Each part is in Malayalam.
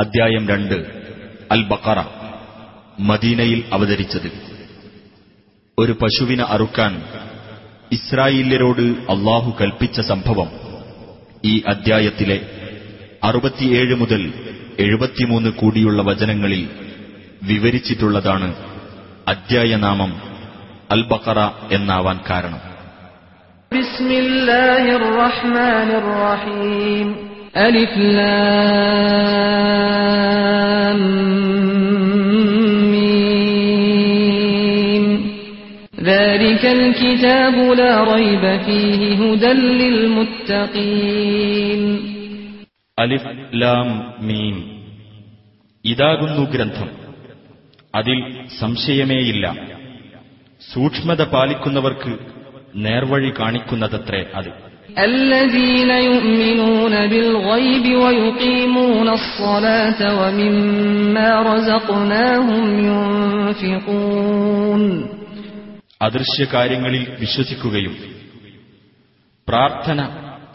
അദ്ധ്യായം രണ്ട്. അൽ ബക്കറ മദീനയിൽ അവതരിച്ചത്. ഒരു പശുവിനെ അറുക്കാൻ ഇസ്രായേല്യരോട് അള്ളാഹു കൽപ്പിച്ച സംഭവം ഈ അദ്ധ്യായത്തിലെ അറുപത്തിയേഴ് മുതൽ എഴുപത്തിമൂന്ന് കൂടിയുള്ള വചനങ്ങളിൽ വിവരിച്ചിട്ടുള്ളതാണ് അധ്യായനാമം അൽ ബക്കറ എന്നാവാൻ കാരണം. ബിസ്മില്ലാഹിർ റഹ്മാനിർ റഹീം. ألف لام ميم ذلك الكتاب لا ريب فيه هدى للمتقين അലിഫ് ലാം മീം ഇതാകുന്നു ഗ്രന്ഥം അതിൽ സംശയമേയില്ല സൂക്ഷ്മത പാലിക്കുന്നവർക്ക് നേർവഴി കാണിക്കുന്നതത്രേ അത് അദൃശ്യകാര്യങ്ങളിൽ വിശ്വസിക്കുകയും പ്രാർത്ഥന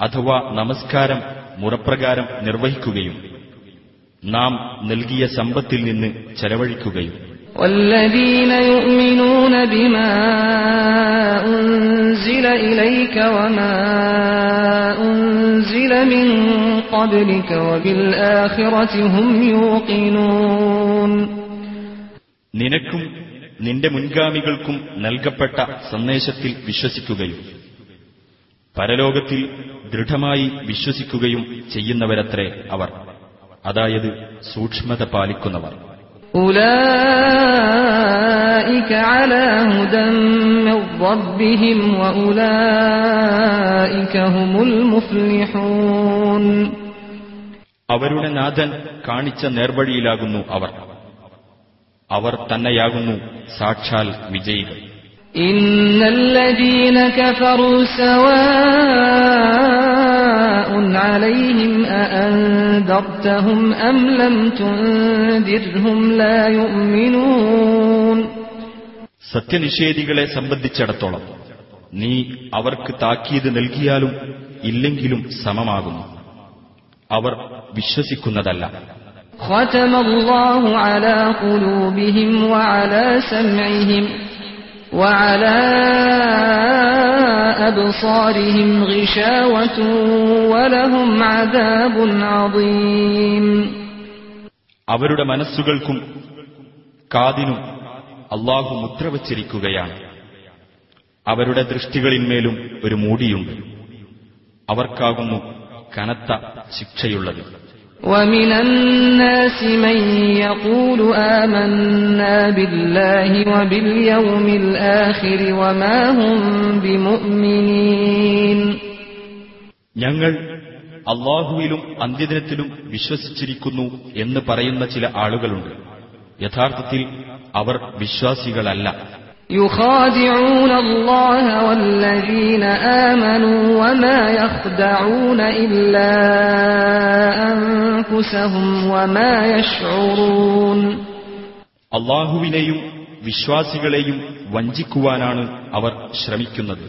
അഥവാ നമസ്കാരം മുറപ്രകാരം നിർവഹിക്കുകയും നാം നൽകിയ സമ്പത്തിൽ നിന്ന് ചെലവഴിക്കുകയും والذين يؤمنون بما أنزل إليك وما أنزل من قبلك وبالآخرة هم يوقنون നിനക്കും നിന്റെ മുൻഗാമികൾക്കും നൽകപ്പെട്ട സന്ദേശത്തിൽ വിശ്വസിക്കുകയും പരലോകത്തിൽ ദൃഢമായി വിശ്വസിക്കുകയും ചെയ്യുന്നവരത്രേ അവർ അതായത് സൂക്ഷ്മത പാലിക്കുന്നവർ أولئك على هدى من ربهم وأولئك هم المفلحون അവരുടെ നാഥൻ കാണിച്ച നേർവഴിയിലാകുന്നു അവർ അവർ തന്നെയാകുന്നു സാക്ഷാൽ വിജയികൾ إن الذين كفروا سواء عليهم أأنذرتهم أم لم تنذرهم لا يؤمنون സത്യനിഷേധികളെ സംബന്ധിച്ചിടത്തോളം നീ അവർക്ക് താക്കീത് നൽകിയാലും ഇല്ലെങ്കിലും സമമാകുന്നു അവർ വിശ്വസിക്കുന്നതല്ല ختم الله على قلوبهم وعلى سمعهم وعلى أبصارهم غشاوة ولهم عذاب عظيم അവരുടെ മനസ്സുകൾക്കും കാതിനും അള്ളാഹു മുദ്ര വച്ചിരിക്കുകയാണ് അവരുടെ ദൃഷ്ടികളിന്മേലും ഒരു മൂടിയുണ്ട് അവർക്കാകുന്നു കനത്ത ശിക്ഷയുള്ളത് ومن الناس من يقول آمنا بالله وباليوم الآخر وما هم بمؤمنين ഞങ്ങൾ അള്ളാഹുവിലും അന്ത്യദിനത്തിലും വിശ്വസിച്ചിരിക്കുന്നു എന്ന് പറയുന്ന ചില ആളുകളുണ്ട് യഥാർത്ഥത്തിൽ അവർ വിശ്വാസികളല്ല يخادعون الله والذين آمنوا وما يخدعون إلا أنفسهم وما يشعرون അള്ളാഹുവിനെയും വിശ്വാസികളെയും വഞ്ചിക്കുവാനാണ് അവർ ശ്രമിക്കുന്നത്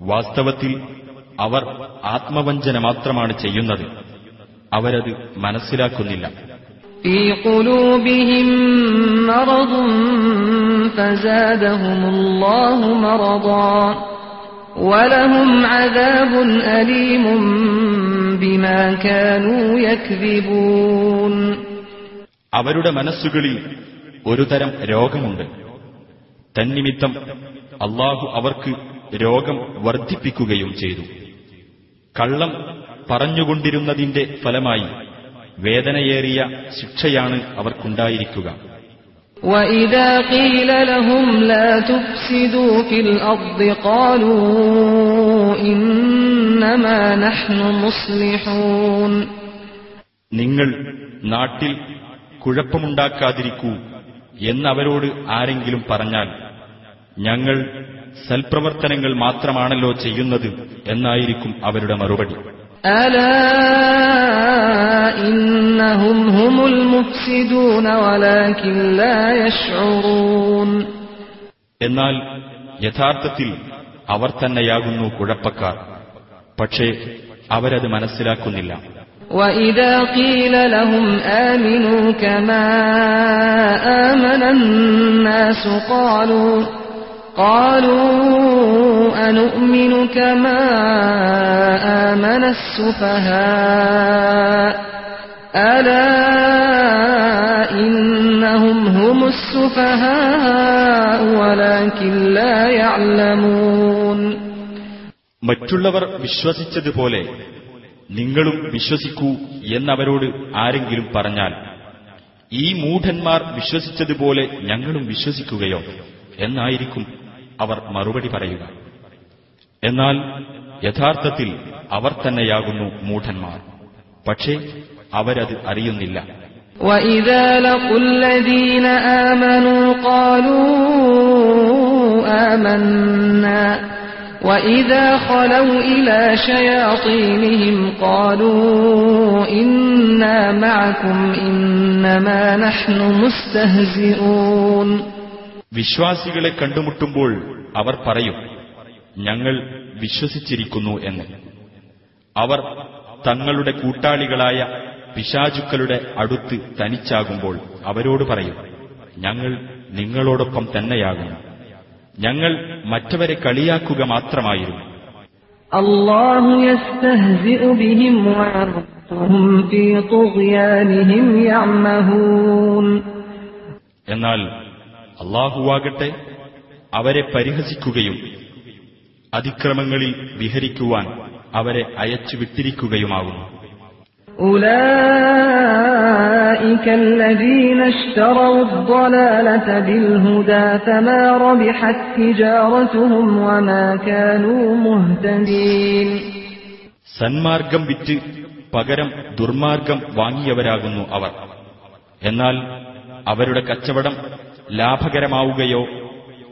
വാസ്തവത്തിൽ അവർ ആത്മവഞ്ചന മാത്രമാണ് ചെയ്യുന്നത് അവരത് മനസ്സിലാക്കുന്നില്ല في قلوبهم مرض فزادهم الله مرضا ولهم عذاب أليم بما كانوا يكذبون അവരുടെ മനസ്സുകളിൽ ഒരു തരം രോഗമുണ്ട് തന്നിമിത്തം അള്ളാഹു അവർക്ക് രോഗം വർദ്ധിപ്പിക്കുകയും ചെയ്തു കള്ളം പറഞ്ഞുകൊണ്ടിരുന്നതിന്റെ ഫലമായി വേദനയേറിയ ശിക്ഷയാണ് അവർക്കുണ്ടായിരിക്കുക وإذا قيل لهم لا تفسدوا في الأرض قالوا إنما نحن مصلحون നിങ്ങൾ നാട്ടിൽ കുഴപ്പമുണ്ടാക്കാതിരിക്കൂ എന്നവരോട് ആരെങ്കിലും പറഞ്ഞാൽ ഞങ്ങൾ സൽപ്രവർത്തനങ്ങൾ മാത്രമാണല്ലോ ചെയ്യുന്നത് എന്നായിരിക്കും അവരുടെ മറുപടി ألا إنهم هم المفسدون ولكن لا يشعرون എന്നാൽ യഥാർത്ഥത്തിൽ അവർ തന്നെയാകുന്നു കുഴപ്പക്കാർ പക്ഷേ അവരത് മനസ്സിലാക്കുന്നില്ല وإذا قيل لهم آمنوا كما آمن الناس قالوا قالوا أنؤمن كما آمن السفهاء ألا إنهم هم السفهاء ولكن لا يعلمون മറ്റുള്ളവർ വിശ്വസിച്ചതുപോലെ നിങ്ങളും വിശ്വസിക്കൂ എന്നവരോട് ആരെങ്കിലും പറഞ്ഞാൽ ഈ മൂഢന്മാർ വിശ്വസിച്ചതുപോലെ ഞങ്ങളും വിശ്വസിക്കുകയോ എന്നായിരിക്കും അവർ മറുപടി പറയുക എന്നാൽ യഥാർത്ഥത്തിൽ അവർ തന്നെയാകുന്നു മൂഢന്മാർ പക്ഷേ അവരത് അറിയുന്നില്ല وإذا لقوا الذين آمنوا قالوا آمنا وإذا خلوا إلى شياطينهم قالوا إنا معكم إنما نحن مستهزئون വിശ്വാസികളെ കണ്ടുമുട്ടുമ്പോൾ അവർ പറയും ഞങ്ങൾ വിശ്വസിച്ചിരിക്കുന്നു എന്ന്. അവർ തങ്ങളുടെ കൂട്ടാളികളായ പിശാചുക്കളുടെ അടുത്ത് തനിച്ചാകുമ്പോൾ അവരോട് പറയും ഞങ്ങൾ നിങ്ങളോടൊപ്പം തന്നെയാകുന്നു. ഞങ്ങൾ മറ്റവരെ കളിയാക്കുക മാത്രമായിരുന്നു. എന്നാൽ അള്ളാഹുവാകട്ടെ അവരെ പരിഹസിക്കുകയും അതിക്രമങ്ങളിൽ വിഹരിക്കുവാൻ അവരെ അയച്ചു വിട്ടിരിക്കുകയുമാകുന്നു. സന്മാർഗം വിറ്റ് പകരം ദുർമാർഗം വാങ്ങിയവരാകുന്നു അവർ. എന്നാൽ അവരുടെ കച്ചവടം ലാഭകരമാവുകയോ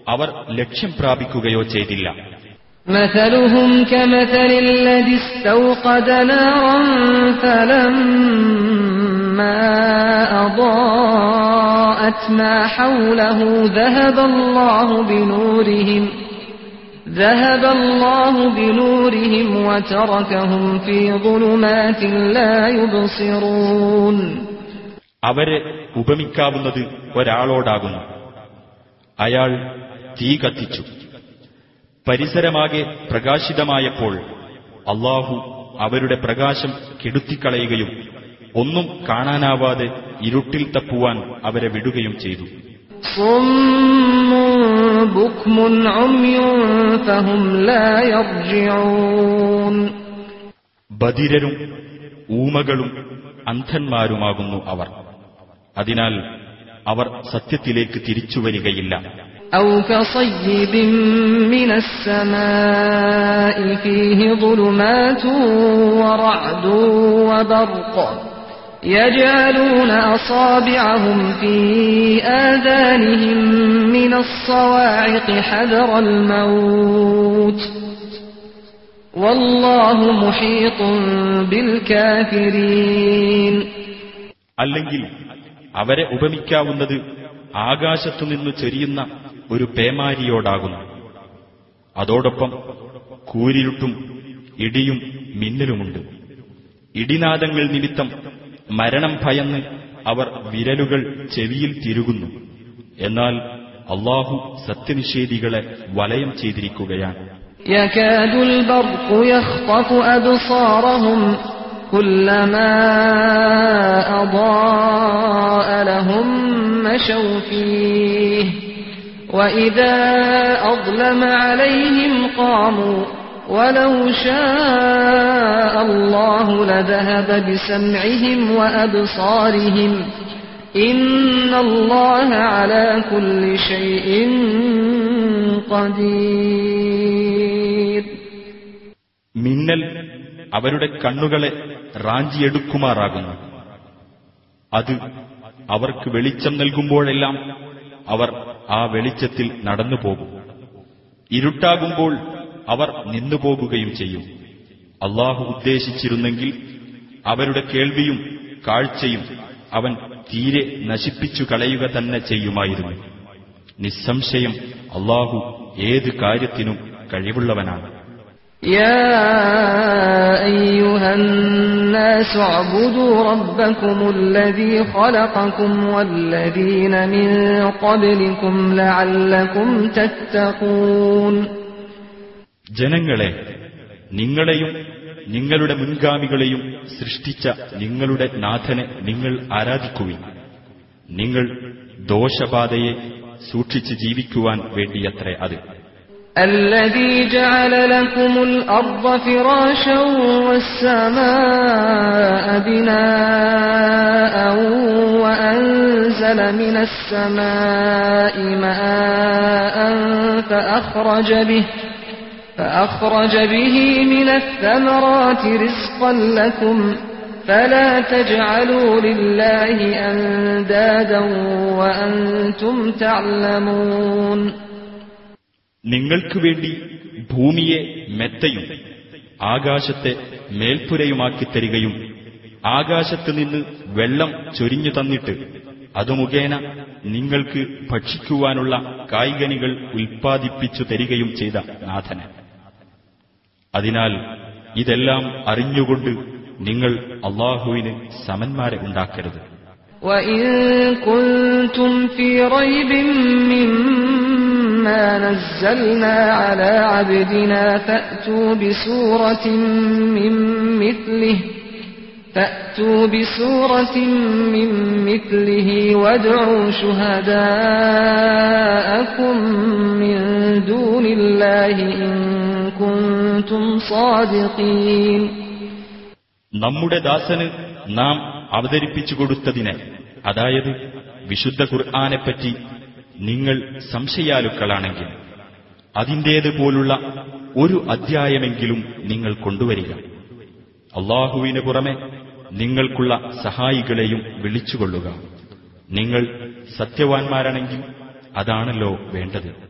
അവർ ലക്ഷ്യം പ്രാപിക്കുകയോ ചെയ്തില്ല مثلهم كمثل الذي استوقد نارا فلما أضاءت ما حوله ذهب الله بنورهم ذهب الله بنورهم وتركهم في ظلمات لا يبصرون അവരെ ഉപമിക്കാവുന്നത് ഒരാളോടാകുന്നു. അയാൾ തീ കത്തിച്ചു. പരിസരമാകെ പ്രകാശിതമായപ്പോൾ അള്ളാഹു അവരുടെ പ്രകാശം കെടുത്തിക്കളയുകയും ഒന്നും കാണാനാവാതെ ഇരുട്ടിൽ തപ്പുവാൻ അവരെ വിടുകയും ചെയ്തു. ബദിരരും ഊമകളും അന്ധന്മാരുമാകുന്നു അവർ. അതിനാൽ അവർ സത്യത്തിലേക്ക് തിരിച്ചുവരികയില്ല أو كصيب من السماء فيه ظلمات ورعد وبرق يجعلون أصابعهم في آذانهم من الصواعق حذر الموت والله محيط بالكافرين അല്ലെങ്കിൽ അവരെ ഉപമിക്കാവുന്നത് ആകാശത്തുനിന്നു ചെരിയുന്ന ഒരു പേമാരിയോടാകുന്നു. അതോടൊപ്പം കൂരിരുട്ടും ഇടിയും മിന്നലുമുണ്ട്. ഇടിനാദങ്ങൾ നിമിത്തം മരണം ഭയന്ന് അവർ വിരലുകൾ ചെവിയിൽ തിരുകുന്നു. എന്നാൽ അള്ളാഹു സത്യനിഷേധികളെ വലയം ചെയ്തിരിക്കുകയാണ്. كلما أضاء لهم مشوا فيه وإذا أظلم عليهم قاموا ولو شاء الله لذهب بسمعهم وأبصارهم إن الله على كل شيء قدير മിന്നൽ അവരുടെ കണ്ണുകളെ റാഞ്ചിയെടുക്കുമാറാകുന്നു. അത് അവർക്ക് വെളിച്ചം നൽകുമ്പോഴെല്ലാം അവർ ആ വെളിച്ചത്തിൽ നടന്നു പോകും ഇരുട്ടാകുമ്പോൾ അവർ നിന്നുപോകുകയും ചെയ്യും. അള്ളാഹു ഉദ്ദേശിച്ചിരുന്നെങ്കിൽ അവരുടെ കേൾവിയും കാഴ്ചയും അവൻ തീരെ നശിപ്പിച്ചു കളയുക തന്നെ ചെയ്യുമായിരുന്നു. നിസ്സംശയം അള്ളാഹു ഏത് കാര്യത്തിനും കഴിവുള്ളവനാണ്. يا أيها الناس اعبدوا ربكم الذي خلقكم والذين من قبلكم لعلكم تتقون ജനങ്ങളെ നിങ്ങളെയും നിങ്ങളുടെ മുൻഗാമികളെയും സൃഷ്ടിച്ച നിങ്ങളുടെ നാഥനെ നിങ്ങൾ ആരാധിക്കുവിൻ നിങ്ങൾ ദോഷബാധയെ സൂക്ഷിച്ച് ജീവിക്കുവാൻ വേണ്ടിയത്രേ അത് الذي جعل لكم الأرض فراشا والسماء بناء وأنزل من السماء ماء فأخرج به فأخرج به من الثمرات رزقا لكم فلا تجعلوا لله أندادا وأنتم تعلمون നിങ്ങൾക്ക് വേണ്ടി ഭൂമിയെ മെത്തയും ആകാശത്തെ മേൽപ്പുരയുമാക്കി തരികയും ആകാശത്ത് നിന്ന് വെള്ളം ചൊരിഞ്ഞു തന്നിട്ട് അത് മുഖേന നിങ്ങൾക്ക് ഭക്ഷിക്കുവാനുള്ള കായികനികൾ ഉൽപ്പാദിപ്പിച്ചു തരികയും ചെയ്ത നാഥന് അതിനാൽ ഇതെല്ലാം അറിഞ്ഞുകൊണ്ട് നിങ്ങൾ അള്ളാഹുവിന് സമന്മാരെ ഉണ്ടാക്കരുത് وإن كنتم في ريب مما نزلنا على عبدنا فأتوا بسورة من مثله فأتوا بسورة من مثله وادعوا شهداءكم من دون الله إن كنتم صادقين നമ്മുടെ ദാസന് നാം അവതരിപ്പിച്ചു കൊടുത്തതിന് അതായത് വിശുദ്ധ ഖുർആാനെപ്പറ്റി നിങ്ങൾ സംശയാലുക്കളാണെങ്കിൽ അതിന്റേതുപോലുള്ള ഒരു അധ്യായമെങ്കിലും നിങ്ങൾ കൊണ്ടുവരിക. അള്ളാഹുവിനു പുറമെ നിങ്ങൾക്കുള്ള സഹായികളെയും വിളിച്ചുകൊള്ളുക. നിങ്ങൾ സത്യവാൻമാരാണെങ്കിൽ അതാണല്ലോ വേണ്ടത്.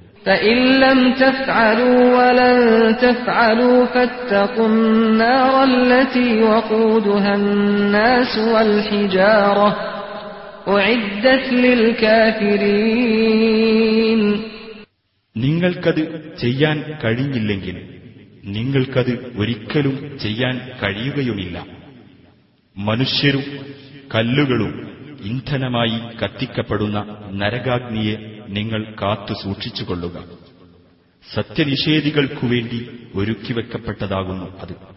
നിങ്ങൾക്കത് ചെയ്യാൻ കഴിഞ്ഞില്ലെങ്കിൽ നിങ്ങൾക്കത് ഒരിക്കലും ചെയ്യാൻ കഴിയുകയുമില്ല. മനുഷ്യരും കല്ലുകളും ഇന്ധനമായി കത്തിക്കപ്പെടുന്ന നരകാഗ്നിയെ നിങ്ങൾ കാത്തു സൂക്ഷിച്ചുകൊള്ളുക. സത്യനിഷേധികൾക്കുവേണ്ടി ഒരുക്കിവെക്കപ്പെട്ടതാകുന്നു അത്.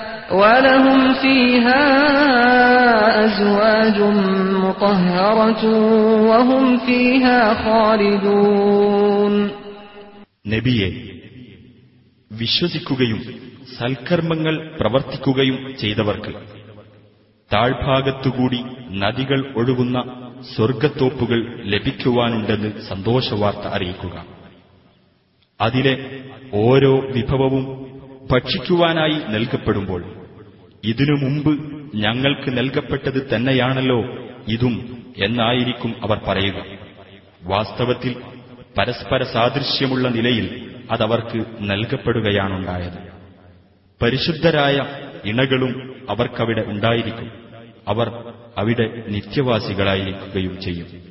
ولهم فيها أزواج مطهرة وهم فيها خالدون നബിയെ വിശ്വസിക്കുകയും സൽക്കർമ്മങ്ങൾ പ്രവർത്തിക്കുകയും ചെയ്തവർക്ക് താഴ്ഭാഗത്തുകൂടി നദികൾ ഒഴുകുന്ന സ്വർഗത്തോപ്പുകൾ ലഭിക്കുവാനുണ്ടെന്ന് സന്തോഷവാർത്ത അറിയിക്കുക അതിലെ ഓരോ വിഭവവും ഭക്ഷിക്കുവാനായി നൽകപ്പെടുമ്പോൾ ഇതിനു മുമ്പ് ഞങ്ങൾക്ക് നൽകപ്പെട്ടത് തന്നെയാണല്ലോ ഇതും എന്നായിരിക്കും അവർ പറയുക. വാസ്തവത്തിൽ പരസ്പര സാദൃശ്യമുള്ള നിലയിൽ അതവർക്ക് നൽകപ്പെടുകയാണുണ്ടായത്. പരിശുദ്ധരായ ഇണകളും അവർക്കവിടെ ഉണ്ടായിരിക്കും. അവർ അവിടെ നിത്യവാസികളായിരിക്കുകയും ചെയ്യും.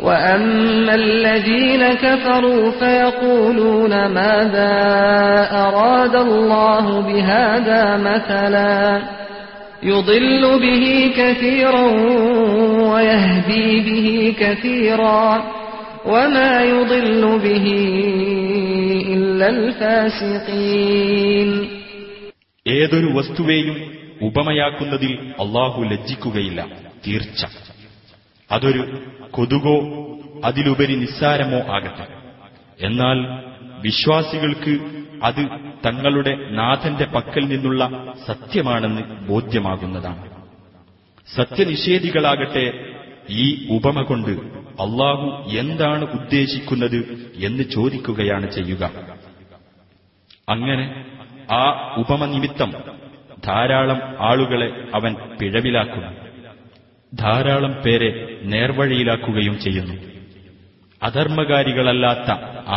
وأما الذين كفروا فيقولون ماذا أراد الله بهذا مثلا يضل به كثيرا ويهدي به كثيرا وما يضل به إلا الفاسقين ഏതൊരു വസ്തുവേയും ഉപമയാക്കുന്നതിൽ അള്ളാഹു ലജ്ജിക്കുകയില്ല തീർച്ച അതൊരു കൊതുകോ അതിലുപരി നിസ്സാരമോ ആകട്ടെ. എന്നാൽ വിശ്വാസികൾക്ക് അത് തങ്ങളുടെ നാഥന്റെ പക്കൽ നിന്നുള്ള സത്യമാണെന്ന് ബോധ്യമാകുന്നതാണ്. സത്യനിഷേധികളാകട്ടെ ഈ ഉപമ കൊണ്ട് അള്ളാഹു എന്താണ് ഉദ്ദേശിക്കുന്നത് എന്ന് ചോദിക്കുകയാണ് ചെയ്യുക. അങ്ങനെ ആ ഉപമ നിമിത്തം ധാരാളം ആളുകളെ അവൻ പിഴവിലാക്കും ധാരാളം പേരെ നേർവഴിയിലാക്കുകയും ചെയ്യുന്നു അധർമ്മകാരികളല്ലാത്ത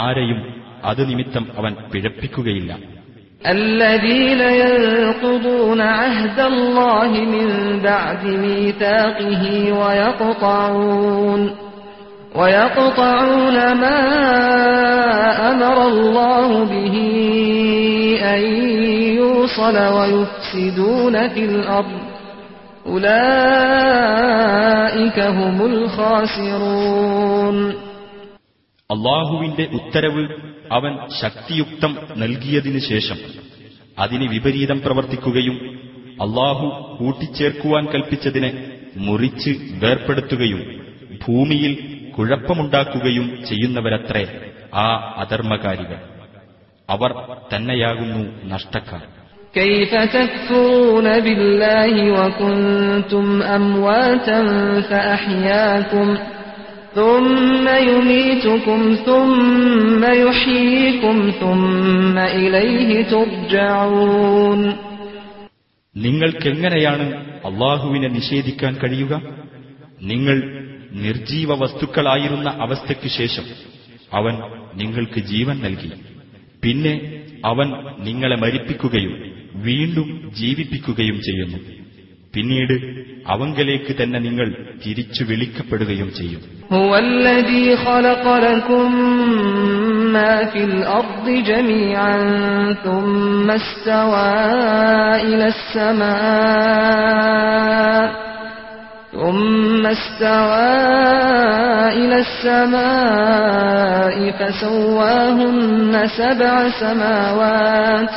ആരെയും അത് നിമിത്തം അവൻ പിഴപ്പിക്കുകയില്ല الذين ينقضون عهد الله من بعد ميثاقه ويقطعون ويقطعون ما أمر الله به أن يوصل ويفسدون في الأرض أولئك هم الخاسرون അള്ളാഹുവിന്റെ ഉത്തരവ് അവൻ ശക്തിയുക്തം നൽകിയതിനു ശേഷം അതിന് വിപരീതം പ്രവർത്തിക്കുകയും അള്ളാഹു കൂട്ടിച്ചേർക്കുവാൻ കൽപ്പിച്ചതിനെ മുറിച്ച് വേർപ്പെടുത്തുകയും ഭൂമിയിൽ കുഴപ്പമുണ്ടാക്കുകയും ചെയ്യുന്നവരത്രേ ആ അധർമ്മകാരികൾ. അവർ തന്നെയാകുന്നു നഷ്ടക്കാർ. كيف تكفرون بالله وكنتم أمواتا فأحياكم ثم يميتكم ثم يحييكم ثم إليه ترجعون നിങ്ങൾക്കെങ്ങനെയാണ് അള്ളാഹുവിനെ നിഷേധിക്കാൻ കഴിയുക നിങ്ങൾ നിർജീവ വസ്തുക്കളായിരുന്ന അവസ്ഥയ്ക്കു ശേഷം അവൻ നിങ്ങൾക്ക് ജീവൻ നൽകി പിന്നെ അവൻ നിങ്ങളെ മരിപ്പിക്കുകയും വീണ്ടും ജീവിപ്പിക്കുകയും ചെയ്യുന്നു പിന്നീട് അവങ്കലേക്ക് തന്നെ നിങ്ങൾ തിരിച്ചു വിളിക്കപ്പെടുകയും ചെയ്യും هو الذي خلق لكم ما في الأرض جميعا ثم استوى إلى السماء ثم استوى إلى السماء فسواهن سبع سماوات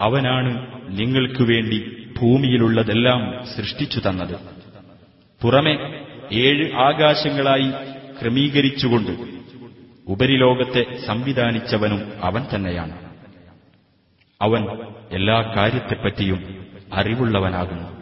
അവനാണ് നിങ്ങൾക്കു വേണ്ടി ഭൂമിയിലുള്ളതെല്ലാം സൃഷ്ടിച്ചു തന്നത്. പുറമെ ഏഴ് ആകാശങ്ങളായി ക്രമീകരിച്ചുകൊണ്ട് ഉപരിലോകത്തെ സംവിധാനിച്ചവനും അവൻ തന്നെയാണ്. അവൻ എല്ലാ കാര്യത്തെപ്പറ്റിയും അറിവുള്ളവനാകുന്നു.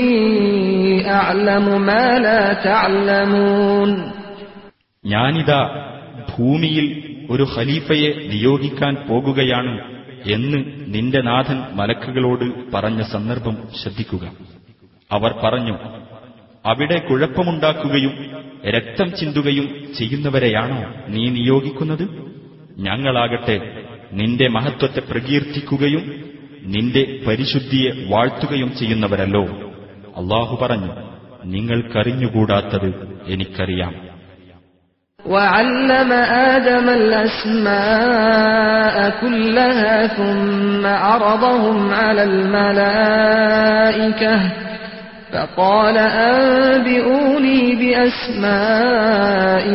ഞാനിതാ ഭൂമിയിൽ ഒരു ഖലീഫയെ നിയോഗിക്കാൻ പോകുകയാണ് എന്ന് നിന്റെ നാഥൻ മലക്കുകളോട് പറഞ്ഞ സന്ദർഭം ശ്രദ്ധിക്കുക. അവർ പറഞ്ഞു അവിടെ കുഴപ്പമുണ്ടാക്കുകയും രക്തം ചിന്തുകയും ചെയ്യുന്നവരെയാണോ നീ നിയോഗിക്കുന്നത്? ഞങ്ങളാകട്ടെ നിന്റെ മഹത്വത്തെ പ്രകീർത്തിക്കുകയും നിന്റെ പരിശുദ്ധിയെ വാഴ്ത്തുകയും ചെയ്യുന്നവരല്ലോ. അള്ളാഹു പറഞ്ഞു നിങ്ങൾക്കറിഞ്ഞുകൂടാത്തത് എനിക്കറിയാം وعلم آدم الأسماء كلها ثم عرضهم على الملائكة فقال أنبئوني بأسماء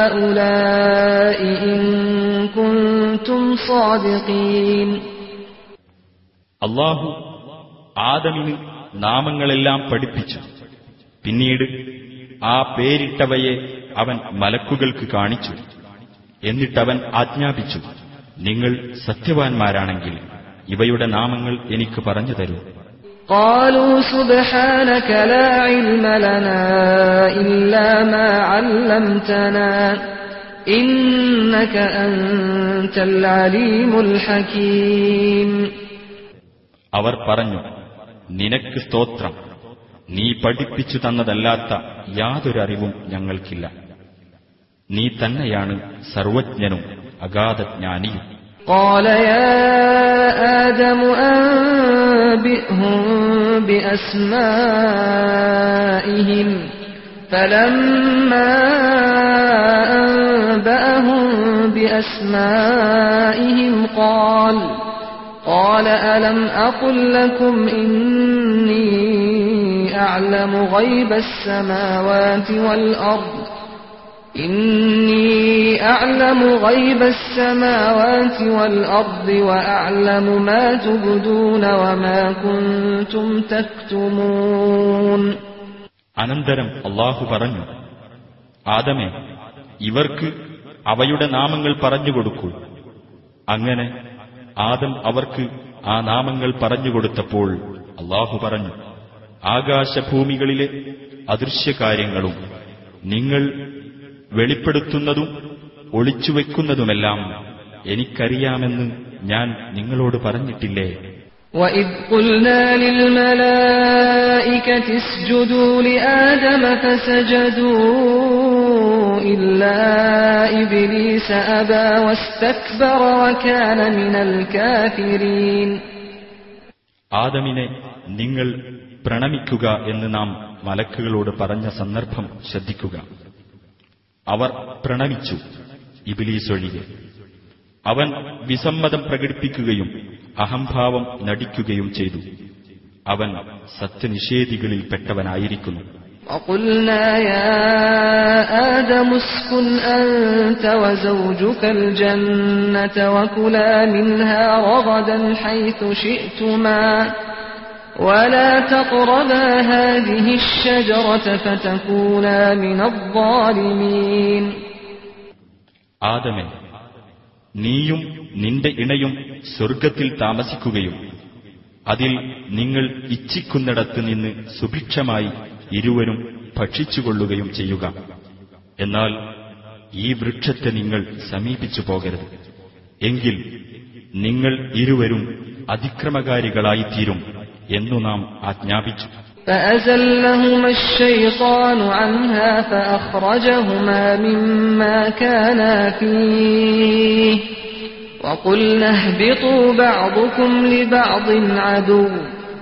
هؤلاء إن كنتم صادقين അള്ളാഹു ആദമിന് നാമങ്ങളെല്ലാം പഠിപ്പിച്ചു പിന്നീട് ആ പേരിട്ടവയെ അവൻ മലക്കുകൾക്ക് കാണിച്ചു എന്നിട്ടവൻ ആജ്ഞാപിച്ചു നിങ്ങൾ സത്യവാൻമാരാണെങ്കിൽ ഇവയുടെ നാമങ്ങൾ എനിക്ക് പറഞ്ഞു തരൂ قالوا سبحانك لا علم لنا إلا ما علمتنا إنك أنت العليم الحكيم അവർ പറഞ്ഞു നിനക്ക് സ്തോത്രം നീ പഠിപ്പിച്ചു തന്നതല്ലാത്ത യാതൊരു അറിവും ഞങ്ങൾക്കില്ല നീ തന്നെയാണ് സർവജ്ഞനും അഗാധജ്ഞാനിയും قال يا آدم أنبئهم بأسمائهم فلما أنبأهم بأسمائهم قال قال ألم أقل لكم إني أعلم غيب السماوات والأرض إني أعلم غيب السماوات والأرض وأعلم ما تبدون وما كنتم تكتمون അനന്തരം അള്ളാഹു പറഞ്ഞു ആദമേ ഇവർക്ക് അവയുടെ നാമങ്ങൾ പറഞ്ഞുകൊടുക്കൂ അങ്ങനെ ആദം അവർക്ക് ആ നാമങ്ങൾ പറഞ്ഞുകൊടുത്തപ്പോൾ അള്ളാഹു പറഞ്ഞു ആകാശഭൂമികളിലെ അദൃശ്യകാര്യങ്ങളും നിങ്ങൾ വെളിപ്പെടുത്തുന്നതും ഒളിച്ചുവെക്കുന്നതുമെല്ലാം എനിക്കറിയാമെന്ന് ഞാൻ നിങ്ങളോട് പറഞ്ഞിട്ടില്ലേ وإذ قلنا للملائكة اسجدوا لآدم فسجدوا إلا إبليس أبى واستكبر وكان من الكافرين ആദമിനെ നിങ്ങൾ പ്രണമിക്കുക എന്ന് നാം മലക്കുകളോട് പറഞ്ഞ സന്ദർഭം ശ്രദ്ധിക്കുക അവർ പ്രണമിച്ചു ഇബിലീസ് ഒഴികെ അവൻ വിസമ്മതം പ്രകടിപ്പിക്കുകയും അഹംഭാവം നടിക്കുകയും ചെയ്തു അവൻ സത്യനിഷേധികളിൽപ്പെട്ടവനായിരിക്കുന്നു وقلنا يا آدم اسكن أنت وزوجك الجنة وكلا منها رغدا حيث شئتما ولا تقربا هذه الشجرة فتكونا من الظالمين ആദമേ നീയും നിന്റെ ഇണയും സ്വർഗത്തിൽ താമസിക്കുകയും അതിൽ നിങ്ങൾ ഇച്ഛിക്കുന്നിടത്ത് നിന്ന് സുഭിക്ഷമായി ഇരുവരും ഭക്ഷിച്ചുകൊള്ളുകയും ചെയ്യുക എന്നാൽ ഈ വൃക്ഷത്തെ നിങ്ങൾ സമീപിച്ചു പോകരുത് എങ്കിൽ നിങ്ങൾ ഇരുവരും അതിക്രമകാരികളായിത്തീരും എന്നു നാം ആജ്ഞാപിച്ചു فأزلهما الشيطان عنها فأخرجهما مما كانا فيه وقلنا اهبطوا بعضكم لبعض عدو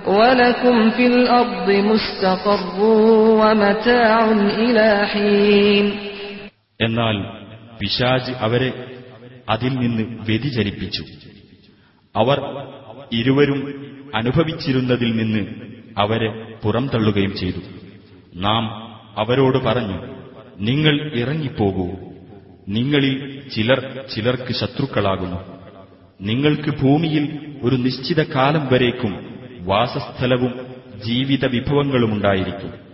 ولكم في الأرض مستقر ومتاع إلى حين എന്നാൽ പിശാജ് അവരെ അതിൽ നിന്ന് വ്യതിചലിപ്പിച്ചു അവർ ഇരുവരും അനുഭവിച്ചിരുന്നതിൽ നിന്ന് അവരെ പുറംതള്ളുകയും ചെയ്തു നാം അവരോട് പറഞ്ഞു നിങ്ങൾ ഇറങ്ങിപ്പോകൂ നിങ്ങളിൽ ചിലർ ചിലർക്ക് ശത്രുക്കളാകുന്നു നിങ്ങൾക്ക് ഭൂമിയിൽ ഒരു നിശ്ചിത കാലം വരേക്കും വാസസ്ഥലവും ജീവിത വിഭവങ്ങളുമുണ്ടായിരിക്കും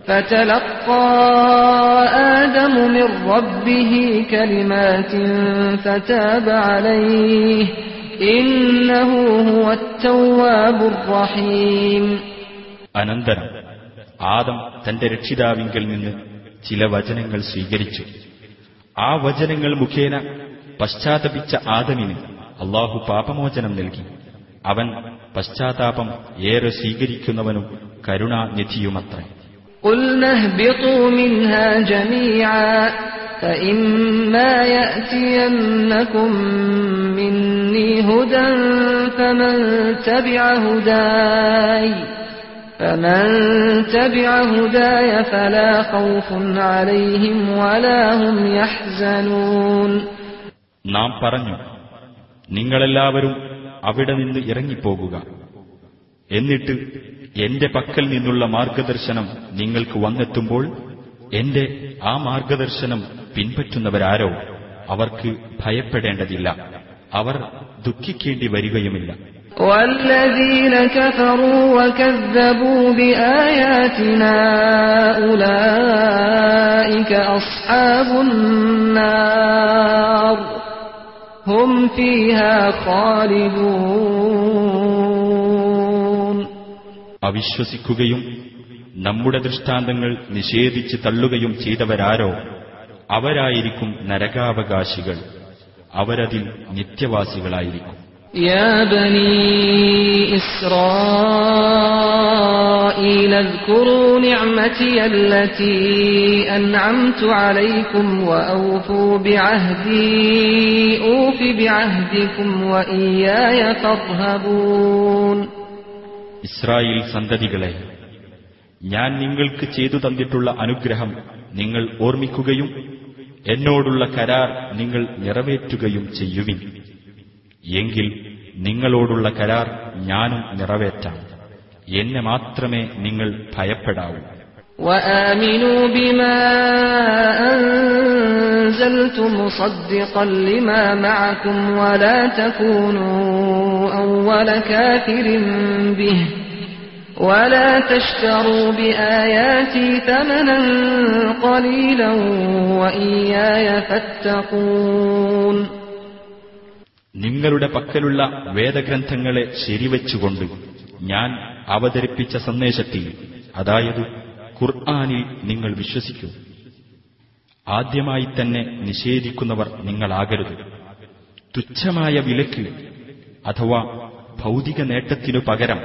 അനന്തരം ആദം തന്റെ രക്ഷിതാവിങ്കിൽ നിന്ന് ചില വചനങ്ങൾ സ്വീകരിച്ചു. ആ വചനങ്ങൾ മുഖേന പശ്ചാത്തപിച്ച ആദമിന് അള്ളാഹു പാപമോചനം നൽകി. അവൻ പശ്ചാത്താപം ഏറെ സ്വീകരിക്കുന്നവനും കരുണാനിധിയുമത്രേ قلنا اهبطوا منها جميعا فإما يأتينكم مني هدى فمن تبع هداي فمن تبع هداي فلا خوف عليهم ولا هم يحزنون നാം പറഞ്ഞു നിങ്ങളെല്ലാവരും അവിടെ നിന്ന് ഇറങ്ങിപ്പോകുക. എന്നിട്ട് എന്റെ പക്കൽ നിന്നുള്ള മാർഗദർശനം നിങ്ങൾക്ക് വന്നെത്തുമ്പോൾ എന്റെ ആ മാർഗദർശനം പിൻപറ്റുന്നവരാരോ അവർക്ക് ഭയപ്പെടേണ്ടതില്ല. അവർ ദുഃഖിക്കേണ്ടി വരികയുമില്ല. ഉലൈക هم فيها خالدون അവിശ്വസിക്കുകയും നമ്മുടെ ദൃഷ്ടാന്തങ്ങൾ നിഷേധിച്ച് തള്ളുകയും ചെയ്തവരാരോ അവരായിരിക്കും നരകാവകാശികൾ അവരതിൽ നിത്യവാസികളായിരിക്കും يا بني إسرائيل اذكروا نعمتي التي أنعمت عليكم وأوفوا بعهدي أوف بعهدكم وإياي فارهبون ഇസ്രായേൽ സന്തതികളെ ഞാൻ നിങ്ങൾക്ക് ചെയ്തു തന്നിട്ടുള്ള അനുഗ്രഹം നിങ്ങൾ ഓർമ്മിക്കുകയും എന്നോടുള്ള കരാർ നിങ്ങൾ നിറവേറ്റുകയും ചെയ്യുവിൻ എങ്കിൽ നിങ്ങളോടുള്ള കരാർ ഞാനും നിറവേറ്റാം എന്നെ മാത്രമേ നിങ്ങൾ ഭയപ്പെടാവൂ وآمنوا بما أنزلت مصدقا لما معكم ولا تكونوا أول كافر به ولا تشتروا بآياتي ثمنا قليلا وإياي فاتقون നിങ്ങളുടെ പക്കലുള്ള വേദഗ്രന്ഥങ്ങളെ ശരിവച്ചുകൊണ്ട് ഞാൻ അവതരിപ്പിച്ച സന്ദേശത്തിൽ അതായത് ഖുർആാനിൽ നിങ്ങൾ വിശ്വസിക്കൂ. ആദ്യമായി തന്നെ നിഷേധിക്കുന്നവർ നിങ്ങളാകരുത്. തുച്ഛമായ വിലക്ക് അഥവാ ഭൗതിക നേട്ടത്തിനു പകരം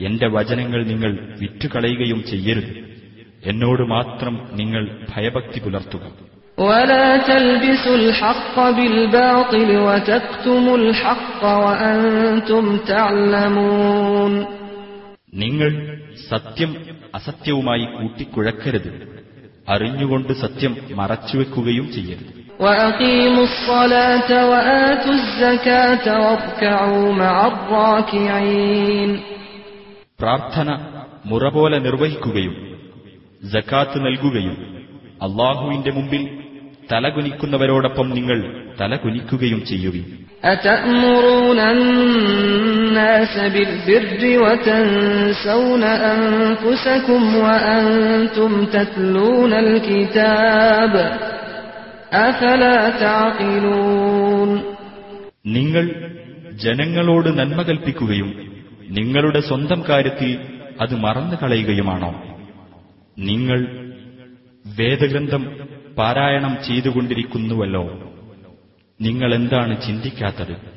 എന്റെ വചനങ്ങൾ നിങ്ങൾ വിറ്റുകളയുകയും ചെയ്യരുത്. എന്നോട് മാത്രം നിങ്ങൾ ഭയഭക്തി പുലർത്തുക. ولا تلبسوا الحق بالباطل وتكتموا الحق وأنتم تعلمون നിങ്ങൾ സത്യം അസത്യവുമായി കൂട്ടിക്കുഴക്കരുത് അറിഞ്ഞുകൊണ്ട് സത്യം മറച്ചുവെക്കുകയും ചെയ്യരുത് وأقيموا الصلاة وآتوا الزكاة واركعوا مع الراكعين പ്രാർത്ഥന മുറ പോലെ നിർവഹിക്കുകയും ജക്കാത്ത് നൽകുകയും അള്ളാഹുവിന്റെ മുമ്പിൽ തലകുനിക്കുന്നവരോടൊപ്പം നിങ്ങൾ തലകുനിക്കുകയും ചെയ്യുവി നിങ്ങൾ ജനങ്ങളോട് നന്മ കൽപ്പിക്കുകയും നിങ്ങളുടെ സ്വന്തം കാര്യത്തിൽ അത് മറന്നു കളയുകയുമാണോ നിങ്ങൾ വേദഗ്രന്ഥം പാരായണം ചെയ്തുകൊണ്ടിരിക്കുന്നുവല്ലോ. നിങ്ങൾ എന്താണ് ചിന്തിക്കാത്തത്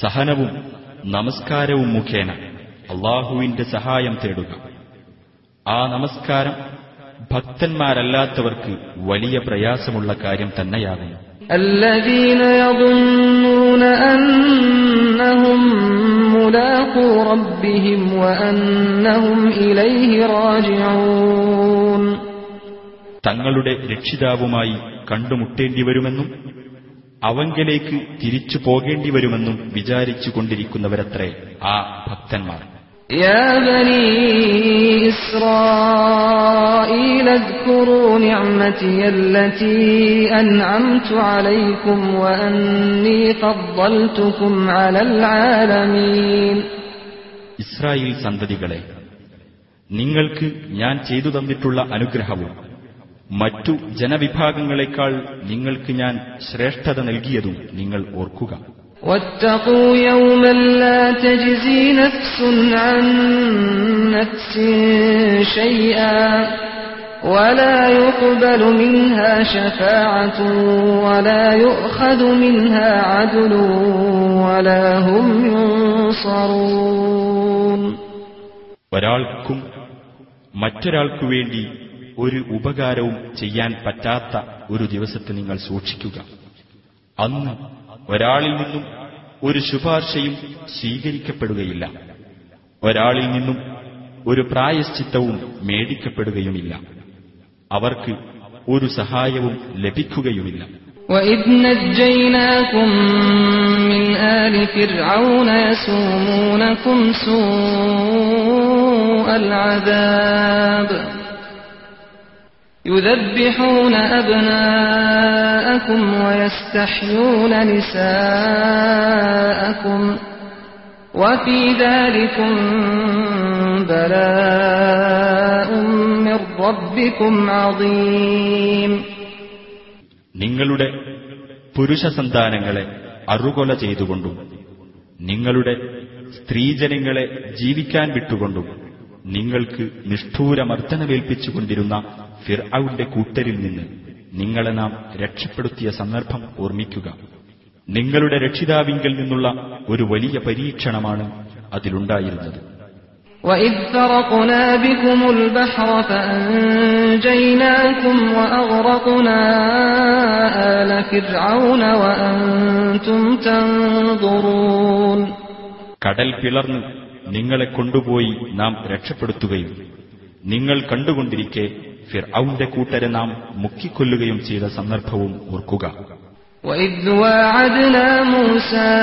സഹനവും നമസ്കാരവും മുഖേന അള്ളാഹുവിന്റെ സഹായം തേടുക. ആ നമസ്കാരം ഭക്തന്മാരല്ലാത്തവർക്ക് വലിയ പ്രയാസമുള്ള കാര്യം തന്നെയാകുന്നു. الذين يظنون أنهم ملاقو ربهم وأنهم إليه راجعون തങ്ങളുടെ രക്ഷിതാവുമായി കണ്ടുമുട്ടേണ്ടി വരുമെന്നും അവങ്കലേക്ക് തിരിച്ചു പോകേണ്ടി വരുമെന്നും വിചാരിച്ചു കൊണ്ടിരിക്കുന്നവരത്രേ ആ ഭക്തന്മാർ يا بني إسرائيل اذكروا نعمتي التي أنعمت عليكم وأني فضلتكم على العالمين ഇസ്രായേൽ സന്തതികളെ നിങ്ങൾക്ക് ഞാൻ ചെയ്തു തന്നിട്ടുള്ള അനുഗ്രഹവും മറ്റു ജനവിഭാഗങ്ങളെക്കാൾ നിങ്ങൾക്ക് ഞാൻ ശ്രേഷ്ഠത നൽകിയതും നിങ്ങൾ ഓർക്കുക واتقوا يوما لا تجزي نفس عن نفس شيئا ولا يقبل منها شفاعة ولا يؤخذ منها عدل ولا هم ينصرون ഒരാൾക്കും മറ്റൊരാൾക്കു വേണ്ടി ഒരു ഉപകാരവും ചെയ്യാൻ പറ്റാത്ത ഒരു ദിവസത്തെ നിങ്ങൾ സൂക്ഷിക്കുക അന്ന് ഒരാളിൽ നിന്നും ഒരു ശുപാർശയും സ്വീകരിക്കപ്പെടുകയില്ല ഒരാളിൽ നിന്നും ഒരു പ്രായശ്ചിത്തവും മേടിക്കപ്പെടുകയുമില്ല അവർക്ക് ഒരു സഹായവും ലഭിക്കുകയുമില്ല وإذ نجيناكم من آل فرعون يسومونكم سوء العذاب يذبحون أبناءكم ويستحيون نساءكم وفي ذلكم بلاء من ربكم عظيم നിങ്ങളുടെ പുരുഷ സന്താനങ്ങളെ അറുകൊല ചെയ്തുകൊണ്ടും നിങ്ങളുടെ സ്ത്രീജനങ്ങളെ ജീവിക്കാൻ വിട്ടുകൊണ്ടും നിങ്ങൾക്ക് നിഷ്ഠൂരമർദ്ദനമേൽപ്പിച്ചുകൊണ്ടിരുന്ന ഫിർഔന്റെ കൂട്ടരിൽ നിന്ന് നിങ്ങളെ നാം രക്ഷപ്പെടുത്തിയ സന്ദർഭം ഓർമ്മിക്കുക നിങ്ങളുടെ രക്ഷിതാവിങ്കിൽ നിന്നുള്ള ഒരു വലിയ പരീക്ഷണമാണ് അതിലുണ്ടായിരുന്നത് وإذ فرقنا بكم البحر فأنجيناكم وأغرقنا آل فرعون وأنتم تنظرون കടൽ പിളർന്ന് നിങ്ങളെ കൊണ്ടുപോയി നാം രക്ഷപ്പെടുത്തുകയും നിങ്ങൾ കണ്ടുകൊണ്ടിരിക്കെ ഫിർഔന്റെ കൂട്ടരെ നാം മുക്കിക്കൊല്ലുകയും ചെയ്ത സന്ദർഭവും ഓർക്കുക. وَإِذْ وَاعَدْنَا مُوسَىٰ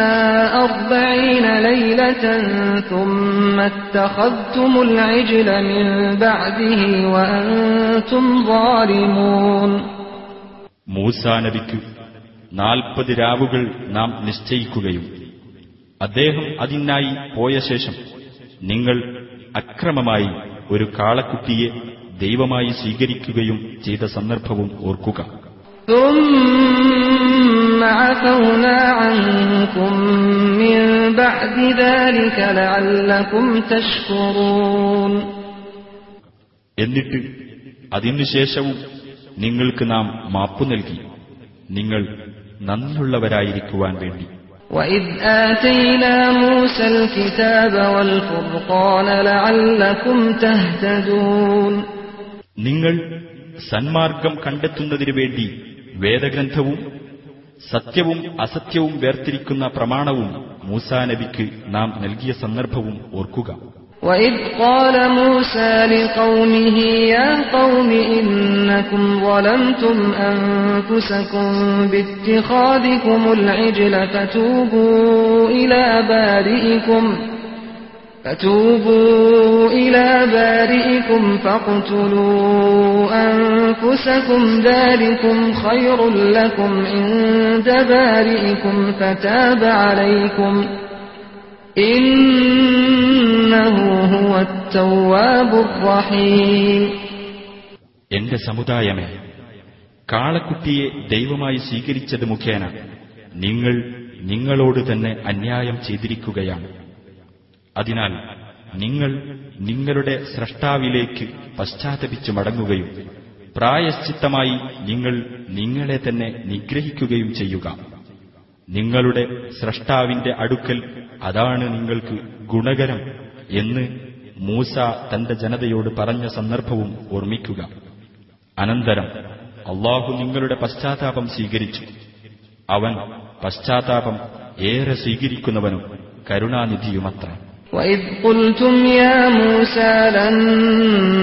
أَرْبَعِينَ لَيْلَةً ثُمَّ اتَّخَذْتُمُ الْعِجْلَ من بَعْدِهِ وأنتم ظَالِمُونَ. മൂസ നബിക്കു നാൽപ്പത് രാവുകൾ നാം നിശ്ചയിക്കുകയും അദ്ദേഹം അതിനായി പോയ ശേഷം നിങ്ങൾ അക്രമമായി ഒരു കാളക്കുട്ടിയെ ദൈവമായി സ്വീകരിക്കുകയും ചെയ്ത സന്ദർഭവും ഓർക്കുക ثم عفونا عنكم من بعد ذلك لعلكم تشكرون എന്നിട്ട് അതിനുശേഷവും നിങ്ങൾക്ക് നാം മാപ്പു നൽകി നിങ്ങൾ നന്ദിയുള്ളവരായിരിക്കുവാൻ വേണ്ടി وإذ آتينا موسى الكتاب والفرقان لعلكم تهتدون നിങ്ങൾ സന്മാർഗം കണ്ടെത്തുന്നതിനു വേണ്ടി വേദഗ്രന്ഥവും സത്യവും അസത്യവും വേർതിരിക്കുന്ന പ്രമാണവും മൂസാ നബിക്ക് നാം നൽകിയ സന്ദർഭവും ഓർക്കുക وإذ قال موسى لقومه يا قوم إنكم ظلمتم أنفسكم باتخاذكم العجل فتوبوا إلى بارئكم فتوبوا إلى بارئكم فاقتلوا أنفسكم ذلكم خير لكم عند بارئكم فتاب عليكم إنه هو التواب الرحيم എന്റെ സമുദായമേ കാളക്കുട്ടിയെ ദൈവമായി സ്വീകരിച്ചത് മുഖേന നിങ്ങൾ നിങ്ങളോട് തന്നെ അന്യായം ചെയ്തിരിക്കുകയാണ് അതിനാൽ നിങ്ങൾ നിങ്ങളുടെ സ്രഷ്ടാവിലേക്ക് പശ്ചാത്തപിച്ചു മടങ്ങുകയും പ്രായശ്ചിത്തമായി നിങ്ങൾ നിങ്ങളെ തന്നെ നിഗ്രഹിക്കുകയും ചെയ്യുക. നിങ്ങളുടെ സ്രഷ്ടാവിന്റെ അടുക്കൽ അതാണ് നിങ്ങൾക്ക് ഗുണകരം എന്ന് മൂസ തന്റെ ജനതയോട് പറഞ്ഞ സന്ദർഭവും ഓർമ്മിക്കുക. അനന്തരം അള്ളാഹു നിങ്ങളുടെ പശ്ചാത്താപം സ്വീകരിച്ചു. അവൻ പശ്ചാത്താപം ഏറെ സ്വീകരിക്കുന്നവനും കരുണാനിധിയുമത്ര. وإذ قلتم يا موسى لن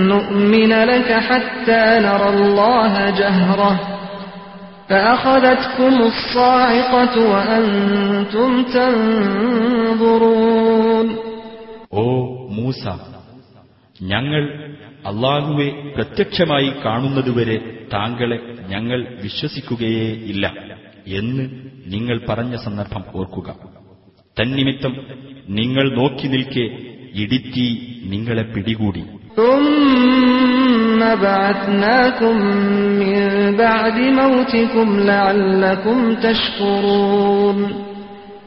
نؤمن لك حتى نرى الله جهرة فأخذتكم الصاعقة وأنتم تنظرون ഓ മൂസ ഞങ്ങൾ അള്ളാഹുവെ പ്രത്യക്ഷമായി കാണുന്നതുവരെ താങ്കളെ ഞങ്ങൾ വിശ്വസിക്കുകയേ ഇല്ല എന്ന് നിങ്ങൾ പറഞ്ഞ സന്ദർഭം ഓർക്കുക തന്നിമിത്തം നിങ്ങൾ നോക്കി നിൽക്കെ ഇടുക്കി നിങ്ങളെ പിടികൂടി.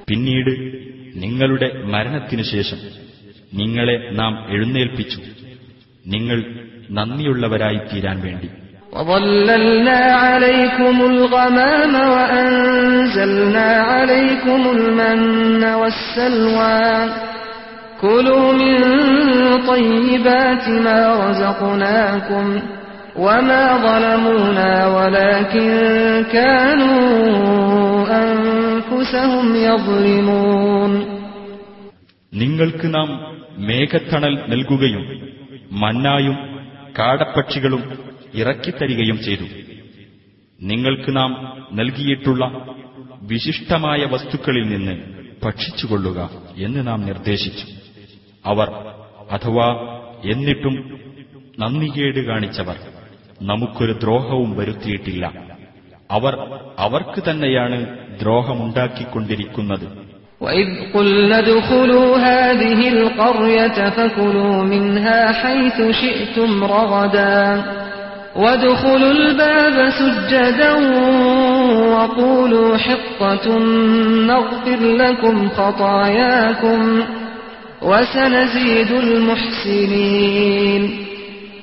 പിന്നീട് നിങ്ങളുടെ മരണത്തിനു ശേഷം നിങ്ങളെ നാം എഴുന്നേൽപ്പിച്ചു. നിങ്ങൾ നന്ദിയുള്ളവരായി തീരാൻ വേണ്ടി. وظللنا عليكم الغمام وأنزلنا عليكم المن والسلوى كلوا من طيبات ما رزقناكم وما ظلمونا ولكن كانوا أنفسهم يظلمون നിങ്ങൾക്ക് നാം മേഘത്തണൽ നൽകുകയും മന്നായും കാടപ്പക്ഷികളും ഇറക്കിത്തരികയും ചെയ്തു നിങ്ങൾക്ക് നാം നൽകിയിട്ടുള്ള വിശിഷ്ടമായ വസ്തുക്കളിൽ നിന്ന് ഭക്ഷിച്ചുകൊള്ളുക എന്ന് നാം നിർദ്ദേശിച്ചു അവർ അഥവാ എന്നിട്ടും നന്ദികേട് കാണിച്ചവർ നമുക്കൊരു ദ്രോഹവും വരുത്തിയിട്ടില്ല അവർ അവർക്ക് തന്നെയാണ് ദ്രോഹമുണ്ടാക്കിക്കൊണ്ടിരിക്കുന്നത് وإذ قلنا ادخلوا هذه القرية فكلوا منها حيث شئتم رغدا وادخلوا الباب سجدا وقولوا حطة نغفر لكم خطاياكم وسنزيد المحسنين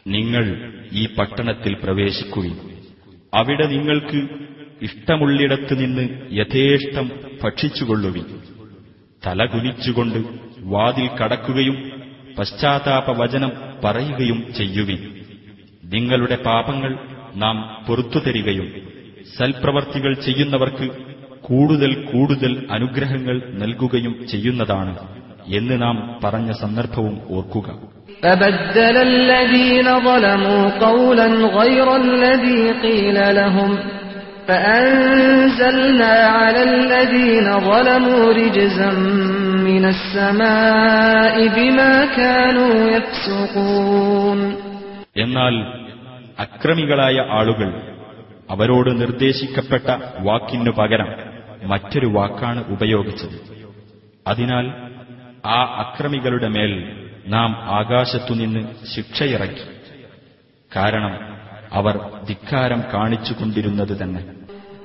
നിങ്ങൾ ഈ പട്ടണത്തിൽ പ്രവേശിക്കുകയും അവിടെ നിങ്ങൾക്ക് ഇഷ്ടമുള്ളിടത്ത് നിന്ന് യഥേഷ്ടം ഭക്ഷിച്ചുകൊള്ളുവിൻ തലകുനിച്ചുകൊണ്ട് വാതിൽ കടക്കുകയും പശ്ചാത്താപ വചനം പറയുകയും ചെയ്യുവിൻ നിങ്ങളുടെ പാപങ്ങൾ നാം പൊറത്തുതരികയും സൽപ്രവർത്തികൾ ചെയ്യുന്നവർക്ക് കൂടുതൽ കൂടുതൽ അനുഗ്രഹങ്ങൾ നൽകുകയും ചെയ്യുന്നതാണ് എന്ന് നാം പറഞ്ഞ സന്ദർഭവും ഓർക്കുക فبدل الذين ظلموا قولا غير الذي قيل لهم فأنزلنا على الذين ظلموا رجزا من السماء بما كانوا يفسقون എന്നാൽ അക്രമികളായ ആളുകൾ അവരോട് നിർദ്ദേശിക്കപ്പെട്ട വാക്കിനു പകരം മറ്റൊരു വാക്കാണ് ഉപയോഗിച്ചത് അതിനാൽ ആ അക്രമികളുടെ മേൽ നാം ആകാശത്തുനിന്ന് ശിക്ഷയിറക്കി കാരണം അവർ ധിക്കാരം കാണിച്ചുകൊണ്ടിരുന്നത് തന്നെ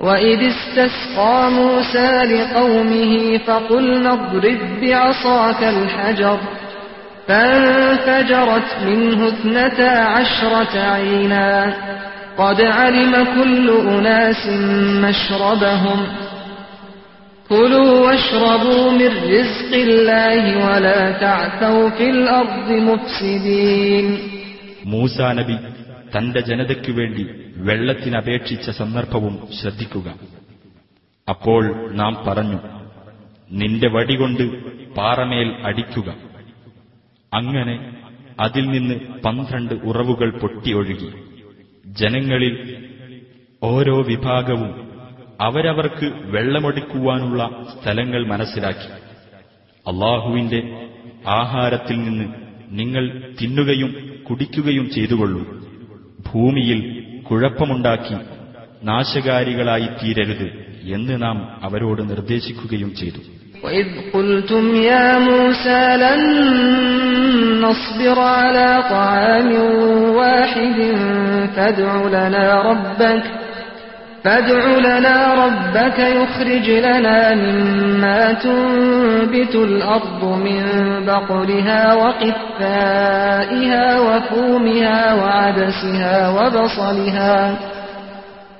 وإذ استسقى موسى لقومه فقلنا اضرب بعصاك الحجر فانفجرت منه اثنتا عشرة عينا قد علم كل أناس مشربهم كلوا واشربوا من رزق الله ولا تعثوا في الأرض مفسدين മൂസാ നബി തന്റെ ജനതയ്ക്കു വേണ്ടി വെള്ളത്തിനപേക്ഷിച്ച സന്ദർഭവും ശ്രദ്ധിക്കുക അപ്പോൾ നാം പറഞ്ഞു നിന്റെ വടികൊണ്ട് പാറമേൽ അടിക്കുക അങ്ങനെ അതിൽ നിന്ന് പന്ത്രണ്ട് ഉറവുകൾ പൊട്ടിയൊഴുകി. ജനങ്ങളിൽ ഓരോ വിഭാഗവും അവരവർക്ക് വെള്ളമൊടുക്കുവാനുള്ള സ്ഥലങ്ങൾ മനസ്സിലാക്കി. അള്ളാഹുവിന്റെ ആഹാരത്തിൽ നിന്ന് നിങ്ങൾ തിന്നുകയും കുടിക്കുകയും ചെയ്തുകൊള്ളൂ. ഭൂമിയിൽ കുഴപ്പമുണ്ടാക്കി നാശകാരികളായി തീരരുത് എന്ന് നാം അവരോട് നിർദ്ദേശിക്കുകയും ചെയ്തു. وإذ قلتم يا موسى لن نصبر على طعام واحد فادع لنا ربك فادع لنا ربك يخرج لنا مما تنبت الأرض من بقلها وقثائها وفومها وعدسها وبصلها.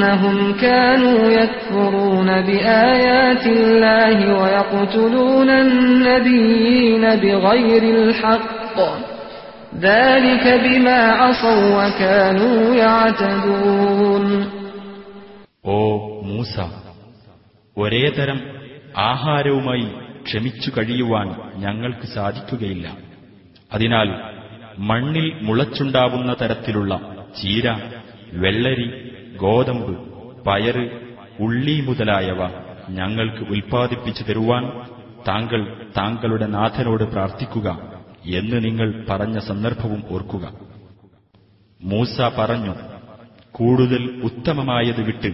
بأنهم كانوا يكفرون بآيات الله ويقتلون النبيين بغير الحق ذلك بما عصوا وكانوا يعتدون ഓ മൂസ ഒരേ തരം ആഹാരവുമായി ക്ഷമിച്ചു കഴിയുവാൻ ഞങ്ങൾക്ക് സാധിക്കുകയില്ല അതിനാൽ മണ്ണിൽ മുളച്ചുണ്ടാവുന്ന തരത്തിലുള്ള ചീര വെള്ളരി ഗോതമ്പ് പയറ് ഉള്ളി മുതലായവ ഞങ്ങൾക്ക് ഉൽപ്പാദിപ്പിച്ചു തരുവാൻ താങ്കൾ താങ്കളുടെ നാഥനോട് പ്രാർത്ഥിക്കുക എന്ന് നിങ്ങൾ പറഞ്ഞ സന്ദർഭവും ഓർക്കുക. മൂസ പറഞ്ഞു കൂടുതൽ ഉത്തമമായത് വിട്ട്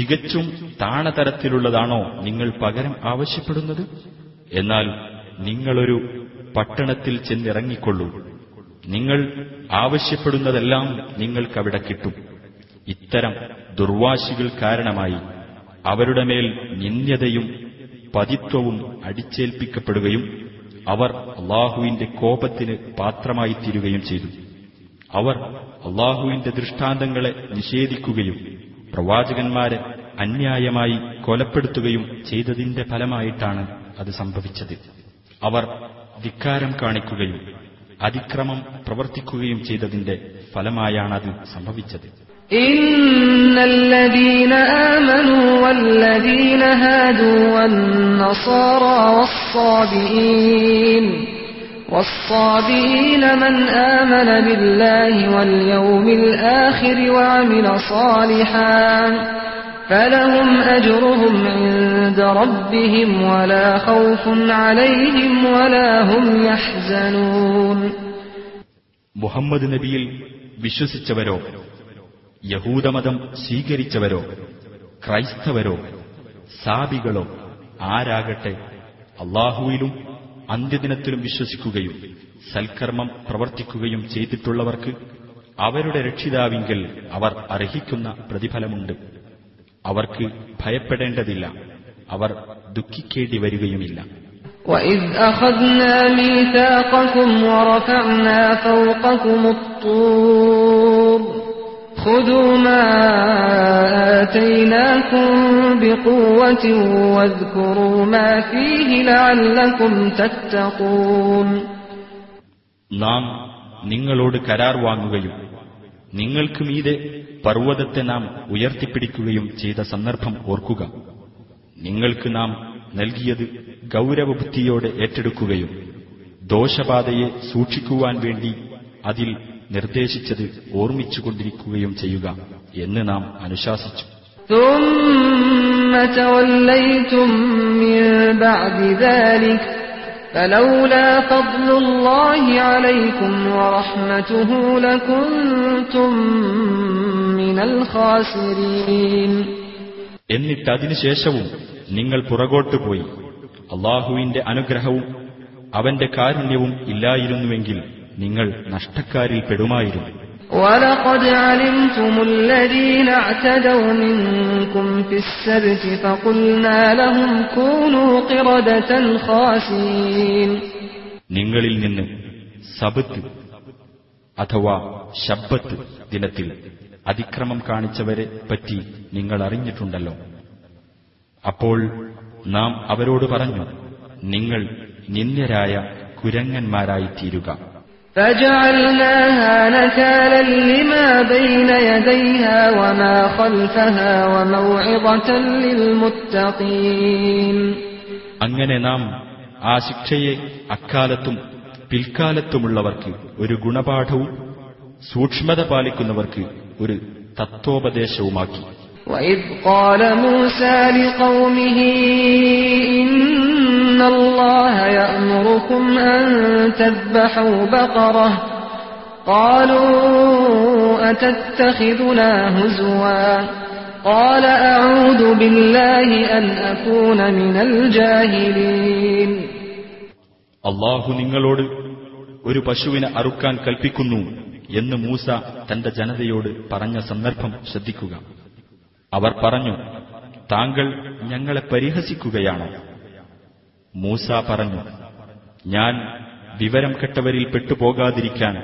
തികച്ചും താണതരത്തിലുള്ളതാണോ നിങ്ങൾ പകരം ആവശ്യപ്പെടുന്നത്? എന്നാൽ നിങ്ങളൊരു പട്ടണത്തിൽ ചെന്നിറങ്ങിക്കൊള്ളൂ. നിങ്ങൾ ആവശ്യപ്പെടുന്നതെല്ലാം നിങ്ങൾക്കവിടെ കിട്ടും. ഇത്തരം ദുർവാശികൾ കാരണമായി അവരുടെ മേൽ നിന്ദ്യതയും പതിത്വവും അടിച്ചേൽപ്പിക്കപ്പെടുകയും അവർ അള്ളാഹുവിന്റെ കോപത്തിന് പാത്രമായി തീരുകയും ചെയ്തു. അവർ അള്ളാഹുവിന്റെ ദൃഷ്ടാന്തങ്ങളെ നിഷേധിക്കുകയും പ്രവാചകന്മാരെ അന്യായമായി കൊലപ്പെടുത്തുകയും ചെയ്തതിന്റെ ഫലമായിട്ടാണ് അത് സംഭവിച്ചത്. അവർ ധിക്കാരം കാണിക്കുകയും അതിക്രമം പ്രവർത്തിക്കുകയും ചെയ്തതിന്റെ ഫലമായാണത് സംഭവിച്ചത്. إن الذين آمنوا والذين هادوا والنصارى والصابئين والصابئين من آمن بالله واليوم الآخر وعمل صالحا فلهم أجرهم عند ربهم ولا خوف عليهم ولا هم يحزنون മുഹമ്മദ് നബിയിൽ വിശ്വസിച്ചവരോ യഹൂദമതം സ്വീകരിച്ചവരോ ക്രൈസ്തവരോ സാബികളോ ആരാകട്ടെ അള്ളാഹുവിലും അന്ത്യദിനത്തിലും വിശ്വസിക്കുകയും സൽക്കർമ്മം പ്രവർത്തിക്കുകയും ചെയ്തിട്ടുള്ളവർക്ക് അവരുടെ രക്ഷിതാവിങ്കൽ അവർ അർഹിക്കുന്ന പ്രതിഫലമുണ്ട് അവർക്ക് ഭയപ്പെടേണ്ടതില്ല അവർ ദുഃഖിക്കേണ്ടി വരികയുമില്ല وإذ أخذنا ميثاقكم ورفعنا فوقكم الطور خذوا ما آتيناكم بقوة واذكروا ما فيه لعلكم تتقون നാം നിങ്ങളോട് കരാർ വാങ്ങുകയും നിങ്ങൾക്ക് മീതെ പർവ്വതത്തെ നാം ഉയർത്തിപ്പിടിക്കുകയും ചെയ്ത സന്ദർഭം ഓർക്കുക നിങ്ങൾക്ക് നാം നൽകിയത് ഗൗരവബുദ്ധിയോടെ ഏറ്റെടുക്കുകയും ദോഷബാധയെ സൂക്ഷിക്കുവാൻ വേണ്ടി അതിൽ നിർദ്ദേശിച്ചത് ഓർമ്മിച്ചുകൊണ്ടിരിക്കുകയും ചെയ്യുക എന്ന് നാം അനുശാസിച്ചു. എന്നിട്ടതിനുശേഷവും നിങ്ങൾ പുറകോട്ടു പോയി. അള്ളാഹുവിന്റെ അനുഗ്രഹവും അവന്റെ കാരുണ്യവും ഇല്ലായിരുന്നുവെങ്കിൽ നിങ്ങൾ നഷ്ടക്കാരിൽ പെടുമായിരുന്നു ولقد علمتم الذين اعتدوا منكم في السبت فقلنا لهم كونوا قردة خاسئين നിങ്ങളിൽ നിന്ന് സബത്ത് അഥവാ ശബ്ബത്ത് ദിനത്തിൽ അതിക്രമം കാണിച്ചവരെ പറ്റി നിങ്ങൾ അറിഞ്ഞിട്ടുണ്ടല്ലോ അപ്പോൾ നാം അവരോട് പറഞ്ഞു നിങ്ങൾ നിന്ദ്യരായ കുരങ്ങന്മാരായി തീരുക فجعلناها نكالا لما بين يديها وما خلفها وموعظة للمتقين അങ്ങനെ നാം ആ ശിക്ഷയെ അക്കാലത്തും പിൽക്കാലത്തുമുള്ളവർക്ക് ഒരു ഗുണപാഠവും സൂക്ഷ്മത പാലിക്കുന്നവർക്ക് ഒരു തത്വോപദേശവുമാക്കി وإذ قال موسى لقومه إن الله يأمركم أن تذبحوا بقرة قالوا أتتخذنا هزوا قال أعوذ بالله أن أكون من الجاهلين അള്ളാഹു നിങ്ങളോട് ഒരു പശുവിനെ അറുക്കാൻ കൽപ്പിക്കുന്നു എന്ന് മൂസ തന്റെ ജനതയോട് പറഞ്ഞ സന്ദർഭം ശ്രദ്ധിക്കുക അവർ പറഞ്ഞു താങ്കൾ ഞങ്ങളെ പരിഹസിക്കുകയാണോ മൂസ പറഞ്ഞു ഞാൻ വിവരം കെട്ടവരിൽ പെട്ടുപോകാതിരിക്കാൻ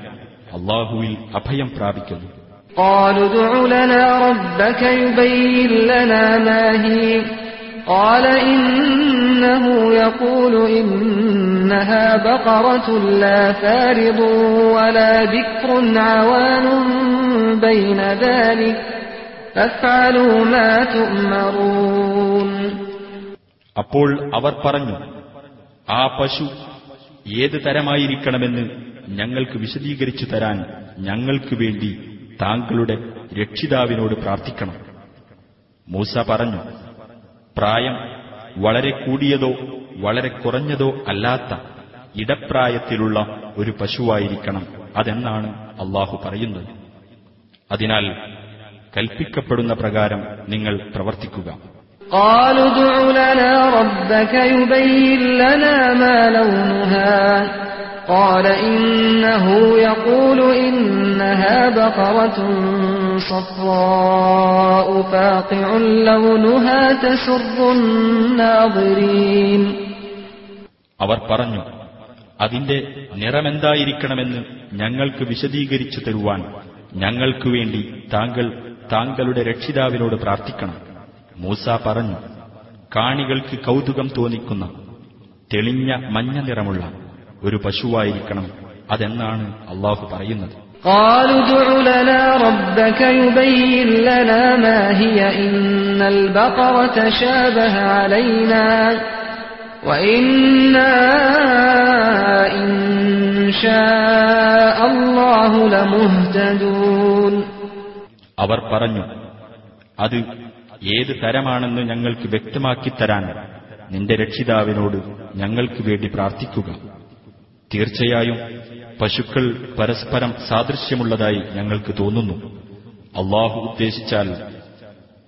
അള്ളാഹുവിൽ അഭയം പ്രാപിക്കുന്നു قالوا ادع لنا ربك يبين لنا ما هي قال إنه يقول إنها بقرة لا فارض ولا بكر عوان بين ذلك فافعلوا ما تؤمرون അപ്പോൾ അവർ പറഞ്ഞു ആ പശു ഏത് തരമായിരിക്കണമെന്ന് ഞങ്ങൾക്ക് വിശദീകരിച്ചു തരാൻ ഞങ്ങൾക്ക് വേണ്ടി താങ്കളുടെ രക്ഷിതാവിനോട് പ്രാർത്ഥിക്കണം. മൂസ പറഞ്ഞു പ്രായം വളരെ കൂടിയതോ വളരെ കുറഞ്ഞതോ അല്ലാത്ത ഇടപ്രായത്തിലുള്ള ഒരു പശുവായിരിക്കണം അതെന്നാണ് അള്ളാഹു പറയുന്നത്. അതിനാൽ കൽപ്പിക്കപ്പെടുന്ന പ്രകാരം നിങ്ങൾ പ്രവർത്തിക്കുക. قالوا ادع لنا ربك يبين لنا ما لونها قال إنه يقول إنها بقرة صفراء فاقع لونها تسر الناظرين അവർ പറഞ്ഞു അതിന്റെ നിറമെന്തായിരിക്കണമെന്ന് ഞങ്ങൾക്ക് വിശദീകരിച്ചു തരുവാൻ ഞങ്ങൾക്കു വേണ്ടി താങ്കൾ താങ്കളുടെ രക്ഷിതാവിനോട് പ്രാർത്ഥിക്കണം മൂസ പറഞ്ഞു കാണികൾക്ക് കൗതുകം തോന്നിക്കുന്ന തെളിഞ്ഞ മഞ്ഞ നിറമുള്ള ഒരു പശുവായിരിക്കണം അതെന്നാണ് അള്ളാഹു പറയുന്നത് قالوا ادع لنا ربك يبين لنا ما هي إن البقرة شابه علينا وإنا إن شاء الله لمهتدون അവർ പറഞ്ഞു അത് ഏത് തരമാണെന്ന് ഞങ്ങൾക്ക് വ്യക്തമാക്കി തരാൻ നിന്റെ രക്ഷിതാവിനോട് ഞങ്ങൾക്ക് വേണ്ടി പ്രാർത്ഥിക്കുക. തീർച്ചയായും പശുക്കൾ പരസ്പരം സാദൃശ്യമുള്ളതായി ഞങ്ങൾക്ക് തോന്നുന്നു. അള്ളാഹു ഉദ്ദേശിച്ചാൽ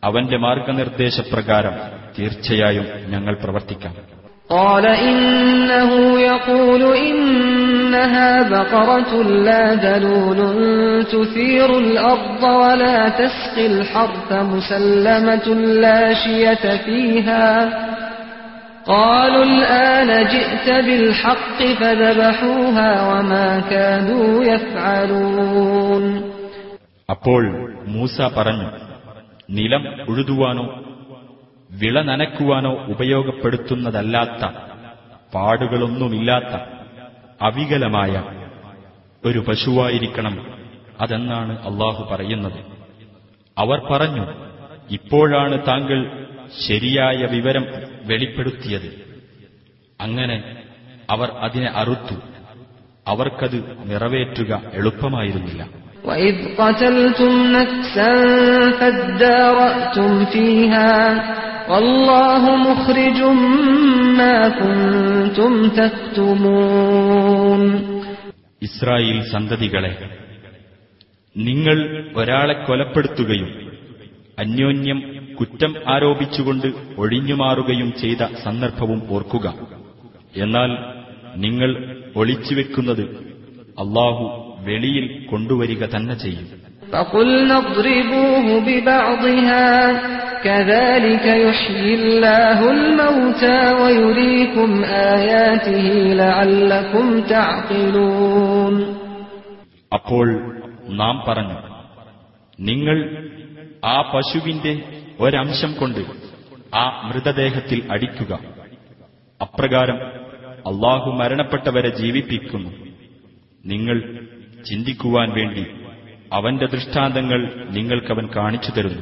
അവന്റെ മാർഗനിർദ്ദേശപ്രകാരം തീർച്ചയായും ഞങ്ങൾ പ്രവർത്തിക്കാം. قال إنه يقول إنها بقرة لا ذلول تثير الأرض ولا تسقي الحرث مسلمة لا شية فيها قالوا الآن جئت بالحق فذبحوها وما كانوا يفعلون അപ്പോൾ മൂസ പറഞ്ഞു നിലം ഉഴുതുവാനോ വിള നനയ്ക്കുവാനോ ഉപയോഗപ്പെടുത്തുന്നതല്ലാത്ത പാടുകളൊന്നുമില്ലാത്ത അവികലമായ ഒരു പശുവായിരിക്കണം അതെന്നാണ് അള്ളാഹു പറയുന്നത് അവർ പറഞ്ഞു ഇപ്പോഴാണ് താങ്കൾ ശരിയായ വിവരം വെളിപ്പെടുത്തിയത് അങ്ങനെ അവർ അതിനെ അറുത്തു അവർക്കത് നിറവേറ്റുക എളുപ്പമായിരുന്നില്ല وإذ قتلتم نفسا فادارأتم فيها ഇസ്രായേൽ സന്തതികളെ നിങ്ങൾ ഒരാളെ കൊലപ്പെടുത്തുകയും അന്യോന്യം കുറ്റം ആരോപിച്ചുകൊണ്ട് ഒഴിഞ്ഞുമാറുകയും ചെയ്ത സന്ദർഭവും ഓർക്കുക. എന്നാൽ നിങ്ങൾ ഒളിച്ചുവെക്കുന്നത് അള്ളാഹു വെളിയിൽ കൊണ്ടുവരിക തന്നെ ചെയ്യും. كذلك يحيي الله الموتى ويريكم آياته لعلكم تعقلون അപ്പോൾ നാം പറഞ്ഞു നിങ്ങൾ ആ പശുവിന്റെ ഒരംശം കൊണ്ട് ആ മൃതദേഹത്തിൽ അടിക്കുക അപ്രകാരം അള്ളാഹു മരണപ്പെട്ടവരെ ജീവിപ്പിക്കുന്നു നിങ്ങൾ ചിന്തിക്കുവാൻ വേണ്ടി അവന്റെ ദൃഷ്ടാന്തങ്ങൾ നിങ്ങൾക്കവൻ കാണിച്ചു തരുന്നു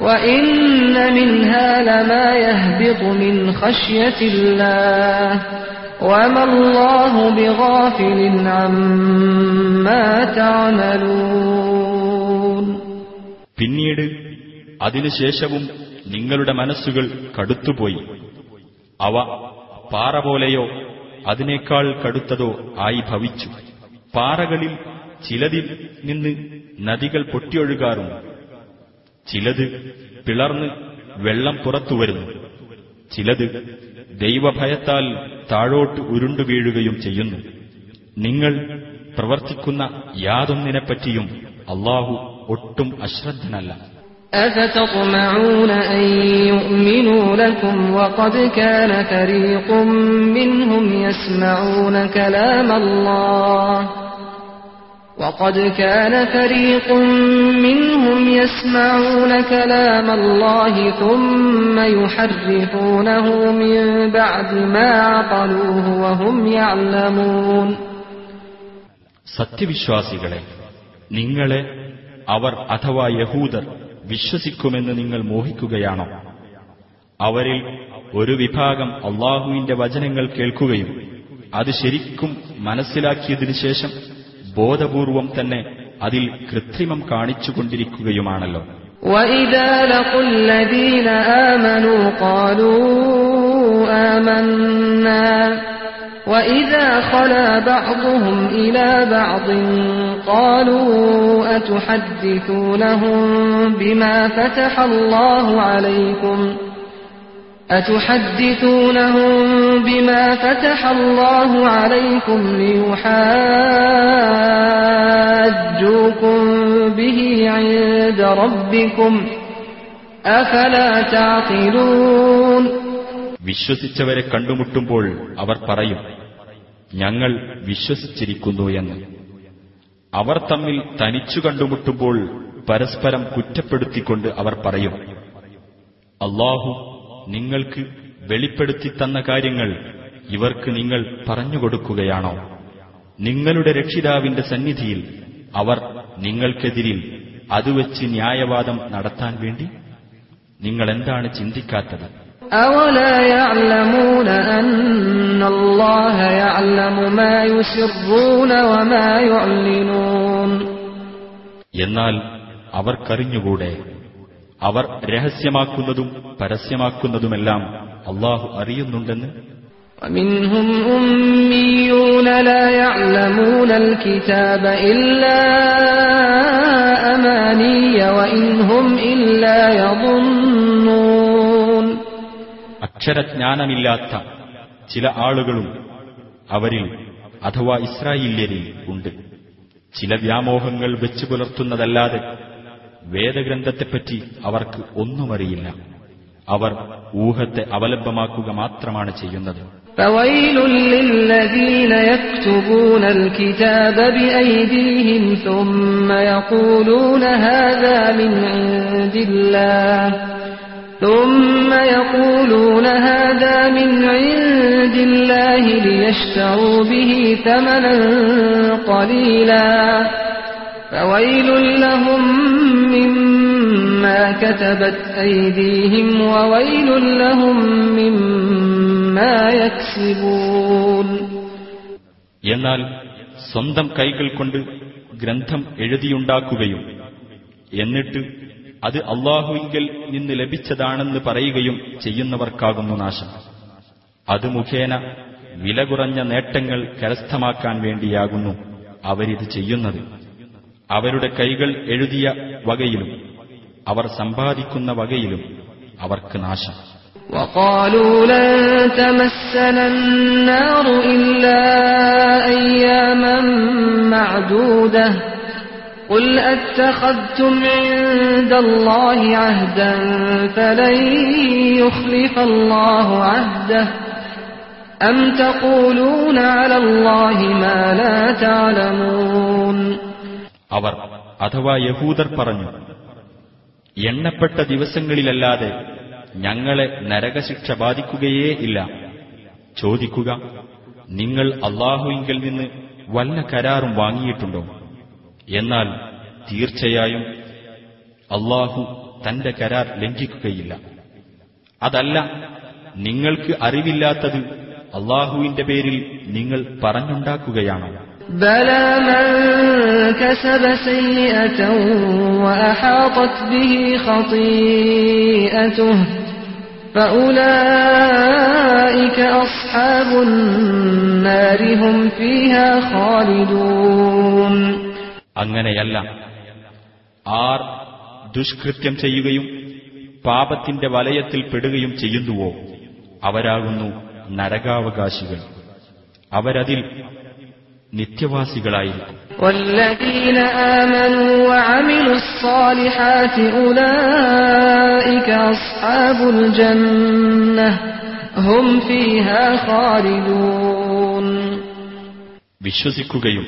وإن منها لما يهبط من خشية الله وما الله بغافل عما تعملون പിന്നീട് അതിനുശേഷവും നിങ്ങളുടെ മനസ്സുകൾ കടുത്തുപോയി അവ പാറ പോലെയോ അതിനേക്കാൾ കടുത്തതോ ആയി ഭവിച്ചു പാറകളിൽ ചിലതിൽ നിന്ന് നദികൾ പൊട്ടിയൊഴുകാറുണ്ട് ചിലത് പിളർന്ന് വെള്ളം പുറത്തുവരുന്നു ചിലത് ദൈവഭയത്താൽ താഴോട്ട് ഉരുണ്ടു വീഴുകയും ചെയ്യുന്നു നിങ്ങൾ പ്രവർത്തിക്കുന്ന യാതൊന്നിനെപ്പറ്റിയും അള്ളാഹു ഒട്ടും അശ്രദ്ധനല്ല أفتطمعون أن يؤمنوا لكم وقد كان فريق منهم يسمعون كلام الله وقد كان فريق منهم يسمعون كلام الله ثم يحرفونه من بعد ما عقلوه وهم يعلمون സത്യവിശ്വാസികളെ നിങ്ങളെ അവർ അഥവാ യഹൂദർ വിശ്വസിക്കുമെന്ന് നിങ്ങൾ മോഹിക്കുകയാണോ അവരിൽ ഒരു വിഭാഗം അള്ളാഹുവിന്റെ വചനങ്ങൾ കേൾക്കുകയും അത് ശരിക്കും മനസ്സിലാക്കിയതിനു ശേഷം ബോധപൂർവം തന്നെ അതിൽ കൃത്രിമം കാണിച്ചുകൊണ്ടിരിക്കുകയുമാണല്ലോ وَإِذَا لَقُوا الَّذِينَ آمَنُوا قَالُوا آمَنَّا وَإِذَا خَلَا بَعْضُهُمْ إِلَى بَعْضٍ قَالُوا أَتُحَدِّثُونَهُم بِمَا فَتَحَ اللَّهُ عَلَيْكُمْ أتحدثونهم بما فتح الله عليكم ليحاجوكم به عند ربكم أفلا تعقلون വിശ്വസിച്ചവരെ കണ്ടുമുട്ടുമ്പോൾ അവർ പറയും ഞങ്ങൾ വിശ്വസിച്ചിരിക്കുന്നു എന്ന് അവർ തമ്മിൽ തനിച്ചു കണ്ടുമുട്ടുമ്പോൾ പരസ്പരം കുറ്റപ്പെടുത്തിക്കൊണ്ട് അവർ പറയും അള്ളാഹു നിങ്ങൾക്ക് വെളിപ്പെടുത്തി തന്ന കാര്യങ്ങൾ ഇവർക്ക് നിങ്ങൾ പറഞ്ഞുകൊടുക്കുകയാണോ നിങ്ങളുടെ രക്ഷിതാവിന്റെ സന്നിധിയിൽ അവർ നിങ്ങൾക്കെതിരിൽ അതുവെച്ച് ന്യായവാദം നടത്താൻ വേണ്ടി? നിങ്ങൾ എന്താണ് ചിന്തിക്കാത്തത്? എന്നാൽ അവർക്കറിഞ്ഞുകൂടെ അവർ രഹസ്യമാക്കുന്നതും പരസ്യമാക്കുന്നതുമെല്ലാം അള്ളാഹു അറിയുന്നുണ്ടെന്ന് ومنهم أميون لا يعلمون الكتاب إلا أماني وإن هم إلا يظنون അക്ഷരജ്ഞാനമില്ലാത്ത ചില ആളുകളും അവരിൽ അഥവാ ഇസ്രായേല്യരിൽ ഉണ്ട് ചില വ്യാമോഹങ്ങൾ വെച്ചു പുലർത്തുന്നതല്ലാതെ വേദഗ്രന്ഥത്തെപ്പറ്റി അവർക്ക് ഒന്നുമറിയില്ല അവർ ഊഹത്തെ അവലംബമാക്കുക മാത്രമാണ് ചെയ്യുന്നത് فويل للذين يكتبون الكتاب بأيديهم ثم يقولون هذا من عند الله ثم يقولون هذا من عند الله ليشتروا به ثمنا قليلا എന്നാൽ സ്വന്തം കൈകൾ കൊണ്ട് ഗ്രന്ഥം എഴുതിയുണ്ടാക്കുകയും എന്നിട്ട് അത് അള്ളാഹുവിങ്കിൽ നിന്ന് ലഭിച്ചതാണെന്ന് പറയുകയും ചെയ്യുന്നവർക്കാകുന്നു നാശം. അത് മുഖേന വില കുറഞ്ഞ നേട്ടങ്ങൾ കരസ്ഥമാക്കാൻ വേണ്ടിയാകുന്നു അവരിത് ചെയ്യുന്നത്. അവരുടെ കൈകൾ എഴുതിയ വകയിലും അവർ സമ്പാദിക്കുന്ന വകയിലും അവർക്ക് നാശം وقالوا لن تمسنا النار إلا أياما معدودة قل أتخذتم عند الله عهدا فلن يخلف الله عهده أم تقولون على الله ما لا تعلمون അവർ അഥവാ യഹൂദർ പറഞ്ഞു എണ്ണപ്പെട്ട ദിവസങ്ങളിലല്ലാതെ ഞങ്ങളെ നരകശിക്ഷ ബാധിക്കുകയേ ഇല്ല. ചോദിക്കുക നിങ്ങൾ അള്ളാഹുവിങ്കിൽ നിന്ന് വല്ല കരാറും വാങ്ങിയിട്ടുണ്ടോ? എന്നാൽ തീർച്ചയായും അള്ളാഹു തന്റെ കരാർ ലംഘിക്കുകയില്ല. അതല്ല നിങ്ങൾക്ക് അറിവില്ലാത്തത് അള്ളാഹുവിന്റെ പേരിൽ നിങ്ങൾ പറഞ്ഞുണ്ടാക്കുകയാണോ? بلى من كسب سيئة وأحاطت به خطيئته فأولئك أصحاب النار هم فيها خالدون അങ്ങനെയല്ല ആർ ദുഷ്കൃത്യം ചെയ്യുകയും പാപത്തിന്റെ വലയത്തിൽ പെടുകയും ചെയ്യുന്നുവോ അവരാകുന്നു നരകാവകാശികൾ അവരതിൽ നിത്യവാസികളായിരിക്കും. വിശ്വസിക്കുകയും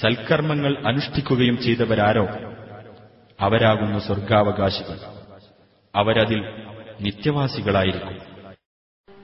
സൽക്കർമ്മങ്ങൾ അനുഷ്ഠിക്കുകയും ചെയ്തവരാരോ? അവരാകുന്ന സ്വർഗാവകാശികൾ. അവരതിൽ നിത്യവാസികളായിരിക്കും.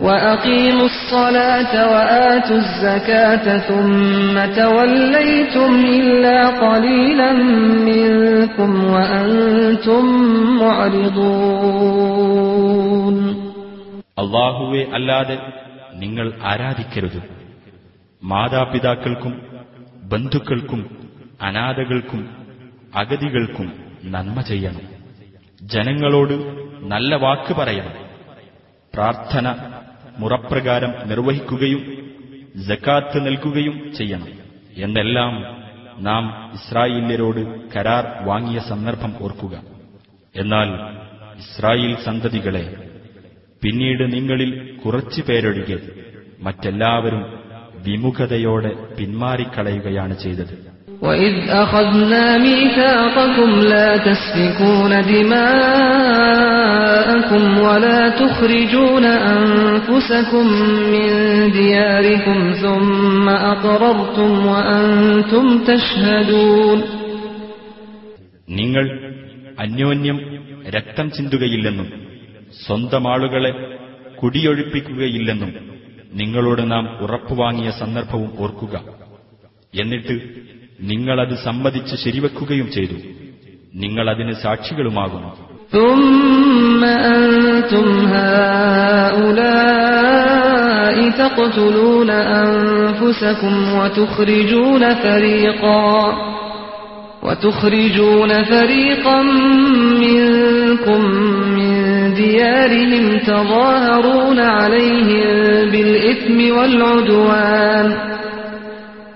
وأقيموا الصلاة وآتوا الزكاة ثم توليتم إلا قليلا منكم وأنتم معرضون അള്ളാഹുവെ അല്ലാതെ നിങ്ങൾ ആരാധിക്കരുത് മാതാപിതാക്കൾക്കും ബന്ധുക്കൾക്കും അനാഥകൾക്കും അഗതികൾക്കും നന്മ ചെയ്യണം ജനങ്ങളോട് നല്ല വാക്ക് പറയണം പ്രാർത്ഥന മുറപ്രകാരം നിർവഹിക്കുകയും ജക്കാത്ത് നൽകുകയും ചെയ്യണം. എന്നെല്ലാം നാം ഇസ്രായേല്യരോട് കരാർ വാങ്ങിയ സന്ദർഭം ഓർക്കുക. എന്നാൽ ഇസ്രായേൽ സന്തതികളെ പിന്നീട് നിങ്ങളിൽ കുറച്ചു പേരൊഴികെ മറ്റെല്ലാവരും വിമുഖതയോടെ പിന്മാറിക്കളയുകയാണ് ചെയ്തത്. وإذ أخذنا ميثاقكم لا تسفكون دماءكم ولا تخرجون أنفسكم من دياركم ثم أقررتم وأنتم تشهدون നിങ്ങൾ അന്യോന്യം രക്തം ചിന്തുകയില്ലെന്നും സ്വന്തം ആളുകളെ കുടിയൊഴിപ്പിക്കുകയില്ലെന്നും നിങ്ങളോട് നാം ഉറപ്പുവാങ്ങിയ സന്ദർഭവും ഓർക്കുക എന്നിട്ട് നിങ്ങളത് സമ്മതിച്ച് ശരിവെക്കുകയും ചെയ്തു നിങ്ങൾ അതിന് സാക്ഷികളുമാകുന്നു ثم أنتم هؤلاء تقتلون أنفسكم وتخرجون فريقا وتخرجون فريقا منكم من ديارهم تظاهرون عليهم بالإثم والعدوان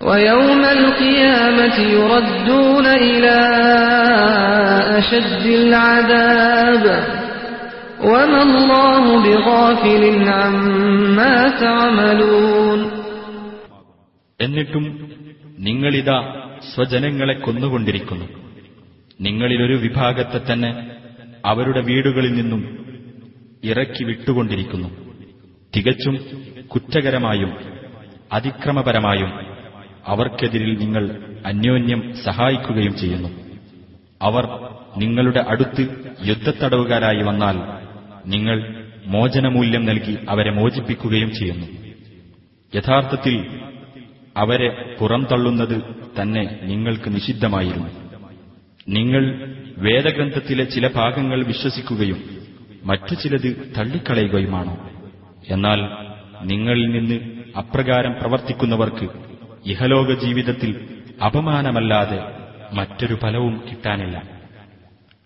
ويوم القيامة يردون إلى أشد العذاب وما الله بغافل عما تعملون എന്നിട്ടും നിങ്ങളിതാ സ്വജനങ്ങളെ കൊന്നുകൊണ്ടിരിക്കുന്നു നിങ്ങളിലൊരു വിഭാഗത്തെ തന്നെ അവരുടെ വീടുകളിൽ നിന്നും ഇറക്കി വിട്ടുകൊണ്ടിരിക്കുന്നു തികച്ചും കുറ്റകരമായും അതിക്രമപരമായും അവർക്കെതിരിൽ നിങ്ങൾ അന്യോന്യം സഹായിക്കുകയും ചെയ്യുന്നു. അവർ നിങ്ങളുടെ അടുത്ത് യുദ്ധത്തടവുകാരായി വന്നാൽ നിങ്ങൾ മോചനമൂല്യം നൽകി അവരെ മോചിപ്പിക്കുകയും ചെയ്യുന്നു. യഥാർത്ഥത്തിൽ അവരെ പുറംതള്ളുന്നത് തന്നെ നിങ്ങൾക്ക് നിഷിദ്ധമായിരുന്നു. നിങ്ങൾ വേദഗ്രന്ഥത്തിലെ ചില ഭാഗങ്ങൾ വിശ്വസിക്കുകയും മറ്റു ചിലത് തള്ളിക്കളയുകയുമാണോ? എന്നാൽ നിങ്ങളിൽ നിന്ന് അപ്രകാരം പ്രവർത്തിക്കുന്നവർക്ക് ഇഹലോക ജീവിതത്തിൽ അപമാനമല്ലാതെ മറ്റൊരു ഫലവും കിട്ടാനില്ല.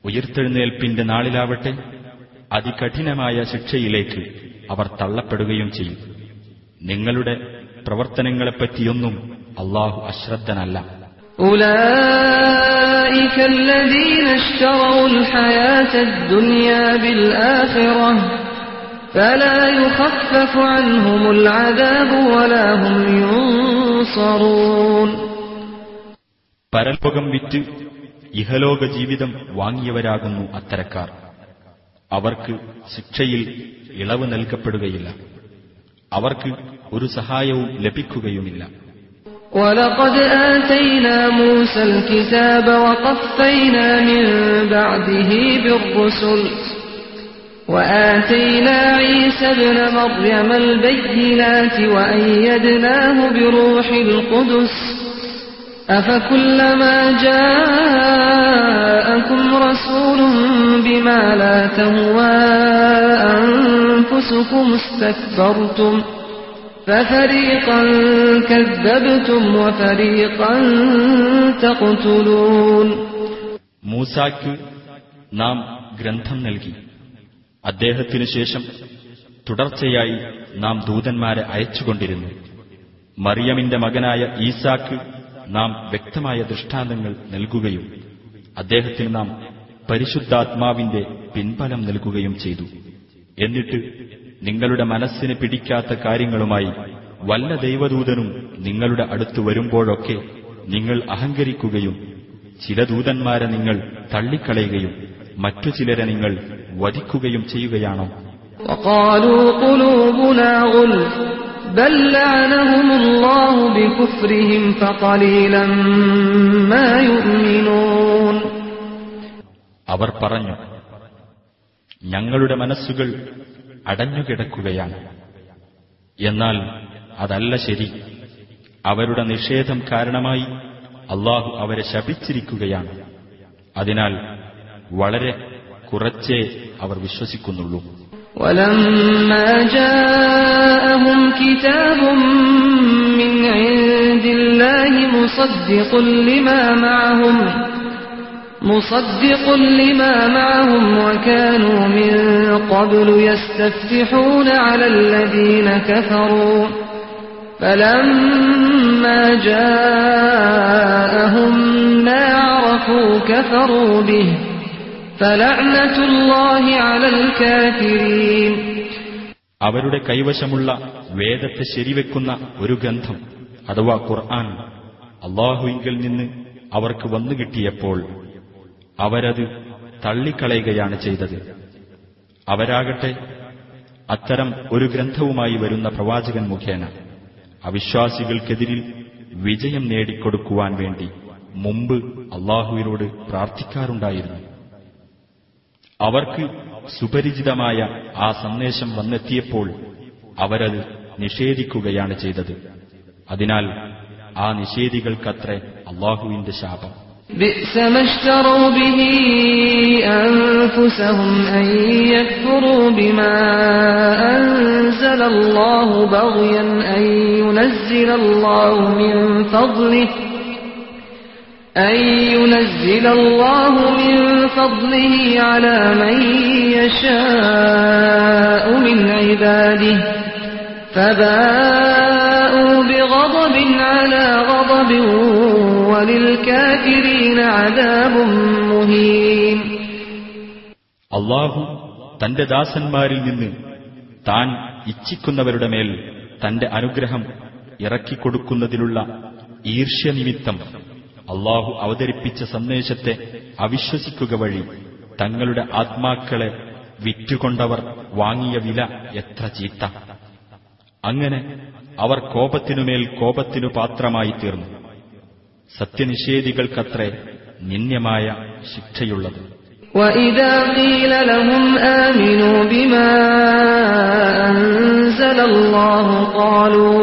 ഉയർത്തെഴുന്നേൽപ്പിന്റെ നാളിലാവട്ടെ അതികഠിനമായ ശിക്ഷയിലേക്ക് അവർ തള്ളപ്പെടുകയും ചെയ്യും. നിങ്ങളുടെ പ്രവർത്തനങ്ങളെപ്പറ്റിയൊന്നും അള്ളാഹു അശ്രദ്ധനല്ല. ഉലീന പരലോകം വിറ്റ് ഇഹലോക ജീവിതം വാങ്ങിയവരാകുന്നു അത്തരക്കാർ അവർക്ക് ശിക്ഷയിൽ ഇളവ് നൽകപ്പെടുകയില്ല അവർക്ക് ഒരു സഹായവും ലഭിക്കുകയുമില്ല ولقد آتينا موسى الكتاب وقفينا من بعده بالرسل وآتينا عيسى ابن مريم البينات وأيدناه بروح القدس أفكلما جاءكم رسول بما لا تهوى أنفسكم استكبرتم ففريقا كذبتم وفريقا تقتلون മൂസായ്ക്ക് നാം ഗ്രന്ഥം നൽകി അദ്ദേഹത്തിനു ശേഷം തുടർച്ചയായി നാം ദൂതന്മാരെ അയച്ചുകൊണ്ടിരുന്നു. മറിയമിന്റെ മകനായ ഈസാക്ക് നാം വ്യക്തമായ ദൃഷ്ടാന്തങ്ങൾ നൽകുകയും അദ്ദേഹത്തിന് നാം പരിശുദ്ധാത്മാവിന്റെ പിൻബലം നൽകുകയും ചെയ്തു. എന്നിട്ട് നിങ്ങളുടെ മനസ്സിന് പിടിക്കാത്ത കാര്യങ്ങളുമായി വല്ല ദൈവദൂതനും നിങ്ങളുടെ അടുത്ത് വരുമ്പോഴൊക്കെ നിങ്ങൾ അഹങ്കരിക്കുകയും ചില ദൂതന്മാരെ നിങ്ങൾ തള്ളിക്കളയുകയും മറ്റു ചിലരെ നിങ്ങൾ വധിക്കുകയും ചെയ്യുകയാണോ? അവർ പറഞ്ഞു ഞങ്ങളുടെ മനസ്സുകൾ അടഞ്ഞുകിടക്കുകയാണ്. എന്നാൽ അതല്ല ശരി. അവരുടെ നിഷേധം കാരണമായി അള്ളാഹു അവരെ ശപിച്ചിരിക്കുകയാണ്. അതിനാൽ വളരെ കുറച്ചേ അവർ വിശ്വസിക്കുന്നുള്ളൂ ولما جاءهم كتاب من عند الله مصدق لما معهم مصدق لما معهم وكانوا من قبل يستفتحون على الذين كفروا فلما جاءهم ما عرفوا كفروا به അവരുടെ കൈവശമുള്ള വേദത്തെ ശരിവെക്കുന്ന ഒരു ഗ്രന്ഥം അഥവാ ഖുർആൻ അള്ളാഹുവിങ്കിൽ നിന്ന് അവർക്ക് വന്നു കിട്ടിയപ്പോൾ അവരത് തള്ളിക്കളയുകയാണ് ചെയ്തത്. അവരാകട്ടെ അത്തരം ഒരു ഗ്രന്ഥവുമായി വരുന്ന പ്രവാചകൻ മുഖേന അവിശ്വാസികൾക്കെതിരിൽ വിജയം നേടിക്കൊടുക്കുവാൻ വേണ്ടി മുമ്പ് അള്ളാഹുവിനോട് പ്രാർത്ഥിക്കാറുണ്ടായിരുന്നു. അവർക്ക് സുപരിചിതമായ ആ സന്ദേശം വന്നെത്തിയപ്പോൾ അവരത് നിഷേധിക്കുകയാണ് ചെയ്തത്. അതിനാൽ ആ നിഷേധികൾക്കത്രേ അള്ളാഹുവിന്റെ ശാപം. ബിസമഷ്തറൂ ബിഹി അൻഫുസഹും അൻ ബിമാ അൻസലല്ലാഹു അൻ മിൻ أن ينزل الله من فضله على من يشاء من عباده فباءوا بغضب على غضب وللكافرين عذاب مهين അള്ളാഹു തന്റെ ദാസന്മാരിൽ നിന്ന് താൻ ഇച്ഛിക്കുന്നവരുടെ മേൽ തന്റെ അനുഗ്രഹം ഇറക്കിക്കൊടുക്കുന്നതിലുള്ള ഈർഷ്യനിമിത്തം അള്ളാഹു അവതരിപ്പിച്ച സന്ദേശത്തെ അവിശ്വസിക്കുക വഴി തങ്ങളുടെ ആത്മാക്കളെ വിറ്റുകൊണ്ടവർ വാങ്ങിയ വില എത്ര ചീത്ത അങ്ങനെ അവർ കോപത്തിനുമേൽ കോപത്തിനു പാത്രമായി തീർന്നു സത്യനിഷേധികൾക്കത്രേ നിന്ദ്യമായ ശിക്ഷയുള്ളത് وإذا قيل لهم آمنوا بما أنزل الله قالوا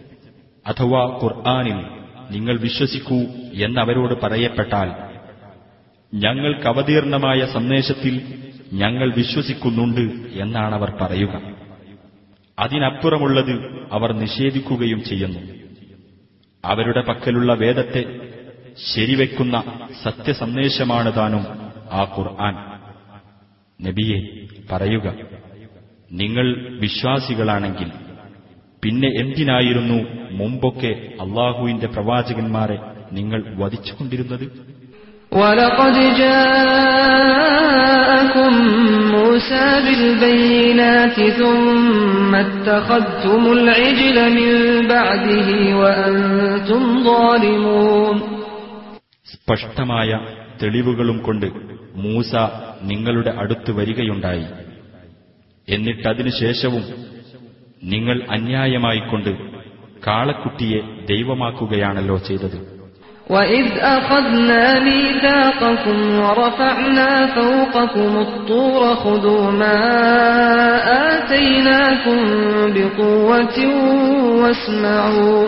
അഥവാ ഖുർആാനിൽ നിങ്ങൾ വിശ്വസിക്കൂ എന്നവരോട് പറയപ്പെട്ടാൽ ഞങ്ങൾക്ക് അവതീർണമായ സന്ദേശത്തിൽ ഞങ്ങൾ വിശ്വസിക്കുന്നുണ്ട് എന്നാണവർ പറയുക. അതിനപ്പുറമുള്ളത് അവർ നിഷേധിക്കുകയും ചെയ്യുന്നു. അവരുടെ പക്കലുള്ള വേദത്തെ ശരിവെക്കുന്ന സത്യസന്ദേശമാണ് താനും ആ ഖുർആൻ. നബിയെ പറയുക നിങ്ങൾ വിശ്വാസികളാണെങ്കിൽ പിന്നെ എന്തിനായിരുന്നു മുമ്പൊക്കെ അള്ളാഹുവിന്റെ പ്രവാചകന്മാരെ നിങ്ങൾ വധിച്ചുകൊണ്ടിരുന്നത് ولقد جاءكم موسى بالبينات ثم اتخذتم العجل من بعده وأنتم ظالمون സ്പഷ്ടമായ തെളിവുകളും കൊണ്ട് മൂസ നിങ്ങളുടെ അടുത്ത് വരികയുണ്ടായി എന്നിട്ടതിനുശേഷവും നിങ്ങൾ അന്യായമായിക്കൊണ്ട് കാളക്കുട്ടിയെ ദൈവമാക്കുകയാണല്ലോ ചെയ്തത് وإذ أخذنا ميثاقكم ورفعنا فوقكم الطور خذوا ما آتيناكم بقوة واسمعوا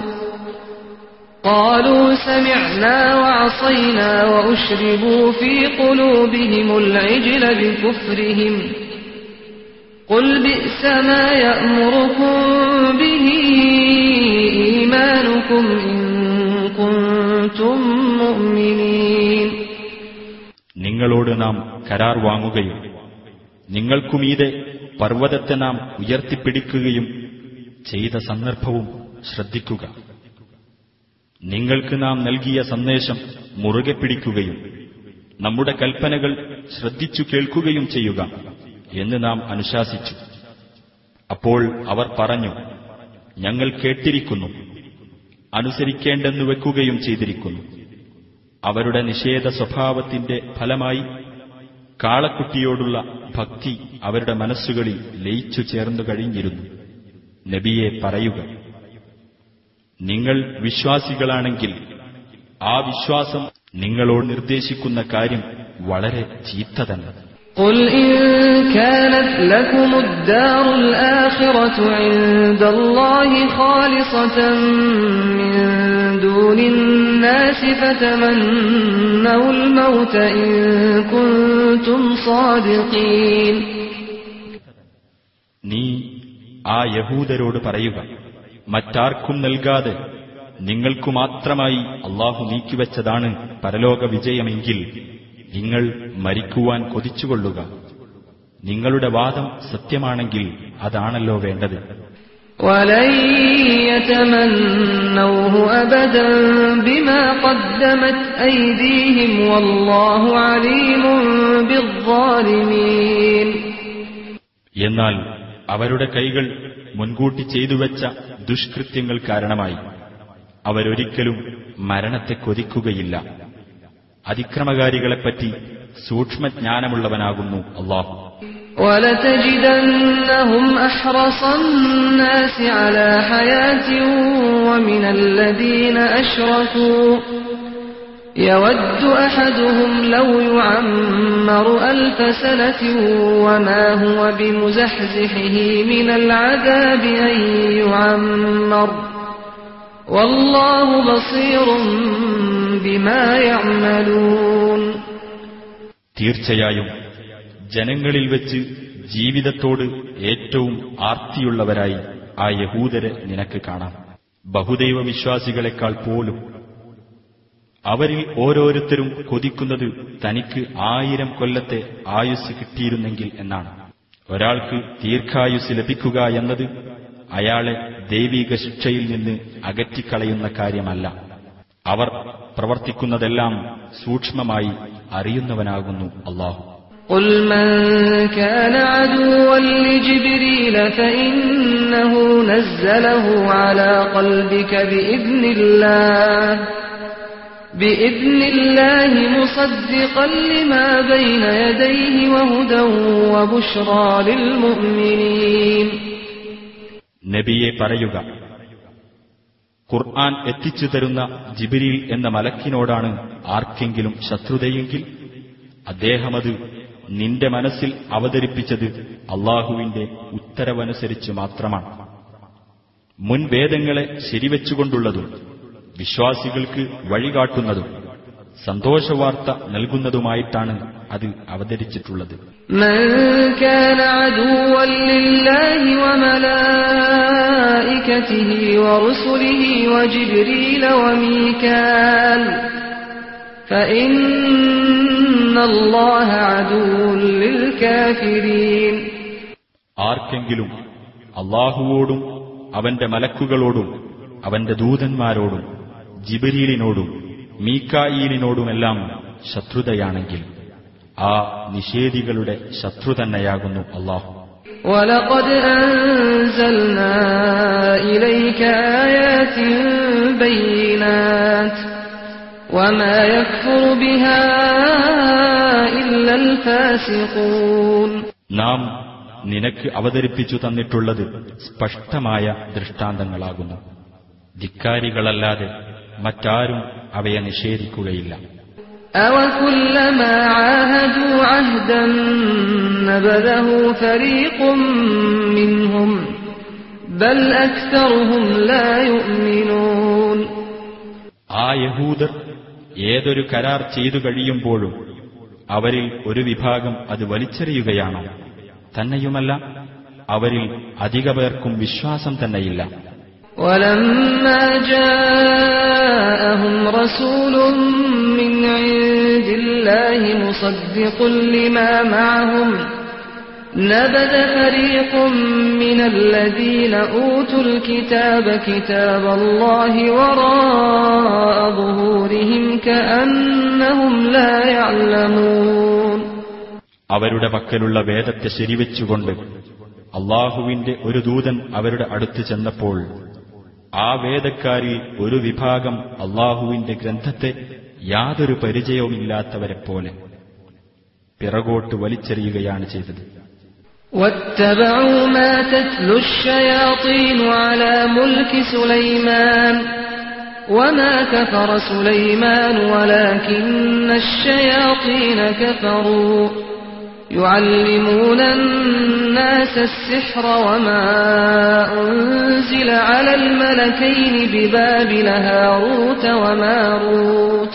قالوا سمعنا وعصينا وأشربوا في قلوبهم العجل بكفرهم قل بئس ما يأمركم به إيمانكم إن كنتم مؤمنين നിങ്ങളോട് നാം കരാർ വാങ്ങുകയും നിങ്ങൾക്കുമീതെ പർവ്വതത്തെ നാം ഉയർത്തിപ്പിടിക്കുകയും ചെയ്ത സന്ദർഭവും ശ്രദ്ധിക്കുക നിങ്ങൾക്ക് നാം നൽകിയ സന്ദേശം മുറുകെ പിടിക്കുകയും നമ്മുടെ കൽപ്പനകൾ ശ്രദ്ധിച്ചു കേൾക്കുകയും ചെയ്യുക എന്ന് നാം അനുശാസിച്ചു. അപ്പോൾ അവർ പറഞ്ഞു ഞങ്ങൾ കേട്ടിരിക്കുന്നു. അനുസരിക്കേണ്ടെന്ന് വെക്കുകയും ചെയ്തിരിക്കുന്നു. അവരുടെ നിഷേധ സ്വഭാവത്തിന്റെ ഫലമായി കാളക്കുട്ടിയോടുള്ള ഭക്തി അവരുടെ മനസ്സുകളിൽ ലയിച്ചു ചേർന്നു കഴിഞ്ഞിരുന്നു. നബിയെ പറയുക നിങ്ങൾ വിശ്വാസികളാണെങ്കിൽ ആ വിശ്വാസം നിങ്ങളോട് നിർദ്ദേശിക്കുന്ന കാര്യം വളരെ ചീത്ത തന്നെ. قل إن كانت لكم الدار الآخرة عند الله خالصة من دون الناس فتمنوا الموت إن كنتم صادقين നീ ആ യഹൂദരോട് പറയുക മറ്റാർക്കും നൽകാതെ നിങ്ങൾക്കു മാത്രമായി അള്ളാഹു നീക്കിവച്ചതാണ് പരലോക വിജയമെങ്കിൽ നിങ്ങൾ മരിക്കുവാൻ കൊതിച്ചുകൊള്ളുക. നിങ്ങളുടെ വാദം സത്യമാണെങ്കിൽ അതാണല്ലോ വേണ്ടത്. എന്നാൽ അവരുടെ കൈകൾ മുൻകൂട്ടി ചെയ്തുവെച്ച ദുഷ്കൃത്യങ്ങൾ കാരണമായി. അവരൊരിക്കലും മരണത്തെ കൊതിക്കുകയില്ല. അതിക്രമകാരികളെപ്പറ്റി സൂക്ഷ്മജ്ഞാനമുള്ളവനാകുന്നു അള്ളാഹു ولتجدنهم أحرص الناس على حياة ومن الذين أشركوا يود أحدهم لو يعمر ألف سنة وما هو بمزحزحه من العذاب أن يعمر തീർച്ചയായും ജനങ്ങളിൽ വെച്ച് ജീവിതത്തോട് ഏറ്റവും ആർത്തിയുള്ളവരായി ആ യഹൂദരെ നിനക്ക് കാണാം. ബഹുദൈവ വിശ്വാസികളെക്കാൾ പോലും. അവരിൽ ഓരോരുത്തരും കൊതിക്കുന്നത് തനിക്ക് ആയിരം കൊല്ലത്തെ ആയുസ് കിട്ടിയിരുന്നെങ്കിൽ എന്നാണ്. ഒരാൾക്ക് ദീർഘായുസ് ലഭിക്കുക എന്നത് അയാളെ ദൈവിക ശിക്ഷയിൽ നിന്ന് അകറ്റിക്കളയുന്ന കാര്യമല്ല അവർ പ്രവർത്തിക്കുന്നതെല്ലാം സൂക്ഷ്മമായി അറിയുന്നവനാകുന്നു അള്ളാഹു قل من كان عدوا لجبريل فإنه نزله على قلبك بإذن الله بإذن الله مصدقا لما بين يديه وهدى وبشرى للمؤمنين നബിയെ പറയുക. ഖുർആൻ എത്തിച്ചു തരുന്ന ജിബിരിൽ എന്ന മലക്കിനോടാണ് ആർക്കെങ്കിലും ശത്രുതയെങ്കിൽ അദ്ദേഹമത് നിന്റെ മനസ്സിൽ അവതരിപ്പിച്ചത് അള്ളാഹുവിന്റെ ഉത്തരവനുസരിച്ച് മാത്രമാണ്. മുൻവേദങ്ങളെ ശരിവെച്ചുകൊണ്ടുള്ളതും വിശ്വാസികൾക്ക് വഴികാട്ടുന്നതും സന്തോഷവാർത്ത നൽകുന്നതുമായിട്ടാണ് അതിൽ അവതരിച്ചിട്ടുള്ളത്. ആർക്കെങ്കിലും അള്ളാഹുവോടും അവന്റെ മലക്കുകളോടും അവന്റെ ദൂതന്മാരോടും ജിബരീലിനോടും മീക്കായീലിനോടുമെല്ലാം ശത്രുതയാണെങ്കിൽ ആ നിഷേധികളുടെ ശത്രു തന്നെയാകുന്നു അള്ളാഹു ولقد أنزلنا إليك آيات بينات وما يكفر بها إلا الفاسقون നാം നിനക്ക് അവതരിപ്പിച്ചു തന്നിട്ടുള്ളത് സ്പഷ്ടമായ ദൃഷ്ടാന്തങ്ങളാകുന്നു ധിക്കാരികളല്ലാതെ മറ്റാരും അവയെ നിഷേധിക്കുകയില്ല أوكلما عاهدوا عهدا نبذه فريق منهم بل أكثرهم لا يؤمنون ആ യഹൂദർ ഏതൊരു കരാർ ചെയ്തു കഴിയുമ്പോഴും അവരിൽ ഒരു വിഭാഗം അത് വലിച്ചെറിയുകയാണോ തന്നെയുമല്ല അവരിൽ അധിക പേർക്കും വിശ്വാസം തന്നെയില്ല ولما جاءهم رسول من عند الله مصدق لما معهم نبذ فريق من الذين أوتوا الكتاب كتاب الله وراء ظهورهم كأنهم لا يعلمون അവരുടെ പക്കലുള്ള വേദത്തെ ശരിവെച്ചുകൊണ്ട് അള്ളാഹുവിന്റെ ഒരു ദൂതൻ അവരുടെ അടുത്ത് ചെന്നപ്പോൾ ആ വേദക്കാരിൽ ഒരു വിഭാഗം അള്ളാഹുവിന്റെ ഗ്രന്ഥത്തെ യാതൊരു പരിചയവുമില്ലാത്തവരെ പോലെ പിറകോട്ട് വലിച്ചെറിയുകയാണ് ചെയ്തത് واتبعوا ما تتلو الشياطين على ملك سليمان وما كفر سليمان ولكن الشياطين كفروا يعلمون الناس السحر وما أنزل على الملكين ببابل هاروت وماروت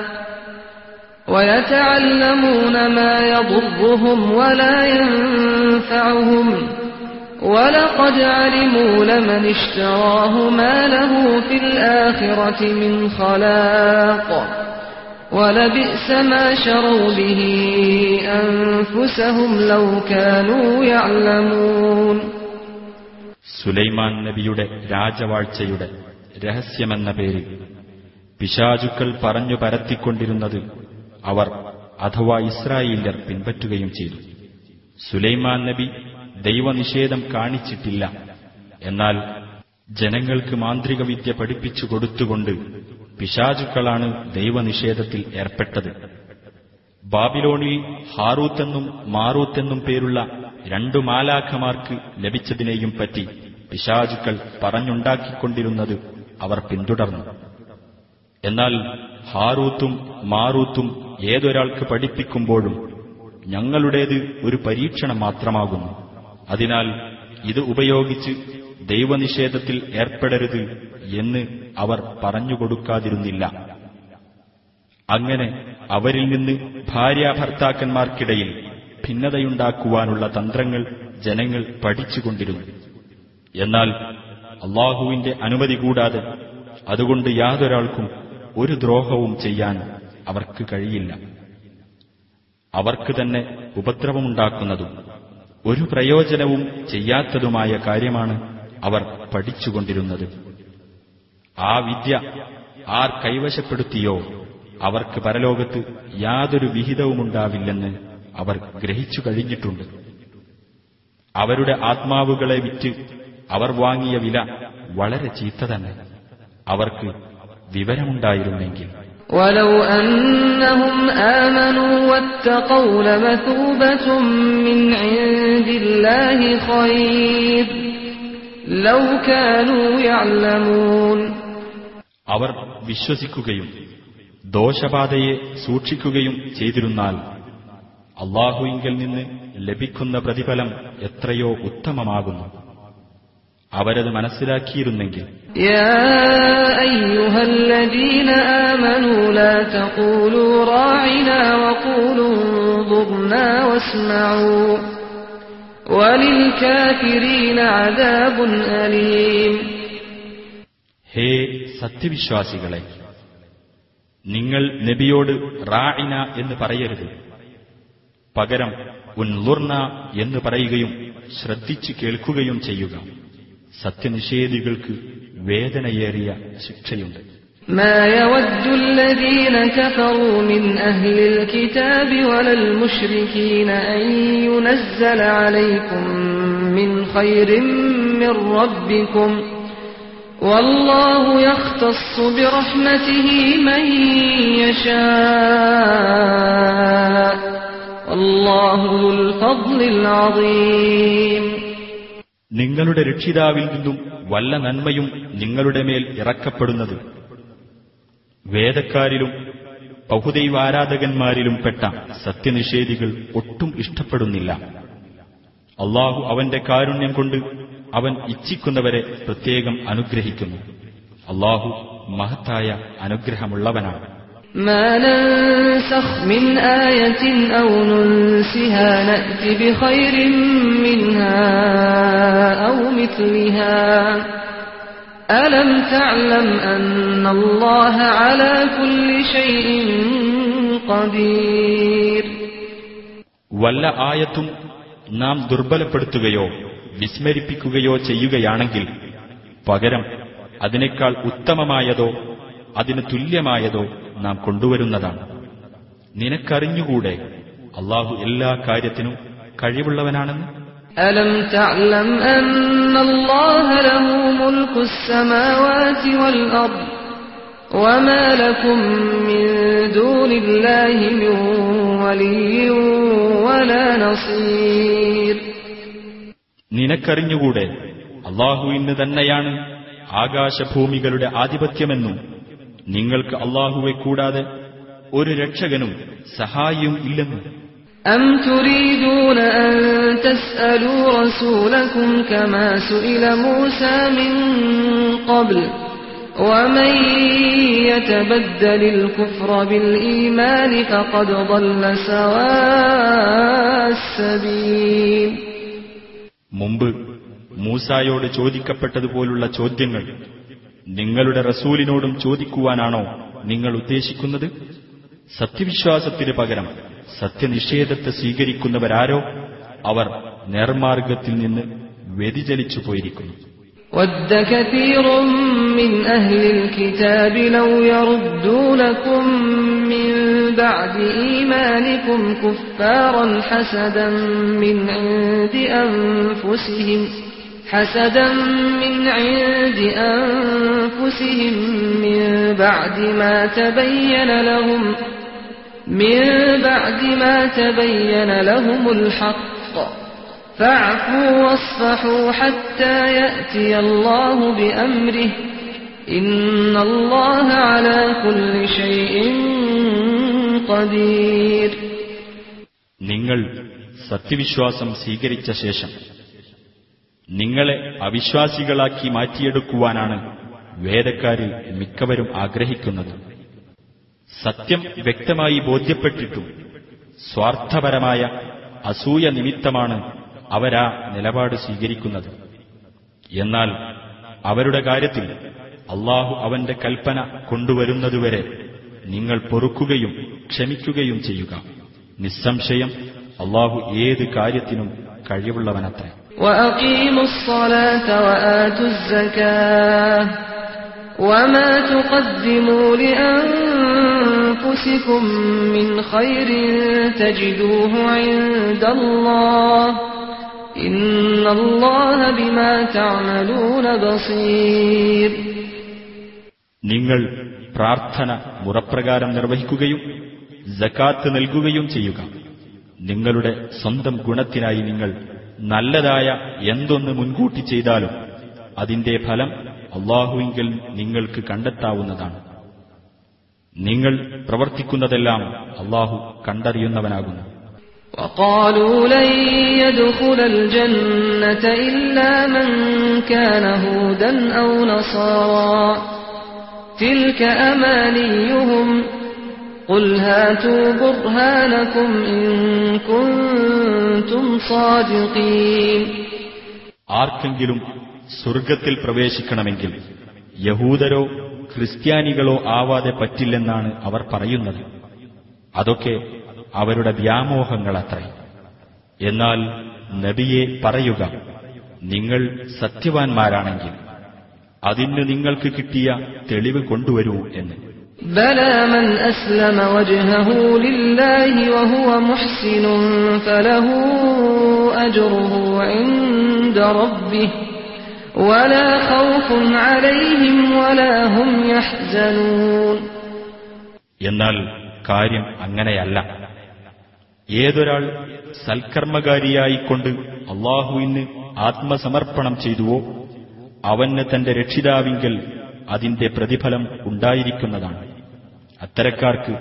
ويتعلمون ما يضرهم ولا ينفعهم ولقد علموا لمن اشتراه ما له في الآخرة من خلاق ولبئس ما شروا به أنفسهم لو كانوا يعلمون സുലൈമാൻ നബിയുടെ രാജവാഴ്ചയുടെ രഹസ്യമെന്ന പേരിൽ പിശാചുക്കൾ പറഞ്ഞു പരത്തിക്കൊണ്ടിരുന്നത് അവർ അഥവാ ഇസ്രായേല്യർ പിൻപറ്റുകയും ചെയ്തു. സുലൈമാൻ നബി ദൈവനിഷേധം കാണിച്ചിട്ടില്ല. എന്നാൽ ജനങ്ങൾക്ക് മാന്ത്രിക വിദ്യ പഠിപ്പിച്ചു കൊടുത്തുകൊണ്ട് പിശാചുക്കളാണ് ദൈവനിഷേധത്തിൽ ഏർപ്പെട്ടത്. ബാബിലോണിൽ ഹാറൂത്തെന്നും മാറൂത്തെന്നും പേരുള്ള രണ്ടു മാലാഖമാർക്ക് ലഭിച്ചതിനെയും പറ്റി പിശാചുക്കൾ പറഞ്ഞുണ്ടാക്കിക്കൊണ്ടിരുന്നത് അവർ പിന്തുടർന്നു. എന്നാൽ ഹാറൂത്തും മാറൂത്തും ഏതൊരാൾക്ക് പഠിപ്പിക്കുമ്പോഴും ഞങ്ങളുടേത് ഒരു പരീക്ഷണം മാത്രമാകുന്നു. അതിനാൽ ഇത് ഉപയോഗിച്ച് ദൈവനിഷേധത്തിൽ ഏർപ്പെടരുത് എന്ന് അവർ പറഞ്ഞുകൊടുക്കാതിരുന്നില്ല. അങ്ങനെ അവരിൽ നിന്ന് ഭാര്യാഭർത്താക്കന്മാർക്കിടയിൽ ഭിന്നതയുണ്ടാക്കുവാനുള്ള തന്ത്രങ്ങൾ ജനങ്ങൾ പഠിച്ചുകൊണ്ടിരുന്നു. എന്നാൽ അള്ളാഹുവിന്റെ അനുമതി കൂടാതെ അതുകൊണ്ട് യാതൊരാൾക്കും ഒരു ദ്രോഹവും ചെയ്യാൻ അവർക്ക് കഴിയില്ല. അവർക്ക് തന്നെ ഉപദ്രവമുണ്ടാക്കുന്നതും ഒരു പ്രയോജനവും ചെയ്യാത്തതുമായ കാര്യമാണ് അവർ പഠിച്ചുകൊണ്ടിരുന്നത്. ആ വിദ്യ ആർ കൈവശപ്പെടുത്തിയോ അവർക്ക് പരലോകത്ത് യാതൊരു വിഹിതവുമുണ്ടാവില്ലെന്ന് അവർ ഗ്രഹിച്ചു കഴിഞ്ഞിട്ടുണ്ട്. അവരുടെ ആത്മാവുകളെ വിറ്റ് അവർ വാങ്ങിയ വില വളരെ ചീത്ത തന്നെ. അവർക്ക് വിവരമുണ്ടായിരുന്നെങ്കിൽ. ولو أنهم آمنوا واتقوا لمثوبة من عند الله خير لو كانوا يعلمون അവർ വിശ്വസിക്കുകയും ദോഷബാധയെ സൂക്ഷിക്കുകയും ചെയ്തിരുന്നാൽ അള്ളാഹുവിങ്കിൽ നിന്ന് ലഭിക്കുന്ന പ്രതിഫലം എത്രയോ ഉത്തമമാകുന്നു അവരത് മനസ്സിലാക്കിയിരുന്നെങ്കിൽ. ഹേ സത്യവിശ്വാസികളെ നിങ്ങൾ നബിയോട് റായിന എന്ന് പറയരുത്. പകരം ഉൻ ലുർണ എന്ന് പറയുകയും ശ്രദ്ധിച്ചു കേൾക്കുകയും ചെയ്യുക. സത്യനിഷേധികൾക്ക് വേദനയേറിയ ശിക്ഷയുണ്ട് ما يود الذين كفروا من أهل الكتاب ولا المشركين أن ينزل عليكم من خير من ربكم والله يختص برحمته من يشاء والله ذو الفضل العظيم നിങ്ങളുടെ രക്ഷിതാവിൽ നിന്നും വല്ല നന്മയും നിങ്ങളുടെ മേൽ ഇറക്കപ്പെടുന്നത്. വേദക്കാരിലും ബഹുദൈവാരാധകന്മാരിലും പെട്ട സത്യനിഷേധികൾ ഒട്ടും ഇഷ്ടപ്പെടുന്നില്ല. അള്ളാഹു അവന്റെ കാരുണ്യം കൊണ്ട് അവൻ ഇച്ഛിക്കുന്നവരെ പ്രത്യേകം അനുഗ്രഹിക്കുന്നു. അള്ളാഹു മഹത്തായ അനുഗ്രഹമുള്ളവനാണ്. ما ننسخ من آية أو ننسها نأت بخير منها أو مثلها ألم تعلم أن الله على كل شيء قدير വല്ല ആയത്തും നാം ദുർബലപ്പെടുത്തുകയോ വിസ്മരിപ്പിക്കുകയോ ചെയ്യുകയാണെങ്കിൽ പകരം അതിനേക്കാൾ ഉത്തമമായതോ അതിന് തുല്യമായതോ നാം കൊണ്ടുവരുന്നതാണ് നിനക്കറിഞ്ഞുകൂടെ അള്ളാഹു എല്ലാ കാര്യത്തിനും കഴിവുള്ളവനാണെന്ന് ألم تعلم أن الله له ملك السماوات والأرض وما لكم من دون الله من ولي ولا نصير നിനക്കറിഞ്ഞുകൂടെ അള്ളാഹുവിന് തന്നെയാണ് ആകാശഭൂമികളുടെ ആധിപത്യമെന്നും നിങ്ങൾക്ക് അള്ളാഹുവെ കൂടാതെ ഒരു രക്ഷകനും സഹായിയും ഇല്ലെന്നും أم تريدون أن تسألوا رسولكم كما سئل موسى من قبل ومن يتبدل الكفر بالإيمان فقد ضل سواء السبيل മുമ്പ് മൂസായോട് ചോദിക്കപ്പെട്ടതുപോലുള്ള ചോദ്യങ്ങൾ നിങ്ങളുടെ റസൂലിനോടും ചോദിക്കുവാനാണോ നിങ്ങൾ ഉദ്ദേശിക്കുന്നത് സത്യവിശ്വാസത്തിന് പകരം സത്യനിഷേധത്തെ സ്വീകരിക്കുന്നവരാരോ അവർ നേർമാർഗത്തിൽ നിന്ന് വ്യതിചലിച്ചു പോയിരിക്കുന്നു ود كثير من أهل الكتاب لو يردونكم من بعد إيمانكم كفارا حسدا من عند أنفسهم حسدا من عند أنفسهم من بعد ما تبين لهم من بعد ما تبين لهم الحق فاعفوا واصفحوا حتى يأتي الله بأمره إن الله على كل شيء قدير നിങ്ങൾ സത്യവിശ്വാസം സ്വീകരിച്ച ശേഷം നിങ്ങളെ അവിശ്വാസികളാക്കി മാറ്റിയെടുക്കുവാനാണ് വേദക്കാരിൽ മിക്കവരും ആഗ്രഹിക്കുന്നത്. സത്യം വ്യക്തമായി ബോധ്യപ്പെട്ടിട്ടും സ്വാർത്ഥപരമായ അസൂയ നിമിത്തമാണ് അവരാ നിലപാട് സ്വീകരിക്കുന്നത്. എന്നാൽ അവരുടെ കാര്യത്തിൽ അള്ളാഹു അവന്റെ കൽപ്പന കൊണ്ടുവരുന്നതുവരെ നിങ്ങൾ പൊറുക്കുകയും ക്ഷമിക്കുകയും ചെയ്യുക. നിസ്സംശയം അള്ളാഹു ഏത് കാര്യത്തിനും കഴിവുള്ളവനത്രേ. وأقيموا الصلاة وآتوا الزكاة وما تقدموا لأنفسكم من خير تجدوه عند الله إن الله بما تعملون بصير നിങ്ങൾ പ്രാർത്ഥന മുറപ്രകാരം നിർവഹിക്കുകയും ജക്കാത്ത് നൽകുകയും ചെയ്യുക നിങ്ങളുടെ സ്വന്തം ഗുണത്തിനായി നിങ്ങൾ നല്ലതായ എന്തൊന്ന് മുൻകൂട്ടി ചെയ്താലും അതിന്റെ ഫലം അള്ളാഹുവിങ്കിൽ നിങ്ങൾക്ക് കണ്ടെത്താവുന്നതാണ് നിങ്ങൾ പ്രവർത്തിക്കുന്നതെല്ലാം അള്ളാഹു കണ്ടറിയുന്നവനാകുന്നു وقالوا لن يدخل الجنة إلا من كان هودا أو نصارى تلك أمانيهم قل هاتوا برهانكم إن كنتم صادقين ആർക്കെങ്കിലും സ്വർഗത്തിൽ പ്രവേശിക്കണമെങ്കിൽ യഹൂദരോ ക്രിസ്ത്യാനികളോ ആവാതെ പറ്റില്ലെന്നാണ് അവർ പറയുന്നത് അതൊക്കെ അവരുടെ വ്യാമോഹങ്ങളത്രേ എന്നാൽ നബിയെ പറയുക നിങ്ങൾ സത്യവാൻമാരാണെങ്കിൽ അതിന് നിങ്ങൾക്ക് കിട്ടിയ തെളിവ് കൊണ്ടുവരൂ എന്ന് بلى من أسلم وجهه لله وهو محسن فله أجره عند ربه ولا خوف عليهم ولا هم يحزنون എന്നാൽ കാര്യം അങ്ങനെയല്ല ഏതൊരാൾ സൽക്കർമ്മകാരിയായിക്കൊണ്ട് അള്ളാഹുവിന് ആത്മസമർപ്പണം ചെയ്തുവോ അവന് തന്റെ രക്ഷിതാവിങ്കൽ അതിന്റെ പ്രതിഫലം ഉണ്ടായിരിക്കുന്നതാണ് അത്തരക്കാർക്ക്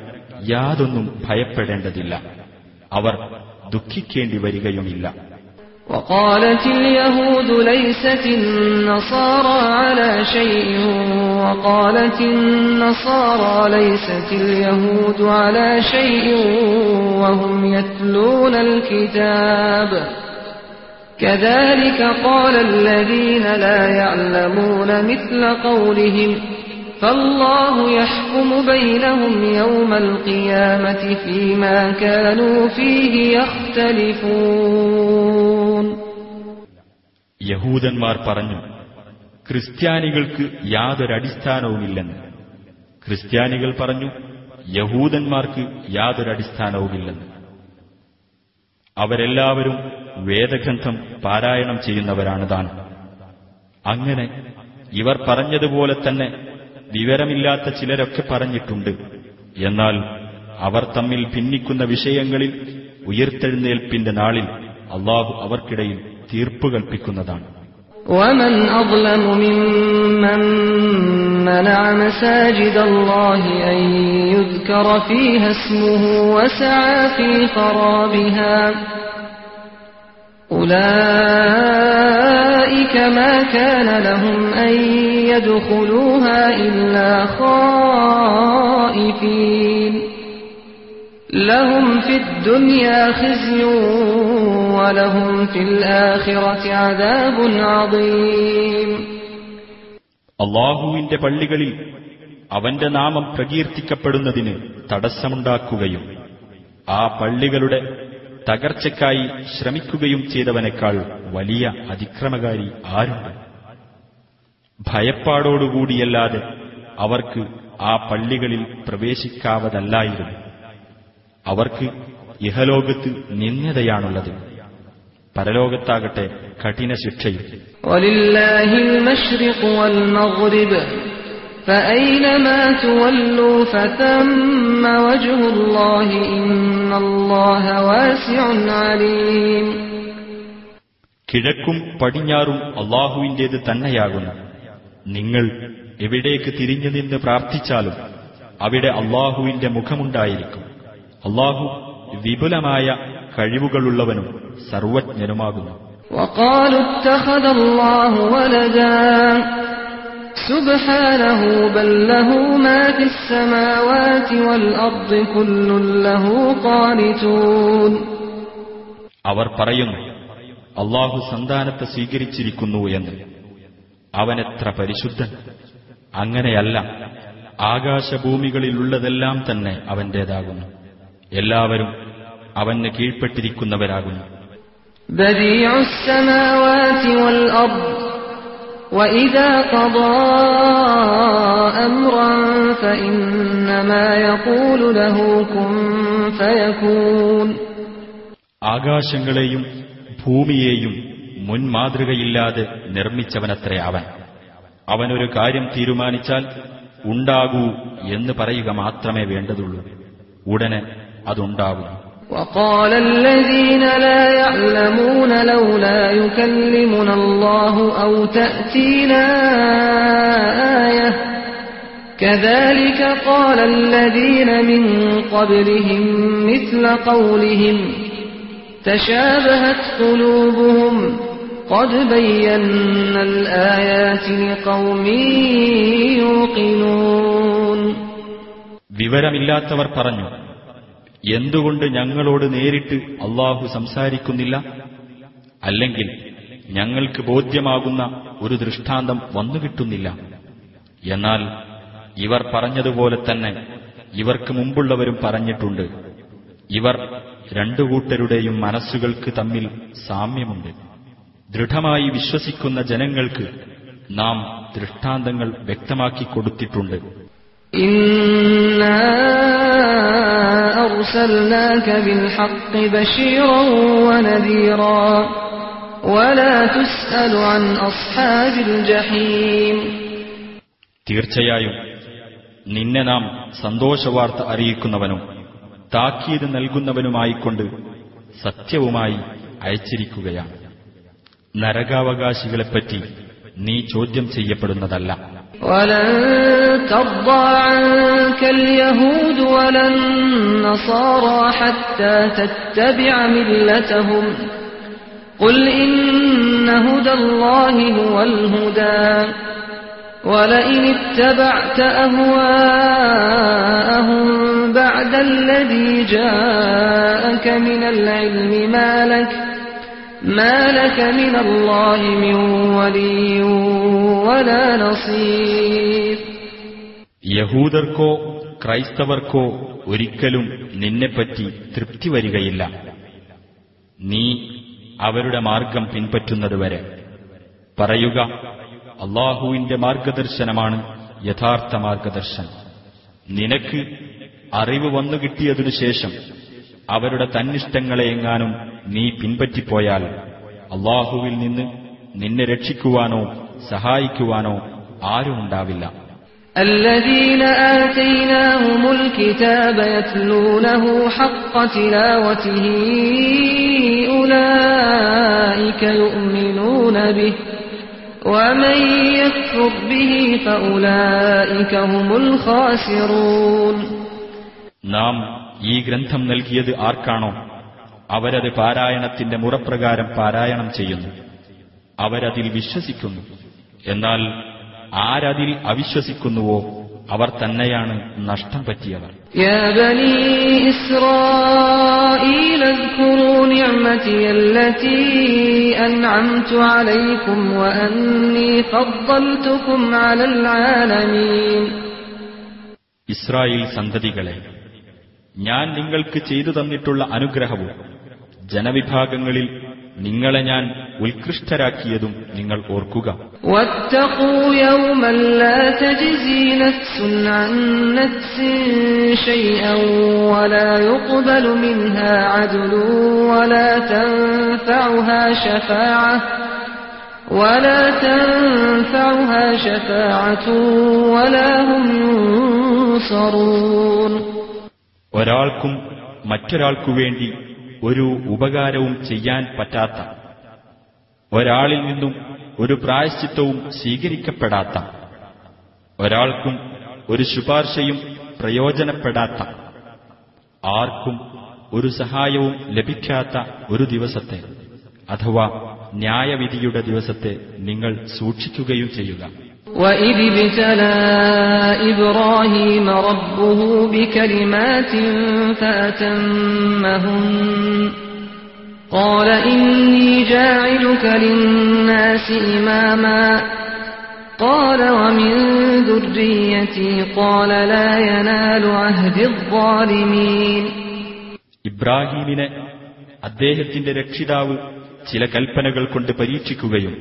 യാതൊന്നും ഭയപ്പെടേണ്ടതില്ല അവർ ദുഃഖിക്കേണ്ടി വരികയുമില്ല وقالت اليهود ليست النصارى على شيء وقالت النصارى ليست اليهود على شيء وهم يتلون الكتاب كذلك قال الذين لا يعلمون مثل قولهم فالله يحكم بينهم يوم القيامة فيما كانوا فيه يختلفون യഹൂദന്മാർ പറഞ്ഞു ക്രിസ്ത്യാനികൾക്ക് യാതൊരടിസ്ഥാനവുമില്ലെന്ന് ക്രിസ്ത്യാനികൾ പറഞ്ഞു യഹൂദന്മാർക്ക് യാതൊരടിസ്ഥാനവുമില്ലെന്ന് അവരെല്ലാവരും വേദഗ്രന്ഥം പാരായണം ചെയ്യുന്നവരാണ് താൻ അങ്ങനെ ഇവർ പറഞ്ഞതുപോലെ തന്നെ വിവരമില്ലാത്ത ചിലരൊക്കെ പറഞ്ഞിട്ടുണ്ട് എന്നാൽ അവർ തമ്മിൽ ഭിന്നിക്കുന്ന വിഷയങ്ങളിൽ ഉയർത്തെഴുന്നേൽപ്പിന്റെ നാളിൽ അള്ളാഹു അവർക്കിടയിൽ തീർപ്പ് കൽപ്പിക്കുന്നതാണ് ومن أظلم ممن منع مساجد الله أن يذكر فيها اسمه وسعى في خرابها أولئك ما كان لهم أن يدخلوها إلا خائفين لهم في الدنيا خزي ولهم في الآخرة عذاب عظيم അള്ളാഹുവിന്റെ പള്ളികളിൽ അവന്റെ നാമം പ്രകീർത്തിക്കപ്പെടുന്നതിന് തടസ്സമുണ്ടാക്കുകയും ആ പള്ളികളുടെ തകർച്ചയ്ക്കായി ശ്രമിക്കുകയും ചെയ്തവനേക്കാൾ വലിയ അതിക്രമകാരി ആരുണ്ട്? ഭയപ്പാടോടുകൂടിയല്ലാതെ അവർക്ക് ആ പള്ളികളിൽ പ്രവേശിക്കാവതല്ലായിരുന്നു. അവർക്ക് ഇഹലോകത്ത് നിന്ദതയാണുള്ളത് പരലോകത്താകട്ടെ കഠിന ശിക്ഷയും فأينما تولوا فثم وجه الله إن الله واسع عليم കിഴക്കും പടിഞ്ഞാറും അള്ളാഹുവിന്റേത് തന്നെയാകുന്നു നിങ്ങൾ എവിടേക്ക് തിരിഞ്ഞു നിന്ന് പ്രാർത്ഥിച്ചാലും അവിടെ അള്ളാഹുവിന്റെ മുഖമുണ്ടായിരിക്കും അള്ളാഹു വിപുലമായ കഴിവുകളുള്ളവനും സർവജ്ഞനുമാകുന്നു سبحانه بل له ما في السماوات والأرض كل له قانتون അവർ പറയുന്നു അള്ളാഹു സന്താനത്തെ സ്വീകരിച്ചിരിക്കുന്നു എന്ന് അവനെത്ര പരിശുദ്ധൻ അങ്ങനെയല്ല ആകാശഭൂമികളിലുള്ളതെല്ലാം തന്നെ അവന്റേതാകുന്നു എല്ലാവരും അവന് കീഴ്പ്പെട്ടിരിക്കുന്നവരാകുന്നു بديع السماوات والأرض وإذا قضى أمرا فإنما يقول له كن فيكون ആകാശങ്ങളെയും ഭൂമിയെയും മുൻമാതൃകയില്ലാതെ നിർമ്മിച്ചവനത്രേ അവൻ അവനൊരു കാര്യം തീരുമാനിച്ചാൽ ഉണ്ടാകൂ എന്ന് പറയുക മാത്രമേ വേണ്ടതുള്ളൂ ഉടനെ അതുണ്ടാകും وقال الذين لا يعلمون لولا يكلمنا الله أو تأتينا آية كذلك قال الذين من قبلهم مثل قولهم تشابهت قلوبهم قد بينا الآيات لقوم يوقنون വിവരമില്ലാത്തവർ പറഞ്ഞു എന്തുകൊണ്ട് ഞങ്ങളോട് നേരിട്ട് അള്ളാഹു സംസാരിക്കുന്നില്ല? അല്ലെങ്കിൽ ഞങ്ങൾക്ക് ബോധ്യമാകുന്ന ഒരു ദൃഷ്ടാന്തം വന്നുകിട്ടുന്നില്ല എന്നാൽ ഇവർ പറഞ്ഞതുപോലെ തന്നെ ഇവർക്ക് മുമ്പുള്ളവരും പറഞ്ഞിട്ടുണ്ട്. ഇവർ രണ്ടു കൂട്ടരുടെയും മനസ്സുകൾക്ക് തമ്മിൽ സാമ്യമുണ്ട്. ദൃഢമായി വിശ്വസിക്കുന്ന ജനങ്ങൾക്ക് നാം ദൃഷ്ടാന്തങ്ങൾ വ്യക്തമാക്കി കൊടുത്തിട്ടുണ്ട്. إنا أرسلناك بالحق بشيرا ونذيرا ولا تسأل عن أصحاب الجحيم തീർച്ചയായും നിന്നെ നാം സന്തോഷവാർത്ത അറിയിക്കുന്നവനും താക്കീത് നൽകുന്നവനുമായിക്കൊണ്ട് സത്യവുമായി അയച്ചിരിക്കുകയാണ് നരകാവകാശികളെപ്പറ്റി നീ ചോദ്യം ചെയ്യപ്പെടുന്നതല്ല ولن ترضى عنك اليهود ولا النصارى حتى تتبع ملتهم. قل إن هدى الله هو الهدى. ولئن اتبعت أهواءهم بعد الذي جاءك من العلم ما لك ما لك من الله من ولي ولا نصير യഹൂദർക്കോ ക്രൈസ്തവർക്കോ ഒരിക്കലും നിന്നെപ്പറ്റി തൃപ്തി വരികയില്ല നീ അവരുടെ മാർഗം പിൻപറ്റുന്നതുവരെ പറയുക അള്ളാഹുവിന്റെ മാർഗദർശനമാണ് യഥാർത്ഥ മാർഗദർശനം നിനക്ക് അറിവ് വന്നു കിട്ടിയതിനു ശേഷം അവരുടെ തന്നിഷ്ടങ്ങളെയെങ്ങാനും നീ പിൻപറ്റിപ്പോയാൽ അള്ളാഹുവിൽ നിന്ന് നിന്നെ രക്ഷിക്കുവാനോ സഹായിക്കുവാനോ ആരുമുണ്ടാവില്ല الذين آتيناهم الكتاب يتلونه حق تلاوته أولئك يؤمنون به ومن يكفر به فأولئك هم الخاسرون നാം ഈ ഗ്രന്ഥം നൽകിയത് ആർക്കാണോ അവരത് പാരായണത്തിന്റെ മുറപ്രകാരം പാരായണം ചെയ്യുന്നു. അവരതിൽ വിശ്വസിക്കുന്നു. എന്നാൽ ആരതിൽ അവിശ്വസിക്കുന്നുവോ അവർ തന്നെയാണ് നഷ്ടം പറ്റിയവർ. ഇസ്രായേൽ സന്തതികളെ ഞാൻ നിങ്ങൾക്ക് ചെയ്തു തന്നിട്ടുള്ള അനുഗ്രഹവും ജനവിഭാഗങ്ങളിൽ നിങ്ങളെ ഞാൻ ഉത്കൃഷ്ടരാക്കിയതും നിങ്ങൾ ഓർക്കുക. ഒരാൾക്കും മറ്റൊരാൾക്കു വേണ്ടി ഒരു ഉപകാരവും ചെയ്യാൻ പറ്റാത്ത ഒരാളിൽ നിന്നും ഒരു പ്രായശ്ചിത്തവും സ്വീകരിക്കപ്പെടാത്ത ഒരാൾക്കും ഒരു ശുപാർശയും പ്രയോജനപ്പെടാത്ത ആർക്കും ഒരു സഹായവും ലഭിക്കാത്ത ഒരു ദിവസത്തെ അഥവാ ന്യായവിധിയുടെ ദിവസത്തെ നിങ്ങൾ സൂക്ഷിക്കുകയും ചെയ്യുക. وإذ ابتلى إبراهيم ربه بكلمات فأتمهن قال إني جاعلك للناس إماما قال ومن ذريتي قال لا ينال عهد الظالمين ഇബ്രാഹീമിനെ അദ്ദേഹത്തിന്റെ രക്ഷിതാവ് ചില കൽപ്പനകൾ കൊണ്ട് പരീക്ഷിക്കുകയും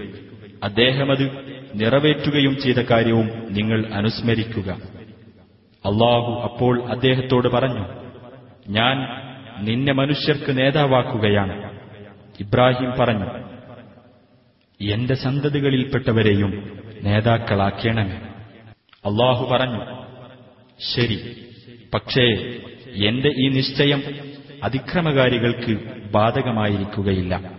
അദ്ദേഹമത് നിറവേറ്റുകയും ചെയ്ത കാര്യവും നിങ്ങൾ അനുസ്മരിക്കുക. അള്ളാഹു അപ്പോൾ അദ്ദേഹത്തോട് പറഞ്ഞു ഞാൻ നിന്നെ മനുഷ്യർക്ക് നേതാവാക്കുകയാണ്. ഇബ്രാഹിം പറഞ്ഞു എന്റെ സന്തതികളിൽപ്പെട്ടവരെയും നേതാക്കളാക്കേണമേ. അള്ളാഹു പറഞ്ഞു ശരി പക്ഷേ എന്റെ ഈ നിശ്ചയം അതിക്രമകാരികൾക്ക് ബാധകമായിരിക്കുകയില്ല.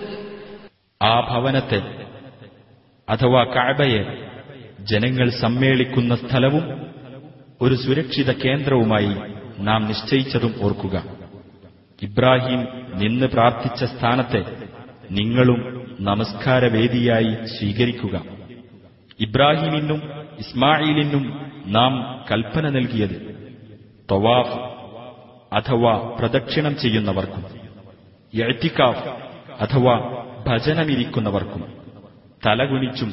ആ ഭവനത്തെ അഥവാ കഅബയെ ജനങ്ങൾ സമ്മേളിക്കുന്ന സ്ഥലവും ഒരു സുരക്ഷിത കേന്ദ്രവുമായി നാം നിശ്ചയിച്ചതും ഓർക്കുക. ഇബ്രാഹിം നിന്ന് പ്രാർത്ഥിച്ച സ്ഥാനത്തെ നിങ്ങളും നമസ്കാരവേദിയായി സ്വീകരിക്കുക. ഇബ്രാഹിമിനും ഇസ്മായിലിനും നാം കൽപ്പന നൽകിയത് തൊവാഫ് അഥവാ പ്രദക്ഷിണം ചെയ്യുന്നവർക്കും എഴുത്തിക്കാഫ് അഥവാ ഭജനമിരിക്കുന്നവർക്കും തലകുനിച്ചും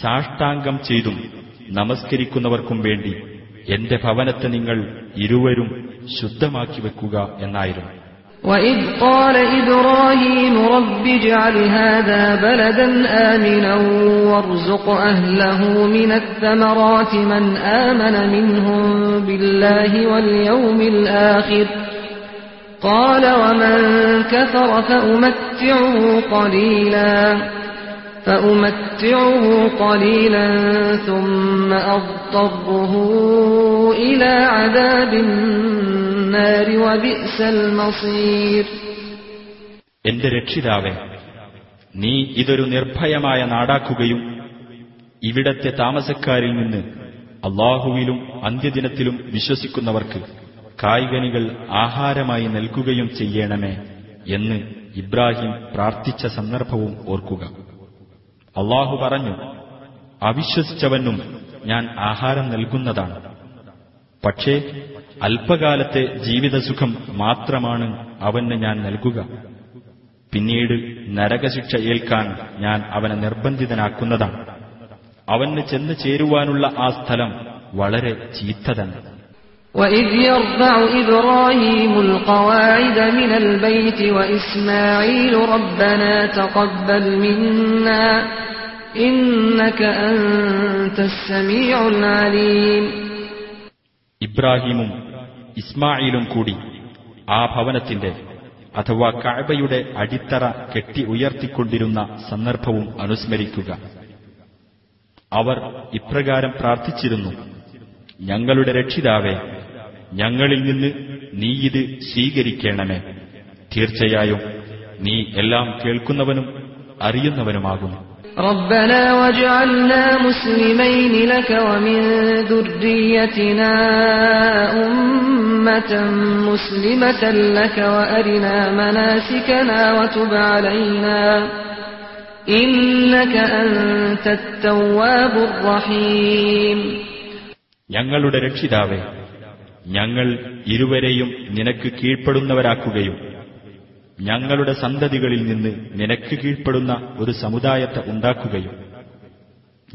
സാഷ്ടാംഗം ചെയ്തും നമസ്കരിക്കുന്നവർക്കും വേണ്ടി എന്റെ ഭവനത്തെ നിങ്ങൾ ഇരുവരും ശുദ്ധമാക്കി വെക്കുക എന്നായിരുന്നു وإذ قال إبراهيم رب اجعل هذا بلدا آمنا وارزق أهله من الثمرات من آمن منهم بالله واليوم الآخر قال ومن كفر فأمتعه قليلا فأمتعه قليلا ثم أضطره إلى عذاب النار وبئس المصير എന്റെ രക്ഷിതാവേ നീ ഇതൊരു നിർഭയമായ നാടാക്കുകയും ഇവിടത്തെ താമസക്കാരിൽ നിന്ന് അള്ളാഹുവിലും അന്ത്യദിനത്തിലും വിശ്വസിക്കുന്നവർക്ക് കായികനികൾ ആഹാരമായി നൽകുകയും ചെയ്യണമേ എന്ന് ഇബ്രാഹിം പ്രാർത്ഥിച്ച സന്ദർഭവും ഓർക്കുക. അള്ളാഹു പറഞ്ഞു അവിശ്വസിച്ചവനും ഞാൻ ആഹാരം നൽകുന്നതാണ്. പക്ഷേ അല്പകാലത്തെ ജീവിതസുഖം മാത്രമാണ് അവന് ഞാൻ നൽകുക. പിന്നീട് നരകശിക്ഷ ഏൽക്കാൻ ഞാൻ അവനെ നിർബന്ധിതനാക്കുന്നതാണ്. അവന് ചെന്നു ചേരുവാനുള്ള ആ സ്ഥലം വളരെ ചീത്ത തന്നെ. وإذ يرفع إبراهيم القواعد من البيت وإسماعيل ربنا تقبل منا إنك أنت السميع العليم ഇബ്രാഹീമും ഇസ്മായിലും കൂടി ആ ഭവനത്തിന്റെ അഥവാ കഅബയുടെ അടിത്തറ കെട്ടി ഉയർത്തിക്കൊണ്ടിരുന്ന സന്ദർഭവും അനുസ്മരിക്കുക അവർ ഇപ്രകാരം പ്രാർത്ഥിച്ചിരുന്നു ഞങ്ങളുടെ രക്ഷിതാവേ ഞങ്ങളിൽ നിന്ന് നീ ഇത് സ്വീകരിക്കണമേ തീർച്ചയായും നീ എല്ലാം കേൾക്കുന്നവനും അറിയുന്നവനുമാകുന്നു ربنا واجعلنا مسلمين لك ومن ذريتنا أمة مسلمة لك وأرنا مناسكنا وتب علينا إنك أنت التواب الرحيم ഞങ്ങളുടെ രക്ഷിതാവേ ഞങ്ങൾ ഇരുവരെയും നിനക്ക് കീഴ്പ്പെടുന്നവരാക്കുകയും ഞങ്ങളുടെ സന്തതികളിൽ നിന്ന് നിനക്ക് കീഴ്പ്പെടുന്ന ഒരു സമുദായത്തെ ഉണ്ടാക്കുകയും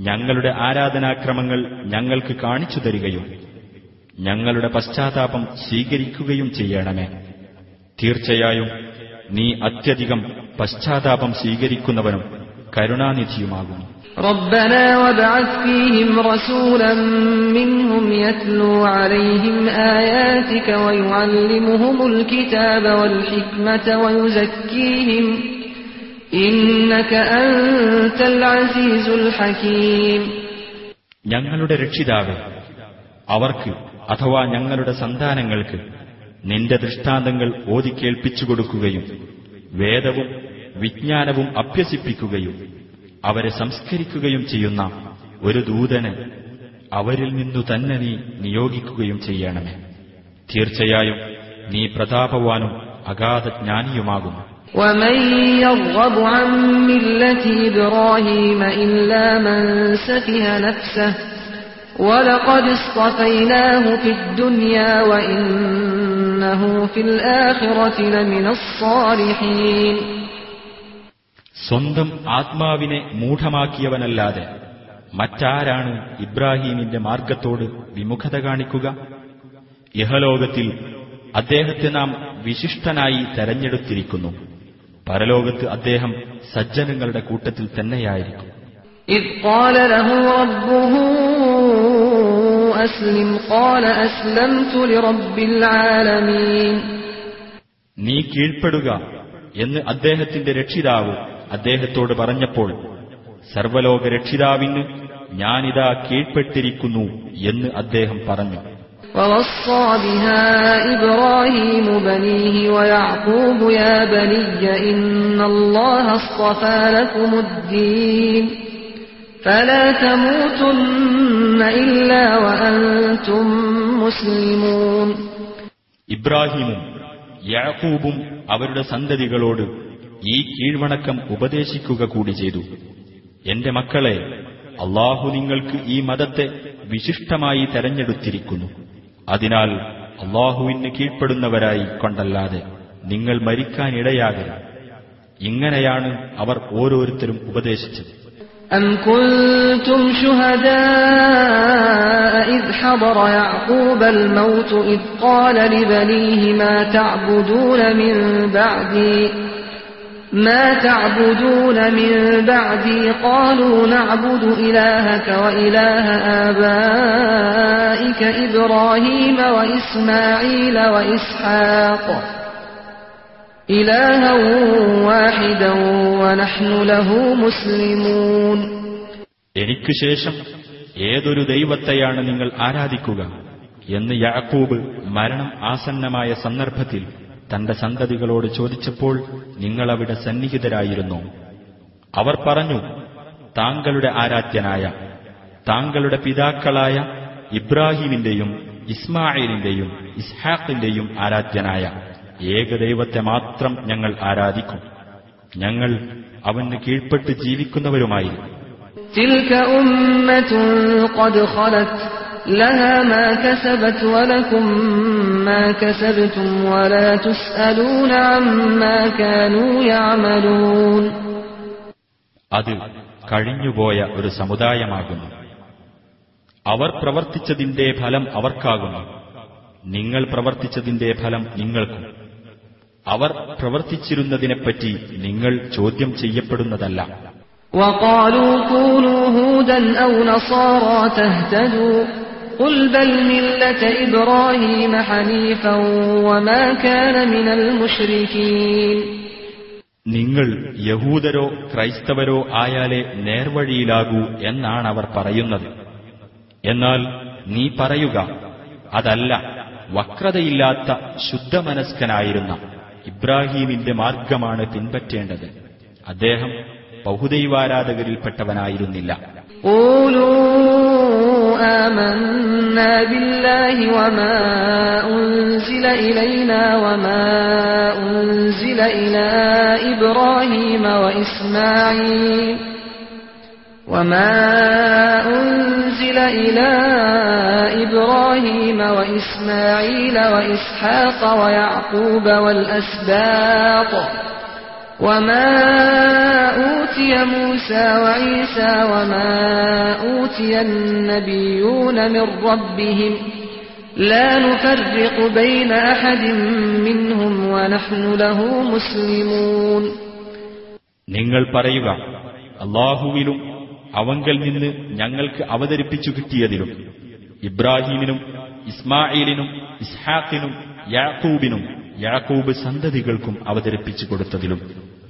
ഞങ്ങളുടെ ആരാധനാക്രമങ്ങൾ ഞങ്ങൾക്ക് കാണിച്ചു തരികയും ഞങ്ങളുടെ പശ്ചാത്താപം സ്വീകരിക്കുകയും ചെയ്യണമേ. തീർച്ചയായും നീ അത്യധികം പശ്ചാത്താപം സ്വീകരിക്കുന്നവനും കരുണാനിധിയുമാകുന്നു. ربنا وابعث فيهم رسولا منهم يتلو عليهم آياتك ويعلمهم الكتاب والحكمة ويزكيهم إنك أنت العزيز الحكيم ഞങ്ങളുടെ രക്ഷിതാവേ അവർക്ക് അഥവാ ഞങ്ങളുടെ സന്താനങ്ങൾക്ക് നിന്റെ ദൃഷ്ടാന്തങ്ങൾ ഓതിക്കേൾപ്പിച്ചു കൊടുക്കുകയും വേദവും വിജ്ഞാനവും അഭ്യസിപ്പിക്കുകയും അവരെ സംസ്കരിക്കുകയും ചെയ്യുന്ന ഒരു ദൂതന് അവരിൽ നിന്നു തന്നെ നീ നിയോഗിക്കുകയും ചെയ്യണമേ തീർച്ചയായും നീ പ്രതാപവാനും അഗാധ ജ്ഞാനിയുമാകുന്നു ومن يرغب عن ملة إبراهيم إلا من سفه نفسه ولقد اصطفيناه في الدنيا وإنه في الآخرة لمن الصالحين സ്വന്തം ആത്മാവിനെ മൂഢമാക്കിയവനല്ലാതെ മറ്റാരാണ് ഇബ്രാഹീമിന്റെ മാർഗത്തോട് വിമുഖത കാണിക്കുക ഇഹലോകത്തിൽ അദ്ദേഹത്തെ നാം വിശിഷ്ടനായി തെരഞ്ഞെടുത്തിരിക്കുന്നു പരലോകത്ത് അദ്ദേഹം സജ്ജനങ്ങളുടെ കൂട്ടത്തിൽ തന്നെയായിരിക്കും إذ قال له ربه أسلم قال أسلمت لرب العالمين നീ കീഴ്പ്പെടുക എന്ന് അദ്ദേഹത്തിന്റെ രക്ഷിതാവ് അദ്ദേഹത്തോട് പറഞ്ഞപ്പോൾ സർവലോക രക്ഷിതാവിന് ഞാനിതാ കീഴ്പ്പെട്ടിരിക്കുന്നു എന്ന് അദ്ദേഹം പറഞ്ഞു ووصى بها إبراهيم بنيه ويعقوب يا بني إن الله اصطفى لكم الدين فلا تموتن إلا وأنتم مسلمون ഇബ്രാഹിമും യാക്കൂബും അവരുടെ സന്തതികളോട് ഈ കീഴ്വണക്കം ഉപദേശിക്കുക കൂടി ചെയ്തു എന്റെ മക്കളെ അള്ളാഹു നിങ്ങൾക്ക് ഈ മതത്തെ വിശിഷ്ടമായി തെരഞ്ഞെടുത്തിരിക്കുന്നു അതിനാൽ അള്ളാഹുവിന് കീഴ്പ്പെടുന്നവരായി കൊണ്ടല്ലാതെ നിങ്ങൾ മരിക്കാനിടയാകരുത് ഇങ്ങനെയാണ് അവർ ഓരോരുത്തരും ഉപദേശിച്ചത് أم كنتم شهداء إذ حضر يعقوب الموت إذ قال لبنيه ما تعبدون من بعدي ما تعبدون من بعدي قالوا نعبد إلهك وإله آبائك إبراهيم وإسماعيل وإسحاق إلها واحدا ونحن له مسلمون എനിക്കു ശേഷം ഏതൊരു ദൈവത്തെയാണ് നിങ്ങൾ ആരാധിക്കുക എന്ന് യാക്കൂബ് മരണം ആസന്നമായ സന്ദർഭത്തിൽ തന്റെ സന്തതികളോട് ചോദിച്ചപ്പോൾ നിങ്ങളവിടെ സന്നിഹിതരായിരുന്നു. അവർ പറഞ്ഞു താങ്കളുടെ ആരാധ്യനായ താങ്കളുടെ പിതാക്കളായ ഇബ്രാഹിമിന്റെയും ഇസ്മായിലിന്റെയും ഇസ്ഹാഖിന്റെയും ആരാധ്യനായ ഏകദൈവത്തെ മാത്രം ഞങ്ങൾ ആരാധിക്കും. ഞങ്ങൾ അവന് കീഴ്പ്പെട്ട് ജീവിക്കുന്നവരുമായിരുന്നു تلك أمة قد خلت لها ما كسبت ولكم ما كسبتم ولا تسألون عما كانوا يعملون അത് കഴിഞ്ഞുപോയ ഒരു സമുദായമാകുന്നു അവർ പ്രവർത്തിച്ചതിന്റെ ഫലം അവർക്കാകുന്നു നിങ്ങൾ പ്രവർത്തിച്ചതിന്റെ ഫലം നിങ്ങൾക്കും അവർ പ്രവർത്തിച്ചിരുന്നതിനെപ്പറ്റി നിങ്ങൾ ചോദ്യം ചെയ്യപ്പെടുന്നതല്ല وقالوا كونوا هودا أو نصارى تهتدوا قل بل ملة إبراهيم حنيفا وما كان من المشركين നിങ്ങൾ യഹൂദരോ ക്രൈസ്തവരോ ആയാലേ നേർവഴിയിലാകൂ എന്നാണ് അവർ പറയുന്നത് എന്നാൽ നീ പറയുക അതല്ല വക്രതയില്ലാത്ത ശുദ്ധമനസ്കനായിരുന്ന ഇബ്രാഹീമിന്റെ മാർഗമാണ് പിൻപറ്റേണ്ടത് അദ്ദേഹം ബഹുദൈവാരാധകരിൽപ്പെട്ടവനായിരുന്നില്ല قولوا آمنا بالله وما أنزل إلينا وما أنزل إلى إبراهيم وإسماعيل وما أنزل إلى إبراهيم وإسماعيل وإسحاق ويعقوب والأسباط وما أوتي موسى وعيسى وما أوتي النبيون من ربهم لا نفرق بين أحد منهم ونحن له مسلمون നിങ്ങൾ പറയുക അള്ളാഹുവിലും അവങ്കൽ നിന്ന് ഞങ്ങൾക്ക് അവതരിപ്പിച്ചു കിട്ടിയതിലും ഇബ്രാഹീമിനും ഇസ്മായിലിനും ഇസ്ഹാഖിനും യാക്കൂബിനും യാക്കൂബ് സന്തതികൾക്കും അവതരിപ്പിച്ചു കൊടുത്തതിലും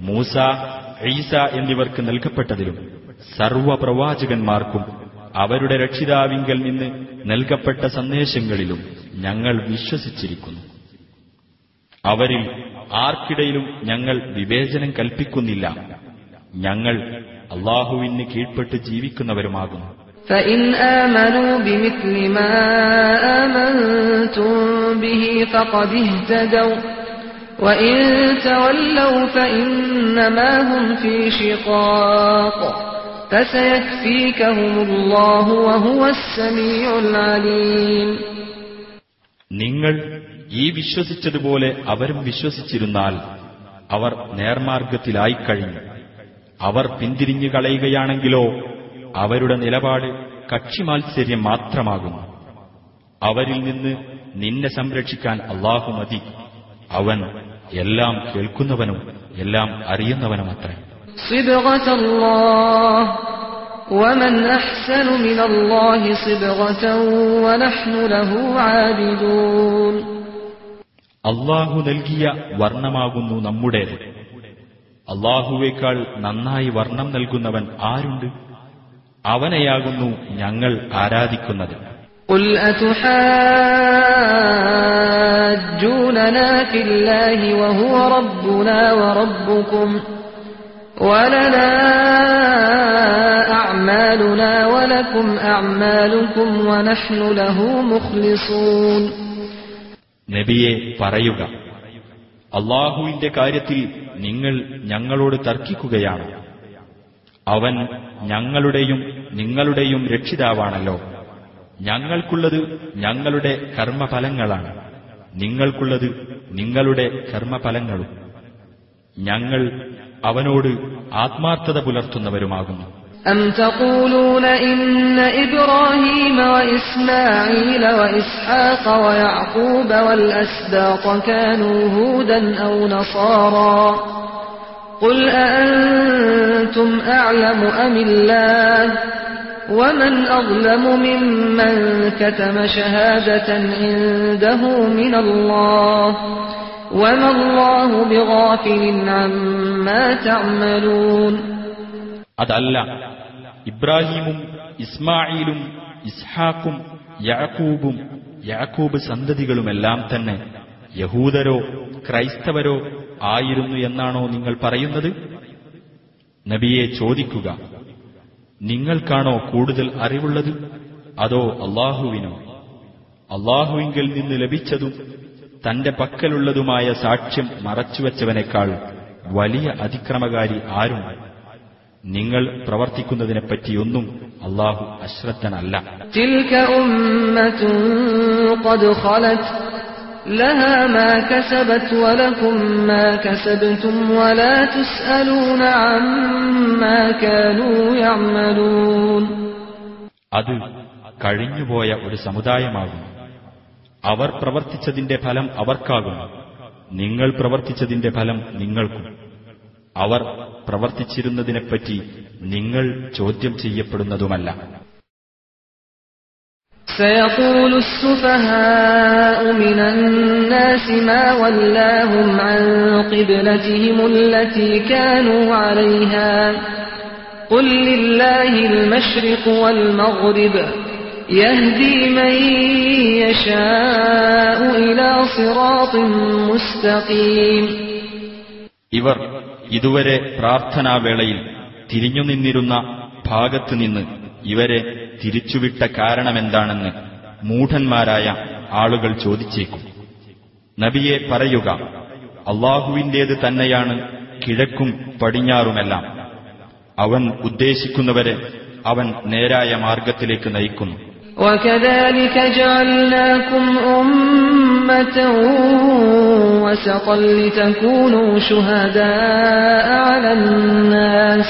മൂസ ഈസ എന്നിവർക്ക് നൽകപ്പെട്ടതിലും സർവപ്രവാചകന്മാർക്കും അവരുടെ രക്ഷിതാവിങ്കൽ നിന്ന് നൽകപ്പെട്ട സന്ദേശങ്ങളിലും ഞങ്ങൾ വിശ്വസിച്ചിരിക്കുന്നു അവരിൽ ആർക്കിടയിലും ഞങ്ങൾ വിവേചനം കൽപ്പിക്കുന്നില്ല ഞങ്ങൾ അള്ളാഹുവിന് കീഴ്പ്പെട്ട് ജീവിക്കുന്നവരുമാകുന്നു فإن آمنوا بمثل ما آمنتم به فقد اهتدوا وإن تولوا فإنما هم في شقاق فسيكفيكهم الله وهو السميع العليم നിങ്ങൾ ഈ വിശ്വസിച്ചതുപോലെ അവരും വിശ്വസിച്ചിരുന്നാൽ അവർ നേർമാർഗത്തിലായിക്കഴിഞ്ഞു അവർ പിന്തിരിഞ്ഞു കളയുകയാണെങ്കിലോ അവരുടെ നിലപാട് കക്ഷിമാത്സര്യം മാത്രമാകുന്നു അവരിൽ നിന്ന് നിന്നെ സംരക്ഷിക്കാൻ അള്ളാഹു മതി അവൻ എല്ലാം കേൾക്കുന്നവനും എല്ലാം അറിയുന്നവനുമത്രേ. അള്ളാഹു നൽകിയ വർണമാകുന്നു നമ്മുടേത്. അള്ളാഹുവേക്കാൾ നന്നായി വർണം നൽകുന്നവൻ ആരുണ്ട്? അവനെയാകുന്നു ഞങ്ങൾ ആരാധിക്കുന്നത്. قل أتحاجوننا في الله وهو ربنا وربكم ولنا أعمالنا ولكم أعمالكم ونحن له مخلصون നബിയെ പറയുക അള്ളാഹുവിന്റെ കാര്യത്തിൽ നിങ്ങൾ ഞങ്ങളോട് തർക്കിക്കുകയാണ് അവൻ ഞങ്ങളുടെയും നിങ്ങളുടെയും രക്ഷിതാവാണല്ലോ ഞങ്ങൾക്കുള്ളത് ഞങ്ങളുടെ കർമ്മഫലങ്ങളാണ് നിങ്ങൾക്കുള്ളത് നിങ്ങളുടെ കർമ്മഫലങ്ങളും ഞങ്ങൾ അവനോട് ആത്മാർത്ഥത പുലർത്തുന്നവരുമാകുന്നു أم تقولون إن إبراهيم وإسماعيل وإسحاق ويعقوب والأسباط كانوا هودا أو نصارى قل أأنتم أعلم أم الله ومن أظلم ممن كتم شهادة عنده من الله وما الله بغافل عما تعملون അതല്ല ഇബ്രാഹീമും ഇസ്മായിലും ഇസ്ഹാക്കും യാക്കൂബും യാക്കൂബ് സന്തതികളുമെല്ലാം തന്നെ യഹൂദരോ ക്രൈസ്തവരോ ആയിരുന്നു എന്നാണോ നിങ്ങൾ പറയുന്നത് നബിയെ ചോദിക്കുക നിങ്ങൾക്കാണോ കൂടുതൽ അറിവുള്ളത്? അതോ അള്ളാഹുവിനോ? അള്ളാഹുവിങ്കിൽ നിന്ന് ലഭിച്ചതും തന്റെ പക്കലുള്ളതുമായ സാക്ഷ്യം മറച്ചുവെച്ചവനേക്കാൾ വലിയ അതിക്രമകാരി ആരും നിങ്ങൾ പ്രവർത്തിക്കുന്നതിനെപ്പറ്റിയൊന്നും അള്ളാഹു അശ്രദ്ധനല്ല. لها ما كسبت ولكم ما كسبتم ولا تسألون عما كانوا يعملون അത് കഴിഞ്ഞുപോയ ഒരു സമുദായമാകും അവർ പ്രവർത്തിച്ചതിന്റെ ഫലം അവർക്കാകും നിങ്ങൾ പ്രവർത്തിച്ചതിന്റെ ഫലം നിങ്ങൾക്കും അവർ പ്രവർത്തിച്ചിരുന്നതിനെപ്പറ്റി നിങ്ങൾ ചോദ്യം ചെയ്യപ്പെടുന്നതുമല്ല سيقول السفهاء من الناس ما ولاهم عن قبلتهم التي كانوا عليها قل لله المشرق والمغرب يهدي من يشاء إلى صراط مستقيم ഇവർ ഇതുവരെ പ്രാർത്ഥനാവേളയിൽ തിരിഞ്ഞുനിന്നിരുന്ന ഭാഗത്തുനിന്ന് ഇവരെ തിരിച്ചുവിട്ട കാരണമെന്താണെന്ന് മൂഢന്മാരായ ആളുകൾ ചോദിച്ചേക്കും നബിയെ പറയുക അള്ളാഹുവിന്റേത് തന്നെയാണ് കിഴക്കും പടിഞ്ഞാറുമെല്ലാം അവൻ ഉദ്ദേശിക്കുന്നവരെ അവൻ നേരായ മാർഗത്തിലേക്ക് നയിക്കുന്നു وكذلك جعلناكم أمة وسطا لتكونوا شهداء على الناس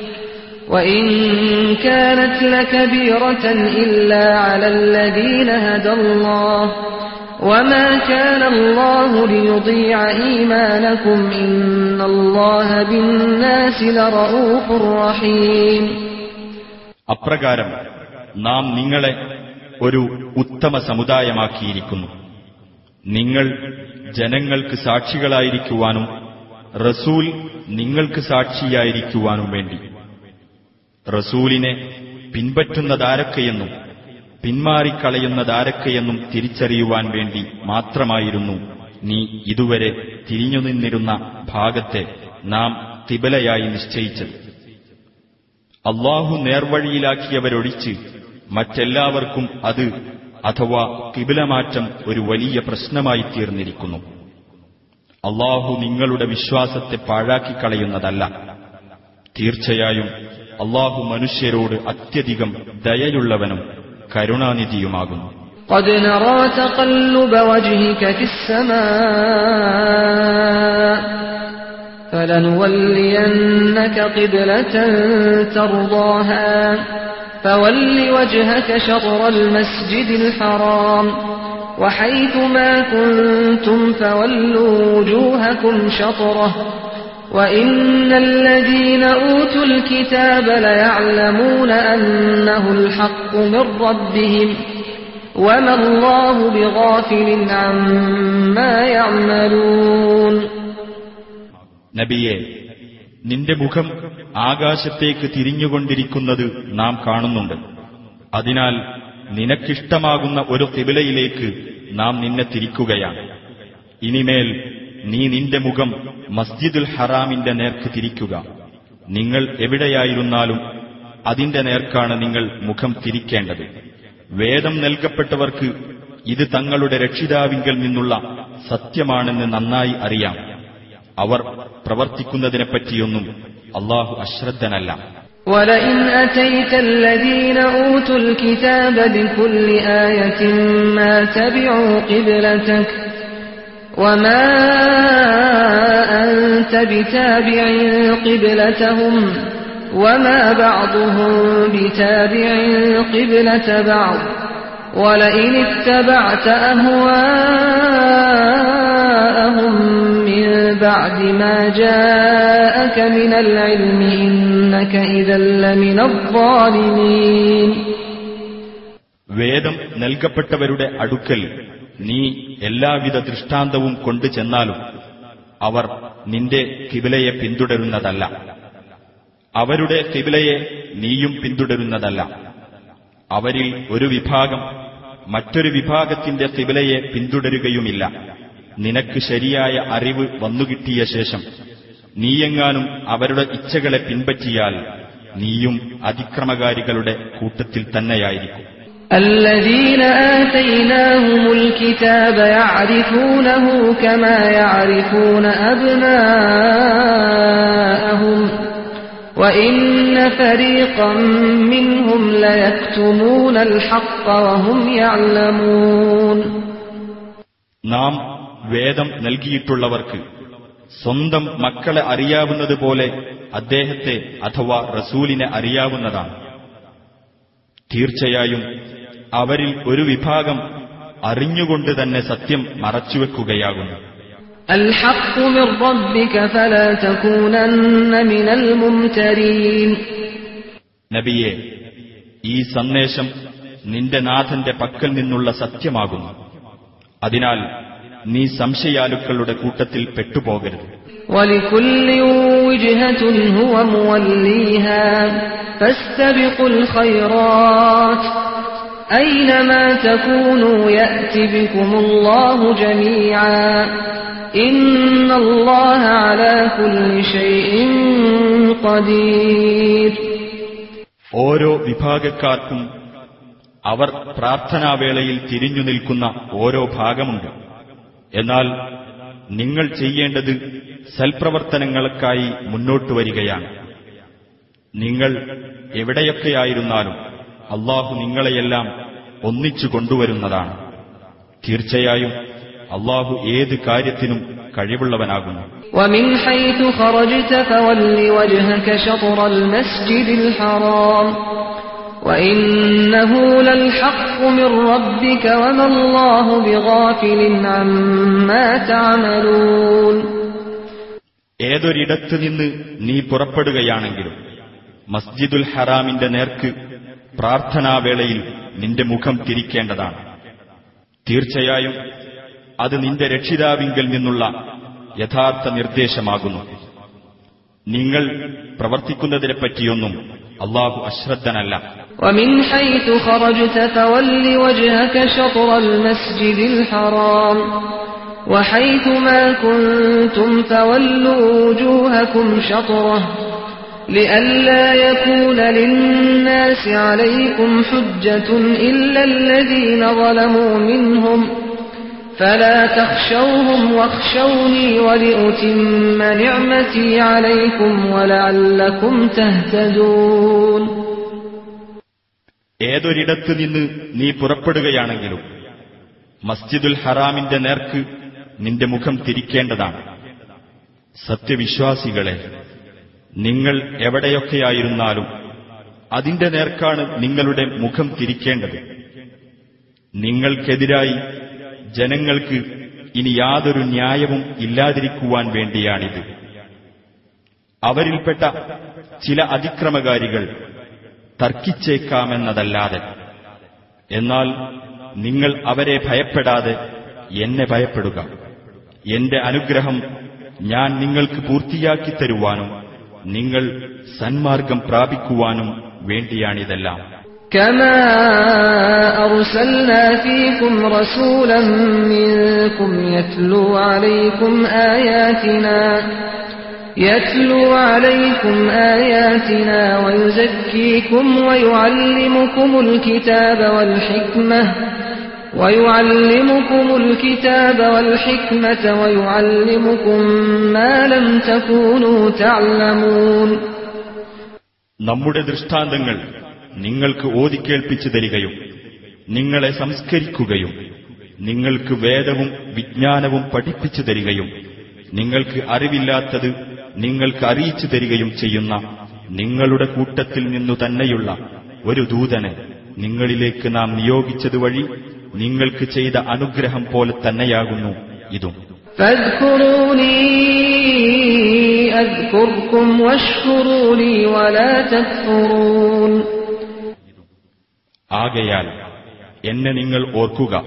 وإن كانت لكبيرة إلا على الذين هدى الله وما كان الله ليضيع إيمانكم إن الله بالناس لرؤوف رحيم അപ്രകാരം നാം നിങ്ങളെ ഒരു ഉത്തമ സമുദായമാക്കിയിരിക്കുന്നു നിങ്ങൾ ജനങ്ങൾക്ക് സാക്ഷികളായിരിക്കുവാനും റസൂൽ നിങ്ങൾക്ക് സാക്ഷിയായിരിക്കുവാനും വേണ്ടി റസൂലിനെ പിൻപറ്റുന്നതാരൊക്കെയെന്നും പിന്മാറിക്കളയുന്നതാരൊക്കെയെന്നും തിരിച്ചറിയുവാൻ വേണ്ടി മാത്രമായിരുന്നു നീ ഇതുവരെ തിരിഞ്ഞുനിന്നിരുന്ന ഭാഗത്തെ നാം തിബലയായി നിശ്ചയിച്ചത്. അള്ളാഹു നേർവഴിയിലാക്കിയവരൊഴിച്ച് മറ്റെല്ലാവർക്കും അത് അഥവാ കിബിലമാറ്റം ഒരു വലിയ പ്രശ്നമായി തീർന്നിരിക്കുന്നു. അള്ളാഹു നിങ്ങളുടെ വിശ്വാസത്തെ പാഴാക്കിക്കളയുന്നതല്ല. തീർച്ചയായും അള്ളാഹു മനുഷ്യരോട് അത്യധികം ദയയുള്ളവനും കരുണാനിധിയുമാകുന്നു قد نرى تقلب وجهك في السماء فلنولينك قبلة ترضاها فول وجهك شطر المسجد الحرام وحيث ما كنتم فولوا وجوهكم شطره وإن الذين أوتوا الكتاب ليعلمون أنه الحق من ربهم وما الله بغافل عما يعملون നബിയെ നിന്റെ മുഖം ആകാശത്തേക്ക് തിരിഞ്ഞുകൊണ്ടിരിക്കുന്നത് നാം കാണുന്നുണ്ട് അതിനാൽ നിനക്കിഷ്ടമാകുന്ന ഒരു കിബിലയിലേക്ക് നാം നിന്നെ തിരിക്കുകയാണ് ഇനിമേൽ നീ നിന്റെ മുഖം മസ്ജിദുൽ ഹറാമിന്റെ നേർക്ക് തിരിക്കുക നിങ്ങൾ എവിടെയായിരുന്നാലും അതിന്റെ നേർക്കാണ് നിങ്ങൾ മുഖം തിരിക്കേണ്ടത് വേദം നൽകപ്പെട്ടവർക്ക് ഇത് തങ്ങളുടെ രക്ഷിതാവിങ്കൽ നിന്നുള്ള സത്യമാണെന്ന് നന്നായി അറിയാം അവർ പ്രവർത്തിക്കുന്നതിനെപ്പറ്റിയൊന്നും അള്ളാഹു അശ്രദ്ധനല്ല ولئن أتيت الذين أوتوا الكتاب بكل آية ما تبعوا قبلتك وما أنت بتابع قبلتهم وما بعضهم بتابع قبلة بعض ولئن اتبعت أهواءهم من بعد ما جاءك من العلم إنك إذا لمن الظالمين വേദം നൽകപ്പെട്ടവരുടെ അടുക്കൽ നീ എല്ലാവിധ ദൃഷ്ടാന്തവും കൊണ്ടു ചെന്നാലും അവർ നിന്റെ കിബിലയെ പിന്തുടരുന്നതല്ല. അവരുടെ കിബിലയെ നീയും പിന്തുടരുന്നതല്ല. അവരിൽ ഒരു വിഭാഗം മറ്റൊരു വിഭാഗത്തിന്റെ കിബിലയെ പിന്തുടരുകയുമില്ല. നിനക്ക് ശരിയായ അറിവ് വന്നുകിട്ടിയ ശേഷം നീയെങ്ങാനും അവരുടെ ഇച്ഛകളെ പിൻപറ്റിയാൽ നീയും അതിക്രമകാരികളുടെ കൂട്ടത്തിൽ തന്നെയായിരിക്കും. الذين آتيناهم الكتاب يعرفونه كما يعرفون أبناءهم وإن فريقا منهم ليكتمون الحق وهم يعلمون നാം വേദം നൽകിയിട്ടുള്ളവർക്ക് സ്വന്തം മക്കളെ അറിയാവുന്നതുപോലെ അദ്ദേഹത്തെ അഥവാ റസൂലിനെ അറിയാവുന്നതാണ് തീർച്ചയായും അവരിൽ ഒരു വിഭാഗം അറിഞ്ഞുകൊണ്ട് തന്നെ സത്യം മറച്ചുവെക്കുകയാകുന്നു. നബിയെ ഈ സന്ദേശം നിന്റെ നാഥന്റെ പക്കൽ നിന്നുള്ള സത്യമാകുന്നു. അതിനാൽ നീ സംശയാലുക്കളുടെ കൂട്ടത്തിൽ പെട്ടുപോകരുത്. ഹുവ أينما تكونوا يأت بكم الله جميعا إن الله على كل شيء قدير ഓരോ വിഭാഗക്കാർക്കും അവർ പ്രാർത്ഥനാവേളയിൽ തിരിഞ്ഞു നിൽക്കുന്ന ഓരോ ഭാഗമുണ്ട് എന്നാൽ നിങ്ങൾ ചെയ്യേണ്ടത് സൽപ്രവർത്തനങ്ങൾക്കായി മുന്നോട്ടു വരികയാണ് നിങ്ങൾ എവിടെയൊക്കെയായിരുന്നാലും അള്ളാഹു നിങ്ങളെയെല്ലാം ഒന്നിച്ചു കൊണ്ടുവരുന്നതാണ്. തീർച്ചയായും അള്ളാഹു ഏത് കാര്യത്തിനും കഴിവുള്ളവനാകുന്നു. ഏതൊരിടത്തു നിന്ന് നീ പുറപ്പെടുകയാണെങ്കിലും മസ്ജിദുൽ ഹറാമിന്റെ നേർക്ക് പ്രാർത്ഥനാവേളയിൽ നിന്റെ മുഖം തിരിക്കേണ്ടതാണ് തീർച്ചയായും അത് നിന്റെ രക്ഷിതാവിങ്കിൽ നിന്നുള്ള യഥാർത്ഥ നിർദ്ദേശമാകുന്നു നിങ്ങൾ പ്രവർത്തിക്കുന്നതിനെപ്പറ്റിയൊന്നും അള്ളാഹു അശ്രദ്ധനല്ല ومن حيث خرجت فول وجهك شطر المسجد الحرام وحيث ما كنتم فولوا وجوهكم شطره لئلا يكون للناس عليكم حجة إلا الذين ظلموا منهم فلا تخشوهم واخشوني ولأتم نعمتي عليكم ولعلكم تهتدون ഏതൊരിടത്തു നിന്ന് നീ പുറപ്പെടുകയാണെങ്കിലും മസ്ജിദുൽ ഹറാമിന്റെ നേർക്ക് നിന്റെ മുഖം തിരിക്കേണ്ടതാണ് സത്യവിശ്വാസികളെ നിങ്ങൾ എവിടെയൊക്കെയായിരുന്നാലും അതിന്റെ നേർക്കാണ് നിങ്ങളുടെ മുഖം തിരിക്കേണ്ടത്. നിങ്ങൾക്കെതിരായി ജനങ്ങൾക്ക് ഇനി യാതൊരു ന്യായവും ഇല്ലാതിരിക്കുവാൻ വേണ്ടിയാണിത്. അവരിൽപ്പെട്ട ചില അതിക്രമകാരികൾ തർക്കിച്ചേക്കാമെന്നതല്ലാതെ എന്നാൽ നിങ്ങൾ അവരെ ഭയപ്പെടാതെ എന്നെ ഭയപ്പെടുക. എന്റെ അനുഗ്രഹം ഞാൻ നിങ്ങൾക്ക് പൂർത്തിയാക്കി തരുവാനും നിങ്ങൾ സന്മാർഗം പ്രാപിക്കുവാനും വേണ്ടിയാണിതെല്ലാം كما أرسلنا فيكم رسولا منكم يتلو عليكم آياتنا يتلو عليكم آياتنا ويزكيكم ويعلمكم الكتاب والحكمة ويعلمكم الكتاب والحكمة ويعلمكم ما لم تكونوا تعلمون നമ്മുടെ ദൃഷ്ടാന്തങ്ങൾ നിങ്ങൾക്ക് ഓതിക്കേൾപ്പിച്ചു തരികയും നിങ്ങളെ സംസ്കരിക്കുകയും നിങ്ങൾക്ക് വേദവും വിജ്ഞാനവും പഠിപ്പിച്ചു തരികയും നിങ്ങൾക്ക് അറിവില്ലാത്തത് നിങ്ങൾക്ക് അറിയിച്ചു തരികയും ചെയ്യുന്ന നിങ്ങളുടെ കൂട്ടത്തിൽ നിന്നു തന്നെയുള്ള ഒരു ദൂതനെ നിങ്ങളിലേക്ക് നാം നിയോഗിച്ചതുവഴി നിങ്ങൾക്ക് ചെയ്ത അനുഗ്രഹം പോലെ തന്നെയാകുന്നു ഇതും. ആകയാൽ എന്നെ നിങ്ങൾ ഓർക്കുക.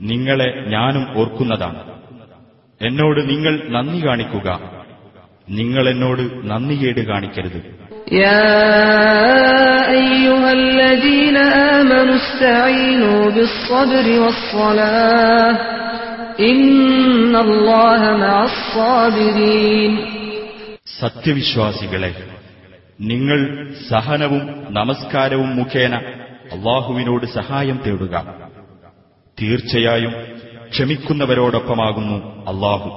നിങ്ങളെ ഞാനും ഓർക്കുന്നതാണ്. എന്നോട് നിങ്ങൾ നന്ദി കാണിക്കുക. നിങ്ങൾ എന്നോട് നന്ദികേട് കാണിക്കരുത്. يا أيها الذين آمنوا استعينوا بالصبر والصلاة إن الله مع الصابرين സത്യവിശ്വാസികളെ നിങ്ങൾ സഹനവും നമസ്കാരവും മുഖേന അള്ളാഹുവിനോട് സഹായം തേടുക തീർച്ചയായും ക്ഷമിക്കുന്നവരോടൊപ്പമാകുന്നു അള്ളാഹു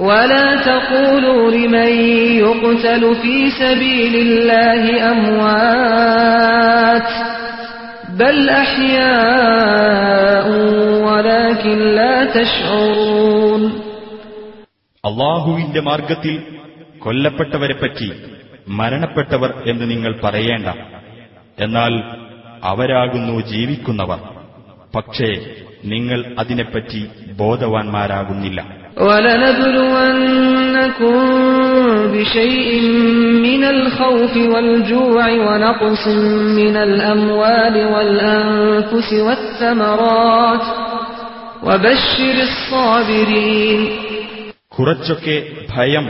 ولا تقولوا لمن يقتل في سبيل الله أموات بل أحياء ولكن لا تشعرون അള്ളാഹുവിന്റെ മാർഗത്തിൽ കൊല്ലപ്പെട്ടവരെപ്പറ്റി മരണപ്പെട്ടവർ എന്ന് നിങ്ങൾ പറയേണ്ട എന്നാൽ അവരാകുന്നു ജീവിക്കുന്നവർ പക്ഷേ നിങ്ങൾ അതിനെപ്പറ്റി ബോധവാന്മാരാകുന്നില്ല ولنبلونكم بشيء من الخوف والجوع ونقص من الأموال والأنفس والثمرات وبشر الصابرين കുറച്ചൊക്കെ ഭയം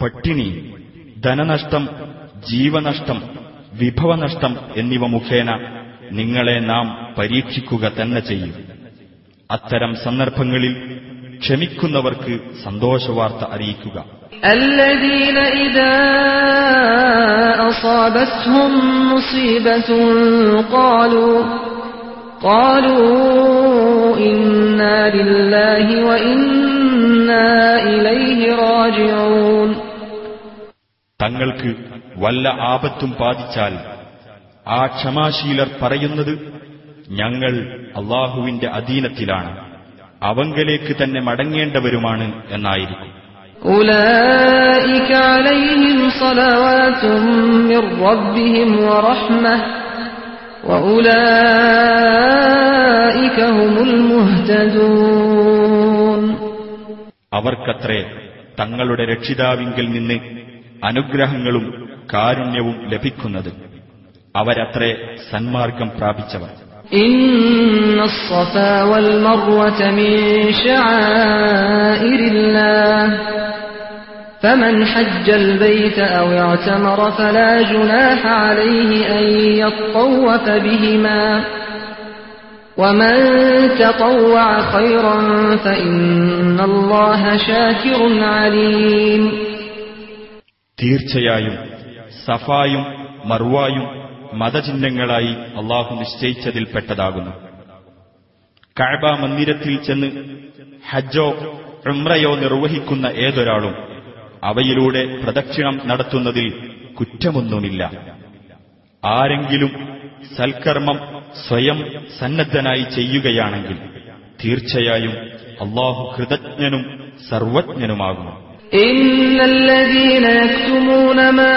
പട്ടിണി ധനനഷ്ടം ജീവനഷ്ടം വിഭവനഷ്ടം എന്നിവ മുഖേന നിങ്ങളെ നാം പരീക്ഷിക്കുക തന്നെ ചെയ്യും അത്തരം സന്ദർഭങ്ങളിൽ ക്ഷമിക്കുന്നവർക്ക് സന്തോഷവാർത്ത അറിയിക്കുക الذين إذا أصابتهم مصيبة قالوا قالوا إنا لله وإنا إليه راجعون തങ്ങൾക്ക് വല്ല ആപത്തും ബാധിച്ചാൽ ആ ക്ഷമാശീലർ പറയുന്നത് ഞങ്ങൾ അള്ളാഹുവിന്റെ അധീനത്തിലാണ് അവങ്കലേക്ക് തന്നെ മടങ്ങേണ്ടവരുമാണ് എന്നായിരിക്കും. അവർക്കത്രേ തങ്ങളുടെ രക്ഷിതാവിങ്കിൽ നിന്ന് അനുഗ്രഹങ്ങളും കാരുണ്യവും ലഭിക്കുന്നത്. അവരത്രേ സന്മാർഗം പ്രാപിച്ചവർ. إن الصفا والمروة من شعائر الله فمن حج البيت أو اعتمر فلا جناح عليه أن يطوف بهما ومن تطوع خيرا فإن الله شاكر عليم തീർച്ചയായും സഫായും മർവായും മതചിഹ്നങ്ങളായി അള്ളാഹു നിശ്ചയിച്ചതിൽപ്പെട്ടതാകുന്നു. കഴബ മന്ദിരത്തിൽ ചെന്ന് ഹജ്ജോ ഉംറയോ നിർവഹിക്കുന്ന ഏതൊരാളും അവയിലൂടെ പ്രദക്ഷിണം നടത്തുന്നതിൽ കുറ്റമൊന്നുമില്ല. ആരെങ്കിലും സൽക്കർമ്മം സ്വയം സന്നദ്ധനായി ചെയ്യുകയാണെങ്കിൽ തീർച്ചയായും അള്ളാഹു കൃതജ്ഞനും സർവജ്ഞനുമാകുന്നു. إن الذين يكتمون ما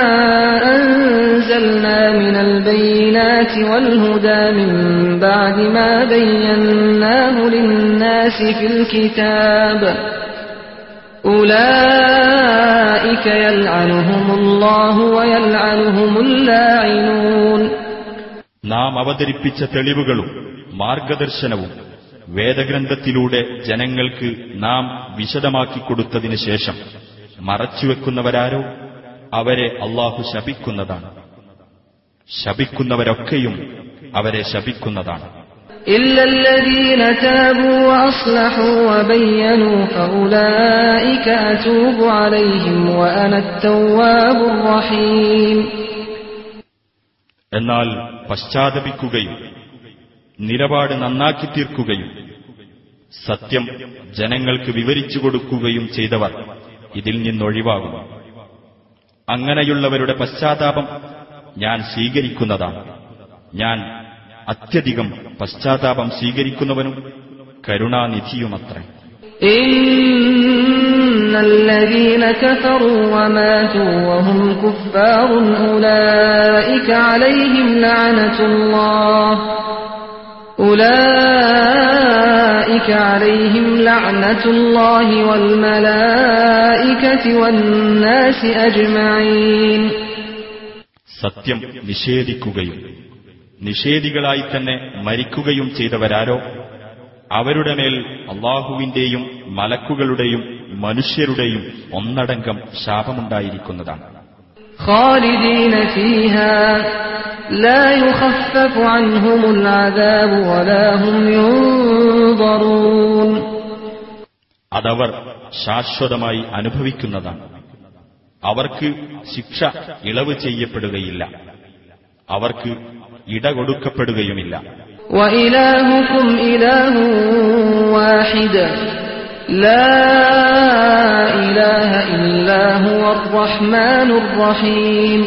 أنزلنا من البينات والهدى من بعد ما بيناه للناس في الكتاب أولئك يلعنهم الله ويلعنهم اللاعنون നാം അവതരിപ്പിച്ച തെളിവുകളും മാർഗദർശനവും വേദഗ്രന്ഥത്തിലൂടെ ജനങ്ങൾക്ക് നാം വിശദമാക്കിക്കൊടുത്തതിനു ശേഷം മറച്ചുവെക്കുന്നവരാരോ? അവരെ അള്ളാഹു ശപിക്കുന്നതാണ്. ശപിക്കുന്നവരൊക്കെയും അവരെ ശപിക്കുന്നതാണ്. എന്നാൽ പശ്ചാത്തപിക്കുകയും നിലപാട് നന്നാക്കി തീർക്കുകയും സത്യം ജനങ്ങൾക്ക് വിവരിച്ചു കൊടുക്കുകയും ചെയ്തവർ ഇതിൽ നിന്നൊഴിവാകും അങ്ങനെയുള്ളവരുടെ പശ്ചാത്താപം ഞാൻ സ്വീകരിക്കുന്നതാണ് ഞാൻ അത്യധികം പശ്ചാത്താപം സ്വീകരിക്കുന്നവനും കരുണാനിധിയുമത്രേ إن الذين كفروا وماتوا وهم كفار أولئك عليهم لعنة الله أولئك عليهم لعنة الله والملائكة والناس أجمعين സത്യം നിഷേധിക്കുകയും നിഷേധികളായി തന്നെ മരിക്കുകയും ചെയ്തവരാരോ അവരുടെ മേൽ അള്ളാഹുവിന്റെയും മലക്കുകളുടെയും മനുഷ്യരുടെയും ഒന്നടങ്കം ശാപമുണ്ടായിരിക്കുന്നതാണ് خالدين فيها لا يخفف عنهم العذاب ولا هم ينظرون അതവർ ശാശ്വതമായി അനുഭവിക്കുന്നതാണ് അവർക്ക് ശിക്ഷ ഇളവ് ചെയ്യപ്പെടുകയില്ല അവർക്ക് ഇടകൊടുക്കപ്പെടുകയുമില്ല وإلهكم إله واحد لا إله إلا هو الرحمن الرحيم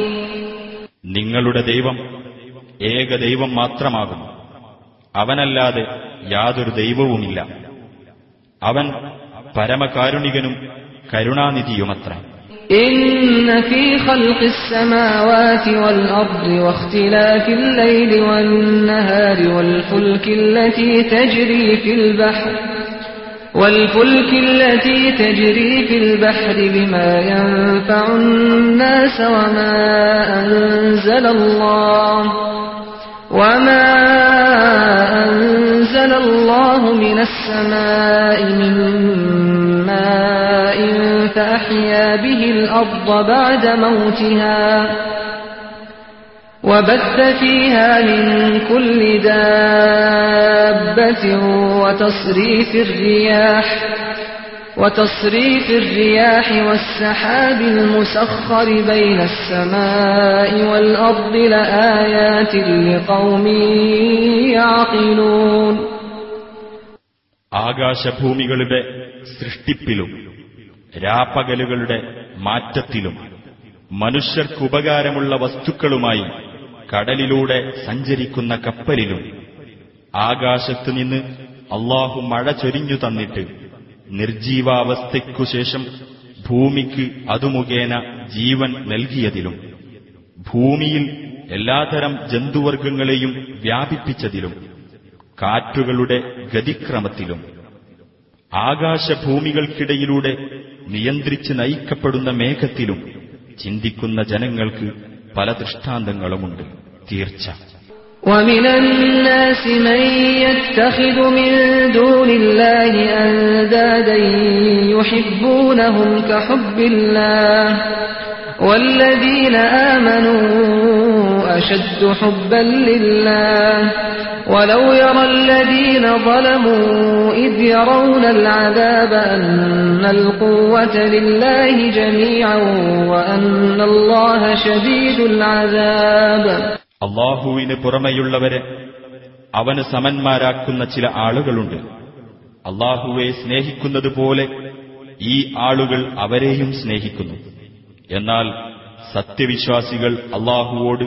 നിങ്ങളുടെ ദൈവം ഏക ദൈവം മാത്രമാകുന്നു അവനല്ലാതെ യാതൊരു ദൈവവുമില്ല അവൻ പരമകാരുണികനും കരുണാനിധിയുമത്ര إن في خلق السماوات والأرض واختلاف الليل والنهار والفلك التي تجري في البحر والفلك التي تجري في البحر بما ينفع الناس وما أنزل الله وما أنزل الله من السماء من ماء فأحيا به الأرض بعد موتها وبث فيها من كل دابة وتصريف الرياح وتصريف الرياح والسحاب المسخر بين السماء والأرض لآيات لقوم يعقلون ആകാശഭൂമികളുടെ സൃഷ്ടിപ്പിലും രാപ്പകലുകളുടെ മാറ്റത്തിലും മനുഷ്യർക്കുപകാരമുള്ള വസ്തുക്കളുമായി കടലിലൂടെ സഞ്ചരിക്കുന്ന കപ്പലിലും ആകാശത്തുനിന്ന് അള്ളാഹു മഴ ചൊരിഞ്ഞു തന്നിട്ട് നിർജീവാവസ്ഥയ്ക്കു ശേഷം ഭൂമിക്ക് അതുമുഖേന ജീവൻ നൽകിയതിലും ഭൂമിയിൽ എല്ലാതരം ജന്തുവർഗങ്ങളെയും വ്യാപിപ്പിച്ചതിലും കാറ്റുകളുടെ ഗതിക്രമത്തിലും ആകാശഭൂമികൾക്കിടയിലൂടെ നിയന്ത്രിച്ച് നയിക്കപ്പെടുന്ന മേഘത്തിലും ചിന്തിക്കുന്ന ജനങ്ങൾക്ക് പല ദൃഷ്ടാന്തങ്ങളുമുണ്ട് തീർച്ച ومن الناس من يتخذ من دون الله أندادا يحبونهم كحب الله والذين آمنوا أشد حبا لله ولو يرى الذين ظلموا إذ يرون العذاب أن القوة لله جميعا وأن الله شديد العذاب അള്ളാഹുവിന് പുറമെയുള്ളവരെ അവന് സമന്മാരാക്കുന്ന ചില ആളുകളുണ്ട് അള്ളാഹുവെ സ്നേഹിക്കുന്നതുപോലെ ഈ ആളുകൾ അവരെയും സ്നേഹിക്കുന്നു എന്നാൽ സത്യവിശ്വാസികൾ അള്ളാഹുവോട്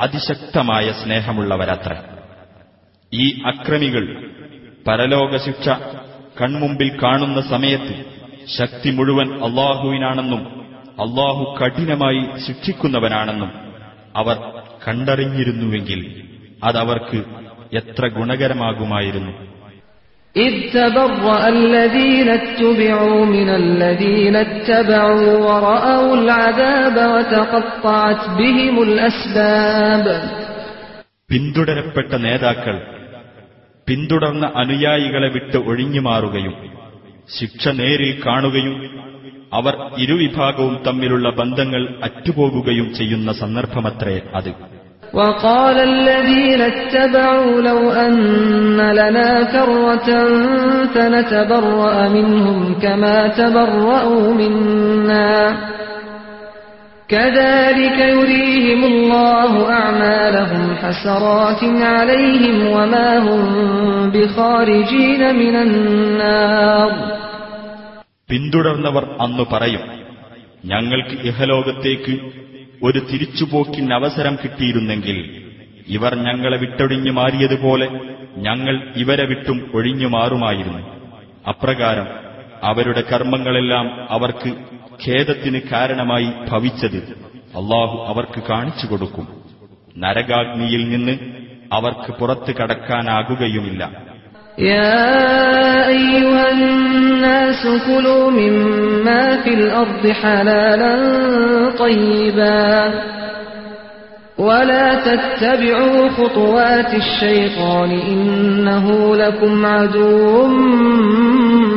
അതിശക്തമായ സ്നേഹമുള്ളവരത്ര ഈ അക്രമികൾ പരലോകശിക്ഷ കൺമുമ്പിൽ കാണുന്ന സമയത്ത് ശക്തി മുഴുവൻ അള്ളാഹുവിനാണെന്നും അള്ളാഹു കഠിനമായി ശിക്ഷിക്കുന്നവനാണെന്നും അവർ കണ്ടറിഞ്ഞിരുന്നുവെങ്കിൽ അതവർക്ക് എത്ര ഗുണകരമാകുമായിരുന്നു إذ تبرأ الذين اتبعوا من الذين اتبعوا ورأوا العذاب وتقطعت بهم الأسباب പിന്തുടരപ്പെട്ട നേതാക്കൾ പിന്തുടർന്ന അനുയായികളെ വിട്ട് ഒഴിഞ്ഞുമാറുകയും ശിക്ഷ നേരിൽ കാണുകയും അവർ ഇരുവിഭാഗവും തമ്മിലുള്ള ബന്ധങ്ങൾ അറ്റുപോകുകയും ചെയ്യുന്ന സന്ദർഭമത്രേ അത് وقال الذين اتبعوا لو أن لنا كرة فنتبرأ منهم كما تبرأوا منا كذلك يريهم الله أعمالهم حسرات عليهم وما هم بخارجين من النار പിന്തുടർന്നവർ അന്നു പറയും ഞങ്ങൾക്ക് ഇഹലോകത്തേക്ക് ഒരു തിരിച്ചുപോക്കിന് അവസരം കിട്ടിയിരുന്നെങ്കിൽ ഇവർ ഞങ്ങളെ വിട്ടൊഴിഞ്ഞു മാറിയതുപോലെ ഞങ്ങൾ ഇവരെ വിട്ടും ഒഴിഞ്ഞു മാറുമായിരുന്നു അപ്രകാരം അവരുടെ കർമ്മങ്ങളെല്ലാം അവർക്ക് ഖേദത്തിന് കാരണമായി ഭവിച്ചത് അള്ളാഹു അവർക്ക് കാണിച്ചു കൊടുക്കും നരകാഗ്നിയിൽ നിന്ന് അവർക്ക് പുറത്ത് കടക്കാനാകുകയുമില്ല يا أيها الناس كلوا مما في الأرض حلالا طيبا ولا تتبعوا خطوات الشيطان إنه لكم عدو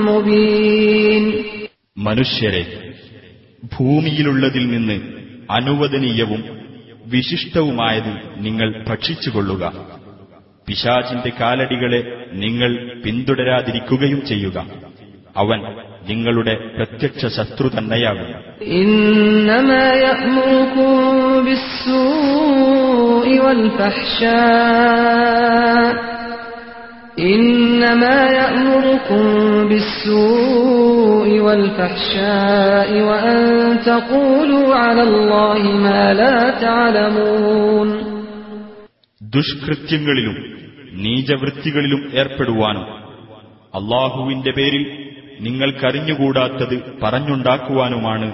مبين മനുഷ്യരെ ഭൂമിയിലുള്ളതിൽ നിന്ന് അനുവദനീയവും വിശിഷ്ടവുമായത് നിങ്ങൾ ഭക്ഷിച്ചുകൊള്ളുക. പിശാചിന്റെ കാലടികളെ നിങ്ങൾ പിന്തുടരാതിരിക്കുകയും ചെയ്യുക. അവൻ നിങ്ങളുടെ പ്രത്യക്ഷ ശത്രു തന്നെയാകും. ഇന്നമയൂക്കും إنما يأمركم بالسوء والفحشاء وأن تقولوا على الله ما لا تعلمون ദുഷ്കൃത്യങ്ങളിലും നീചവൃത്തികളിലും ഏർപ്പെടുവാനും അള്ളാഹുവിന്റെ പേരിൽ നിങ്ങൾക്കറിഞ്ഞുകൂടാത്തത് പറഞ്ഞുണ്ടാക്കുവാനുമാണ്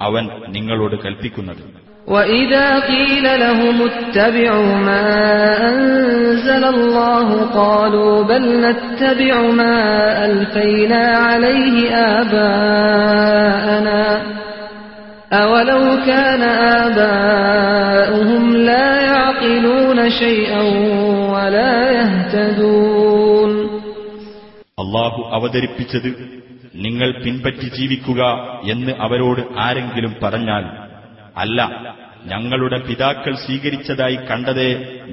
അവൻ നിങ്ങളോട് കൽപ്പിക്കുന്നത് وإذا قيل لهم اتبعوا ما أنزل الله قالوا بل نتبع ما ألفينا عليه آباءنا أولو كان آباؤهم لا يعقلون شيئا ولا يهتدون അള്ളാഹു അവതരിപ്പിച്ചത് നിങ്ങൾ പിൻപറ്റി ജീവിക്കുക എന്ന് അവരോട് ആരെങ്കിലും പറഞ്ഞാൽ അല്ല ഞങ്ങളുടെ പിതാക്കൾ സ്വീകരിച്ചതായി കണ്ടതേ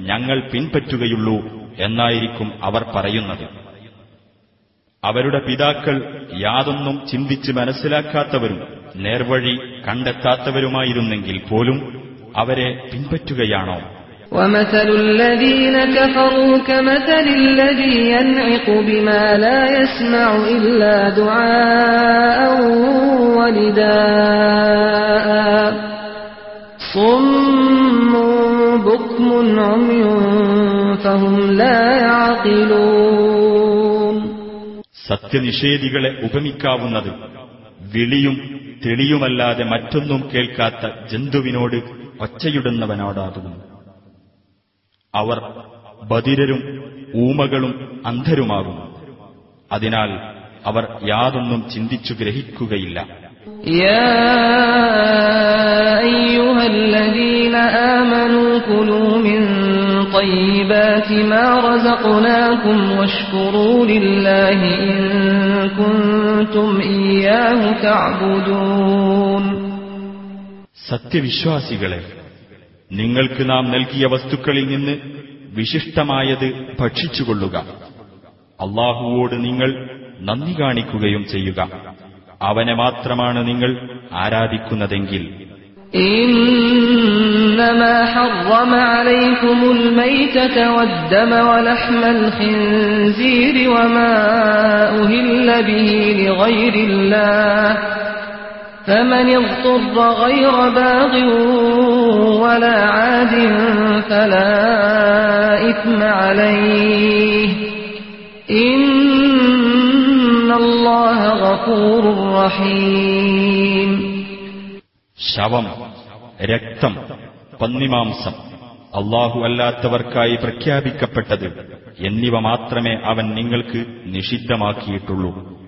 ഞങ്ങൾ പിൻപറ്റുകയുള്ളൂ എന്നായിരിക്കും അവർ പറയുന്നത് അവരുടെ പിതാക്കൾ യാതൊന്നും ചിന്തിച്ച് മനസ്സിലാക്കാത്തവരും നേർവഴി കണ്ടെത്താത്തവരുമായിരുന്നെങ്കിൽ പോലും അവരെ പിൻപറ്റുകയാണോ ومثل الذين كفروا كمثل الذي ينعق بما لا يسمع إلا دعاء ونداء صم بكم عمي فهم لا يعقلون സത്യനിഷേധികളെ ഉപമിക്കാവുന്നത് വിളിയും തെളിയുമല്ലാതെ മറ്റൊന്നും കേൾക്കാത്ത ജന്തുവിനോട് ഒച്ചയിടുന്നവനോടാകുന്നു അവർ ബധിരരും ഊമകളും അന്ധരുമാകും അതിനാൽ അവർ യാതൊന്നും ചിന്തിച്ചു ഗ്രഹിക്കുകയില്ല يا أيها الذين آمنوا كلوا من طيبات ما رزقناكم واشكروا لله إن كنتم إياه تعبدون സത്യവിശ്വാസികളെ നിങ്ങൾക്ക് നാം നൽകിയ വസ്തുക്കളിൽ നിന്ന് വിശിഷ്ടമായത് ഭക്ഷിച്ചുകൊള്ളുക അള്ളാഹുവോട് നിങ്ങൾ നന്ദി കാണിക്കുകയും ചെയ്യുക അവനെ മാത്രമാണ് നിങ്ങൾ ആരാധിക്കുന്നതെങ്കിൽ إنما حرم عليكم الميتة والدم ولحم الخنزير وما أهل به لغير الله فمن اضطر غير باغ ولا عاد فلا إثم عليه إن الله غفور رحيم ശവം രക്തം പന്നിമാംസം അള്ളാഹു അല്ലാത്തവർക്കായി പ്രഖ്യാപിക്കപ്പെട്ടത് എന്നിവ മാത്രമേ അവൻ നിങ്ങൾക്ക് നിഷിദ്ധമാക്കിയിട്ടുള്ളൂ.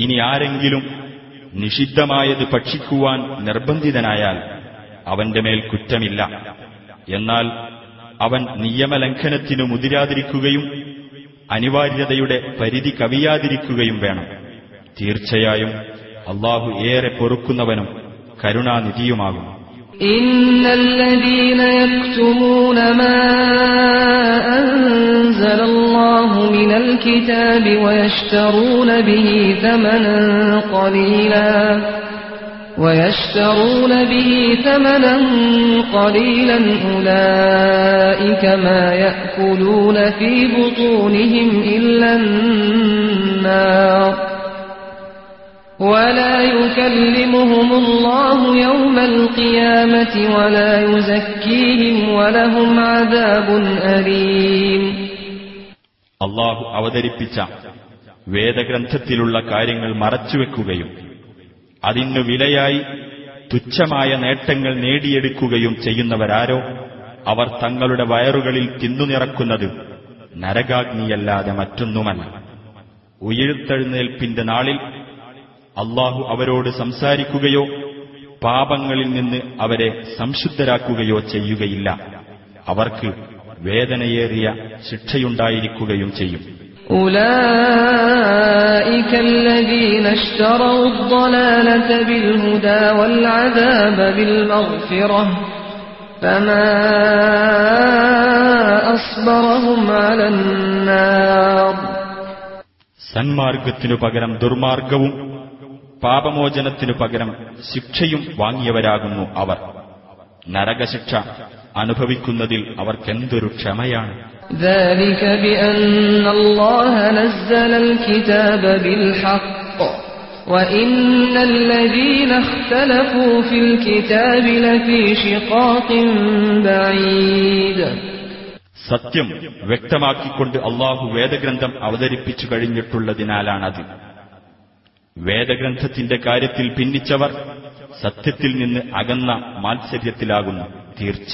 ഇനി ആരെങ്കിലും നിഷിദ്ധമായത് ഭക്ഷിക്കുവാൻ നിർബന്ധിതനായാൽ അവന്റെ മേൽ കുറ്റമില്ല. എന്നാൽ അവൻ നിയമലംഘനത്തിനു മുതിരാതിരിക്കുകയും അനിവാര്യതയുടെ പരിധി കവിയാതിരിക്കുകയും വേണം തീർച്ചയായും അള്ളാഹു ഏറെ പൊറുക്കുന്നവനും കരുണാനിധിയുമാകും إن الذين يكتمون ما أنزل الله من الكتاب ويشترون به ثمنا قليلا ويشترون به ثمنا قليلا أولئك ما يأكلون في بطونهم إلا النار ولا يكلمهم الله يوم القيامة ولا يزكيهم ولهم عذاب أليم അള്ളാഹു അവതരിപ്പിച്ച വേദഗ്രന്ഥത്തിലുള്ള കാര്യങ്ങൾ മറച്ചുവെക്കുകയും അതിനു വിലയായി തുച്ഛമായ നേട്ടങ്ങൾ നേടിയെടുക്കുകയും ചെയ്യുന്നവരാരോ? അവർ തങ്ങളുടെ വയറുകളിൽ തിന്നുനിറക്കുന്നത് നരകാഗ്നിയല്ലാതെ മറ്റൊന്നുമല്ല. ഉയർത്തെഴുന്നേൽപ്പിന്റെ നാളിൽ അള്ളാഹു അവരോട് സംസാരിക്കുകയോ പാപങ്ങളിൽ നിന്ന് അവരെ സംശുദ്ധരാക്കുകയോ ചെയ്യുകയില്ല. അവർക്ക് വേദനയേറിയ ശിക്ഷയുണ്ടായിരിക്കുകയും ചെയ്യും. أولئك الذين اشتروا الضلالة بالهدى والعذاب بالمغفرة فما أصبرهم على النار സന്മാർഗത്തിനു പകരം ദുർമാർഗവും പാപമോചനത്തിനു പകരം ശിക്ഷയും വാങ്ങിയവരാകുന്നു അവർ നരകശിക്ഷ അനുഭവിക്കുന്നതിൽ അവർക്കെന്തൊരു ക്ഷമയാണ് ذلك بأن الله نزل الكتاب بالحق وإن الذين اختلفوا في الكتاب لفي شقاق بعيد സത്യം വ്യക്തമാക്കിക്കൊണ്ട് അള്ളാഹു വേദഗ്രന്ഥം അവതരിപ്പിച്ചു കഴിഞ്ഞിട്ടുള്ളതിനാലാണത് വേദഗ്രന്ഥത്തിന്റെ കാര്യത്തിൽ ഭിന്നിച്ചവർ സത്യത്തിൽ നിന്ന് അകന്ന മാത്സര്യത്തിലാകുന്നു തീർച്ച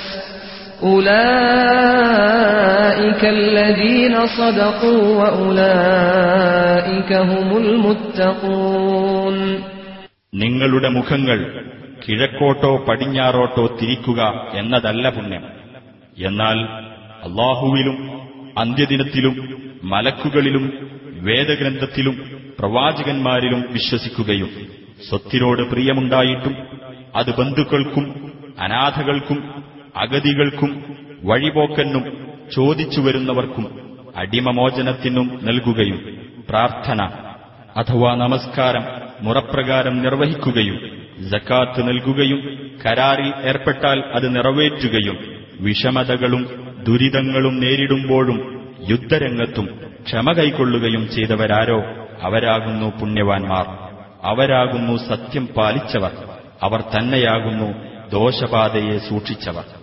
أولئك الذين صدقوا وأولئك هم المتقون നിങ്ങളുടെ മുഖങ്ങൾ കിഴക്കോട്ടോ പടിഞ്ഞാറോട്ടോ തിരിക്കുക എന്നതല്ല പുണ്യം എന്നാൽ അള്ളാഹുവിലും അന്ത്യദിനത്തിലും മലക്കുകളിലും വേദഗ്രന്ഥത്തിലും പ്രവാചകന്മാരിലും വിശ്വസിക്കുകയും സ്വത്തിനോട് പ്രിയമുണ്ടായിട്ടും അത് ബന്ധുക്കൾക്കും അനാഥകൾക്കും അഗതികൾക്കും വഴിപോക്കനും ചോദിച്ചു വരുന്നവർക്കും അടിമമോചനത്തിനും നൽകുകയും പ്രാർത്ഥന അഥവാ നമസ്കാരം മുറപ്രകാരം നിർവഹിക്കുകയും ജക്കാത്ത് നൽകുകയും കരാറിൽ ഏർപ്പെട്ടാൽ അത് നിറവേറ്റുകയും വിഷമതകളും ദുരിതങ്ങളും നേരിടുമ്പോഴും യുദ്ധരംഗത്തും ക്ഷമ കൈക്കൊള്ളുകയും ചെയ്തവരാരോ അവരാകുന്നു പുണ്യവാൻമാർ അവരാകുന്നു സത്യം പാലിച്ചവർ. അവർ തന്നെയാകുന്നു ദോഷപാതയെ സൂക്ഷിച്ചവർ.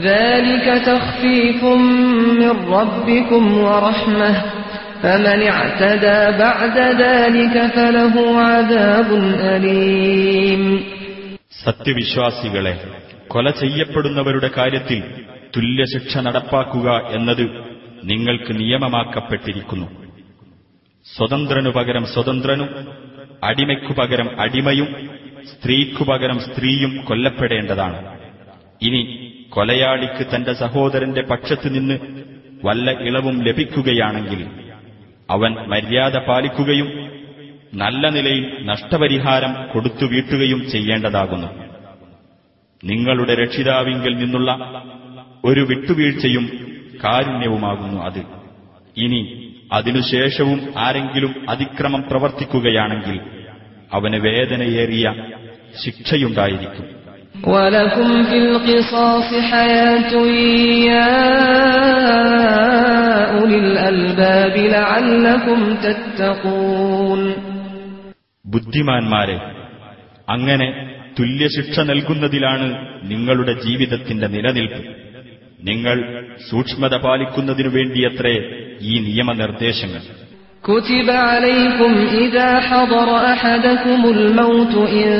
ذلك تخفيف من ربكم ورحمة فمن اعتدى بعد ذلك فله عذاب أليم സത്യവിശ്വാസികളെ കൊല ചെയ്യപ്പെടുന്നവരുടെ കാര്യത്തിൽ തുല്യശിക്ഷ നടപ്പാക്കുക എന്നത് നിങ്ങൾക്ക് നിയമമാക്കപ്പെട്ടിരിക്കുന്നു സ്വതന്ത്രനു പകരം സ്വതന്ത്രനും അടിമയ്ക്കു പകരം അടിമയും സ്ത്രീക്കു പകരം സ്ത്രീയും കൊല്ലപ്പെടേണ്ടതാണ് ഇനി കൊലയാളിക്ക് തന്റെ സഹോദരന്റെ പക്ഷത്തുനിന്ന് വല്ല ഇളവും ലഭിക്കുകയാണെങ്കിൽ അവൻ മര്യാദ പാലിക്കുകയും നല്ല നിലയിൽ നഷ്ടപരിഹാരം കൊടുത്തു വീട്ടുകയും ചെയ്യേണ്ടതാകുന്നു. നിങ്ങളുടെ രക്ഷിതാവിങ്കിൽ നിന്നുള്ള ഒരു വിട്ടുവീഴ്ചയും കാരുണ്യവുമാകുന്നു അത്. ഇനി അതിനുശേഷവും ആരെങ്കിലും അതിക്രമം പ്രവർത്തിക്കുകയാണെങ്കിൽ അവന് വേദനയേറിയ ശിക്ഷയുണ്ടായിരിക്കും. ബുദ്ധിമാന്മാരെ അങ്ങനെ തുല്യശിക്ഷ നൽകുന്നതിലാണ് നിങ്ങളുടെ ജീവിതത്തിന്റെ നിലനിൽപ്പ്. നിങ്ങൾ സൂക്ഷ്മത പാലിക്കുന്നതിനു വേണ്ടിയത്രേ ഈ നിയമനിർദ്ദേശങ്ങൾ. كتب عليكم إذا حضر أحدكم الموت إن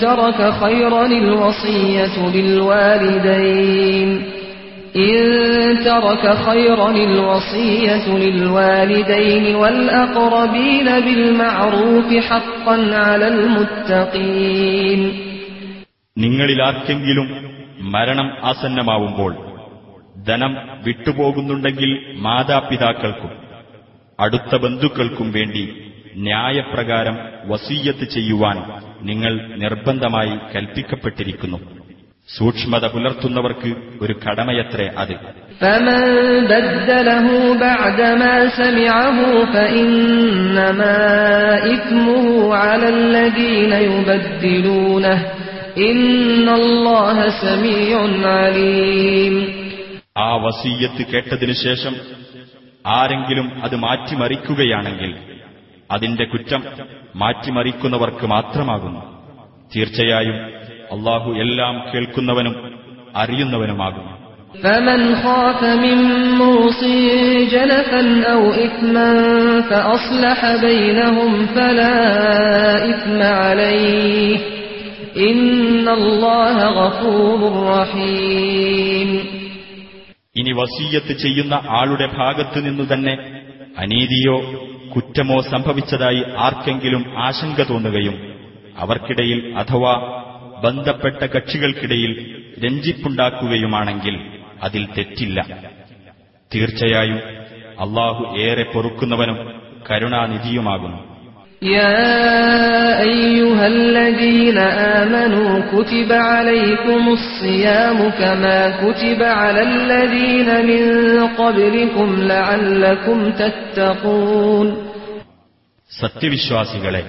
ترك خيرا الوصية للوالدين إن ترك خيرا الوصية للوالدين والأقربين بالمعروف حقا على المتقين നിങ്ങളിലാർക്കെങ്കിലും മരണം ആസന്നമാവുമ്പോൾ ധനം വിട്ടുപോകുന്നുണ്ടെങ്കിൽ മാതാപിതാക്കൾക്കും അടുത്ത ബന്ധുക്കൾക്കും വേണ്ടി ന്യായപ്രകാരം വസീയത്ത് ചെയ്യുവാൻ നിങ്ങൾ നിർബന്ധമായി കൽപ്പിക്കപ്പെട്ടിരിക്കുന്നു. സൂക്ഷ്മത പുലർത്തുന്നവർക്ക് ഒരു കടമയത്രേ അത്. ആ വസീയത്ത് കേട്ടതിനു ശേഷം ആരെങ്കിലും അത് മാറ്റിമറിക്കുകയാണെങ്കിൽ അതിന്റെ കുറ്റം മാറ്റിമറിക്കുന്നവർക്ക് മാത്രമാകുന്നു തീർച്ചയായും അള്ളാഹു എല്ലാം കേൾക്കുന്നവനും അറിയുന്നവനുമാകുന്നു فمن خاف من موص جنفا أو إثما فأصلح بينهم فلا إثم عليه إن الله غفور رحيم ഇനി വസീയത്ത് ചെയ്യുന്ന ആളുടെ ഭാഗത്തു നിന്നു തന്നെ അനീതിയോ കുറ്റമോ സംഭവിച്ചതായി ആർക്കെങ്കിലും ആശങ്ക തോന്നുകയും അവർക്കിടയിൽ അഥവാ ബന്ധപ്പെട്ട കക്ഷികൾക്കിടയിൽ രഞ്ജിപ്പുണ്ടാക്കുകയുമാണെങ്കിൽ അതിൽ തെറ്റില്ല. തീർച്ചയായും അള്ളാഹു ഏറെ പൊറുക്കുന്നവനും കരുണാനിധിയുമാകുന്നു. يا أيها الذين آمنوا كتب عليكم الصيام كما كتب على الذين من قبلكم لعلكم تتقون സത്യവിശ്വാസികളെ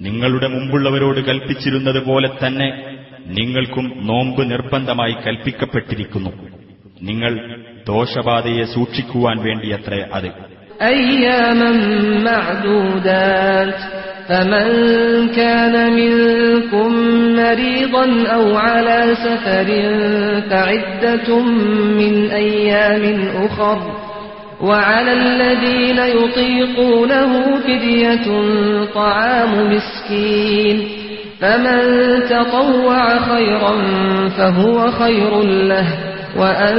നിങ്ങളുടെ മുമ്പുള്ളവരോട് കൽപ്പിച്ചിരുന്നത് പോലെ തന്നെ നിങ്ങൾക്കും നോമ്പ് നിർബന്ധമായി കൽപ്പിക്കപ്പെട്ടിരിക്കുന്നു നിങ്ങൾ ദോഷബാധയെ സൂക്ഷിക്കുവാൻ വേണ്ടിയത്രേ അത് أياما معدودات فمن كان منكم مريضا أو على سفر فعدة من أيام أخر وعلى الذين يطيقونه فدية طعام مسكين فمن تطوع خيرا فهو خير له. وأن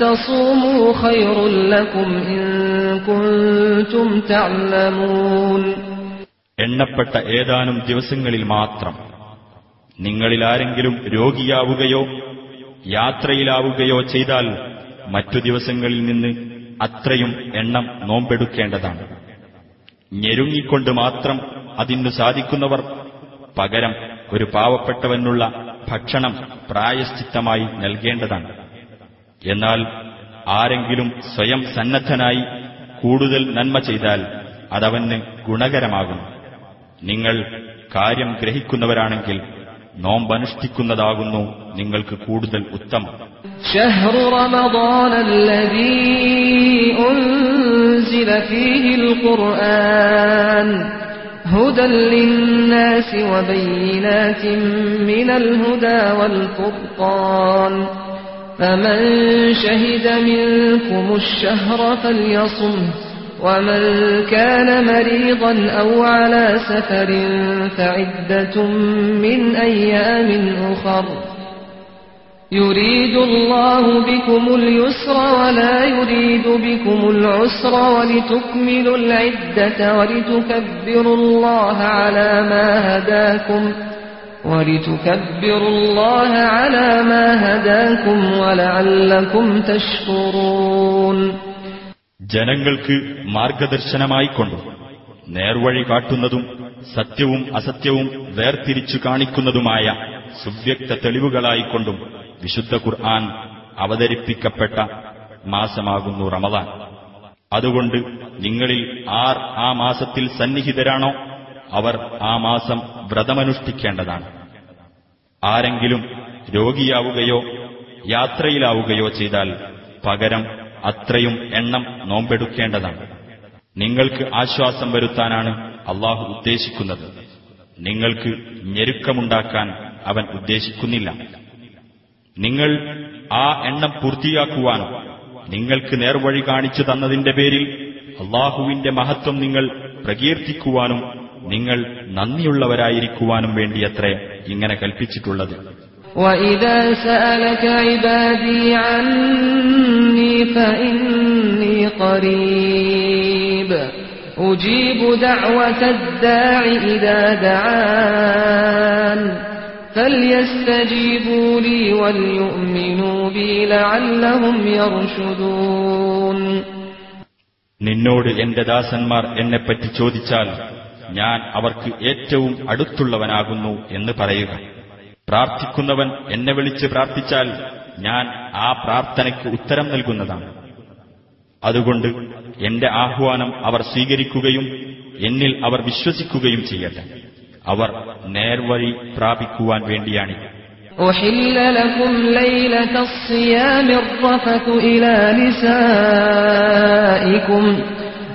تصوموا خير لكم إن كنتم تعلمون എണ്ണപ്പെട്ട ഏതാനും ദിവസങ്ങളിൽ മാത്രം നിങ്ങളിൽ ആരെങ്കിലും രോഗിയാവുകയോ യാത്രയിലാവുകയോ ചെയ്താൽ മറ്റു ദിവസങ്ങളിൽ നിന്ന് അത്രയും എണ്ണം നോമ്പെടുക്കേണ്ടതാണ് ഞെരുങ്ങിക്കൊണ്ട് മാത്രം അതിനു സാധിക്കുന്നവർ പകരം ഒരു പാവപ്പെട്ടവനുള്ള ഭക്ഷണം പ്രായശ്ചിത്തമായി നൽകേണ്ടതാണ് എന്നാൽ ആരെങ്കിലും സ്വയം സന്നദ്ധനായി കൂടുതൽ നന്മ ചെയ്താൽ അതവന് ഗുണകരമാകും നിങ്ങൾ കാര്യം ഗ്രഹിക്കുന്നവരാണെങ്കിൽ നോമ്പനുഷ്ഠിക്കുന്നതാകുന്നു നിങ്ങൾക്ക് കൂടുതൽ ഉത്തമം شهر رمضان الذي أنزل فيه القرآن هدى للناس وبينات من الهدى والفرقان فمن شهد منكم الشهر فليصمه ومن كان مريضا أو على سفر فعدة من أيام أخر. يريد الله بكم اليسر ولا يريد بكم العسر ولتكملوا العدة ولتكبروا الله على ما هداكم. ولتكبروا الله على ما هداكم ولعلكم تشكرون ജനങ്ങൾക്ക് മാർഗദർശനമായിക്കൊണ്ടും നേർവഴി കാട്ടുന്നതും സത്യവും അസത്യവും വേർതിരിച്ചു കാണിക്കുന്നതുമായ സുവ്യക്ത തെളിവുകളായിക്കൊണ്ടും വിശുദ്ധ ഖുർആൻ അവതരിപ്പിക്കപ്പെട്ട മാസമാകുന്നു റമദാൻ അതുകൊണ്ട് നിങ്ങളിൽ ആർ ആ മാസത്തിൽ സന്നിഹിതരാണോ അവർ ആ മാസം വ്രതമനുഷ്ഠിക്കേണ്ടതാണ്. ആരെങ്കിലും രോഗിയാവുകയോ യാത്രയിലാവുകയോ ചെയ്താൽ പകരം അത്രയും എണ്ണം നോമ്പെടുക്കേണ്ടതാണ്. നിങ്ങൾക്ക് ആശ്വാസം വരുത്താനാണ് അള്ളാഹു ഉദ്ദേശിക്കുന്നത്. നിങ്ങൾക്ക് ഞെരുക്കമുണ്ടാക്കാൻ അവൻ ഉദ്ദേശിക്കുന്നില്ല. നിങ്ങൾ ആ എണ്ണം പൂർത്തിയാക്കുവാൻ നിങ്ങൾക്ക് നേർവഴി കാണിച്ചു തന്നതിന്റെ പേരിൽ അള്ളാഹുവിന്റെ മഹത്വം നിങ്ങൾ പ്രകീർത്തിക്കുവാനും നിങ്ങൾ നന്ദിയുള്ളവരായിരിക്കുവാനും വേണ്ടിയത്രേ ഇങ്ങനെ കൽപ്പിച്ചിട്ടുള്ളത് وإذا سألك عبادي عني فإني قريب أجيب دعوة الداع إذا دعان فليستجيبوا لي وليؤمنوا بي لعلهم يرشدون നിന്നോട് എന്റെ ദാസന്മാർ എന്നെപ്പറ്റി ചോദിച്ചാൽ ഞാൻ അവർക്ക് ഏറ്റവും അടുത്തുള്ളവനാകുന്നു എന്ന് പറയുക പ്രാർത്ഥിക്കുന്നവൻ എന്നെ വിളിച്ച് പ്രാർത്ഥിച്ചാൽ ഞാൻ ആ പ്രാർത്ഥനയ്ക്ക് ഉത്തരം നൽകുന്നതാണ് അതുകൊണ്ട് എന്റെ ആഹ്വാനം അവർ സ്വീകരിക്കുകയും എന്നിൽ അവർ വിശ്വസിക്കുകയും ചെയ്യട്ടെ അവർ നേർവഴി പ്രാപിക്കുവാൻ വേണ്ടിയാണിത് أحل لكم ليلة الصيام الرفث إلى نسائكم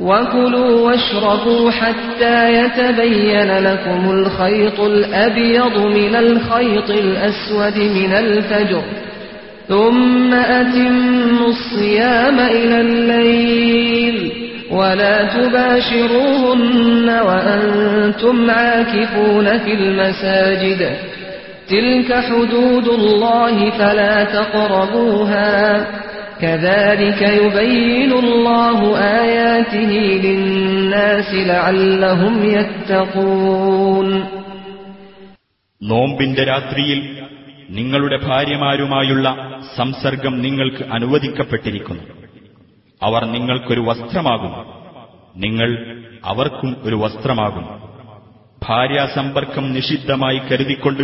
وكلوا واشربوا حتى يتبين لكم الخيط الأبيض من الخيط الأسود من الفجر ثم أتموا الصيام إلى الليل ولا تباشروهن وأنتم عاكفون في المساجد تلك حدود الله فلا تقربوها كذلك يبين الله آياته للناس لعلهم يتقون നോമ്പിന്റെ രാത്രിയിൽ നിങ്ങളുടെ ഭാര്യമാരുമായുള്ള സംസർഗം നിങ്ങൾക്ക് അനുവദിക്കപ്പെട്ടിരിക്കുന്നു അവർ നിങ്ങൾക്കൊരു വസ്ത്രമാകും നിങ്ങൾ അവർക്കും ഒരു വസ്ത്രമാകും ഭാര്യാസമ്പർക്കം നിഷിദ്ധമായി കരുതിക്കൊണ്ട്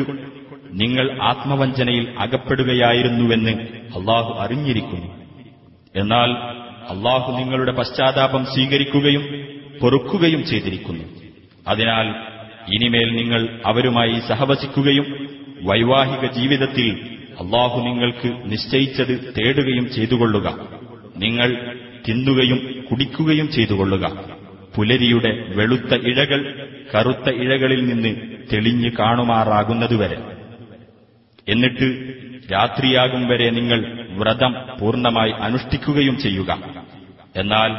നിങ്ങൾ ആത്മവഞ്ചനയിൽ അകപ്പെടുകയായിരുന്നുവെന്ന് അള്ളാഹു അറിഞ്ഞിരിക്കുന്നു എന്നാൽ അള്ളാഹു നിങ്ങളുടെ പശ്ചാത്താപം സ്വീകരിക്കുകയും പൊറുക്കുകയും ചെയ്തിരിക്കുന്നു. അതിനാൽ ഇനിമേൽ നിങ്ങൾ അവരുമായി സഹവസിക്കുകയും വൈവാഹിക ജീവിതത്തിൽ അള്ളാഹു നിങ്ങൾക്ക് നിശ്ചയിച്ചത് തേടുകയും ചെയ്തുകൊള്ളുക. നിങ്ങൾ തിന്നുകയും കുടിക്കുകയും ചെയ്തുകൊള്ളുക. പുലരിയുടെ വെളുത്ത ഇഴകൾ കറുത്ത ഇഴകളിൽ നിന്ന് തെളിഞ്ഞു കാണുമാറാകുന്നതുവരെ. എന്നിട്ട് രാത്രിയാകും വരെ നിങ്ങൾ വ്രതം പൂർണമായി അനുഷ്ഠിക്കുകയും ചെയ്യുക. എന്നാൽ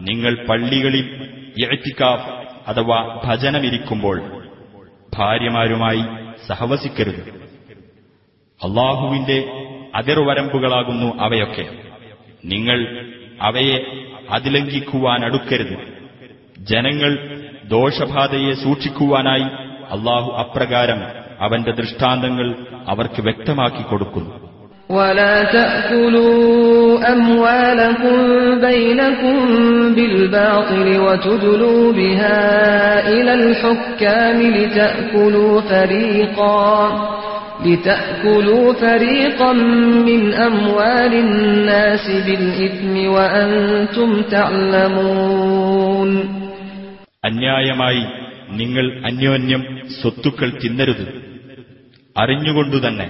നിങ്ങൾ പള്ളികളിൽ ഇഴത്തിക്കാഫ് അഥവാ ഭജനമിരിക്കുമ്പോൾ ഭാര്യമാരുമായി സഹവസിക്കരുത്. അള്ളാഹുവിന്റെ അതിർവരമ്പുകളാകുന്നു അവയൊക്കെ. നിങ്ങൾ അവയെ അതിലംഘിക്കുവാനടുക്കരുത്. ജനങ്ങൾ ദോഷബാധയെ സൂക്ഷിക്കുവാനായി അള്ളാഹു അപ്രകാരം അവന്റെ ദൃഷ്ടാന്തങ്ങൾ അവർക്ക് വ്യക്തമാക്കി കൊടുക്കുന്നു. ولا تأكلوا أموالكم بينكم بالباطل وتدلوا بها إلى الحكام لتأكلوا فريقا لتأكلوا فريقا من أموال الناس بالإثم وأنتم تعلمون അന്യായമായി നിങ്ങൾ അന്യോന്യം സ്വത്തുക്കൾ തിന്നരുത് അറിഞ്ഞുകൊണ്ടുതന്നെ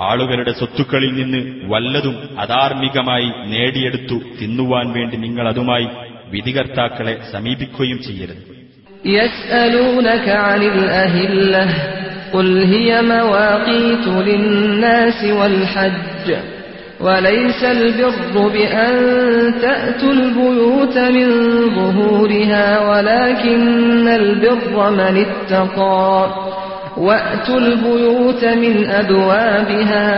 ആളുകളുടെ സ്വത്തുക്കളിൽ നിന്ന് വല്ലതും അധാർമികമായി നേടിയെടുത്തു തിന്നുവാൻ വേണ്ടി നിങ്ങൾ അതുമായി വിധികർത്താക്കളെ സമീപിക്കുകയും ചെയ്യരുത് يسألونك عن الأهلة قل هي مواقيت للناس والحج وليس البر بأن تأتوا البيوت من ظهورها ولكن البر من اتقى وأتوا البيوت من أبوابها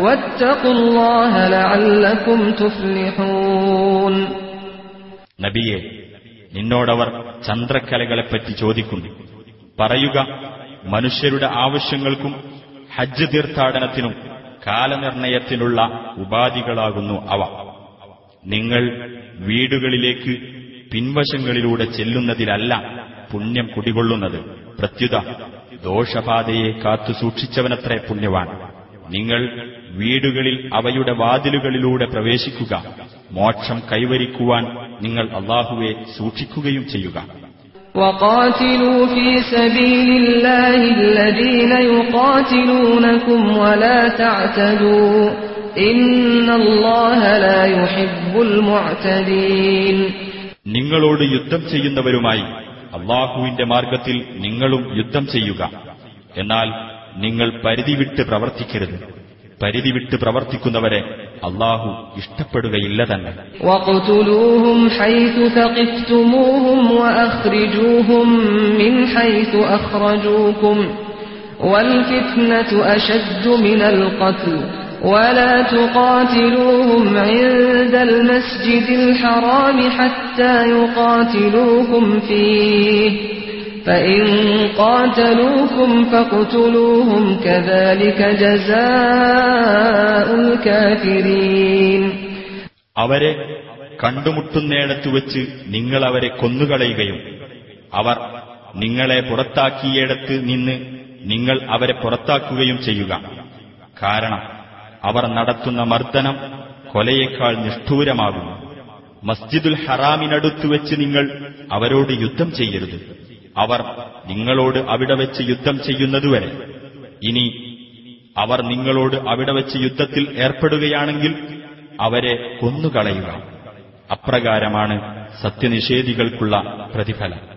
واتقوا الله لعلكم تفلحون നബിയെ നിന്നോടവർ ചന്ദ്രക്കലകളെപ്പറ്റി ചോദിക്കുന്നു പറയുക മനുഷ്യരുടെ ആവശ്യങ്ങൾക്കും ഹജ്ജ് തീർത്ഥാടനത്തിനും കാലനിർണയത്തിനുള്ള ഉപാധികളാകുന്നു അവ നിങ്ങൾ വീടുകളിലേക്ക് പിൻവശങ്ങളിലൂടെ ചെല്ലുന്നതിലല്ല പുണ്യം കുടികൊള്ളുന്നത് പ്രത്യുത ദോഷബാധയെ കാത്തു സൂക്ഷിച്ചവനത്രേ പുണ്യവാൻ. നിങ്ങൾ വീടുകളിൽ അവയുടെ വാതിലുകളിലൂടെ പ്രവേശിക്കുക. മോക്ഷം കൈവരിക്കുവാൻ നിങ്ങൾ അള്ളാഹുവെ സൂക്ഷിക്കുകയും ചെയ്യുക. നിങ്ങളോട് യുദ്ധം ചെയ്യുന്നവരുമായി അള്ളാഹുവിന്റെ മാർഗത്തിൽ നിങ്ങളും യുദ്ധം ചെയ്യുക എന്നാൽ നിങ്ങൾ പരിധി വിട്ട് പ്രവർത്തിക്കരുത് പരിധി വിട്ട് പ്രവർത്തിക്കുന്നവരെ അള്ളാഹു ഇഷ്ടപ്പെടുകയില്ല തന്നെ واقتلوهم حيث ثقفتموهم وأخرجوهم من حيث أخرجوكم والفتنة أشد من القتل ولا تقاتلوهم عند المسجد الحرام حتى يقاتلوكم فيه فإن قاتلوكم فاقتلوهم كذلك جزاء الكافرين അവരെ കണ്ടുമുട്ടുന്നിടത്തു വെച്ച് നിങ്ങൾ അവരെ കൊന്നുകളയുകയും അവർ നിങ്ങളെ പുറത്താക്കിയിടത്ത് നിന്ന് നിങ്ങൾ അവരെ പുറത്താക്കുകയും ചെയ്യുക കാരണം അവർ നടത്തുന്ന മർദ്ദനം കൊലയേക്കാൾ നിഷ്ഠൂരമാകും മസ്ജിദുൽ ഹറാമിനടുത്തു വെച്ച് നിങ്ങൾ അവരോട് യുദ്ധം ചെയ്യരുത്. അവർ നിങ്ങളോട് അവിടെ വെച്ച് യുദ്ധം ചെയ്യുന്നതുവരെ. ഇനി അവർ നിങ്ങളോട് അവിടെ വെച്ച് യുദ്ധത്തിൽ ഏർപ്പെടുകയാണെങ്കിൽ അവരെ കൊന്നുകളയുക. അപ്രകാരമാണ് സത്യനിഷേധികൾക്കുള്ള പ്രതിഫലം.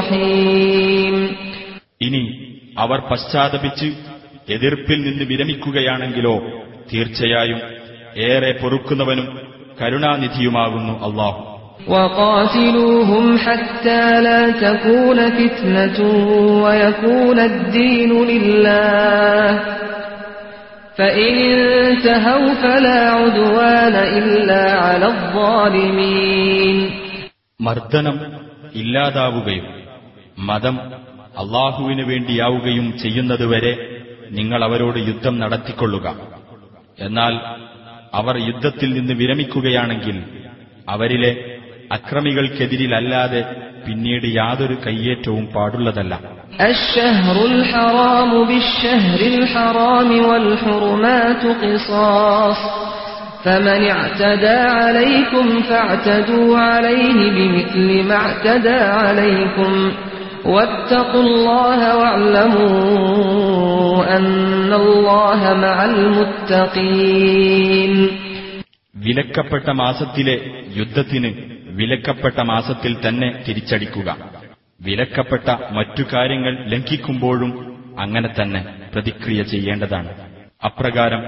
ഫഇൻ ഇനി അവർ പശ്ചാത്തപിച്ച് എതിർപ്പിൽ നിന്ന് വിരമിക്കുകയാണെങ്കിലോ തീർച്ചയായും ഏറെ പൊറുക്കുന്നവനും കരുണാനിധിയുമാകുന്നു അള്ളാഹു وقاتلوهم حتى لا تكون فتنة ويكون الدين لله فإن انتهوا فلا عدوان إلا على الظالمين മർദ്ദനം ഇല്ലാതാവുകയും മതം അള്ളാഹുവിനു വേണ്ടിയാവുകയും ചെയ്യുന്നതുവരെ നിങ്ങൾ അവരോട് യുദ്ധം നടത്തിക്കൊള്ളുക എന്നാൽ അവർ യുദ്ധത്തിൽ നിന്ന് വിരമിക്കുകയാണെങ്കിൽ അവരിലെ അക്രമികൾക്കെതിരിലല്ലാതെ പിന്നീട് യാതൊരു കയ്യേറ്റവും പാടുള്ളതല്ല الشهر الحرام بالشهر الحرام والحرمات قصاص فمن اعتدى عليكم فاعتدوا عليه بمثل ما اعتدى عليكم واتقوا الله واعلموا أن الله مع المتقين വിലക്കപ്പെട്ട മാസത്തിലെ യുദ്ധത്തിന് വിലക്കപ്പെട്ട മാസത്തിൽ തന്നെ തിരിച്ചടിക്കുക വിലക്കപ്പെട്ട മറ്റു കാര്യങ്ങൾ ലംഘിക്കുമ്പോഴും അങ്ങനെ തന്നെ പ്രതിക്രിയ ചെയ്യേണ്ടതാണ് അപ്രകാരം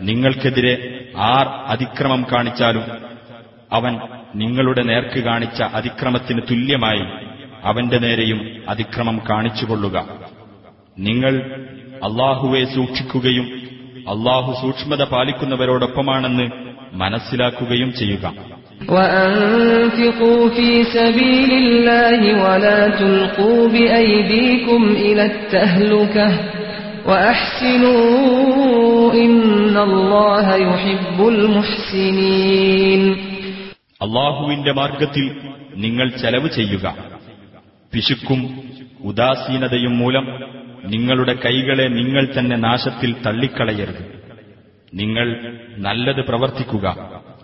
നിങ്ങൾക്കെതിരെ ആർ അതിക്രമം കാണിച്ചാലും അവൻ നിങ്ങളുടെ നേർക്ക് കാണിച്ച അതിക്രമത്തിന് തുല്യമായി അവന്റെ നേരെയും അതിക്രമം കാണിച്ചുകൊള്ളുക. നിങ്ങൾ അള്ളാഹുവെ സൂക്ഷിക്കുകയും അള്ളാഹു സൂക്ഷ്മത പാലിക്കുന്നവരോടൊപ്പമാണെന്ന് മനസ്സിലാക്കുകയും ചെയ്യുക. അള്ളാഹുവിന്റെ മാർഗത്തിൽ നിങ്ങൾ ചെലവ് ചെയ്യുക. പിശുക്കും ഉദാസീനതയും മൂലം നിങ്ങളുടെ കൈകളെ നിങ്ങൾ തന്നെ നാശത്തിൽ തള്ളിക്കളയരുത് നിങ്ങൾ നല്ലത് പ്രവർത്തിക്കുക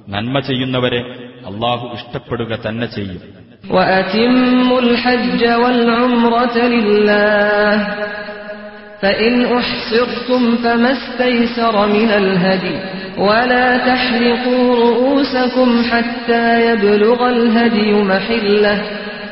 നന്മ ചെയ്യുന്നവരെ അള്ളാഹു ഇഷ്ടപ്പെടുക തന്നെ ചെയ്യും وأتموا الحج والعمرة لله فإن أحصرتم فما استيسر من الهدي ولا تحلقوا رؤوسكم حتى يبلغ الهدي محله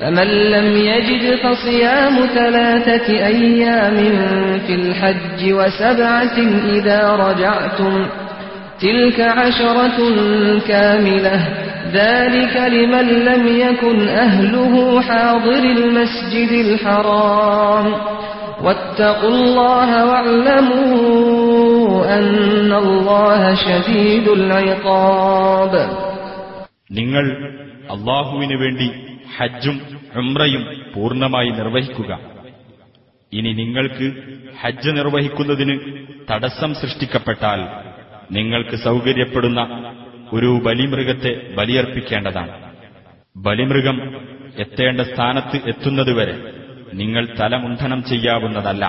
فمن لم يجد فصيام ثلاثة أيام في الحج وسبعة إذا رجعتم تلك عشرة كاملة ذلك لمن لم يكن أهله حاضر المسجد الحرام واتقوا الله واعلموا أن الله شديد العقاب നിങ്ങൾ അള്ളാഹുവിനു വേണ്ടി ഹജ്ജും ഉംറയും പൂർണമായി നിർവഹിക്കുക. ഇനി നിങ്ങൾക്ക് ഹജ്ജ് നിർവഹിക്കുന്നതിന് തടസ്സം സൃഷ്ടിക്കപ്പെട്ടാൽ നിങ്ങൾക്ക് സൗകര്യപ്പെടുന്ന ഒരു ബലിമൃഗത്തെ ബലിയർപ്പിക്കേണ്ടതാണ്. ബലിമൃഗം എത്തേണ്ട സ്ഥാനത്ത് എത്തുന്നതുവരെ നിങ്ങൾ തലമുണ്ഠനം ചെയ്യാവുന്നതല്ല.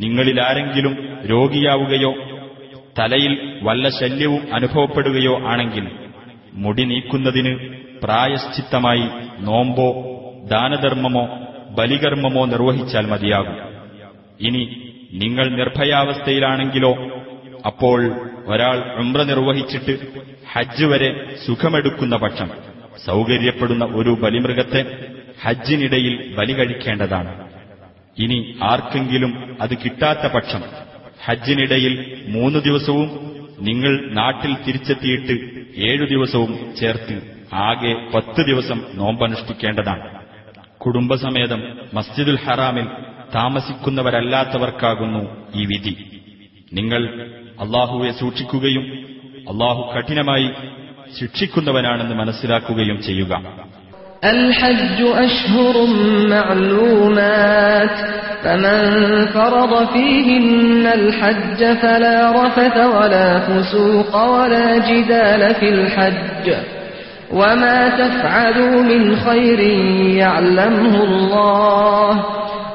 നിങ്ങളിലാരെങ്കിലും രോഗിയാവുകയോ തലയിൽ വല്ല ശല്യവും അനുഭവപ്പെടുകയോ ആണെങ്കിൽ മുടി നീക്കുന്നതിന് പ്രായശ്ചിത്തമായി നോമ്പോ ദാനധർമ്മമോ ബലികർമ്മമോ നിർവഹിച്ചാൽ മതിയാകും. ഇനി നിങ്ങൾ നിർഭയാവസ്ഥയിലാണെങ്കിലോ അപ്പോൾ ഒരാൾ ഉംറ നിർവഹിച്ചിട്ട് ഹജ്ജ് വരെ സുഖമെടുക്കുന്ന പക്ഷം സൗകര്യപ്പെടുന്ന ഒരു ബലിമൃഗത്തെ ഹജ്ജിനിടയിൽ ബലി കഴിക്കേണ്ടതാണ്. ഇനി ആർക്കെങ്കിലും അത് കിട്ടാത്ത പക്ഷം ഹജ്ജിനിടയിൽ മൂന്ന് ദിവസവും നിങ്ങൾ നാട്ടിൽ തിരിച്ചെത്തിയിട്ട് ഏഴു ദിവസവും ചേർത്ത് ആകെ പത്ത് ദിവസം നോമ്പനുഷ്ഠിക്കേണ്ടതാണ് കുടുംബസമേതം മസ്ജിദുൽ ഹറാമിൽ താമസിക്കുന്നവരല്ലാത്തവർക്കാകുന്നു ഈ വിധി നിങ്ങൾ അള്ളാഹുവെ സൂക്ഷിക്കുകയും അള്ളാഹു കഠിനമായി ശിക്ഷിക്കുന്നവനാണെന്ന് മനസ്സിലാക്കുകയും ചെയ്യുക الحج أشهر معلومات فمن فرض فيهن الحج فلا رفث ولا فسوق ولا جدال في الحج وما تفعلوا من خير يعلمه الله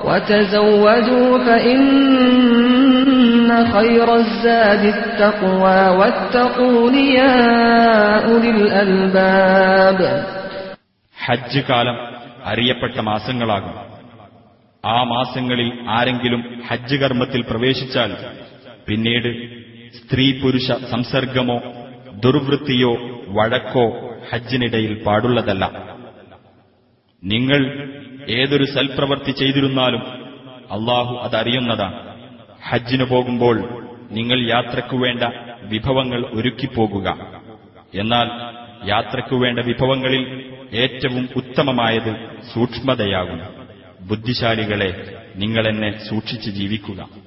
وتزودوا فإن خير الزاد التقوى واتقون يا أولي الألباب ഹജ്ജ് കാലം അറിയപ്പെട്ട മാസങ്ങളാകും ആ മാസങ്ങളിൽ ആരെങ്കിലും ഹജ്ജ് കർമ്മത്തിൽ പ്രവേശിച്ചാൽ പിന്നീട് സ്ത്രീ പുരുഷ സംസർഗമോ ദുർവൃത്തിയോ വഴക്കോ ഹജ്ജിനിടയിൽ പാടുള്ളതല്ല. നിങ്ങൾ ഏതൊരു സൽപ്രവൃത്തി ചെയ്തിരുന്നാലും അള്ളാഹു അതറിയുന്നതാണ്. ഹജ്ജിനു പോകുമ്പോൾ നിങ്ങൾ യാത്രയ്ക്കു വേണ്ട വിഭവങ്ങൾ ഒരുക്കിപ്പോകുക. എന്നാൽ യാത്രയ്ക്കു വേണ്ട വിഭവങ്ങളിൽ ഏറ്റവും ഉത്തമമായത് സൂക്ഷ്മതയാകും. ബുദ്ധിശാലികളെ നിങ്ങളെന്നെ സൂക്ഷിച്ച് ജീവിക്കുക.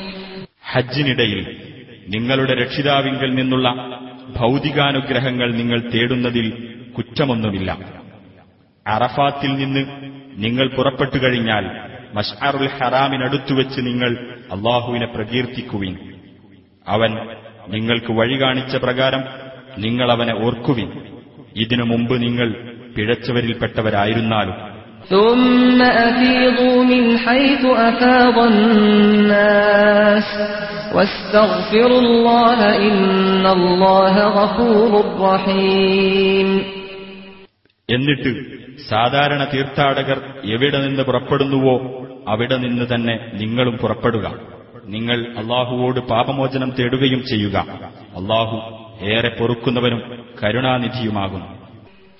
ഹജ്ജിനിടയിൽ നിങ്ങളുടെ രക്ഷിതാവിങ്കിൽ നിന്നുള്ള ഭൗതികാനുഗ്രഹങ്ങൾ നിങ്ങൾ തേടുന്നതിൽ കുറ്റമൊന്നുമില്ല. അറഫാത്തിൽ നിന്ന് നിങ്ങൾ പുറപ്പെട്ടു കഴിഞ്ഞാൽ മഷ്അറുൽ ഹറാമിനടുത്തുവെച്ച് നിങ്ങൾ അള്ളാഹുവിനെ പ്രകീർത്തിക്കുവിൻ. അവൻ നിങ്ങൾക്ക് വഴി കാണിച്ച പ്രകാരം നിങ്ങൾ അവനെ ഓർക്കുവിൻ. ഇതിനു മുമ്പ് നിങ്ങൾ പിഴച്ചവരിൽപ്പെട്ടവരായിരുന്നാലും ثم أفيضوا من حيث أفاض الناس واستغفروا الله إن الله غفور رحيم എന്നിട്ട് സാധാരണ തീർത്ഥാടകർ എവിടെ നിന്ന് പുറപ്പെടുന്നുവോ അവിടെ നിന്ന് തന്നെ നിങ്ങളും പുറപ്പെടുക നിങ്ങൾ അള്ളാഹുവോട് പാപമോചനം തേടുകയും ചെയ്യുക അള്ളാഹു ഏറെ പൊറുക്കുന്നവനും കരുണാനിധിയുമാകുന്നു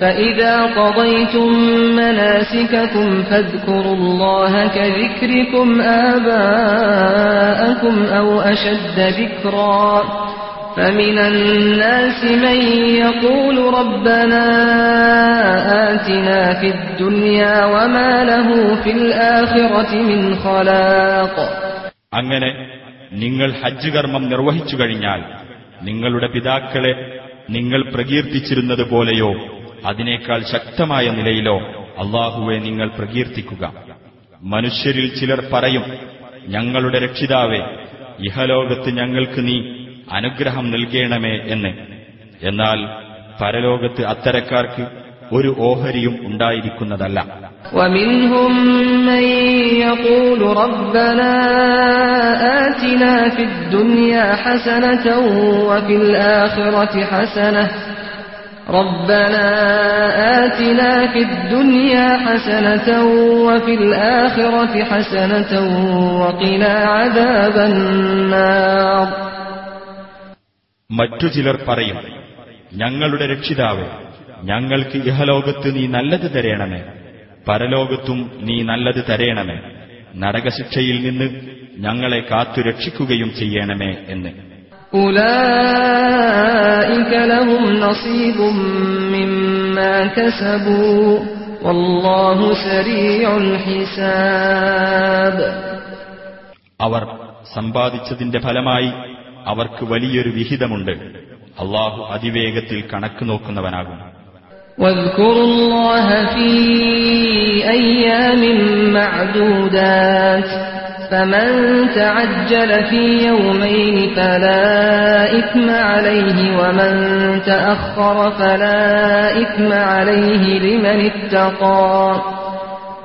فإذا قضيتم مناسككم فاذكروا الله كذكركم آباءكم أو أشد ذكرا فمن الناس من يقول ربنا آتنا في الدنيا وما له في الآخرة من خلاق അങ്ങനെ നിങ്ങൾ ഹജ്ജ് കർമ്മം നിർവഹിച്ചു കഴിഞ്ഞാൽ നിങ്ങളുടെ പിതാക്കളെ നിങ്ങൾ പ്രകീർത്തിച്ചിരുന്നത് പോലെയോ അതിനേക്കാൾ ശക്തമായ നിലയിലോ അള്ളാഹുവെ നിങ്ങൾ പ്രകീർത്തിക്കുക. മനുഷ്യരിൽ ചിലർ പറയും ഞങ്ങളുടെ രക്ഷിതാവെ ഇഹലോകത്ത് ഞങ്ങൾക്ക് നീ അനുഗ്രഹം നൽകേണമേ എന്ന്. എന്നാൽ പരലോകത്ത് അത്തരക്കാർക്ക് ഒരു ഓഹരിയും ഉണ്ടായിരിക്കുന്നതല്ല. ഹസന ربنا آتنا في الدنيا حسنة وفي الآخرة حسنة ربنا آتنا في الدنيا حسنة وفي الآخرة حسنة وقنا عذاب النار മറ്റു ചിലർ പറയും ഞങ്ങളുടെ രക്ഷിതാവ് ഞങ്ങൾക്ക് ഇഹലോകത്ത് നീ നല്ലത് തരേണമേ പരലോകത്തും നീ നല്ലത് തരേണമേ നരകശിക്ഷയിൽ നിന്ന് ഞങ്ങളെ കാത്തു രക്ഷിക്കുകയും ചെയ്യണമേ എന്ന് أولئك لهم نصيب مما كسبوا والله سريع الحساب അവർ സമ്പാദിച്ചതിന്റെ ഫലമായി അവർക്ക് വലിയൊരു വിഹിതമുണ്ട് അള്ളാഹു അതിവേഗത്തിൽ കണക്ക് നോക്കുന്നവനാകും واذكروا الله في أيام معدودات فمن تعجل في يومين فلا إثم عليه ومن تأخر فلا إثم عليه لمن اتقى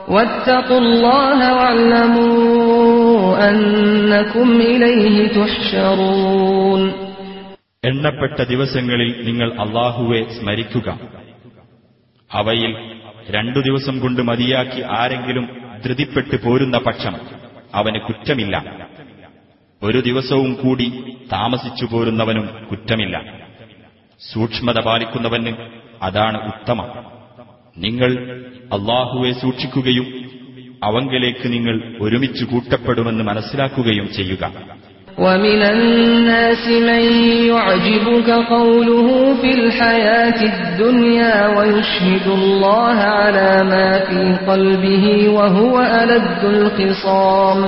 واتقوا الله واعلموا أنكم إليه تحشرون എണ്ണപ്പെട്ട ദിവസങ്ങളിൽ നിങ്ങൾ അള്ളാഹുവെ സ്മരിക്കുക അവയിൽ രണ്ടു ദിവസം കൊണ്ട് മതിയാക്കി ആരെങ്കിലും ധൃതിപ്പെട്ടു പോരുന്ന പക്ഷം അവന് കുറ്റമില്ല. ഒരു ദിവസവും കൂടി താമസിച്ചു പോരുന്നവനും കുറ്റമില്ല. സൂക്ഷ്മത പാലിക്കുന്നവന് അതാണ് ഉത്തമം. നിങ്ങൾ അള്ളാഹുവെ സൂക്ഷിക്കുകയും അവങ്കലേക്ക് നിങ്ങൾ ഒരുമിച്ച് കൂട്ടപ്പെടുമെന്ന് മനസ്സിലാക്കുകയും ചെയ്യുക. ومن الناس من يعجبك قوله في الحياة الدنيا ويشهد الله على ما في قلبه وهو ألد الخصام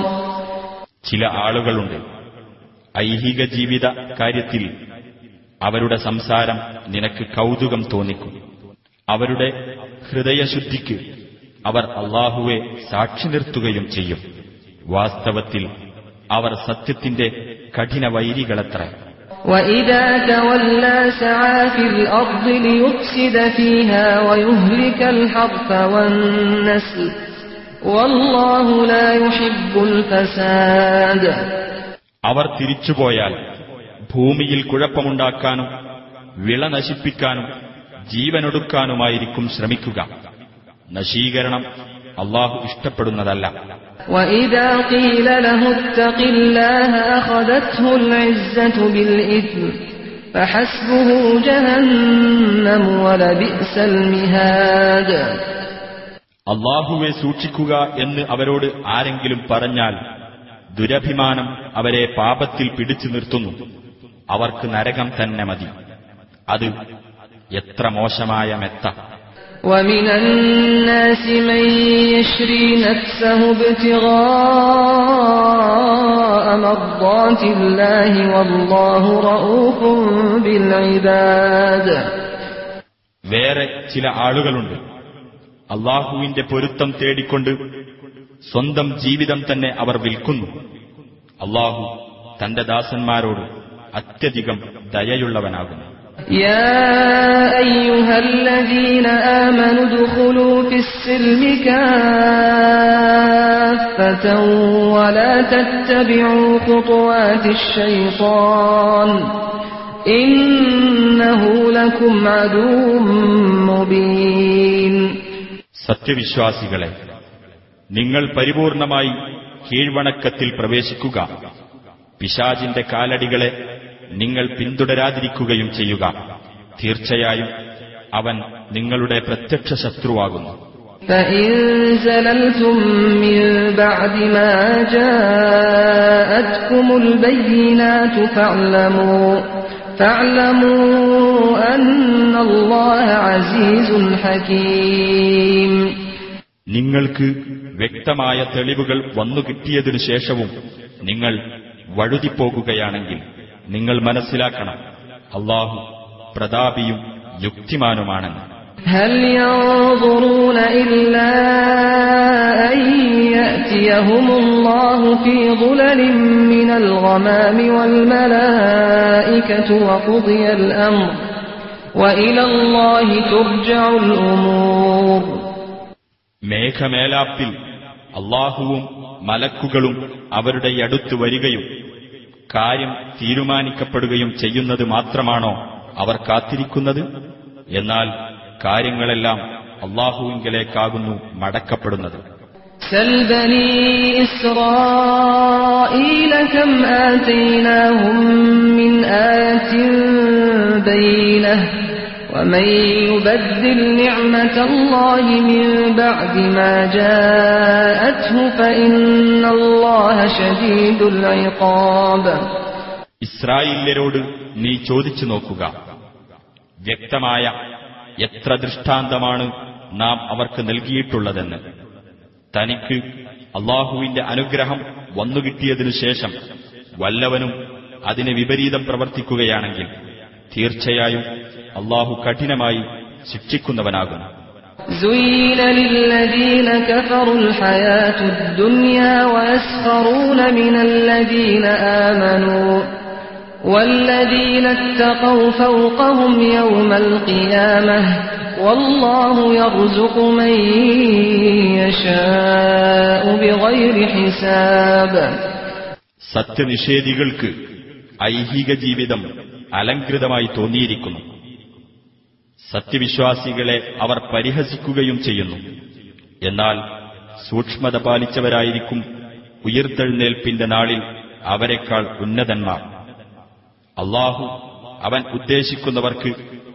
ചില ആളുകളുണ്ട് ഐഹിക ജീവിത കാര്യത്തിൽ അവരുടെ സംസാരം നിനക്ക് കൗതുകം തോന്നിക്കും അവരുടെ ഹൃദയശുദ്ധിക്ക് അവർ അള്ളാഹുവെ സാക്ഷി നിർത്തുകയും ചെയ്യും വാസ്തവത്തിൽ അവർ സത്യത്തിന്റെ കഠിന വൈരികളത്ര. അവർ തിരിച്ചുപോയാൽ ഭൂമിയിൽ കുഴപ്പമുണ്ടാക്കാനും വിള നശിപ്പിക്കാനും ജീവനൊടുക്കാനുമായിരിക്കും ശ്രമിക്കുക. നശീകരണം അള്ളാഹു ഇഷ്ടപ്പെടുന്നതല്ല. അള്ളാഹുവെ സൂക്ഷിക്കുക എന്ന് അവരോട് ആരെങ്കിലും പറഞ്ഞാൽ ദുരഭിമാനം അവരെ പാപത്തിൽ പിടിച്ചു നിർത്തുന്നു. അവർക്ക് നരകം തന്നെ മതി. അത് എത്ര മോശമായ മെത്ത. ومن الناس من يشري نفسه ابتغاء مرضات الله والله رؤوف بالعباد വേറെ ചില ആളുകളുണ്ട് അള്ളാഹുവിന്റെ പൊരുത്തം തേടിക്കൊണ്ട് സ്വന്തം ജീവിതം തന്നെ അവർ വിൽക്കുന്നു അള്ളാഹു തന്റെ ദാസന്മാരോട് അത്യധികം ദയയുള്ളവനാകുന്നു يا أيها الذين آمنوا ادخلوا في السلم كافة ولا تتبعوا خطوات الشيطان إنه لكم عدو مبين സത്യവിശ്വാസികളെ നിങ്ങൾ പരിപൂർണമായി കീഴ്വണക്കത്തിൽ പ്രവേശിക്കുക പിശാജിന്റെ കാലടികളെ നിങ്ങൾ പിന്തുടരാതിരിക്കുകയും ചെയ്യുക തീർച്ചയായും അവൻ നിങ്ങളുടെ പ്രത്യക്ഷ ശത്രുവാകുന്നു فإن زللتم من بعد ما جاءتكم البينات فاعلموا فاعلموا أن الله عزيز حكيم നിങ്ങൾക്ക് വ്യക്തമായ തെളിവുകൾ വന്നു കിട്ടിയതിനു ശേഷവും നിങ്ങൾ വഴുതിപ്പോകുകയാണെങ്കിൽ നിങ്ങൾ മനസ്സിലാക്കണം അള്ളാഹു പ്രതാപിയും യുക്തിമാനുമാണെന്ന് هل ينظرون إلا أن يأتيهم الله في ظلل من الغمام والملائكة وقضي الأمر وإلى الله ترجع الأمور മേഘമേലാപ്പിൽ അള്ളാഹുവും മലക്കുകളും അവരുടെ അടുത്ത് വരികയും കാര്യം തീരുമാനിക്കപ്പെടുകയും ചെയ്യുന്നത് മാത്രമാണോ അവർ കാത്തിരിക്കുന്നത് എന്നാൽ കാര്യങ്ങളെല്ലാം അള്ളാഹുവിങ്കലേക്കാകുന്നു മടക്കപ്പെടുന്നത് سل بني إسرائيل كم آتيناهم من آية بينة ومن يبدل نعمة الله من بعد ما جاءته فإن الله شديد العقاب ഇസ്രായേല്യരോട് നീ ചോദിച്ചു നോക്കുക വ്യക്തമായ എത്ര ദൃഷ്ടാന്തമാണ് നാം അവർക്ക് നൽകിയിട്ടുള്ളതെന്ന് തനിക്ക് അള്ളാഹുവിന്റെ അനുഗ്രഹം വന്നുകിട്ടിയതിനു ശേഷം വല്ലവനും അതിന് വിപരീതം പ്രവർത്തിക്കുകയാണെങ്കിൽ തീർച്ചയായും അള്ളാഹു കഠിനമായി ശിക്ഷിക്കുന്നവനാകും زين للذين كفروا الحياة الدنيا ويسخرون من الذين آمنوا والذين اتقوا فوقهم يوم القيامة والله يرزق من يشاء بغير حساب സത്യനിഷേധികൾക്ക് ഐഹിക ജീവിതം അലങ്കൃതമായി തോന്നിയിരിക്കുന്നു സത്യവിശ്വാസികളെ അവർ പരിഹസിക്കുകയും ചെയ്യുന്നു എന്നാൽ സൂക്ഷ്മത പാലിച്ചവരായിരിക്കും ഉയർത്തെഴുന്നേൽപ്പിന്റെ നാളിൽ അവരെക്കാൾ ഉന്നതന്മാർ അള്ളാഹു അവൻ ഉദ്ദേശിക്കുന്നവർക്ക്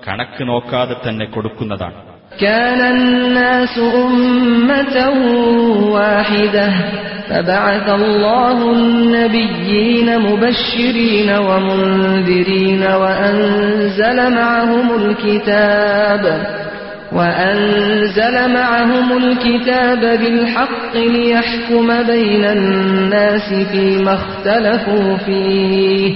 കണക്ക് നോക്കാതെ തന്നെ കൊടുക്കുന്നതാണ് كان الناس أمة واحدة فبعث الله النبيين مبشرين ومنذرين وأنزل معهم الكتاب وأنزل معهم الكتاب بالحق ليحكم بين الناس فيما اختلفوا فيه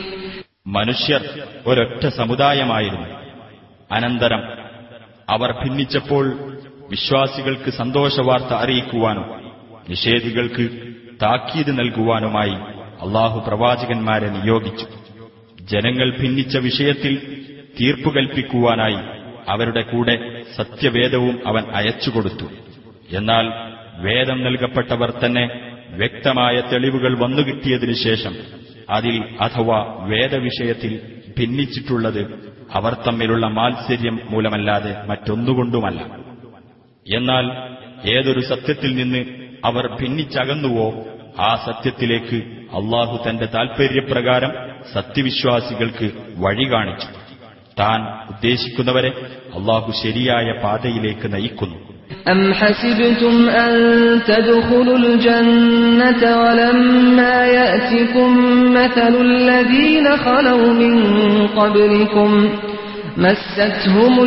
മനുഷ്യർ ഒരൊറ്റ സമുദായമായിരുന്നു. അനന്തരം അവർ ഭിന്നിച്ചപ്പോൾ വിശ്വാസികൾക്ക് സന്തോഷവാർത്ത അറിയിക്കുവാനും നിഷേധികൾക്ക് താക്കീത് നൽകുവാനുമായി അള്ളാഹു പ്രവാചകന്മാരെ നിയോഗിച്ചു. ജനങ്ങൾ ഭിന്നിച്ച വിഷയത്തിൽ തീർപ്പു കൽപ്പിക്കുവാനായി അവരുടെ കൂടെ സത്യവേദവും അവൻ അയച്ചുകൊടുത്തു. എന്നാൽ വേദം നൽകപ്പെട്ടവർ തന്നെ വ്യക്തമായ തെളിവുകൾ വന്നുകിട്ടിയതിനു ശേഷം അതിൽ അഥവാ വേദവിഷയത്തിൽ ഭിന്നിച്ചിട്ടുള്ളത് അവർ തമ്മിലുള്ള മാത്സര്യം മൂലമല്ലാതെ മറ്റൊന്നുകൊണ്ടുമല്ല. എന്നാൽ ഏതൊരു സത്യത്തിൽ നിന്ന് അവർ ഭിന്നിച്ചകന്നുവോ ആ സത്യത്തിലേക്ക് അള്ളാഹു തന്റെ താൽപര്യപ്രകാരം സത്യവിശ്വാസികൾക്ക് വഴി കാണിച്ചു. താൻ ഉദ്ദേശിക്കുന്നവരെ അള്ളാഹു ശരിയായ പാതയിലേക്ക് നയിക്കുന്നു. أم حسبتم أن تدخلوا الجنة ولما يأتكم مثل الذين خلوا من قبلكم مستهم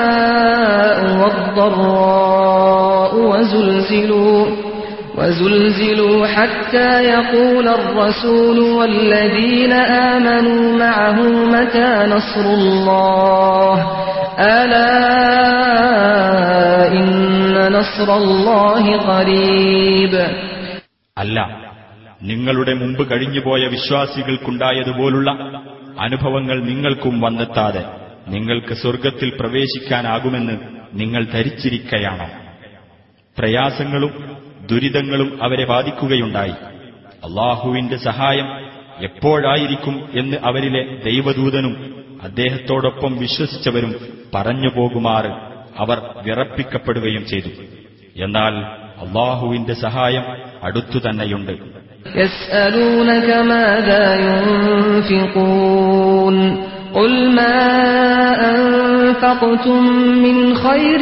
البأساء والضراء وزلزلوا وزلزلوا حتى يقول الرسول والذين آمنوا معه متى نصر الله അല്ല നിങ്ങളുടെ മുമ്പ് കഴിഞ്ഞുപോയ വിശ്വാസികൾക്കുണ്ടായതുപോലുള്ള അനുഭവങ്ങൾ നിങ്ങൾക്കും വന്നെത്താതെ നിങ്ങൾക്ക് സ്വർഗത്തിൽ പ്രവേശിക്കാനാകുമെന്ന് നിങ്ങൾ ധരിച്ചിരിക്കയാണോ? പ്രയാസങ്ങളും ദുരിതങ്ങളും അവരെ ബാധിക്കുകയുണ്ടായി. അള്ളാഹുവിന്റെ സഹായം എപ്പോഴായിരിക്കും എന്ന് അവരിലെ ദൈവദൂതനും അദ്ദേഹത്തോടൊപ്പം വിശ്വസിച്ചവരും പറഞ്ഞു പോകുമാറ് അവർ വിറപ്പിക്കപ്പെടുകയും ചെയ്തു എന്നാൽ അള്ളാഹുവിന്റെ സഹായം അടുത്തു തന്നെയുണ്ട് يسألونك ماذا ينفقون قل ما أنفقتم من خير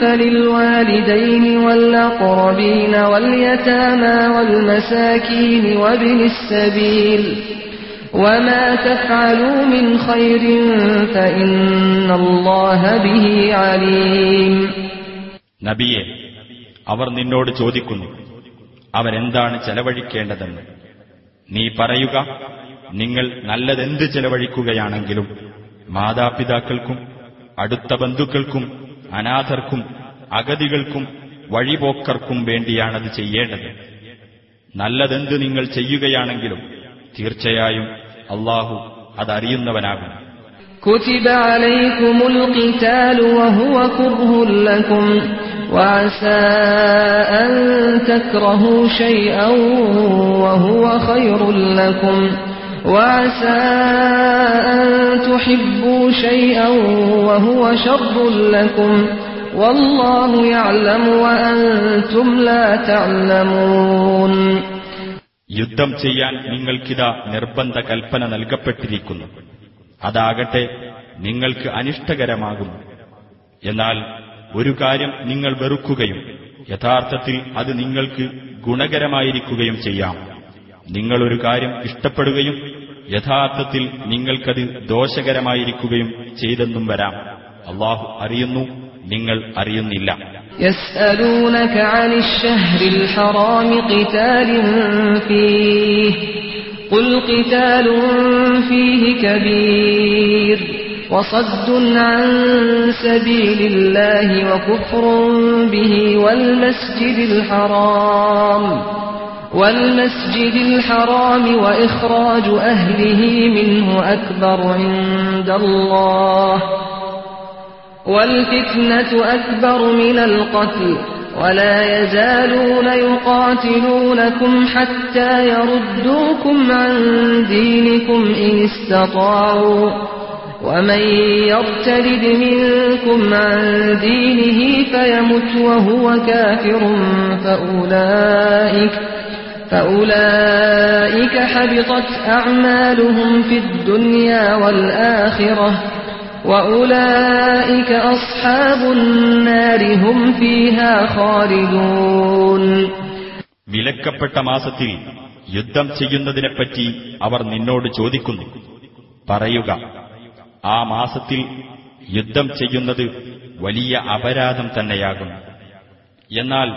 فللوالدين والأقربين واليتامى والمساكين وابن السبيل وما تفعلوا من خير فإن الله به عليم നബിയെ അവർ നിന്നോട് ചോദിക്കുന്നു അവരെന്താണ് ചെലവഴിക്കേണ്ടതെന്ന് നീ പറയുക നിങ്ങൾ നല്ലതെന്ത് ചെലവഴിക്കുകയാണെങ്കിലും മാതാപിതാക്കൾക്കും അടുത്ത ബന്ധുക്കൾക്കും അനാഥർക്കും അഗതികൾക്കും വഴിപോക്കർക്കും വേണ്ടിയാണത് ചെയ്യേണ്ടത് നല്ലതെന്ത് നിങ്ങൾ ചെയ്യുകയാണെങ്കിലും തീർച്ചയായും അള്ളാഹു അതറിയുന്നവനാകും كتب عليكم القتال وهو كره لكم وعسى أن تكرهوا شيئا وهو خير لكم وعسى أن تحبوا شيئا وهو شر لكم والله يعلم وأنتم لا تعلمون യുദ്ധം ചെയ്യാൻ നിങ്ങൾക്കിതാ നിർബന്ധ കൽപ്പന നൽകപ്പെട്ടിരിക്കുന്നു. അതാകട്ടെ നിങ്ങൾക്ക് അനിഷ്ടകരമാകുന്നു. എന്നാൽ ഒരു കാര്യം നിങ്ങൾ വെറുക്കുകയും യഥാർത്ഥത്തിൽ അത് നിങ്ങൾക്ക് ഗുണകരമായിരിക്കുകയും ചെയ്യാം. നിങ്ങളൊരു കാര്യം ഇഷ്ടപ്പെടുകയും യഥാർത്ഥത്തിൽ നിങ്ങൾക്കത് ദോഷകരമായിരിക്കുകയും ചെയ്തെന്നും വരാം. അള്ളാഹു അറിയുന്നു നിങ്ങൾ അറിയുന്നില്ല يسألونك عن الشهر الحرام قتال فيه قل قتال فيه كبير وصد عن سبيل الله وكفر به والمسجد الحرام والمسجد الحرام وإخراج أهله منه أكبر عند الله والفتنة أكبر من القتل ولا يزالون يقاتلونكم حتى يردوكم عن دينكم إن استطاعوا. ومن يرتد منكم عن دينه فيمت وهو كافر فأولئك فأولئك حبطت أعمالهم في الدنيا والآخرة. وأولئك أصحاب النار هم فيها خالدون വിലക്കപ്പെട്ട മാസത്തിൽ യുദ്ധം ചെയ്യുന്നതിനെപ്പറ്റി അവർ നിന്നോട് ചോദിക്കുന്നു പറയുക ആ മാസത്തിൽ യുദ്ധം ചെയ്യുന്നത് വലിയ അപരാധം തന്നെയാകുന്നു എന്നാൽ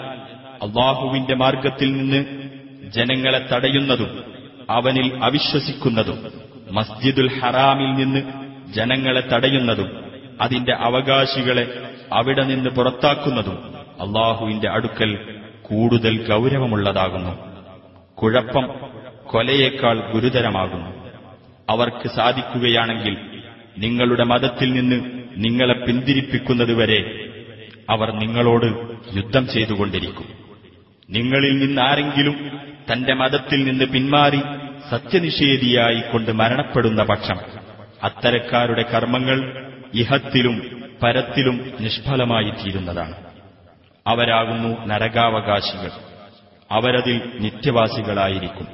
അള്ളാഹുവിന്റെ മാർഗത്തിൽ നിന്ന് ജനങ്ങളെ തടയുന്നതും അവനിൽ അവിശ്വസിക്കുന്നതും മസ്ജിദുൽ ഹറാമിൽ നിന്ന് ജനങ്ങളെ തടയുന്നതും അതിന്റെ അവകാശികളെ അവിടെ നിന്ന് പുറത്താക്കുന്നതും അള്ളാഹുവിന്റെ അടുക്കൽ കൂടുതൽ ഗൗരവമുള്ളതാകുന്നു. കുഴപ്പം കൊലയേക്കാൾ ഗുരുതരമാകുന്നു. അവർക്ക് സാധിക്കുകയാണെങ്കിൽ നിങ്ങളുടെ മതത്തിൽ നിന്ന് നിങ്ങളെ പിന്തിരിപ്പിക്കുന്നതുവരെ അവർ നിങ്ങളോട് യുദ്ധം ചെയ്തുകൊണ്ടിരിക്കും. നിങ്ങളിൽ നിന്നാരെങ്കിലും തന്റെ മതത്തിൽ നിന്ന് പിന്മാറി സത്യനിഷേധിയായിക്കൊണ്ട് മരണപ്പെടുന്ന പക്ഷം അത്തരക്കാരുടെ കർമ്മങ്ങൾ ഇഹത്തിലും പരത്തിലും നിഷ്ഫലമായി തീരുന്നതാണ് അവരാകുന്നു നരകാവകാശികൾ അവരതിൽ നിത്യവാസികളായിരിക്കും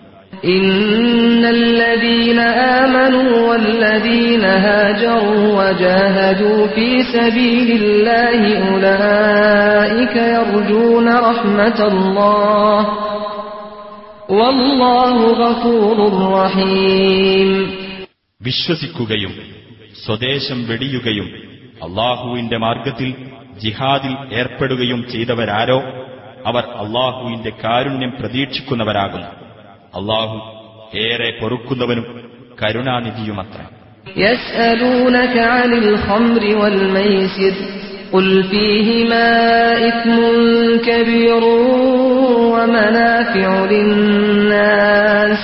إن الذين آمنوا والذين هاجروا وجاهدوا في سبيل الله أولئك يرجون رحمة الله والله غفور رحيم വിശ്വസിക്കുകയും സ്വദേശം വെടിയുകയും അള്ളാഹുവിന്റെ മാർഗത്തിൽ ജിഹാദിൽ ഏർപ്പെടുകയും ചെയ്തവരാരോ അവർ അള്ളാഹുവിന്റെ കാരുണ്യം പ്രതീക്ഷിക്കുന്നവരാകുന്നു അള്ളാഹു ഏറെ പൊറുക്കുന്നവനും കരുണാനിധിയുമത്ര يسألونك عن الخمر والميسر قل فيهما إثم كبير ومنافع للناس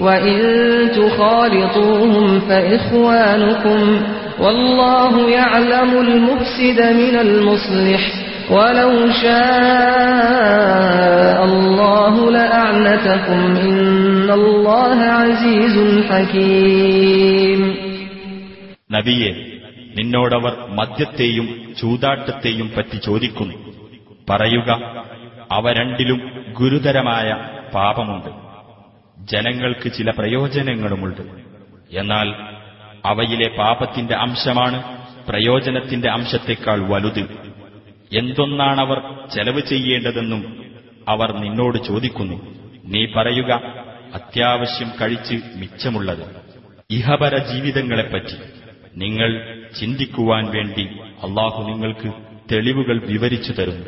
وإن تخالطوهم فإخوانكم والله يعلم المفسد من المصلح ولو شاء الله لأعنتكم إن الله عزيز حكيم നബിയെ നിന്നോടവർ മദ്യത്തെയും ചൂതാട്ടത്തെയും പറ്റി ചോദിക്കുന്നു പറയുക അവ രണ്ടിലും ഗുരുതരമായ പാപമുണ്ട് ജനങ്ങൾക്ക് ചില പ്രയോജനങ്ങളുമുണ്ട്. എന്നാൽ അവയിലെ പാപത്തിന്റെ അംശമാണ് പ്രയോജനത്തിന്റെ അംശത്തെക്കാൾ വലുത്. എന്തൊന്നാണവർ ചെലവ് ചെയ്യേണ്ടതെന്നും അവർ നിന്നോട് ചോദിക്കുന്നു. നീ പറയുക അത്യാവശ്യം കഴിച്ച് മിച്ചമുള്ളത്. ഇഹപര ജീവിതങ്ങളെപ്പറ്റി നിങ്ങൾ ചിന്തിക്കുവാൻ വേണ്ടി അള്ളാഹു നിങ്ങൾക്ക് തെളിവുകൾ വിവരിച്ചു തരുന്നു.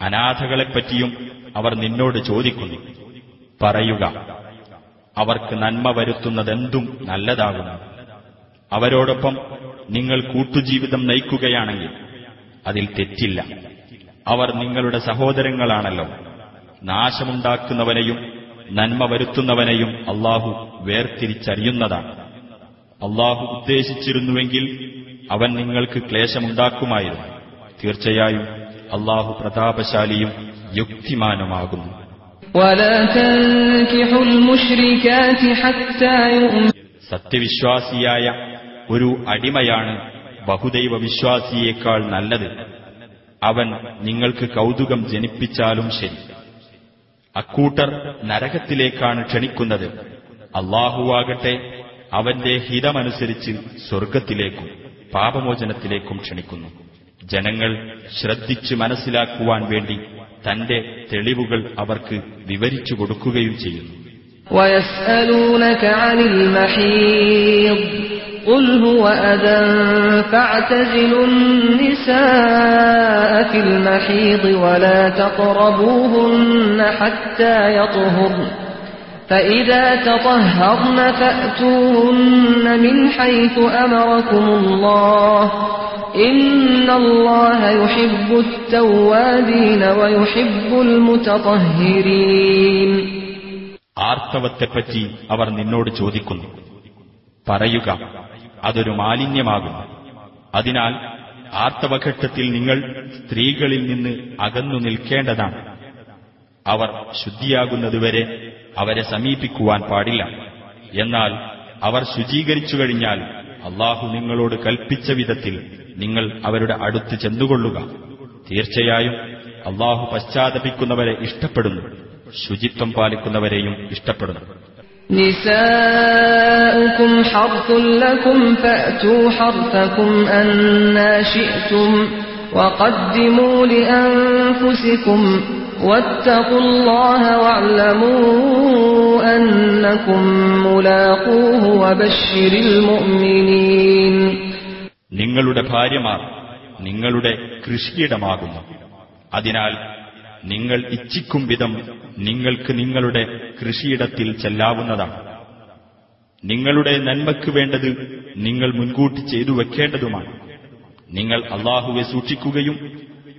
അനാഥകളെപ്പറ്റിയും അവർ നിന്നോട് ചോദിക്കുന്നു. പറയുക അവർക്ക് നന്മ വരുത്തുന്നതെന്തും നല്ലതാകുന്നു. അവരോടൊപ്പം നിങ്ങൾ കൂട്ടുജീവിതം നയിക്കുകയാണെങ്കിൽ അതിൽ തെറ്റില്ല. അവർ നിങ്ങളുടെ സഹോദരങ്ങളാണല്ലോ. നാശമുണ്ടാക്കുന്നവനെയും നന്മ വരുത്തുന്നവനെയും അള്ളാഹു വേർതിരിച്ചറിയുന്നതാണ്. അള്ളാഹു ഉദ്ദേശിച്ചിരുന്നുവെങ്കിൽ അവൻ നിങ്ങൾക്ക് ക്ലേശമുണ്ടാക്കുമായിരുന്നു. തീർച്ചയായും അള്ളാഹു പ്രതാപശാലിയും യുക്തിമാനുമാകുന്നു. സത്യവിശ്വാസിയായ ഒരു അടിമയാണ് ബഹുദൈവ വിശ്വാസിയേക്കാൾ നല്ലത്. അവൻ നിങ്ങൾക്ക് കൗതുകം ജനിപ്പിച്ചാലും ശരി. അക്കൂട്ടർ നരകത്തിലേക്കാണ് ക്ഷണിക്കുന്നത്. അള്ളാഹുവാകട്ടെ അവന്റെ ഹിതമനുസരിച്ച് സ്വർഗത്തിലേക്കും പാപമോചനത്തിലേക്കും ക്ഷണിക്കുന്നു. ജനങ്ങൾ ശ്രദ്ധിച്ച് മനസ്സിലാക്കുവാൻ വേണ്ടി തന്റെ തെളിവുകൾ അവർക്ക് വിവരിച്ചു കൊടുക്കുകയും ചെയ്യുന്നു ويسألونك عن المحيض قل هو أذى فاعتزلوا النساء في المحيض ولا تقربوهن حتى يطهرن فإذا تطهرن فأتوهن من حيث أمركم الله إن الله يحب التوابين ويحب المتطهرين ആർത്തവത്തെപ്പറ്റി അവർ നിന്നോട് ചോദിക്കുന്നു പറയുക അതൊരു മാലിന്യമാകുന്നു അതിനാൽ ആർത്തവഘട്ടത്തിൽ നിങ്ങൾ സ്ത്രീകളിൽ നിന്ന് അകന്നു നിൽക്കേണ്ടതാണ് അവർ ശുദ്ധിയാകുന്നതുവരെ അവരെ സമീപിക്കുവാൻ പാടില്ല എന്നാൽ അവർ ശുചീകരിച്ചു കഴിഞ്ഞാൽ അള്ളാഹു നിങ്ങളോട് കൽപ്പിച്ച വിധത്തിൽ നിങ്ങൾ അവരുടെ അടുത്ത് ചെന്നുകൊള്ളുക തീർച്ചയായും അള്ളാഹു പശ്ചാത്തപിക്കുന്നവരെ ഇഷ്ടപ്പെടുന്നു ശുചിത്വം പാലിക്കുന്നവരെയും ഇഷ്ടപ്പെടുന്നു نساؤكم حرث لكم فأتوا حرثكم أنا شئتم وقدموا لأنفسكم واتقوا الله واعلموا أنكم ملاقوه وبشر المؤمنين നിങ്ങളുടെ ഭാര്യമാർ നിങ്ങളുടെ കൃഷിയിടമാകുന്നു അതിനാൽ നിങ്ങൾ ഇച്ഛിക്കും വിധം നിങ്ങൾക്ക് നിങ്ങളുടെ കൃഷിയിടത്തിൽ ചെല്ലാവുന്നതാണ് നിങ്ങളുടെ നന്മയ്ക്ക് വേണ്ടത് നിങ്ങൾ മുൻകൂട്ടി ചെയ്തു വെക്കേണ്ടതുമാണ് നിങ്ങൾ അള്ളാഹുവെ സൂക്ഷിക്കുകയും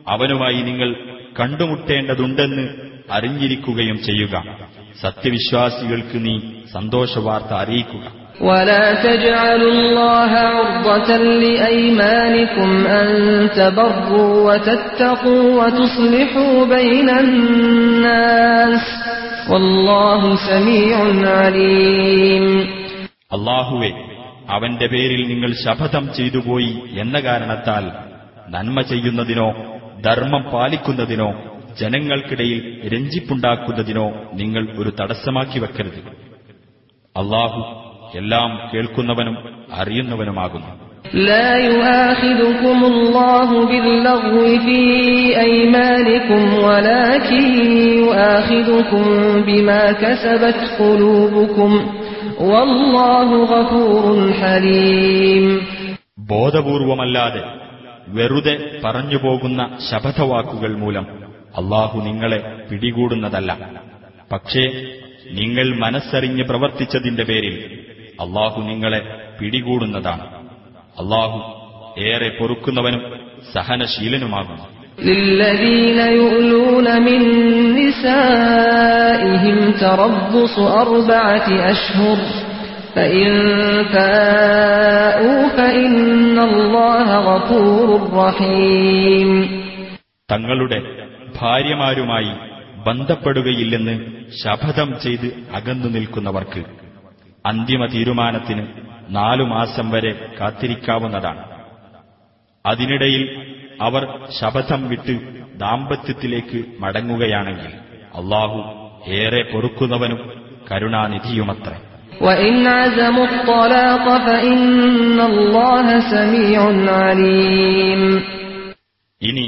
അവനുമായി നിങ്ങൾ കണ്ടുമുട്ടേണ്ടതുണ്ടെന്ന് അറിഞ്ഞിരിക്കുകയും ചെയ്യുക സത്യവിശ്വാസികൾക്ക് നീ സന്തോഷവാർത്ത അറിയിക്കുക ولا تجعلوا الله عرضة لأيمانكم أن تبروا وتتقوا وتصلحوا بين الناس والله سميع عليم അള്ളാഹുവെ അവന്റെ പേരിൽ നിങ്ങൾ ശപഥം ചെയ്തുപോയി എന്ന കാരണത്താൽ നന്മ ചെയ്യുന്നതിനോ ധർമ്മം പാലിക്കുന്നതിനോ ജനങ്ങൾക്കിടയിൽ രഞ്ജിപ്പുണ്ടാക്കുന്നതിനോ നിങ്ങൾ ഒരു തടസ്സമാക്കി വെക്കരുത് അള്ളാഹു എല്ലാം കേൾക്കുന്നവനും അറിയുന്നവനുമാകുന്നു لا يؤاخذكم الله باللغو في أيمانكم ولكن يؤاخذكم بما كسبت قلوبكم والله غفور حليم ബോധപൂർവമല്ലാതെ വെറുതെ പറഞ്ഞു പോകുന്ന ശപഥവാക്കുകൾ മൂലം അള്ളാഹു നിങ്ങളെ പിടികൂടുന്നതല്ല. പക്ഷേ നിങ്ങൾ മനസ്സറിഞ്ഞ് പ്രവർത്തിച്ചതിന്റെ പേരിൽ അള്ളാഹു നിങ്ങളെ പിടികൂടുന്നതാണ്. അള്ളാഹു ഏറെ പൊറുക്കുന്നവനും സഹനശീലനുമാകുന്നു. للذين يؤلون من نسائهم تربص أربعة أشهر فإن فاءوا فإن الله غفور رحيم തങ്ങളുടെ ഭാര്യമാരുമായി ബന്ധപ്പെടുകയില്ലെന്ന് ശപഥം ചെയ്ത് അകന്നു നിൽക്കുന്നവർക്ക് അന്തിമ തീരുമാനത്തിന് നാലു മാസം വരെ കാത്തിരിക്കാവുന്നതാണ് അതിനിടയിൽ അവർ ശപഥം വിട്ട് ദാമ്പത്യത്തിലേക്ക് മടങ്ങുകയാണെങ്കിൽ അള്ളാഹു ഏറെ പൊറുക്കുന്നവനും കരുണാനിധിയുമത്രേ وإن عزموا الطلاق فإن الله سميع عليم ഇനി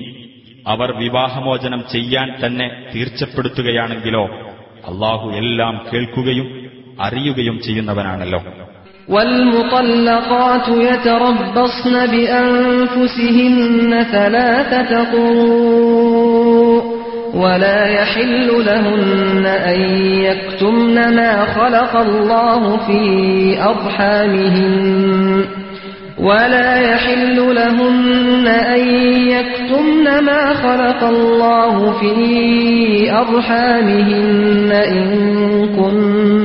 അവർ വിവാഹമോചനം ചെയ്യാൻ തന്നെ തീർച്ചപ്പെടുത്തുകയാണെങ്കിലോ അള്ളാഹു എല്ലാം കേൾക്കുകയും അറിയുകയും ചെയ്യുന്നവനാണല്ലോ والمطلقات يتربصن بأنفسهن ثلاثة قروء ولا يحل لهن أن يكتمن ما خلق الله في أرحامهن ولا يحل لهن أن يكتمن ما خلق الله في أرحامهن إن كن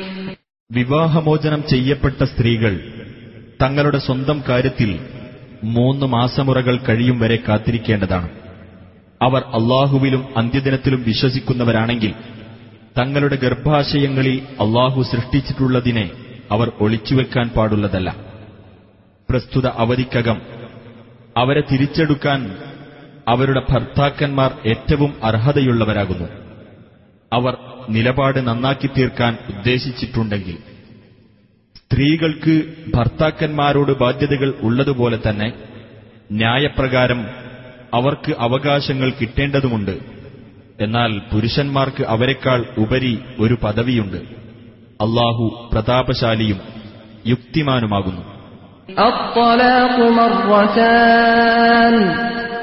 വിവാഹമോചനം ചെയ്യപ്പെട്ട സ്ത്രീകൾ തങ്ങളുടെ സ്വന്തം കാര്യത്തിൽ മൂന്ന് മാസമുറകൾ കഴിയും വരെ കാത്തിരിക്കേണ്ടതാണ്. അവർ അള്ളാഹുവിലും അന്ത്യദിനത്തിലും വിശ്വസിക്കുന്നവരാണെങ്കിൽ തങ്ങളുടെ ഗർഭാശയങ്ങളിൽ അള്ളാഹു സൃഷ്ടിച്ചിട്ടുള്ളതിനെ അവർ ഒളിച്ചുവെക്കാൻ പാടുള്ളതല്ല. പ്രസ്തുത അവധിക്കകം അവരെ തിരിച്ചെടുക്കാൻ അവരുടെ ഭർത്താക്കന്മാർ ഏറ്റവും അർഹതയുള്ളവരാകുന്നു. അവർ നിലപാട് നന്നാക്കി തീർക്കാൻ ഉദ്ദേശിച്ചിട്ടുണ്ടെങ്കിൽ സ്ത്രീകൾക്ക് ഭർത്താക്കന്മാരോട് ബാധ്യതകൾ ഉള്ളതുപോലെ തന്നെ ന്യായപ്രകാരം അവർക്ക് അവകാശങ്ങൾ കിട്ടേണ്ടതുമുണ്ട്. എന്നാൽ പുരുഷന്മാർക്ക് അവരെക്കാൾ ഉപരി ഒരു പദവിയുണ്ട്. അള്ളാഹു പ്രതാപശാലിയും യുക്തിമാനുമാകുന്നു.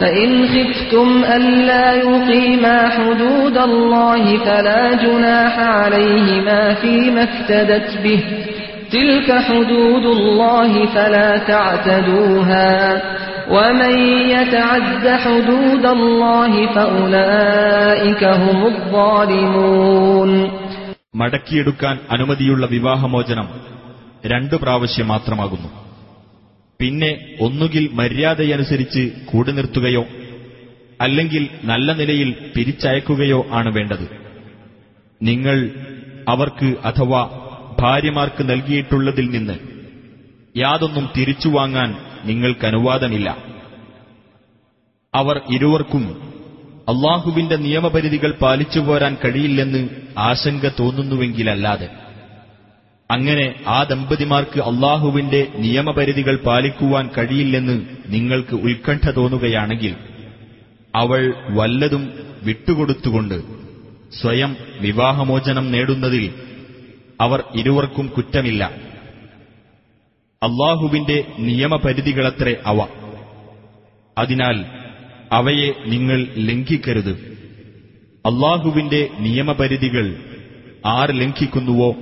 فإن خفتم ألا يقيما حدود الله فلا جناح عليهما فيما افتدت به تلك حدود الله فلا تعتدوها ومن يتعد حدود الله فأولئك هم الظالمون മടക്കിയെടുക്കാൻ അനുമതിയുള്ള വിവാഹമോചനം രണ്ടു പ്രാവശ്യം മാത്രമാകുന്നു പിന്നെ ഒന്നുകിൽ മര്യാദയനുസരിച്ച് കൂടെ നിർത്തുകയോ അല്ലെങ്കിൽ നല്ല നിലയിൽ പിരിച്ചയക്കുകയോ ആണ് വേണ്ടത്. നിങ്ങൾ അവർക്ക് അഥവാ ഭാര്യമാർക്ക് നൽകിയിട്ടുള്ളതിൽ നിന്ന് യാതൊന്നും തിരിച്ചു വാങ്ങാൻ നിങ്ങൾക്ക് അനുവാദമില്ല. അവർ ഇരുവർക്കും അള്ളാഹുവിന്റെ നിയമപരിധികൾ പാലിച്ചു പോരാൻ കഴിയില്ലെന്ന് ആശങ്ക തോന്നുന്നുവെങ്കിലല്ലാതെ. അങ്ങനെ ആ ദമ്പതിമാർക്ക് അള്ളാഹുവിന്റെ നിയമപരിധികൾ പാലിക്കുവാൻ കഴിയില്ലെന്ന് നിങ്ങൾക്ക് ഉത്കണ്ഠ തോന്നുകയാണെങ്കിൽ അവൾ വല്ലതും വിട്ടുകൊടുത്തുകൊണ്ട് സ്വയം വിവാഹമോചനം നേടുന്നതിൽ അവർ ഇരുവർക്കും കുറ്റമില്ല. അള്ളാഹുവിന്റെ നിയമപരിധികളത്രേ അവ. അതിനാൽ അവയെ നിങ്ങൾ ലംഘിക്കരുത്. അള്ളാഹുവിന്റെ നിയമപരിധികൾ ആർ ലംഘിക്കുന്നുവോ?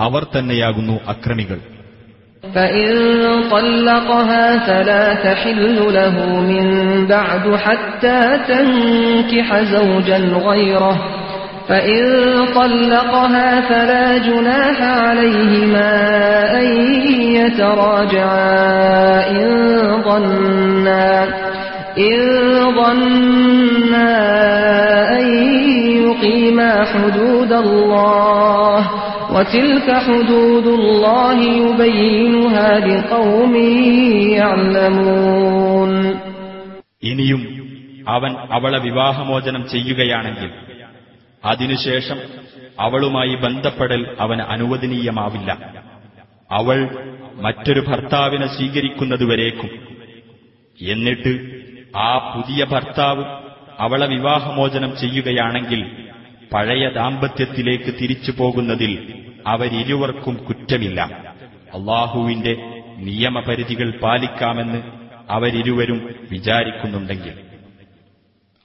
അവർ തന്നെയാകുന്നു അക്രമികൾ فإن طلقها فلا تحل له من بعد حتى تنكح زوجا غيره فإن طلقها فلا جناح عليهما أن يتراجعا إن ظنا إن ظنا أن يقيما حدود الله وتلك حدود الله يبينها لقوم يعلمون ഇനിയും അവൻ അവളെ വിവാഹമോചനം ചെയ്യുകയാണെങ്കിൽ അതിനുശേഷം അവളുമായി ബന്ധപ്പെടൽ അവന് അനുവദനീയമാവില്ല അവൾ മറ്റൊരു ഭർത്താവിനെ സ്വീകരിക്കുന്നതുവരേക്കും എന്നിട്ട് ആ പുതിയ ഭർത്താവ് അവളെ വിവാഹമോചനം ചെയ്യുകയാണെങ്കിൽ പഴയ ദാമ്പത്യത്തിലേക്ക് തിരിച്ചു പോകുന്നതിൽ അവരിരുവർക്കും കുറ്റമില്ല. അള്ളാഹുവിന്റെ നിയമപരിധികൾ പാലിക്കാമെന്ന് അവരിരുവരും വിചാരിക്കുന്നുണ്ടെങ്കിൽ.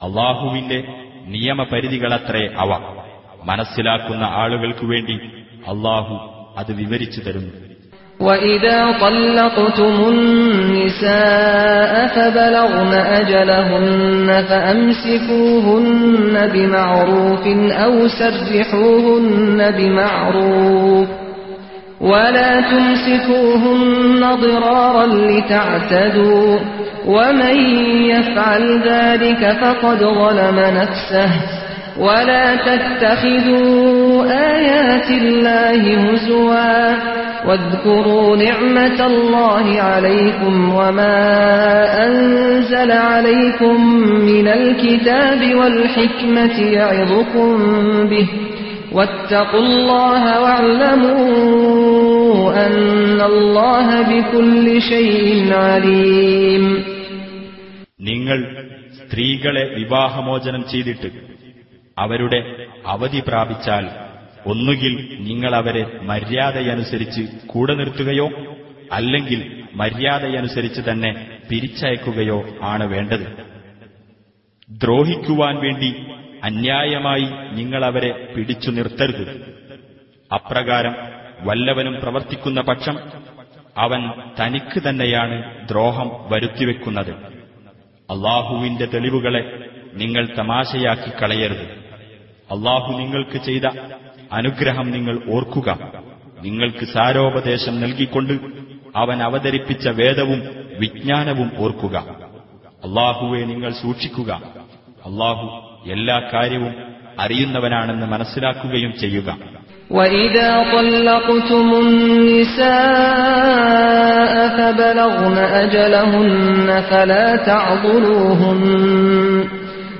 അള്ളാഹുവിന്റെ നിയമപരിധികളത്രേ അവ. മനസ്സിലാക്കുന്ന ആളുകൾക്കു വേണ്ടി അള്ളാഹു അത് വിവരിച്ചു തരുന്നു. وإذا طلقتم النساء فبلغن أجلهن فأمسكوهن بمعروف أو سرحوهن بمعروف ولا تمسكوهن ضرارا لتعتدوا ومن يفعل ذلك فقد ظلم نفسه ولا تتخذوا آيات الله هزوا واذكروا نعمة الله عليكم وما أنزل عليكم من الكتاب والحكمة يعظكم به واتقوا الله واعلموا أن الله بكل شيء عليم നിങ്ങൾ സ്ത്രീകളെ വിവാഹമോചനം ചെയ്തിട്ട് അവരുടെ അവധി പ്രാപിച്ചാൽ ഒന്നുകിൽ നിങ്ങൾ അവരെ മര്യാദയനുസരിച്ച് കൂടെ നിർത്തുകയോ അല്ലെങ്കിൽ മര്യാദയനുസരിച്ച് തന്നെ പിരിച്ചയക്കുകയോ ആണ് വേണ്ടത്. ദ്രോഹിക്കുവാൻ വേണ്ടി അന്യായമായി നിങ്ങൾ അവരെ പിടിച്ചു നിർത്തരുത്. അപ്രകാരം വല്ലവനും പ്രവർത്തിക്കുന്ന പക്ഷം അവൻ തനിക്ക് തന്നെയാണ് ദ്രോഹം വരുത്തിവെക്കുന്നത്. അള്ളാഹുവിന്റെ തെളിവുകളെ നിങ്ങൾ തമാശയാക്കി കളയരുത്. അള്ളാഹു നിങ്ങൾക്ക് ചെയ്ത അനുഗ്രഹം നിങ്ങൾ ഓർക്കുക നിങ്ങൾക്ക് സാരോപദേശം നൽകിക്കൊണ്ട് അവൻ അവതരിപ്പിച്ച വേദവും വിജ്ഞാനവും ഓർക്കുക അള്ളാഹുവെ നിങ്ങൾ സൂക്ഷിക്കുക അള്ളാഹു എല്ലാ കാര്യവും അറിയുന്നവനാണെന്ന് മനസ്സിലാക്കുകയും ചെയ്യുക وإذا طلقتم النساء فبلغن أجلهن فلا تعضلوهن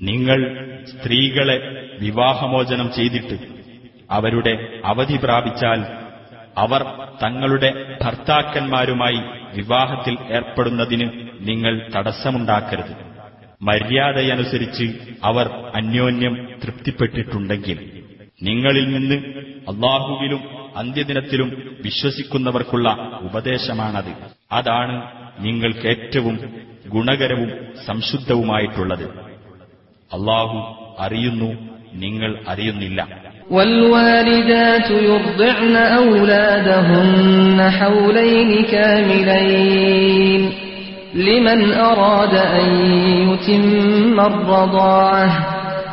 നിങ്ങൾ സ്ത്രീകളെ വിവാഹമോചനം ചെയ്തിട്ട് അവരുടെ അവധി പ്രാപിച്ചാൽ അവർ തങ്ങളുടെ ഭർത്താക്കന്മാരുമായി വിവാഹത്തിൽ ഏർപ്പെടുന്നതിന് നിങ്ങൾ തടസ്സമുണ്ടാക്കരുത്. മര്യാദയനുസരിച്ച് അവർ അന്യോന്യം തൃപ്തിപ്പെട്ടിട്ടുണ്ടെങ്കിൽ നിങ്ങളിൽ നിന്ന് അള്ളാഹുവിലും അന്ത്യദിനത്തിലും വിശ്വസിക്കുന്നവർക്കുള്ള ഉപദേശമാണത്. അതാണ് നിങ്ങൾക്ക് ഏറ്റവും ഗുണകരവും സംശുദ്ധവുമായിട്ടുള്ളത്. അള്ളാഹു അറിയുന്നു നിങ്ങൾ അറിയുന്നില്ല والوالدات يرضعن أولادهن حولين كاملين لمن أراد أن يتم الرضاعة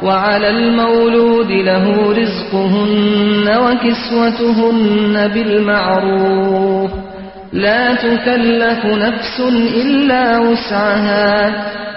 وعلى المولود له رزقهن وكسوتهن بالمعروف لا تكلف نفس إلا وسعها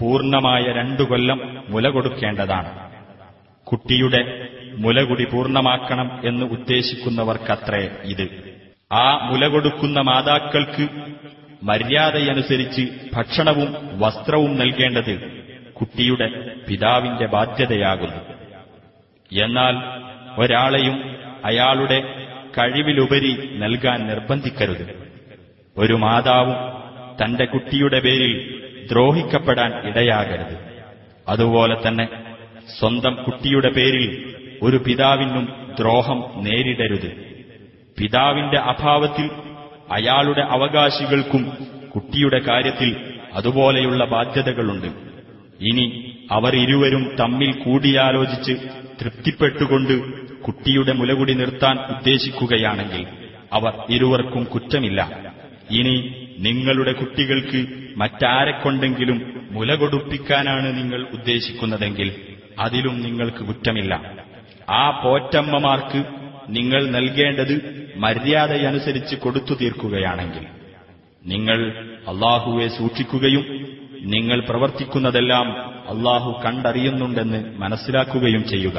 പൂർണമായ രണ്ടു കൊല്ലം മുല കൊടുക്കേണ്ടതാണ്. കുട്ടിയുടെ മുലകുടി പൂർണമാക്കണം എന്ന് ഉദ്ദേശിക്കുന്നവർക്കത്രേ ഇത്. ആ മുല കൊടുക്കുന്ന മാതാക്കൾക്ക് മര്യാദയനുസരിച്ച് ഭക്ഷണവും വസ്ത്രവും നൽകേണ്ടത് കുട്ടിയുടെ പിതാവിന്റെ ബാധ്യതയാകുന്നു. എന്നാൽ ഒരാളെയും അയാളുടെ കഴിവിലുപരി നൽകാൻ നിർബന്ധിക്കരുത്. ഒരു മാതാവും തന്റെ കുട്ടിയുടെ പേരിൽ ദ്രോഹിക്കപ്പെടാൻ ഇടയാകരുത്. അതുപോലെ തന്നെ സ്വന്തം കുട്ടിയുടെ പേരിൽ ഒരു പിതാവിനും ദ്രോഹം നേരിടരുത്. പിതാവിന്റെ അഭാവത്തിൽ അയാളുടെ അവകാശികൾക്കും കുട്ടിയുടെ കാര്യത്തിൽ അതുപോലെയുള്ള ബാധ്യതകളുണ്ട്. ഇനി അവർ ഇരുവരും തമ്മിൽ കൂടിയാലോചിച്ച് തൃപ്തിപ്പെട്ടുകൊണ്ട് കുട്ടിയുടെ മുലകുടി നിർത്താൻ ഉദ്ദേശിക്കുകയാണെങ്കിൽ അവർ ഇരുവർക്കും കുറ്റമില്ല. ഇനി നിങ്ങളുടെ കുട്ടികൾക്ക് മറ്റാരെക്കൊണ്ടെങ്കിലും മുല കൊടുപ്പിക്കാനാണ് നിങ്ങൾ ഉദ്ദേശിക്കുന്നതെങ്കിൽ അതിലും നിങ്ങൾക്ക് കുറ്റമില്ല. ആ പോറ്റമ്മമാർക്ക് നിങ്ങൾ നൽകേണ്ടത് മര്യാദയനുസരിച്ച് കൊടുത്തു തീർക്കുകയാണെങ്കിൽ നിങ്ങൾ അള്ളാഹുവെ സൂക്ഷിക്കുകയും നിങ്ങൾ പ്രവർത്തിക്കുന്നതെല്ലാം അള്ളാഹു കണ്ടറിയുന്നുണ്ടെന്ന് മനസ്സിലാക്കുകയും ചെയ്യുക.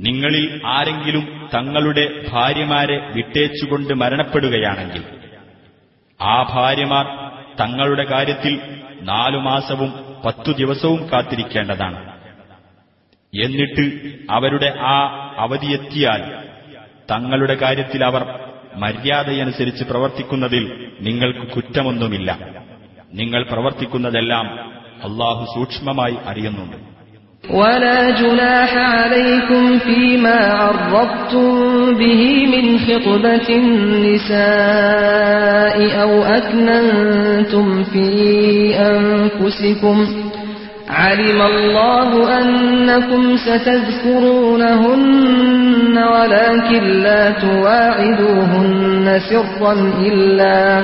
നിങ്ങളിൽ ആരെങ്കിലും തങ്ങളുടെ ഭാര്യമാരെ വിട്ടേച്ചുകൊണ്ട് മരണപ്പെടുകയാണെങ്കിൽ ആ ഭാര്യമാർ തങ്ങളുടെ കാര്യത്തിൽ നാലു മാസവും പത്തു ദിവസവും കാത്തിരിക്കേണ്ടതാണ്. എന്നിട്ട് അവരുടെ ആ അവധിയെത്തിയാൽ തങ്ങളുടെ കാര്യത്തിൽ അവർ മര്യാദയനുസരിച്ച് പ്രവർത്തിക്കുന്നതിൽ നിങ്ങൾക്ക് കുറ്റമൊന്നുമില്ല. നിങ്ങൾ പ്രവർത്തിക്കുന്നതെല്ലാം അള്ളാഹു സൂക്ഷ്മമായി അറിയുന്നുണ്ട് ولا جناح عليكم فيما عرضتم به من خطبة النساء أو أكننتم في أنفسكم علم الله أنكم ستذكرونهن ولكن لا تواعدوهن سرا إلا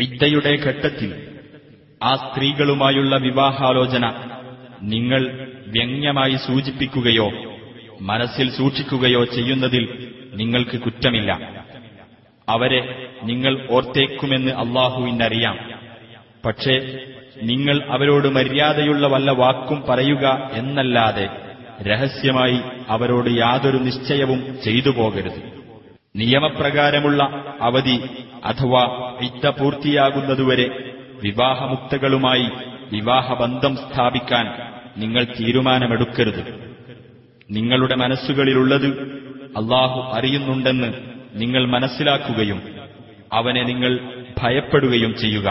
ഇദ്ദയുടെ ഘട്ടത്തിൽ ആ സ്ത്രീകളുമായുള്ള വിവാഹാലോചന നിങ്ങൾ വ്യംഗ്യമായി സൂചിപ്പിക്കുകയോ മനസ്സിൽ സൂക്ഷിക്കുകയോ ചെയ്യുന്നതിൽ നിങ്ങൾക്ക് കുറ്റമില്ല. അവരെ നിങ്ങൾ ഓർത്തേക്കുമെന്ന് അള്ളാഹുവിനറിയാം. പക്ഷേ നിങ്ങൾ അവരോട് മര്യാദയുള്ള വല്ല വാക്കും പറയുക എന്നല്ലാതെ രഹസ്യമായി അവരോട് യാതൊരു നിശ്ചയവും ചെയ്തു പോകരുത്. നിയമപ്രകാരമുള്ള അവധി അഥവാ ഇത്ത പൂർത്തിയാകുന്നതുവരെ വിവാഹമുക്തകളുമായി വിവാഹബന്ധം സ്ഥാപിക്കാൻ നിങ്ങൾ തീരുമാനമെടുക്കരുത്. നിങ്ങളുടെ മനസ്സുകളിലുള്ളത് അള്ളാഹു അറിയുന്നുണ്ടെന്ന് നിങ്ങൾ മനസ്സിലാക്കുകയും അവനെ നിങ്ങൾ ഭയപ്പെടുകയും ചെയ്യുക.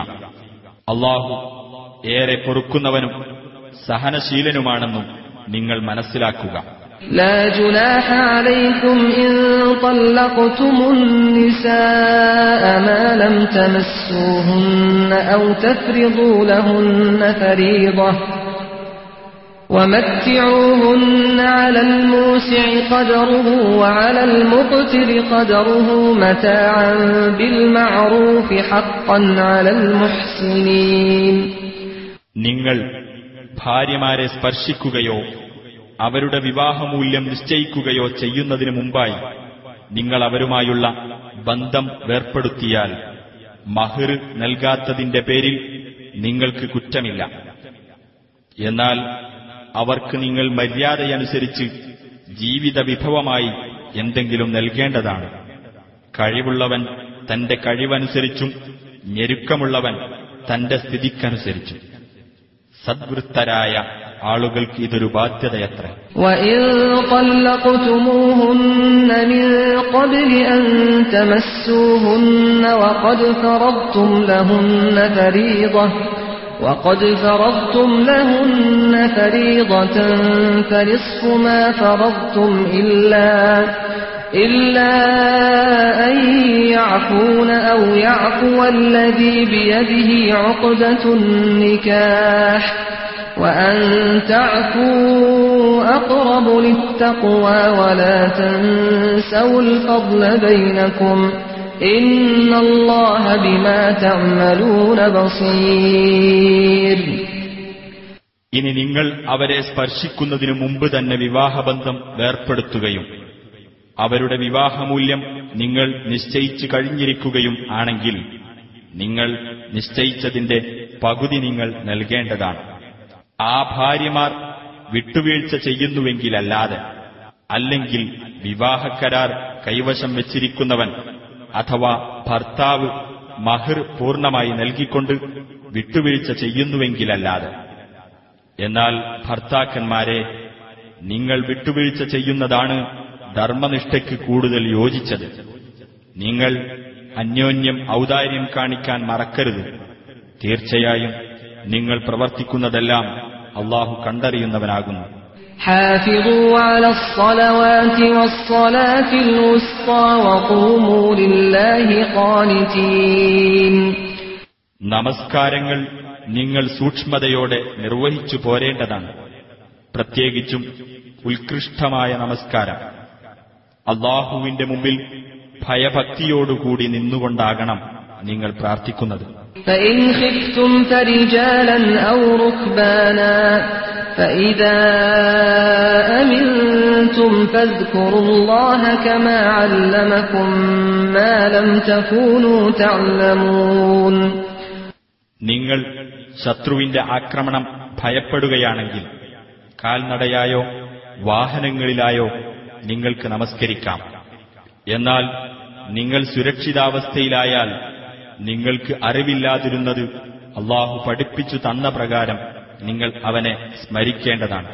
അള്ളാഹു ഏറെ പൊറുക്കുന്നവനും സഹനശീലനുമാണെന്നും നിങ്ങൾ മനസ്സിലാക്കുക لا جناح عليكم إن طلقتم النساء ما لم تمسوهن أو تفرضوا لهن فريضة ومتعوهن على الموسع قدره وعلى المقتر قدره متاعا بالمعروف حقا على المحسنين നിങ്ങൾ ഭാര്യമാരെ സ്പർശിക്കുകയോ അവരുടെ വിവാഹമൂല്യം നിശ്ചയിക്കുകയോ ചെയ്യുന്നതിനു മുമ്പായി നിങ്ങൾ അവരുമായുള്ള ബന്ധം വേർപ്പെടുത്തിയാൽ മഹിർ നൽകാത്തതിന്റെ പേരിൽ നിങ്ങൾക്ക് കുറ്റമില്ല. എന്നാൽ അവർക്ക് നിങ്ങൾ മര്യാദയനുസരിച്ച് ജീവിത വിഭവമായി എന്തെങ്കിലും നൽകേണ്ടതാണ്. കഴിവുള്ളവൻ തന്റെ കഴിവനുസരിച്ചും ഞെരുക്കമുള്ളവൻ തന്റെ സ്ഥിതിക്കനുസരിച്ചും. സദ്വൃത്തരായ ആളുകൾക്ക് ഇതൊരു ബാധ്യതയത്രേ وإن طلقتموهن من قبل أن تمسوهن وقد فرضتم لهن فريضة وقد فرضتم لهن فريضة فنصف ما فرضتم إلا إلا أن يعفون أو يعفو الذي بيده عقدة النكاح وأن تعفوا أقرب للتقوى ولا تنسوا الفضل بينكم إن الله بما تعملون بصير ഇനി നിങ്ങൾ അവരെ സ്പർശിക്കുന്നതിനു മുമ്പ് തന്നെ വിവാഹബന്ധം വേർപ്പെടുത്തുകയും അവരുടെ വിവാഹമൂല്യം നിങ്ങൾ നിശ്ചയിച്ചു കഴിഞ്ഞിരിക്കുകയും ആണെങ്കിൽ നിങ്ങൾ നിശ്ചയിച്ചതിന്റെ പകുതി നിങ്ങൾ നൽകേണ്ടതാണ് ആ ഭാര്യമാർ വിട്ടുവീഴ്ച ചെയ്യുന്നുവെങ്കിലല്ലാതെ അല്ലെങ്കിൽ വിവാഹക്കരാർ കൈവശം വെച്ചിരിക്കുന്നവൻ അഥവാ ഭർത്താവ് മഹർ പൂർണമായി നൽകിക്കൊണ്ട് വിട്ടുവീഴ്ച ചെയ്യുന്നുവെങ്കിലല്ലാതെ. എന്നാൽ ഭർത്താക്കന്മാരെ നിങ്ങൾ വിട്ടുവീഴ്ച ചെയ്യുന്നതാണ് ധർമ്മനിഷ്ഠയ്ക്ക് കൂടുതൽ യോജിച്ചത്. നിങ്ങൾ അന്യോന്യം ഔദാര്യം കാണിക്കാൻ മറക്കരുത്. തീർച്ചയായും നിങ്ങൾ പ്രവർത്തിക്കുന്നതെല്ലാം അള്ളാഹു കണ്ടറിയുന്നവനാകുന്നു. നമസ്കാരങ്ങൾ നിങ്ങൾ സൂക്ഷ്മതയോടെ നിർവഹിച്ചു പോരേണ്ടതാണ്. പ്രത്യേകിച്ചും ഉത്കൃഷ്ടമായ നമസ്കാരം. അള്ളാഹുവിന്റെ മുമ്പിൽ ഭയഭക്തിയോടുകൂടി നിന്നുകൊണ്ടാകണം നിങ്ങൾ പ്രാർത്ഥിക്കുന്നത്. فإن خفتم فرجالا أو ركبانا فإذا أمنتم فاذكروا الله كما علمكم ما لم تكونوا تعلمون നിങ്ങൾ ശത്രുവിന്റെ ആക്രമണം ഭയപ്പെടുകയാണെങ്കിൽ കാൽനടയായോ വാഹനങ്ങളിലായോ നിങ്ങൾക്ക് നമസ്കരിക്കാം എന്നാൽ നിങ്ങൾ സുരക്ഷിതാവസ്ഥയിലായാൽ നിങ്ങൾക്ക് അറിവില്ലാതിരുന്നത് അള്ളാഹു പഠിപ്പിച്ചു തന്ന പ്രകാരം നിങ്ങൾ അവനെ സ്മരിക്കേണ്ടതാണ്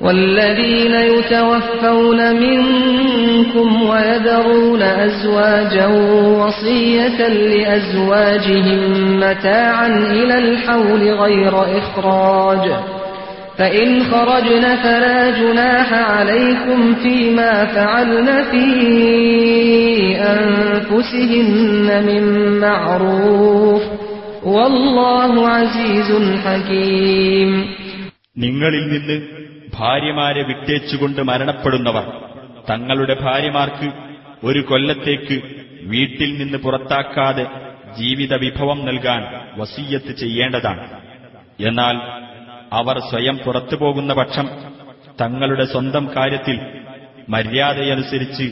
والذين يتوفون منكم ويذرون أزواجا وصية لأزواجهم متاعا إلى الحول غير إخراج فإن خرجن فلا جناح عليكم فيما فعلن في أنفسهن من معروف والله عزيز حكيم നിങ്ങളിൽ നിന്ന് ഭാര്യമാരെ വിട്ടേച്ചുകൊണ്ട് മരണപ്പെടുന്നവർ തങ്ങളുടെ ഭാര്യമാർക്ക് ഒരു കൊല്ലത്തേക്ക് വീട്ടിൽ നിന്ന് പുറത്താക്കാതെ ജീവിത വിഭവം നൽകാൻ വസീയത്ത് ചെയ്യേണ്ടതാണ് എന്നാൽ അവർ സ്വയം പുറത്തു പോകുന്ന പക്ഷം തങ്ങളുടെ സ്വന്തം കാര്യത്തിൽ മര്യാദയനുസരിച്ച്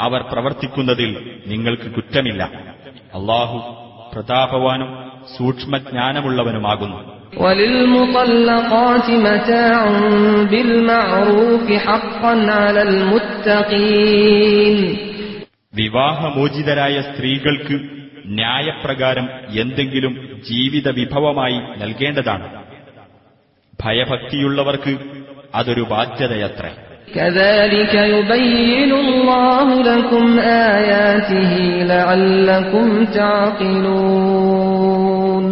അവർ പ്രവർത്തിക്കുന്നതിൽ നിങ്ങൾക്ക് കുറ്റമില്ല. അള്ളാഹു പ്രതാപവാനും സൂക്ഷ്മജ്ഞാനമുള്ളവനുമാകുന്നു. വിവാഹമോചിതരായ സ്ത്രീകൾക്ക് ന്യായപ്രകാരം എന്തെങ്കിലും ജീവിത വിഭവമായി നൽകേണ്ടതാണ്. ഭയഭക്തിയുള്ളവർക്ക് അതൊരു ബാധ്യതയത്രേ. كذلك يبين الله لكم آياته لعلكم تعقلون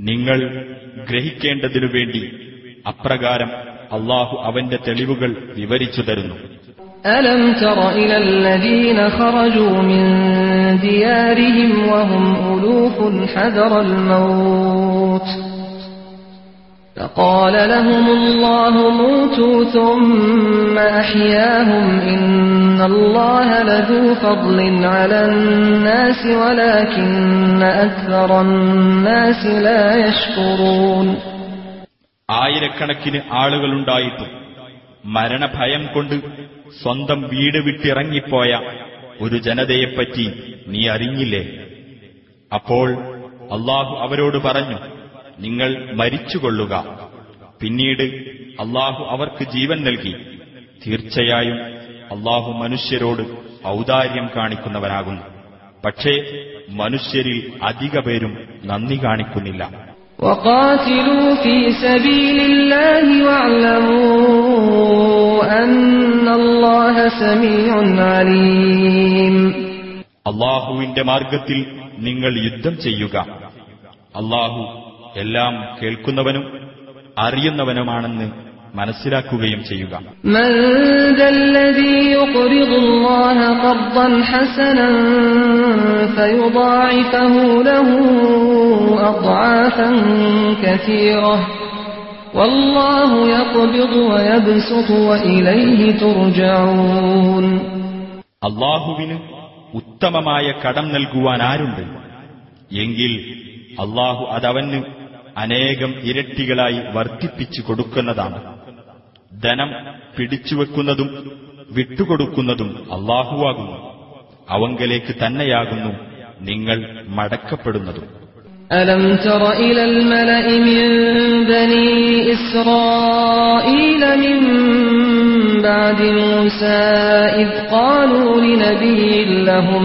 നിങ്ങൾ ഗ്രഹിക്കേണ്ടതിനു വേണ്ടി അപ്രകാരം അള്ളാഹു അവന്റെ തെളിവുകൾ വിവരിച്ചു തരുന്നു ألم تر إلى الذين خرجوا من ديارهم وهم ألوف حذر الموت فقال لهم الله موتوا ثم أحياهم إن الله لذو فضل على الناس ولكن أكثر الناس لا يشكرون ആയിരക്കണക്കിന് ആളുകളുണ്ടായിട്ടും മരണഭയം കൊണ്ട് സ്വന്തം വീട് വിട്ടിറങ്ങിപ്പോയ ഒരു ജനതയെപ്പറ്റി നീ അറിഞ്ഞില്ലേ അപ്പോൾ അള്ളാഹു അവരോട് പറഞ്ഞു നിങ്ങൾ മരിച്ചുകൊള്ളുക പിന്നീട് അള്ളാഹു അവർക്ക് ജീവൻ നൽകി തീർച്ചയായും അള്ളാഹു മനുഷ്യരോട് ഔദാര്യം കാണിക്കുന്നവനാകുന്നു പക്ഷേ മനുഷ്യരിൽ അധിക പേരും നന്ദി കാണിക്കുന്നില്ല وقاتلوا في سبيل الله واعلموا أن الله سميع عليم അള്ളാഹുവിന്റെ മാർഗത്തിൽ നിങ്ങൾ യുദ്ധം ചെയ്യുക അള്ളാഹു എല്ലാം കേൾക്കുന്നവനും അറിയുന്നവനുമാണെന്ന് മനസ്സിലാക്കുകയും ചെയ്യുക. അള്ളാഹുവിന് ഉത്തമമായ കടം നൽകുവാൻ ആരുണ്ട്? എങ്കിൽ അള്ളാഹു അതവന് അനേകം ഇരട്ടികളായി വർദ്ധിപ്പിച്ചു കൊടുക്കുന്നതാണ് ധനം പിടിച്ചുവെക്കുന്നതും വിട്ടുകൊടുക്കുന്നതും അള്ളാഹുവാകുന്നു അവങ്കലേക്ക് തന്നെയാകുന്നു നിങ്ങൾ മടക്കപ്പെടുന്നതും ألم تر إلى الملأ من بني إسرائيل من بعد موسى إذ قالوا لنبي لهم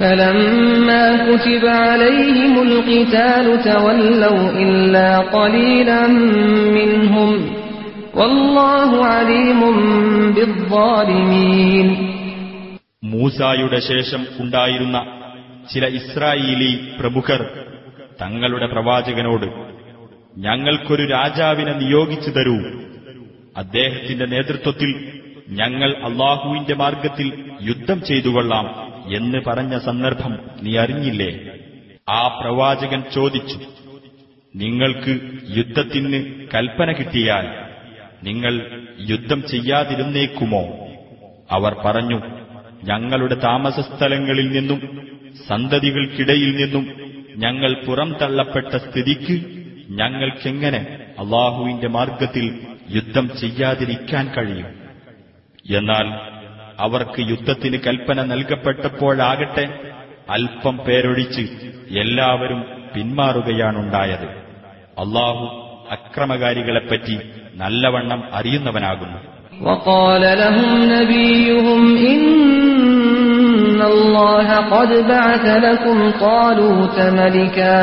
فلما كتب عليهم القتال تولوا إلا قليلا منهم والله عليم بالظالمين മൂസായുടെ ശേഷം ഉണ്ടായിരുന്ന ചില ഇസ്രായേലി പ്രമുഖർ തങ്ങളുടെ പ്രവാചകനോട് ഞങ്ങൾക്കൊരു രാജാവിനെ നിയോഗിച്ചു തരൂ അദ്ദേഹത്തിന്റെ നേതൃത്വത്തിൽ ഞങ്ങൾ അള്ളാഹുവിന്റെ മാർഗത്തിൽ യുദ്ധം ചെയ്തുകൊള്ളാം എന്ന് പറഞ്ഞ സന്ദർഭം നീ അറിഞ്ഞില്ലേ? ആ പ്രവാചകൻ ചോദിച്ചു നിങ്ങൾക്ക് യുദ്ധത്തിന് കൽപ്പന കിട്ടിയാൽ നിങ്ങൾ യുദ്ധം ചെയ്യാതിരുന്നേക്കുമോ? അവർ പറഞ്ഞു ഞങ്ങളുടെ താമസസ്ഥലങ്ങളിൽ നിന്നും സന്തതികൾക്കിടയിൽ നിന്നും ഞങ്ങൾ പുറം തള്ളപ്പെട്ട സ്ഥിതിക്ക് ഞങ്ങൾക്കെങ്ങനെ അള്ളാഹുവിന്റെ മാർഗത്തിൽ യുദ്ധം ചെയ്യാതിരിക്കാൻ കഴിയും? എന്നാൽ അവർക്ക് യുദ്ധത്തിന് കൽപ്പന നൽകപ്പെട്ടപ്പോഴാകട്ടെ അല്പം പേരൊഴിച്ച് എല്ലാവരും പിന്മാറുകയാണുണ്ടായത് അള്ളാഹു അക്രമകാരികളെപ്പറ്റി നല്ലവണ്ണം അറിയുന്നവനാകുന്നു وقال لهم نبيهم إن الله قد بعث لكم طالوت ملكا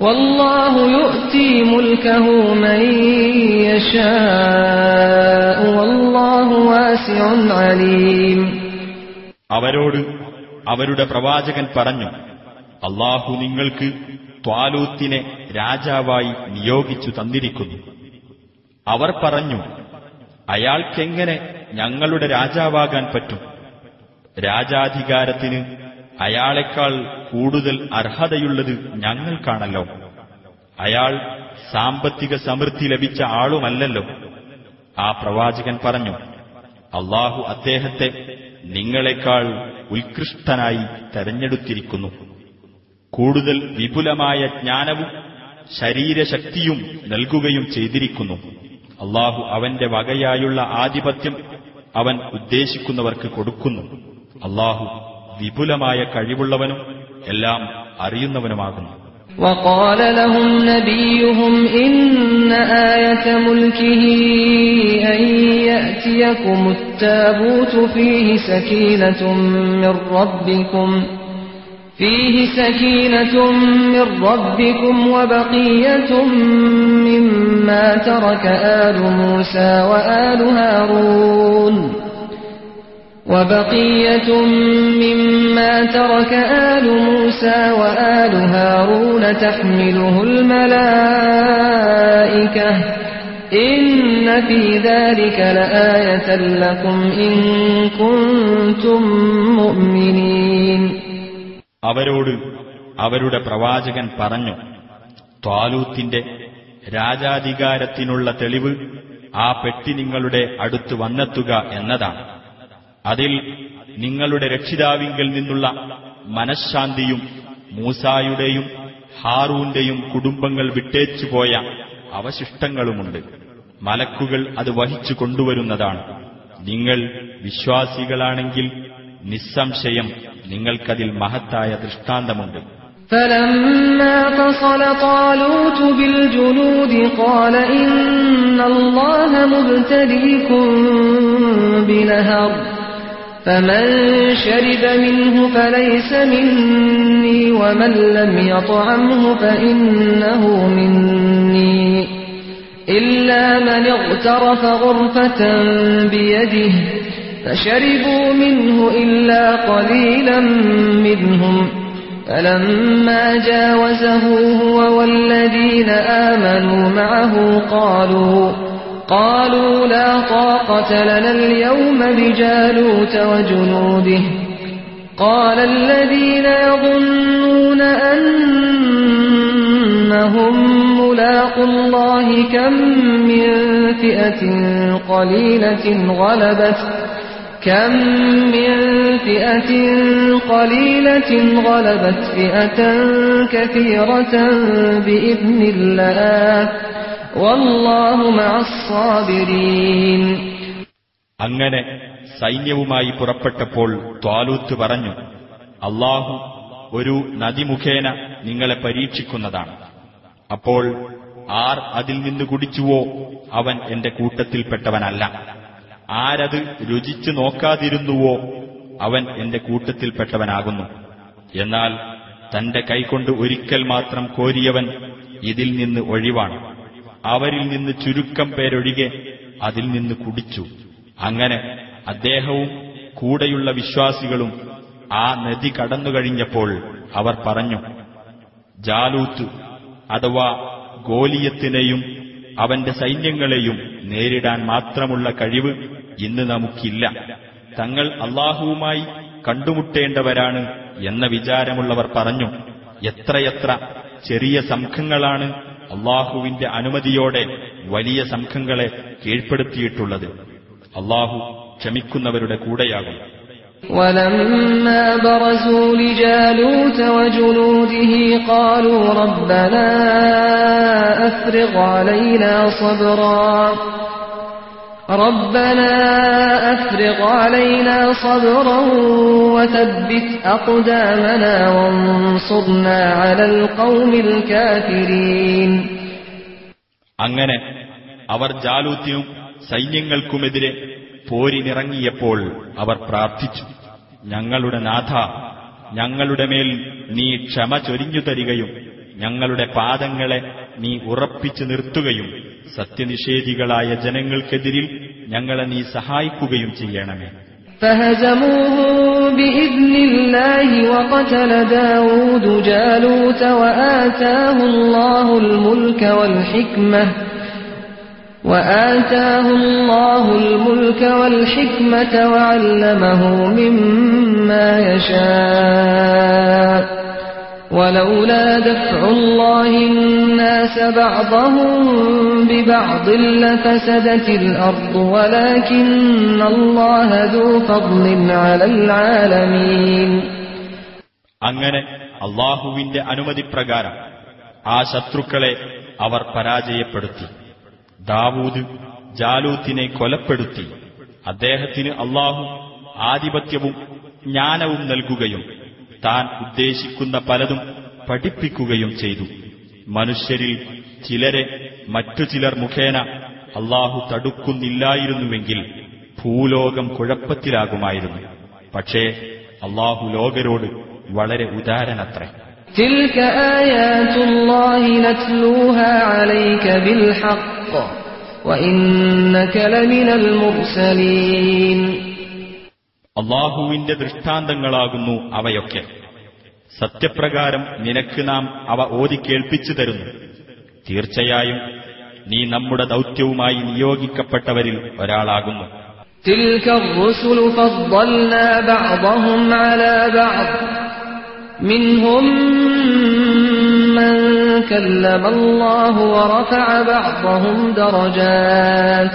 والله يؤتي ملكه من يشاء والله واسع عليم അവരോട് അവരുടെ പ്രവാചകൻ പറഞ്ഞു അള്ളാഹു നിങ്ങൾക്ക് ത്വാലൂത്തിനെ രാജാവായി നിയോഗിച്ചു തന്നിരിക്കുന്നു അവർ പറഞ്ഞു അയാൾക്കെങ്ങനെ ഞങ്ങളുടെ രാജാവാകാൻ പറ്റും രാജാധികാരത്തിന് അയാളെക്കാൾ കൂടുതൽ അർഹതയുള്ളത് ഞങ്ങൾക്കാണല്ലോ അയാൾ സാമ്പത്തിക സമൃദ്ധി ലഭിച്ച ആളുമല്ലല്ലോ. ആ പ്രവാചകൻ പറഞ്ഞു അള്ളാഹു അദ്ദേഹത്തെ നിങ്ങളെക്കാൾ ഉത്കൃഷ്ടനായി തെരഞ്ഞെടുത്തിരിക്കുന്നു. കൂടുതൽ വിപുലമായ ജ്ഞാനവും ശരീരശക്തിയും നൽകുകയും ചെയ്തിരിക്കുന്നു. അള്ളാഹു അവന്റെ വകയായുള്ള ആധിപത്യം അവൻ ഉദ്ദേശിക്കുന്നവർക്ക് കൊടുക്കുന്നു. അള്ളാഹു വിപുലമായ കഴിവുള്ളവനും എല്ലാം അറിയുന്നവനുമാകുന്നു وقال لهم نبيهم إن آية ملكه أن يأتيكم التابوت فيه سكينة من ربكم فيه سكينة من ربكم وبقية مما ترك آل موسى وآل هارون وبقية مما ترك آل موسى وآل هارون تحمله الملائكة إن في ذلك لآية لكم إن كنتم مؤمنين അവരോട് അവരുടെ പ്രവാചകൻ പറഞ്ഞു ത്വാലൂത്തിന്റെ രാജാധികാരത്തിനുള്ള തെളിവ് ആ പെട്ടി നിങ്ങളുടെ അടുത്ത് വന്നെത്തുക എന്നതാണ് അതിൽ നിങ്ങളുടെ രക്ഷിതാവിങ്കിൽ നിന്നുള്ള മനഃശാന്തിയും മൂസായുടെയും ഹാറൂന്റെയും കുടുംബങ്ങൾ വിട്ടേച്ചുപോയ അവശിഷ്ടങ്ങളുമുണ്ട് മലക്കുകൾ അത് വഹിച്ചു കൊണ്ടുവരുന്നതാണ് നിങ്ങൾ വിശ്വാസികളാണെങ്കിൽ നിസ്സംശയം നിങ്ങൾക്കതിൽ മഹത്തായ ദൃഷ്ടാന്തമുണ്ട് فلما فصل طالوت بالجنود قال إن الله مبتليكم بنهر فمن شرب منه فليس مني ومن لم يطعمه فإنه مني. إلا من اغترف غرفة بيده فشربوا منه إلا قليلا منهم. فلما جاوزه هو والذين آمنوا معه قالوا قالوا لا طاقة لنا اليوم بجالوت وجنوده. قال الذين يظنون أنهم ملاقوا الله كم من فئة قليلة غلبت كم من فئة قليلة غلبت فئة كثيرة بإذن الله. അങ്ങനെ സൈന്യവുമായി പുറപ്പെട്ടപ്പോൾ ത്വാലൂത്ത് പറഞ്ഞു അള്ളാഹു ഒരു നദി മുഖേന നിങ്ങളെ പരീക്ഷിക്കുന്നതാണ്. അപ്പോൾ ആർ അതിൽ നിന്ന് കുടിച്ചുവോ അവൻ എന്റെ കൂട്ടത്തിൽപ്പെട്ടവനല്ല. ആരത് രുചിച്ചു നോക്കാതിരുന്നുവോ അവൻ എന്റെ കൂട്ടത്തിൽപ്പെട്ടവനാകുന്നു. എന്നാൽ തന്റെ കൈകൊണ്ട് ഒരിക്കൽ മാത്രം കോരിയവൻ ഇതിൽ നിന്ന് ഒഴിവാണ്. അവരിൽ നിന്ന് ചുരുക്കം പേരൊഴികെ അതിൽ നിന്ന് കുടിച്ചു. അങ്ങനെ അദ്ദേഹവും കൂടെയുള്ള വിശ്വാസികളും ആ നദി കടന്നുകഴിഞ്ഞപ്പോൾ അവർ പറഞ്ഞു ജാലൂത്ത് അഥവാ ഗോലിയത്തിനെയും അവന്റെ സൈന്യങ്ങളെയും നേരിടാൻ മാത്രമുള്ള കഴിവ് ഇന്ന് നമുക്കില്ല. തങ്ങൾ അള്ളാഹുവുമായി കണ്ടുമുട്ടേണ്ടവരാണ് എന്ന വിചാരമുള്ളവർ പറഞ്ഞു എത്രയെത്ര ചെറിയ സംഘങ്ങളാണ് അള്ളാഹുവിന്റെ അനുമതിയോടെ വലിയ സംഘങ്ങളെ കീഴ്പ്പെടുത്തിയിട്ടുള്ളത് അള്ളാഹു ക്ഷമിക്കുന്നവരുടെ കൂടെയാകും ولما برزوا لجالوت وجنوده قالوا ربنا أفرغ علينا صبرا ربنا أفرغ علينا صبرا وثبت أقدامنا وانصرنا على القوم الكافرين അങ്ങനെ അവർ ജാലൂത്തിനും സൈന്യങ്ങൾക്കുമെതിരെ പോരിനിറങ്ങിയപ്പോൾ അവർ പ്രാർത്ഥിച്ചു ഞങ്ങളുടെ നാഥ ഞങ്ങളുടെ മേൽ നീ ക്ഷമ ചൊരിഞ്ഞു തരികയും ഞങ്ങളുടെ പാദങ്ങളെ നീ ഉറപ്പിച്ചു നിർത്തുകയും സത്യനിഷേധികളായ ജനങ്ങൾക്കെതിരിൽ ഞങ്ങളെ നീ സഹായിക്കുകയും ചെയ്യണമേ فهزموهم بإذن الله وقتل داود جالوت وآتاه الله الملك والحكمة وآتاه الله الملك والحكمة وعلمه مما يشاء ولولا دفع الله الناس بعضهم ببعض لفسدت الأرض ولكن الله ذو فضل على العالمين അങ്ങനെ അള്ളാഹുവിന്റെ അനുമതിപ്രകാരം ആ ശത്രുക്കളെ അവർ പരാജയപ്പെടുത്തി ദാവൂദ് ജാലൂത്തിനെ കൊലപ്പെടുത്തി അദ്ദേഹത്തിന് അള്ളാഹു ആധിപത്യവും ജ്ഞാനവും നൽകുകയും താൻ ഉദ്ദേശിക്കുന്ന പലതും പഠിപ്പിക്കുകയും ചെയ്തു മനുഷ്യരിൽ ചിലരെ മറ്റു ചിലർ മുഖേന അള്ളാഹു തടുക്കുന്നില്ലായിരുന്നുവെങ്കിൽ ഭൂലോകം കുഴപ്പത്തിലാകുമായിരുന്നു പക്ഷേ അള്ളാഹു ലോകരോട് വളരെ ഉദാരനത്രേ تلك آيات الله نتلوها عليك بالحق وإنك لمن المرسلين അള്ളാഹുവിന്റെ ദൃഷ്ടാന്തങ്ങളാകുന്നു അവയൊക്കെ സത്യപ്രകാരം നിനക്ക് നാം അവ ഓതി കേൾപ്പിച്ചു തരുന്നു തീർച്ചയായും നീ നമ്മുടെ ദൗത്യവുമായി നിയോഗിക്കപ്പെട്ടവരിൽ ഒരാളാകുന്നു تلك الرسل فضلنا بعضهم على بعض منهم من كلم الله ورفع بعضهم درجات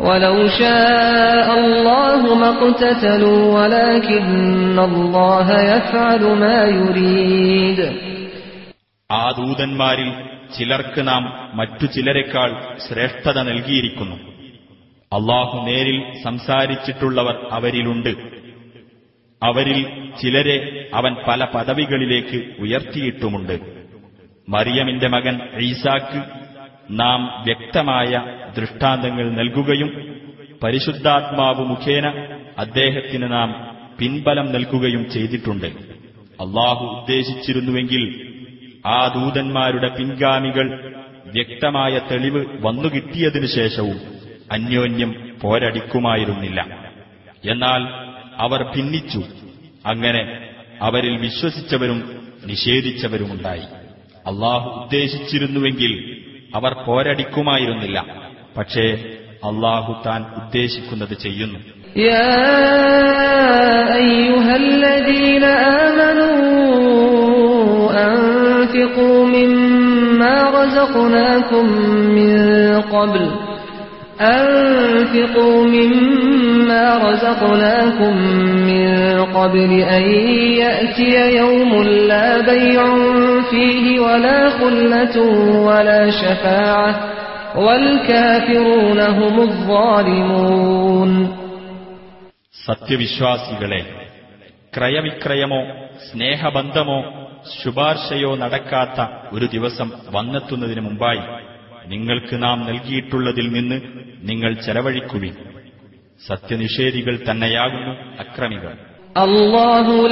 ولو شاء الله ما اقتتلوا ولكن الله يفعل ما يريد ആ ദൂതന്മാരിൽ ചിലർക്ക് നാം മറ്റു ചിലരെക്കാൾ ശ്രേഷ്ഠത നൽകിയിരിക്കുന്നു അള്ളാഹു നേരിൽ സംസാരിച്ചിട്ടുള്ളവർ അവരിലുണ്ട് അവരിൽ ചിലരെ അവൻ പല പദവികളിലേക്ക് ഉയർത്തിയിട്ടുമുണ്ട് മറിയമിന്റെ മകൻ ഈസാക്ക് നാം വ്യക്തമായ ദൃഷ്ടാന്തങ്ങൾ നൽകുകയും പരിശുദ്ധാത്മാവ് മുഖേന അദ്ദേഹത്തിന് നാം പിൻബലം നൽകുകയും ചെയ്തിട്ടുണ്ട്. അള്ളാഹു ഉദ്ദേശിച്ചിരുന്നുവെങ്കിൽ ആ ദൂതന്മാരുടെ പിൻഗാമികൾ വ്യക്തമായ തെളിവ് വന്നുകിട്ടിയതിനു ശേഷവും അന്യോന്യം പോരടിക്കുമായിരുന്നില്ല. എന്നാൽ അവർ ഭിന്നിച്ചു. അങ്ങനെ അവരിൽ വിശ്വസിച്ചവരും നിഷേധിച്ചവരുമുണ്ടായി. അള്ളാഹു ഉദ്ദേശിച്ചിരുന്നുവെങ്കിൽ അവർ പോരടിക്കുമായിരുന്നില്ല. പക്ഷേ അള്ളാഹു താൻ ഉദ്ദേശിക്കുന്നത് ചെയ്യുന്നു يا أيها الذين آمنوا أنفقوا مما رزقناكم من قبل أنفقوا مما رزقناكم من قبل أن يأتي يوم لا بيع فيه ولا خلة ولا شفاعة والكافرون هم الظالمون സത്യവിശ്വാസികളെ ക്രയവിക്രയമോ സ്നേഹബന്ധമോ ശുപാർശയോ നടക്കാത്ത ഒരു ദിവസം വന്നെത്തുന്നതിന് മുമ്പായി നിങ്ങൾക്ക് നാം നൽകിയിട്ടുള്ളതിൽ നിന്ന് നിങ്ങൾ ചെലവഴിക്കുവിൻ. സത്യനിഷേധികൾ തന്നെയാകുന്നു അക്രമികൾ. അള്ളാഹുലൂ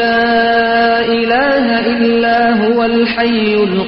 ഇലാഹ ഹയ്യുൽ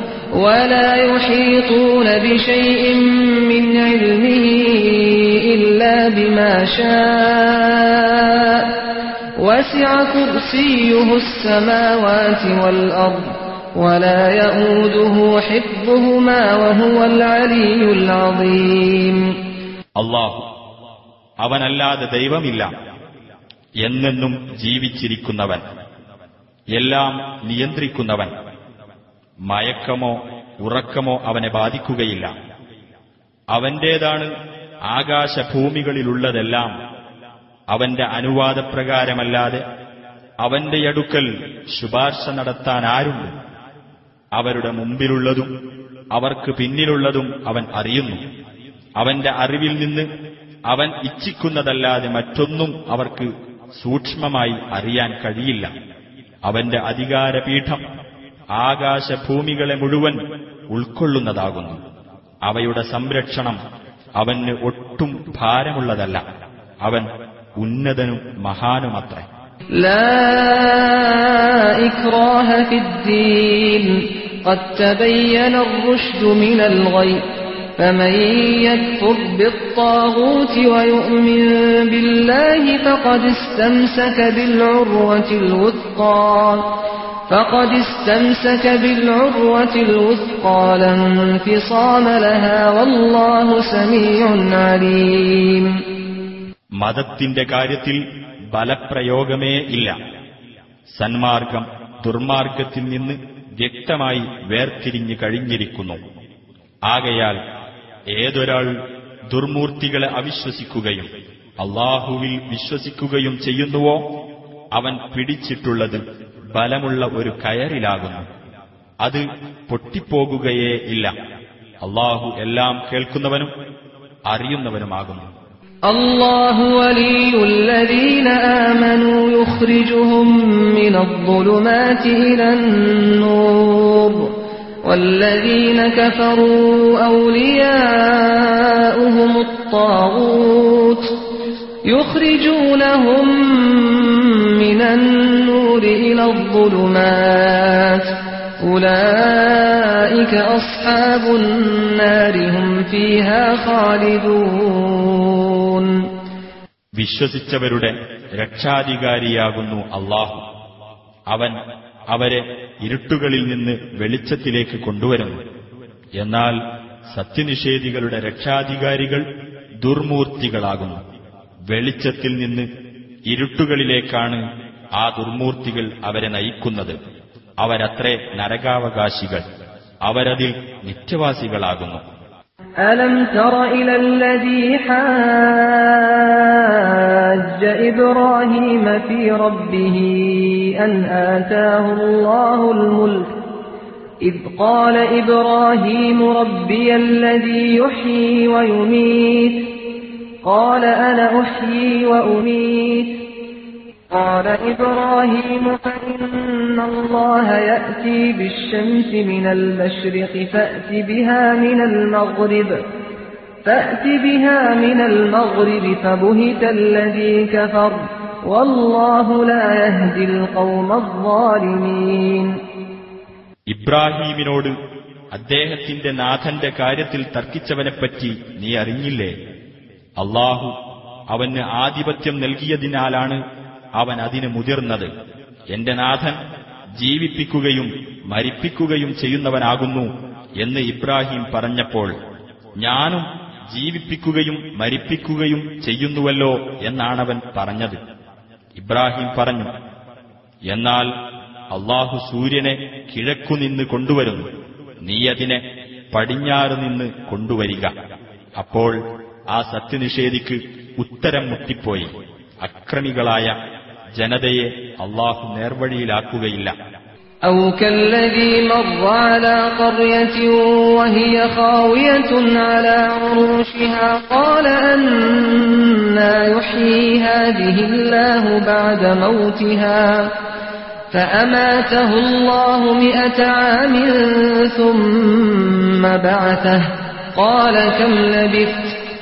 ولا يحيطون بشيء من علمه إلا بما شاء وسع كرسيه السماوات والأرض ولا يؤوده حفظهما وهو العلي العظيم അള്ളാഹു അവനല്ലാതെ ദൈവമില്ല എന്നെന്നും ജീവിച്ചിരിക്കുന്നവൻ എല്ലാം നിയന്ത്രിക്കുന്നവൻ മയക്കമോ ഉറക്കമോ അവനെ ബാധിക്കുകയില്ല. അവന്റേതാണ് ആകാശഭൂമികളിലുള്ളതെല്ലാം. അവന്റെ അനുവാദപ്രകാരമല്ലാതെ അവന്റെ അടുക്കൽ ശുപാർശ നടത്താൻ ആരുണ്ട്? അവരുടെ മുമ്പിലുള്ളതും അവർക്ക് പിന്നിലുള്ളതും അവൻ അറിയുന്നു. അവന്റെ അറിവിൽ നിന്ന് അവൻ ഇച്ഛിക്കുന്നതല്ലാതെ മറ്റൊന്നും അവർക്ക് സൂക്ഷ്മമായി അറിയാൻ കഴിയില്ല. അവന്റെ അധികാരപീഠം ആകാശഭൂമികളെ മുഴുവൻ ഉൾക്കൊള്ളുന്നതാകുന്നു അവയുടെ സംരക്ഷണം അവന് ഒട്ടും ഭാരമുള്ളതല്ല അവൻ ഉന്നതനും മഹാനുമത്രേ لا إكراه في الدين قد تبين الرشد من الغي فمن يكفر بالطاغوت ويؤمن بالله فقد استمسك بالعروة الوثقى فقد استمسك بالعروة الوثقى لا انفصام لها والله سميع عليم മതത്തിന്റെ കാര്യത്തിൽ ബലപ്രയോഗമേ ഇല്ല സന്മാർഗം ദുർമാർഗത്തിൽ നിന്ന് വ്യക്തമായി വേർതിരിഞ്ഞു കഴിഞ്ഞിരിക്കുന്നു ആകയാൽ ഏതൊരാൾ ദുർമൂർത്തികളെ അവിശ്വസിക്കുകയും അള്ളാഹുവിൽ വിശ്വസിക്കുകയും ചെയ്യുന്നുവോ അവൻ പിടിച്ചിട്ടുള്ളത് ബലമുള്ള ഒരു കയറിലാകുന്നു അത് പൊട്ടിപ്പോകുകയേ ഇല്ല അള്ളാഹു എല്ലാം കേൾക്കുന്നവനും അറിയുന്നവനുമാകുന്നു الله ولي الذين آمنوا يخرجهم من الظلمات إلى النور والذين كفروا أولياؤهم الطاغوت يخرجونهم من النور إلى الظلمات أولئك أصحاب النار هم فيها خالدون വിശ്വസിച്ചവരുടെ രക്ഷാധികാരിയാകുന്നു അള്ളാഹു അവൻ അവരെ ഇരുട്ടുകളിൽ നിന്ന് വെളിച്ചത്തിലേക്ക് കൊണ്ടുവരുന്നു എന്നാൽ സത്യനിഷേധികളുടെ രക്ഷാധികാരികൾ ദുർമൂർത്തികളാകുന്നു വെളിച്ചത്തിൽ നിന്ന് ഇരുട്ടുകളിലേക്കാണ് ആ ദുർമൂർത്തികൾ അവരെ നയിക്കുന്നത് അവരത്രേ നരകാവകാശികൾ അവരതിൽ നിത്യവാസികളാകുന്നു ألم تر إلى الذي حاج إبراهيم في ربه أن آتاه الله الملك إذ قال إبراهيم ربي الذي يحيي ويميت قال أنا أحيي وأميت قال إبراهيم فإن الله يأتي بالشمس من المشرق فأت بها من المغرب فأت بها من المغرب فبهت الذي كفر والله لا يهدي القوم الظالمين ഇബ്രാഹീമിനോട് അദ്ദേഹത്തിന്റെ നാഥന്റെ കാര്യത്തിൽ തർക്കിച്ചവനെപ്പറ്റി നീ അറിഞ്ഞില്ലേ അള്ളാഹു അവന് ആധിപത്യം നൽകിയതിനാലാണ് അവൻ അതിന് മുതിർന്നത്. എന്റെ നാഥൻ ജീവിപ്പിക്കുകയും മരിപ്പിക്കുകയും ചെയ്യുന്നവനാകുന്നു എന്ന് ഇബ്രാഹിം പറഞ്ഞപ്പോൾ ഞാനും ജീവിപ്പിക്കുകയും മരിപ്പിക്കുകയും ചെയ്യുന്നുവല്ലോ എന്നാണവൻ പറഞ്ഞത്. ഇബ്രാഹിം പറഞ്ഞു എന്നാൽ അള്ളാഹു സൂര്യനെ കിഴക്കുനിന്ന് കൊണ്ടുവരുന്നു. നീ അതിനെ പടിഞ്ഞാറ് നിന്ന് കൊണ്ടുവരിക. അപ്പോൾ ആ സത്യനിഷേധിക്ക് ഉത്തരം മുട്ടിപ്പോയി അക്രമികളായ ജനതയെ അള്ളാഹു നേർവഴിയിലാക്കുകയില്ല أو كالذي مر على قرية وهي خاوية على عروشها قال أنا يحيي هذه الله بعد موتها فأماته الله مئة عام ثم بعثه قال كم لبثت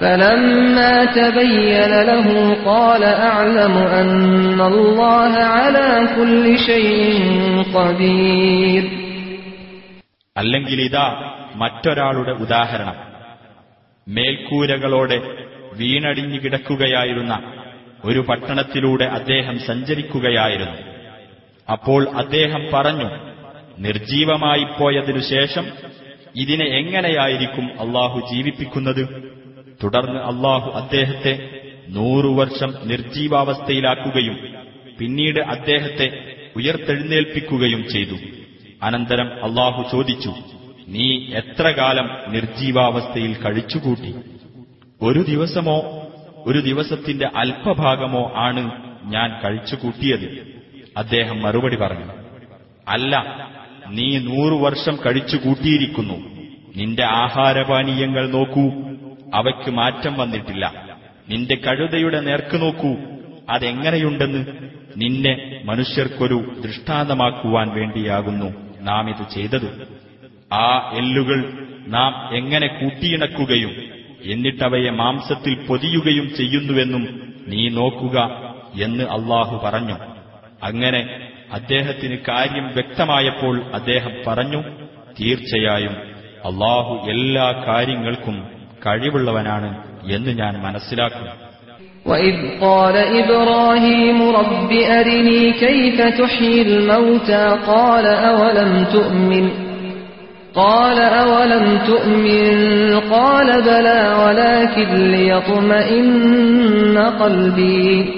فلما تبين له قال أعلم أن الله على كل شيء قدير അല്ലെങ്കിൽ ഇതാ മറ്റൊരാളുടെ ഉദാഹരണം മേൽക്കൂരകളോടെ വീണടിഞ്ഞു കിടക്കുകയായിരുന്ന ഒരു പട്ടണത്തിലൂടെ അദ്ദേഹം സഞ്ചരിക്കുകയായിരുന്നു അപ്പോൾ അദ്ദേഹം പറഞ്ഞു നിർജീവമായി പോയതിനു ശേഷം ഇതിനെ എങ്ങനെയായിരിക്കും അള്ളാഹു ജീവിപ്പിക്കുന്നത് തുടർന്ന് അള്ളാഹു അദ്ദേഹത്തെ നൂറു വർഷം നിർജീവാവസ്ഥയിലാക്കുകയും പിന്നീട് അദ്ദേഹത്തെ ഉയർത്തെഴുന്നേൽപ്പിക്കുകയും ചെയ്തു. അനന്തരം അള്ളാഹു ചോദിച്ചു നീ എത്ര കാലം നിർജീവാവസ്ഥയിൽ കഴിച്ചുകൂട്ടി? ഒരു ദിവസമോ ഒരു ദിവസത്തിന്റെ അല്പഭാഗമോ ആണ് ഞാൻ കഴിച്ചുകൂട്ടിയത്. അദ്ദേഹം മറുപടി പറഞ്ഞു അല്ല നീ നൂറു വർഷം കഴിച്ചുകൂട്ടിയിരിക്കുന്നു. നിന്റെ ആഹാരപാനീയങ്ങൾ നോക്കൂ. അവയ്ക്ക് മാറ്റം വന്നിട്ടില്ല. നിന്റെ കഴുതയുടെ നേർക്ക് നോക്കൂ. അതെങ്ങനെയുണ്ടെന്ന് നിന്നെ മനുഷ്യർക്കൊരു ദൃഷ്ടാന്തമാക്കുവാൻ വേണ്ടിയാകുന്നു നാം ഇത് ചെയ്തത്. ആ എല്ലുകൾ നാം എങ്ങനെ കൂട്ടിയിണക്കുകയും എന്നിട്ടവയെ മാംസത്തിൽ പൊതിയുകയും ചെയ്യുന്നുവെന്നും നീ നോക്കുക എന്ന് അള്ളാഹു പറഞ്ഞു. അങ്ങനെ അദ്ദേഹത്തിന് കാര്യം വ്യക്തമായപ്പോൾ അദ്ദേഹം പറഞ്ഞു തീർച്ചയായും അള്ളാഹു എല്ലാ കാര്യങ്ങൾക്കും കഴിവുള്ളവനാണ് എന്ന് ഞാൻ മനസ്സിലാക്കുന്നു وإذ قال إبراهيم رب أرني كيف تحيي الموتى قال أولم تؤمن قال أولم تؤمن قال بلى ولكن ليطمئن قلبي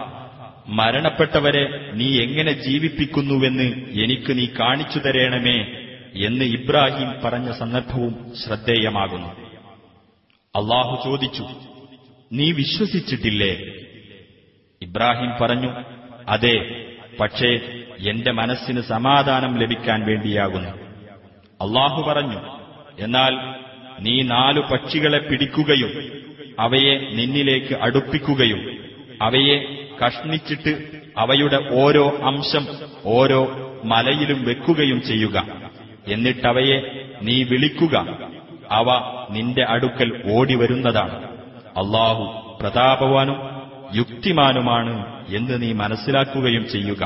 മരണപ്പെട്ടവരെ നീ എങ്ങനെ ജീവിപ്പിക്കുന്നുവെന്ന് എനിക്ക് നീ കാണിച്ചു തരേണമേ എന്ന് ഇബ്രാഹിം പറഞ്ഞ സന്ദർഭവും ശ്രദ്ധേയമാകുന്നു. അള്ളാഹു ചോദിച്ചു നീ വിശ്വസിച്ചിട്ടില്ലേ? ഇബ്രാഹിം പറഞ്ഞു അതെ പക്ഷേ എന്റെ മനസ്സിന് സമാധാനം ലഭിക്കാൻ വേണ്ടിയാകുന്നു. അള്ളാഹു പറഞ്ഞു എന്നാൽ നീ നാലു പക്ഷികളെ പിടിക്കുകയും അവയെ നിന്നിലേക്ക് അടുപ്പിക്കുകയും അവയെ കഷ്ണിച്ചിട്ട് അവയുടെ ഓരോ അംശം ഓരോ മലയിലും വെക്കുകയും ചെയ്യുക എന്നിട്ടവയെ നീ വിളിക്കുക അവ നിന്റെ അടുക്കൽ ഓടിവരുന്നതാണ് അള്ളാഹു പ്രതാപവാനും യുക്തിമാനുമാണ് എന്ന് നീ മനസ്സിലാക്കുകയും ചെയ്യുക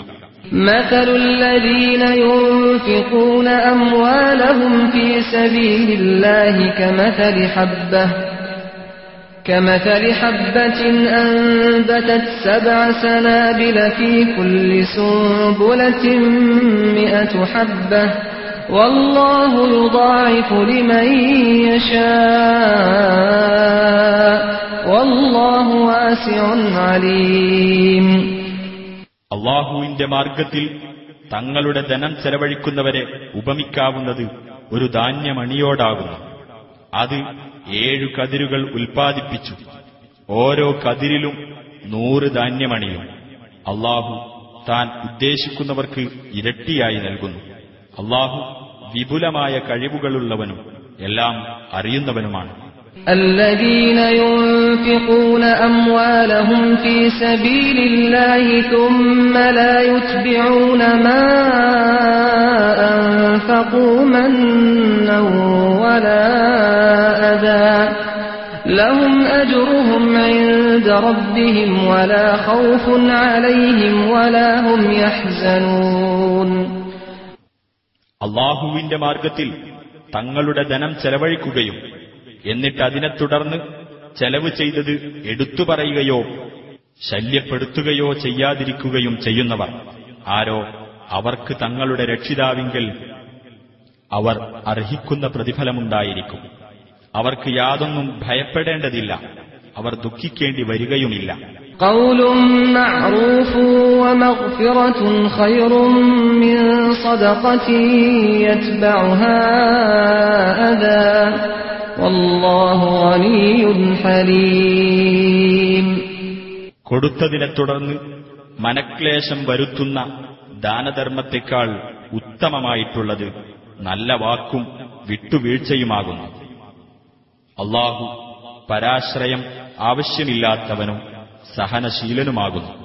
مثل الذين ينفقون أموالهم في سبيل الله كمثل حبة كمثل حبة أنبتت سبع سنابل في كل سنبلة مئة حبة والله يضاعف لمن يشاء والله واسع عليم അള്ളാഹുവിന്റെ മാർഗത്തിൽ തങ്ങളുടെ ധനം ചെലവഴിക്കുന്നവരെ ഉപമിക്കാവുന്നത് ഒരു ധാന്യമണിയോടാകുന്നു അത് ഏഴു കതിരുകൾ ഉൽപ്പാദിപ്പിച്ചു. ഓരോ കതിരിലും നൂറ് ധാന്യമണിയും. അള്ളാഹു താൻ ഉദ്ദേശിക്കുന്നവർക്ക് ഇരട്ടിയായി നൽകുന്നു. അള്ളാഹു വിപുലമായ കഴിവുകളുള്ളവനും എല്ലാം അറിയുന്നവനുമാണ്. الذين ينفقون أموالهم في سبيل الله ثم لا يتبعون ما أنفقوا منا ولا أذى لهم أجرهم عند ربهم ولا خوف عليهم ولا هم يحزنون അള്ളാഹുവിന്റെ മാർഗത്തിൽ തങ്ങളുടെ ധനം ചെലവഴിക്കുകയും എന്നിട്ട് അതിനെ തുടർന്ന് ചെലവ് ചെയ്തത് എടുത്തു പറയുകയോ ശല്യപ്പെടുത്തുകയോ ചെയ്യാതിരിക്കുകയും ചെയ്യുന്നവർ. ആരോ അവർക്ക് തങ്ങളുടെ രക്ഷിതാവിങ്കിൽ അവർ അർഹിക്കുന്ന പ്രതിഫലമുണ്ടായിരിക്കും. അവർക്ക് യാതൊന്നും ഭയപ്പെടേണ്ടതില്ല. അവർ ദുഃഖിക്കേണ്ടി വരികയുമില്ല. ഖൈറും കൊടുത്തതിനെ തുടർന്ന് മനക്ലേശം വരുത്തുന്ന ദാനധർമ്മത്തെക്കാൾ ഉത്തമമായിട്ടുള്ളത് നല്ല വാക്കും വിട്ടുവീഴ്ചയുമാകുന്നു. അള്ളാഹു പരാശ്രയം ആവശ്യമില്ലാത്തവനും സഹനശീലനുമാകുന്നു.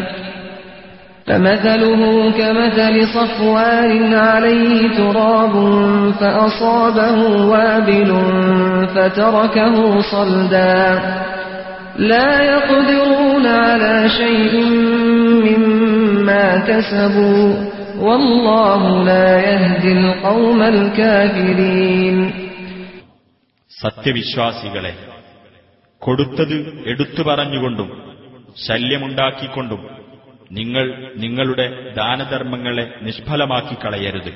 فمثله كمثل صفوان عليه تراب فأصابه وابل فتركه صلدا لا يقدرون على شيء مما كسبوا والله لا يهدي القوم الكافرين സത്യവിശ്വാസികളെ കൊടുത്തത് എടുത്തു പറഞ്ഞുകൊണ്ടും ശല്യമുണ്ടാക്കിക്കൊണ്ടും നിങ്ങൾ നിങ്ങളുടെ ദാനധർമ്മങ്ങളെ നിഷ്ഫലമാക്കി കളയരുത്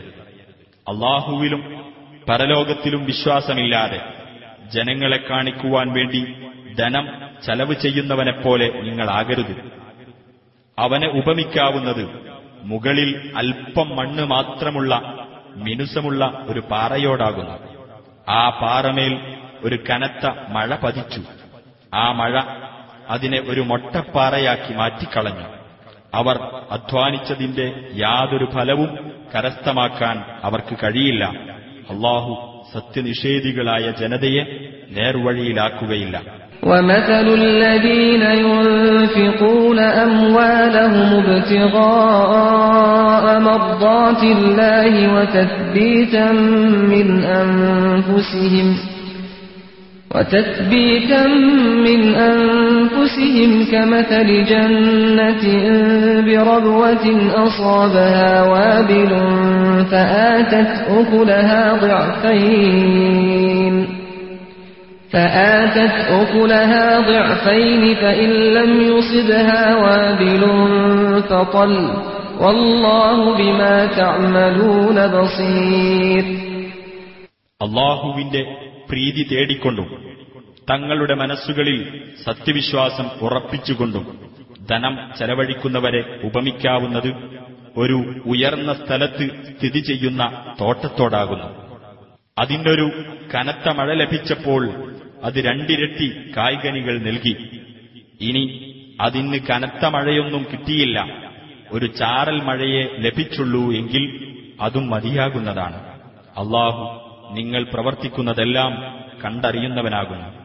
അള്ളാഹുവിലും പരലോകത്തിലും വിശ്വാസമില്ലാതെ ജനങ്ങളെ കാണിക്കുവാൻ വേണ്ടി ധനം ചെലവ് ചെയ്യുന്നവനെപ്പോലെ നിങ്ങളാകരുത്. അവനെ ഉപമിക്കാവുന്നത് മുകളിൽ അല്പം മണ്ണ് മാത്രമുള്ള മിനുസമുള്ള ഒരു പാറയോടാകുന്നു. ആ പാറമേൽ ഒരു കനത്ത മഴ പതിച്ചു. ആ മഴ അതിനെ ഒരു മൊട്ടപ്പാറയാക്കി മാറ്റിക്കളഞ്ഞു. അവർ അധ്വാനിച്ചതിന്റെ യാതൊരു ഫലവും കരസ്ഥമാക്കാൻ അവർക്ക് കഴിയില്ല അള്ളാഹു സത്യനിഷേധികളായ ജനതയെ നേർവഴിയിലാക്കുകയില്ല ومثل الذين ينفقون أموالهم ابتغاء مرضات الله وتثبيتا من أنفسهم وتثبيتا من أنفسهم كمثل جنة بربوة أصابها وابل فآتت أكلها ضعفين فآتت أكلها ضعفين فإن لم يصبها وابل فطل والله بما تعملون بصير അള്ളാഹുവിന്റെ പ്രീതി തേടിക്കൊണ്ടും തങ്ങളുടെ മനസ്സുകളിൽ സത്യവിശ്വാസം ഉറപ്പിച്ചുകൊണ്ടും ധനം ചെലവഴിക്കുന്നവരെ ഉപമിക്കാവുന്നത് ഒരു ഉയർന്ന സ്ഥലത്ത് സ്ഥിതി ചെയ്യുന്ന തോട്ടത്തോടാകുന്നു. അതിനൊരു കനത്ത മഴ ലഭിച്ചപ്പോൾ അത് രണ്ടിരട്ടി കായ്കനികൾ നൽകി. ഇനി അതിന് കനത്ത മഴയൊന്നും കിട്ടിയില്ല. ഒരു ചാറൽ മഴയെ ലഭിച്ചുള്ളൂ എങ്കിൽ അതും മതിയാകുന്നതാണ്. അള്ളാഹു നിങ്ങൾ പ്രവർത്തിക്കുന്നതെല്ലാം കണ്ടറിയുന്നവനാകുന്നു.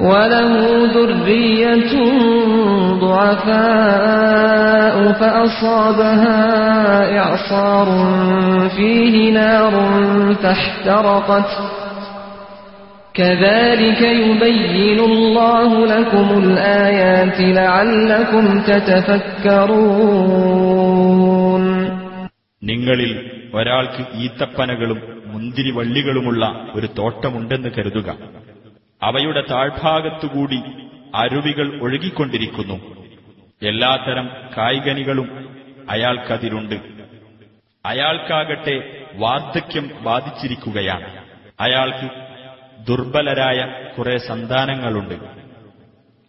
وله ذرية ضعفاء فأصابها إعصار فيه نار فاحترقت كذلك يبين الله لكم الآيات لعلكم تتفكرون നിങ്ങളിൽ ഒരാൾക്ക് ഈത്തപ്പനകളും മുന്തിരിവള്ളികളുമുള്ള ഒരു തോട്ടമുണ്ടെന്ന് കരുതുക അവയുടെ താഴ്ഭാഗത്തുകൂടി അരുവികൾ ഒഴുകിക്കൊണ്ടിരിക്കുന്നു. എല്ലാത്തരം കായികനികളും അയാൾക്കതിലുണ്ട് അയാൾക്കാകട്ടെ വാർദ്ധക്യം ബാധിച്ചിരിക്കുകയാണ്. അയാൾക്ക് ദുർബലരായ കുറെ സന്താനങ്ങളുണ്ട്.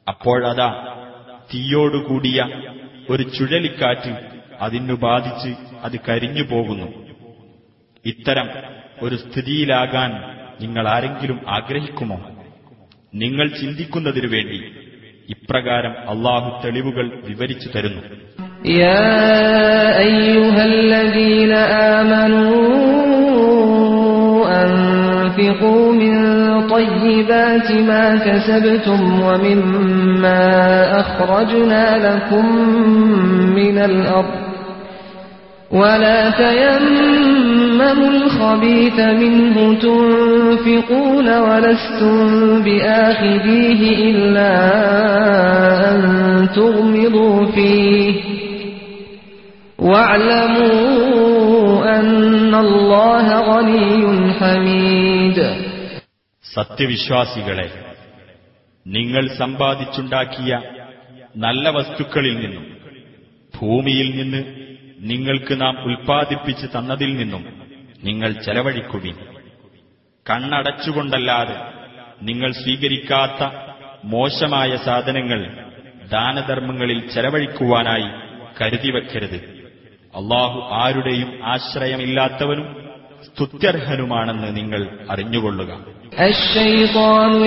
അപ്പോഴതാ തീയോടുകൂടിയ ഒരു ചുഴലിക്കാറ്റ് അതിനു ബാധിച്ച് അത് കരിഞ്ഞു പോകുന്നു. ഇത്തരം ഒരു സ്ഥിതിയിലാകാൻ നിങ്ങൾ ആരെങ്കിലും ആഗ്രഹിക്കുമോ? നിങ്ങൾ ചിന്തിക്കുന്നതിനു വേണ്ടി ഇപ്രകാരം അള്ളാഹു തെളിവുകൾ വിവരിച്ചു തരുന്നു يا أيها الذين آمنوا أنفقوا من طيبات ما كسبتم ومما أخرجنا لكم من الأرض ولا تيمموا الخبيث منه تنفقون ولستم بآخذيه إلا أن تغمضوا فيه واعلموا أن الله غني حميد സത്യവിശ്വാസികളെ നിങ്ങൾ സമ്പാദിച്ചുണ്ടാക്കിയ നല്ല വസ്തുക്കളിൽ നിന്നും ഭൂമിയിൽ നിന്ന് നിങ്ങൾക്ക് നാം ഉൽപ്പാദിപ്പിച്ച് തന്നതിൽ നിന്നും നിങ്ങൾ ചെലവഴിക്കുവിൻ. കണ്ണടച്ചുകൊണ്ടല്ലാതെ നിങ്ങൾ സ്വീകരിക്കാത്ത മോശമായ സാധനങ്ങൾ ദാനധർമ്മങ്ങളിൽ ചെലവഴിക്കുവാനായി കരുതിവെക്കരുത് അള്ളാഹു ആരുടെയും ആശ്രയമില്ലാത്തവനും സ്തുത്യർഹനുമാണെന്ന് നിങ്ങൾ അറിഞ്ഞുകൊള്ളുക. അശ്ശൈതാൻ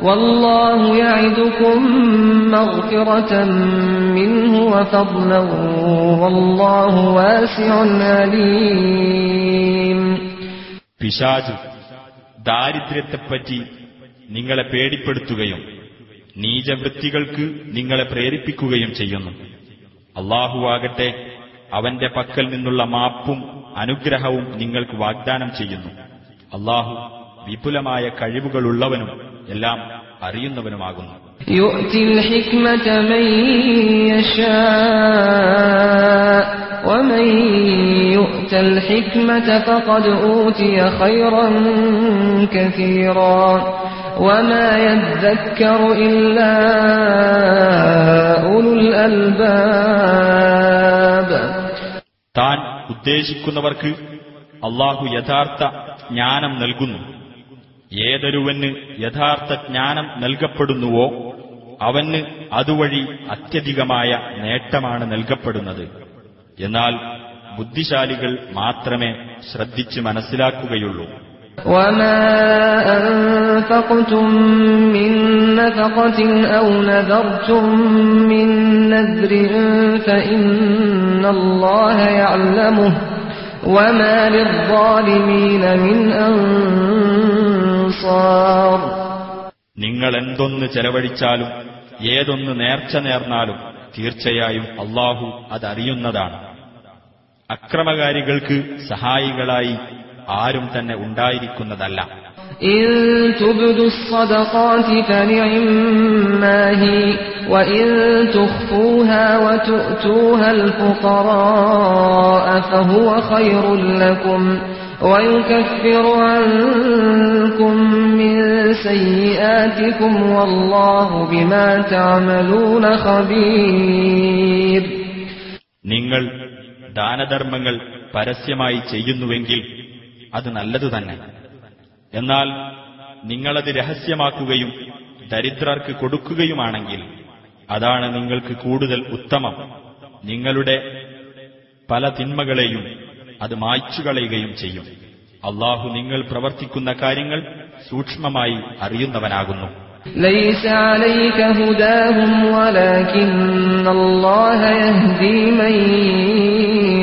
والله يعدكم مغفرة منه وفضلا والله واسع عليم പിശാജ് ദാരിദ്ര്യത്തെപ്പറ്റി നിങ്ങളെ പേടിപ്പെടുത്തുകയും നീചവൃത്തികൾക്ക് നിങ്ങളെ പ്രേരിപ്പിക്കുകയും ചെയ്യുന്നു അള്ളാഹുവാകട്ടെ അവന്റെ പക്കൽ നിന്നുള്ള മാപ്പും അനുഗ്രഹവും നിങ്ങൾക്ക് വാഗ്ദാനം ചെയ്യുന്നു അള്ളാഹു വിപുലമായ കഴിവുകളുള്ളവനും എല്ലാം അറിയുന്നവനുമാകുന്നു താൻ ഉദ്ദേശിക്കുന്നവർക്ക് അള്ളാഹു യഥാർത്ഥ ജ്ഞാനം നൽകുന്നു ഏതൊരുവന് യഥാർത്ഥ ജ്ഞാനം നൽകപ്പെടുന്നുവോ അവന് അതുവഴി അത്യധികമായ നേട്ടമാണ് നൽകപ്പെടുന്നത് എന്നാൽ ബുദ്ധിശാലികൾ മാത്രമേ ശ്രദ്ധിച്ച് മനസ്സിലാക്കുകയുള്ളൂ وما أنفقتم من نفقة أو نذرتم من نذر فإن الله يعلمه وما للظالمين من أنصار നിങ്ങൾ എന്തൊന്ന് ചെലവഴിച്ചാലും ഏതൊന്ന് നേർച്ച നേർന്നാലും തീർച്ചയായും അള്ളാഹു അതറിയുന്നതാണ്. അക്രമകാരികൾക്ക് സഹായികളായി ആരും തന്നെ ഉണ്ടായിരിക്കുന്നതല്ല. إن تبدوا الصدقات فنعما هي وإن تخفوها وتؤتوها الفقراء فهو خير لكم ويكفر عنكم من سيئاتكم والله بما تعملون خبير നിങ്ങൾ ദാനധർമ്മങ്ങൾ പരസ്യമായി ചെയ്യുന്നുവെങ്കിൽ അത് നല്ലതു തന്നെ എന്നാൽ നിങ്ങളത് രഹസ്യമാക്കുകയും ദരിദ്രർക്ക് കൊടുക്കുകയുമാണെങ്കിൽ അതാണ് നിങ്ങൾക്ക് കൂടുതൽ ഉത്തമം നിങ്ങളുടെ പല തിന്മകളെയും അത് മായ്ച്ചുകളയുകയും ചെയ്യും അള്ളാഹു നിങ്ങൾ പ്രവർത്തിക്കുന്ന കാര്യങ്ങൾ സൂക്ഷ്മമായി അറിയുന്നവനാകുന്നു ليس عليك هداهم ولكن الله يهدي من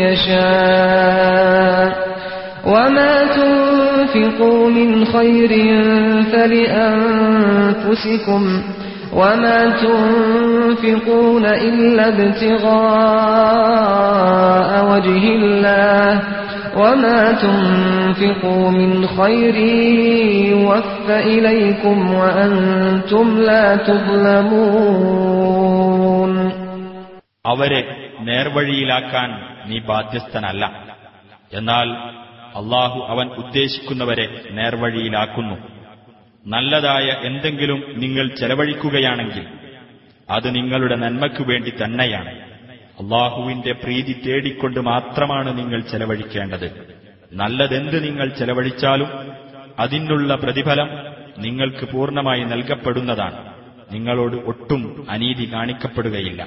يشاء وما تنفقوا من خير فلأنفسكم وما تنفقون إلا ابتغاء وجه الله وما تنفقوا من خير يوفى إليكم وأنتم لا تظلمون അവരെ നേർവഴിയിലാക്കാൻ നീ ബാധ്യസ്ഥനല്ല എന്നാൽ അള്ളാഹു അവൻ ഉദ്ദേശിക്കുന്നവരെ നേർവഴിയിലാക്കുന്നു നല്ലതായ എന്തെങ്കിലും നിങ്ങൾ ചെലവഴിക്കുകയാണെങ്കിൽ അത് നിങ്ങളുടെ നന്മയ്ക്കു വേണ്ടി തന്നെയാണ്. അള്ളാഹുവിന്റെ പ്രീതി തേടിക്കൊണ്ട് മാത്രമാണ് നിങ്ങൾ ചെലവഴിക്കേണ്ടത്. നല്ലതെന്ത് നിങ്ങൾ ചെലവഴിച്ചാലും അതിനുള്ള പ്രതിഫലം നിങ്ങൾക്ക് പൂർണമായി നൽകപ്പെടുന്നതാണ്. നിങ്ങളോട് ഒട്ടും അനീതി കാണിക്കപ്പെടുകയില്ല.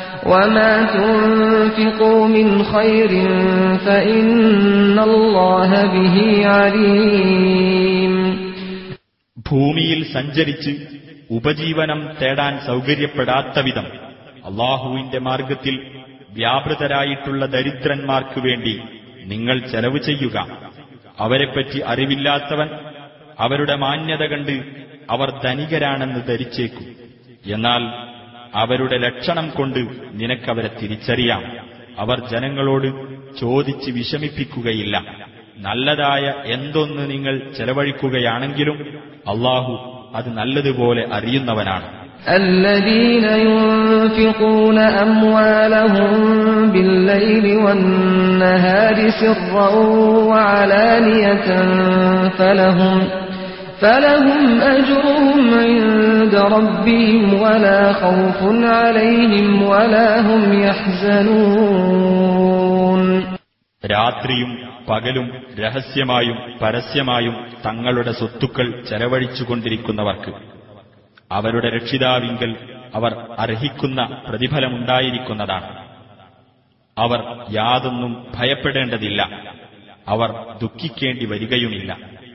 وما تنفقوا من خير فإن الله به عليم ഭൂമിയിൽ സഞ്ചരിച്ച് ഉപജീവനം തേടാൻ സൗകര്യപ്പെടാത്ത വിധം അള്ളാഹുവിന്റെ മാർഗത്തിൽ വ്യാപൃതരായിട്ടുള്ള ദരിദ്രന്മാർക്കു വേണ്ടി നിങ്ങൾ ചെലവ് ചെയ്യുക അവരെപ്പറ്റി അറിവില്ലാത്തവൻ അവരുടെ മാന്യത കണ്ട് അവർ ധനികരാണെന്ന് ധരിച്ചേക്കും എന്നാൽ അവരുടെ ലക്ഷണം കൊണ്ട് നിനക്കവരെ തിരിച്ചറിയാം അവർ ജനങ്ങളോട് ചോദിച്ച് വിഷമിപ്പിക്കുകയില്ല നല്ലതായ എന്തൊന്ന് നിങ്ങൾ ചെലവഴിക്കുകയാണെങ്കിലും അള്ളാഹു അത് നല്ലതുപോലെ അറിയുന്നവനാണ് الذين ينفقون أموالهم بالليل والنهار سرا وعلانية فلهم فلهم أجرهم عند ربهم ولا خوف عليهم ولا هم يحزنون രാത്രിയും പകലും രഹസ്യമായും പരസ്യമായും തങ്ങളുടെ സ്വത്തുക്കൾ ചെലവഴിച്ചുകൊണ്ടിരിക്കുന്നവർക്ക് അവരുടെ രക്ഷിതാവിങ്കൽ അവർ അർഹിക്കുന്ന പ്രതിഫലമുണ്ടായിരിക്കുന്നതാണ് അവർ യാതൊന്നും ഭയപ്പെടേണ്ടതില്ല അവർ ദുഃഖിക്കേണ്ടി വരികയുമില്ല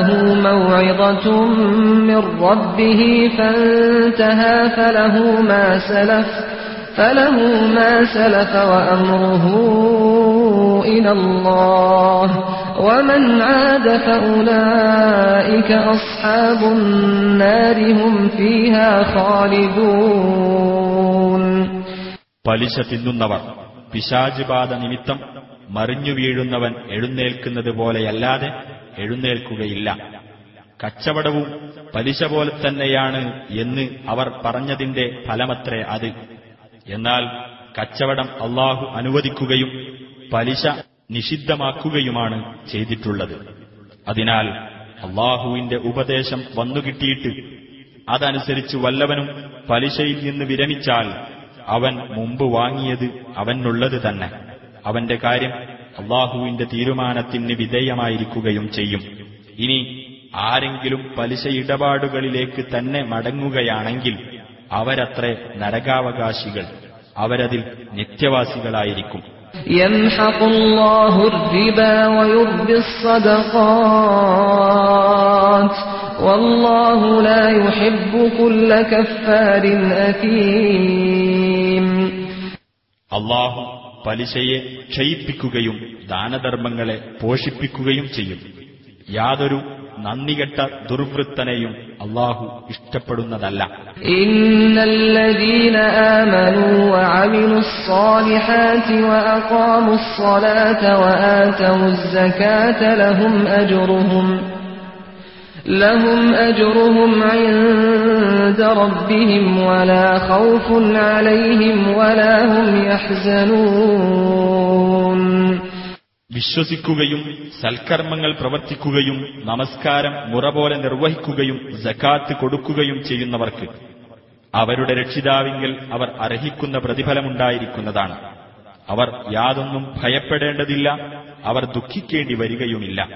جاءه موعظة من ربه فانتهى فله ما سلف فله ما سلف وأمره إلى الله ومن عاد فأولئك أصحاب النار هم فيها خالدون പലിശ തിന്നുന്നവർ പിശാചുബാധ നിമിത്തം മറിഞ്ഞു വീഴുന്നവൻ എഴുന്നേൽക്കുന്നത് പോലെയല്ലാതെ എഴുന്നേൽക്കുകയില്ല. കച്ചവടവും പലിശ പോലെ തന്നെയാണ് എന്ന് അവർ പറഞ്ഞതിന്റെ ഫലമത്രേ അത്. എന്നാൽ കച്ചവടം അള്ളാഹു അനുവദിക്കുകയും പലിശ നിഷിദ്ധമാക്കുകയുമാണ് ചെയ്തിട്ടുള്ളത്. അതിനാൽ അള്ളാഹുവിന്റെ ഉപദേശം വന്നുകിട്ടിയിട്ട് അതനുസരിച്ച് വല്ലവനും പലിശയിൽ നിന്ന് വിരമിച്ചാൽ അവൻ മുമ്പ് വാങ്ങിയത് അവനുള്ളത് തന്നെ. അവന്റെ കാര്യം അള്ളാഹുവിന്റെ തീരുമാനത്തിന് വിധേയമായിരിക്കുകയും ചെയ്യും ഇനി ആരെങ്കിലും പലിശ ഇടപാടുകളിലേക്ക് തന്നെ മടങ്ങുകയാണെങ്കിൽ അവരത്രേ നരകാവകാശികൾ അവരതിൽ നിത്യവാസികളായിരിക്കും يمحق الله الربا ويربي الصدقات والله لا يحب كل كفار أثيم അള്ളാഹു പലിശയെ ക്ഷയിപ്പിക്കുകയും ദാനധർമ്മങ്ങളെ പോഷിപ്പിക്കുകയും ചെയ്യും. യാതൊരു നന്ദികെട്ട ദുർവൃത്തനെയും അള്ളാഹു ഇഷ്ടപ്പെടുന്നതല്ല. ഇന്നല്ലദീന ലഹും അജ്റുഹും لهم أجرهم لهم أجرهم عند ربهم ولا خوف عليهم ولا هم يحزنون വിശ്വസിക്കുകയും സൽക്കർമ്മങ്ങൾ പ്രവർത്തിക്കുകയും നമസ്കാരം മുറ പോലെ നിർവഹിക്കുകയും ജക്കാത്ത് കൊടുക്കുകയും ചെയ്യുന്നവർക്ക് അവരുടെ രക്ഷിതാവിങ്കിൽ അവർ അർഹിക്കുന്ന പ്രതിഫലമുണ്ടായിരിക്കുന്നതാണ് അവർ യാതൊന്നും ഭയപ്പെടേണ്ടതില്ല അവർ ദുഃഖിക്കേണ്ടി വരികയുമില്ല.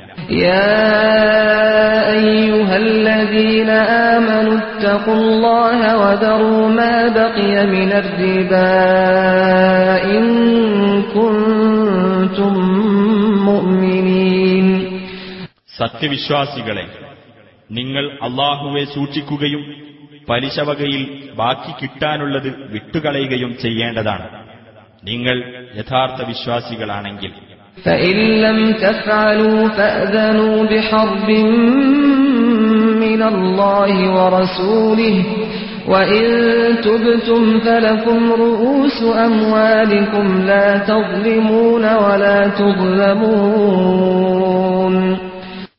സത്യവിശ്വാസികളെ നിങ്ങൾ അള്ളാഹുവെ സൂക്ഷിക്കുകയും പലിശവകയിൽ ബാക്കി കിട്ടാനുള്ളത് വിട്ടുകളയുകയും ചെയ്യേണ്ടതാണ്. നിങ്ങൾ യഥാർത്ഥ വിശ്വാസികളാണെങ്കിൽ فإن لم تفعلوا فأذنوا بحرب من الله ورسوله وإن تبتم فلكم رؤوس أموالكم لا تظلمون ولا تظلمون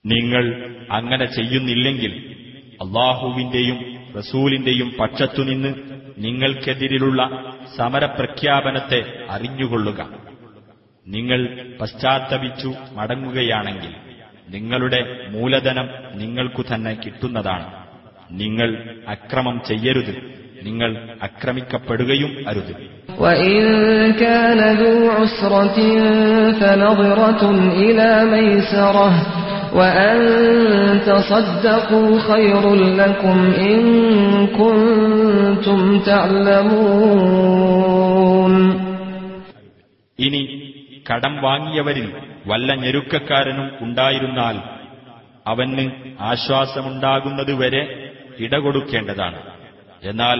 നിങ്ങൾ അങ്ങനെ ചെയ്യുന്നില്ലെങ്കിൽ അള്ളാഹുവിന്റെയും റസൂലിന്റെയും പക്ഷത്തുനിന്ന് നിങ്ങൾക്കെതിരിലുള്ള സമരപ്രഖ്യാപനത്തെ അറിഞ്ഞുകൊള്ളുക നിങ്ങൾ പശ്ചാത്തപിച്ചു മടങ്ങുകയാണെങ്കിൽ നിങ്ങളുടെ മൂലധനം നിങ്ങൾക്കു തന്നെ കിട്ടുന്നതാണ്. നിങ്ങൾ അക്രമം ചെയ്യരുത്. നിങ്ങൾ അക്രമിക്കപ്പെടുകയും അരുത്. ഇനി കടം വാങ്ങിയവരിൽ വല്ല ഞെരുക്കക്കാരനും ഉണ്ടായിരുന്നാൽ അവന് ആശ്വാസമുണ്ടാകുന്നതുവരെ ഇടകൊടുക്കേണ്ടതാണ് എന്നാൽ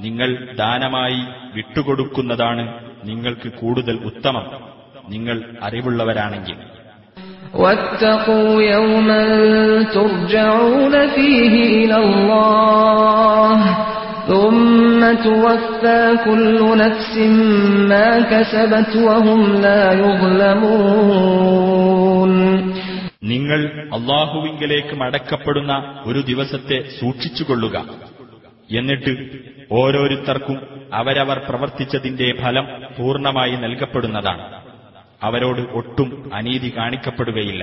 നിങ്ങൾ ദാനമായി വിട്ടുകൊടുക്കുന്നതാണ് നിങ്ങൾക്ക് കൂടുതൽ ഉത്തമം നിങ്ങൾ അറിവുള്ളവരാണെങ്കിൽ واتقوا يوما ترجعون فيه إلى الله ثم توفى كل نفس ما كسبت وهم لا يظلمون നിങ്ങൾ അള്ളാഹുവിങ്കലേക്ക് മടക്കപ്പെടുന്ന ഒരു ദിവസത്തെ സൂക്ഷിച്ചുകൊള്ളുക എന്നിട്ട് ഓരോരുത്തർക്കും അവരവർ പ്രവർത്തിച്ചതിന്റെ ഫലം പൂർണ്ണമായി നൽകപ്പെടുന്നതാണ് അവരോട് ഒട്ടും അനീതി കാണിക്കപ്പെടുകയില്ല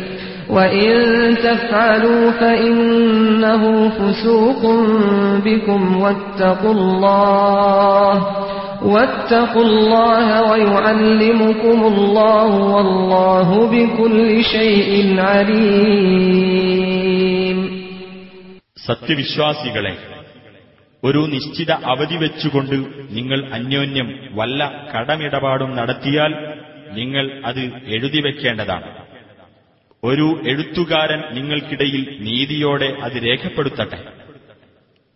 وإن تفعلوا فإنه فسوق بكم واتقوا الله واتقوا الله ويعلمكم الله والله بكل شيء عليم സത്യവിശ്വാസികളെ ഒരു നിശ്ചിത അവധി വെച്ചുകൊണ്ട് നിങ്ങൾ അന്യോന്യം വല്ല കടമിടപാടും നടത്തിയാൽ നിങ്ങൾ അത് എഴുതി വെക്കേണ്ടതാണ് ഒരു എഴുത്തുകാരൻ നിങ്ങൾക്കിടയിൽ നീതിയോടെ അത് രേഖപ്പെടുത്തട്ടെ.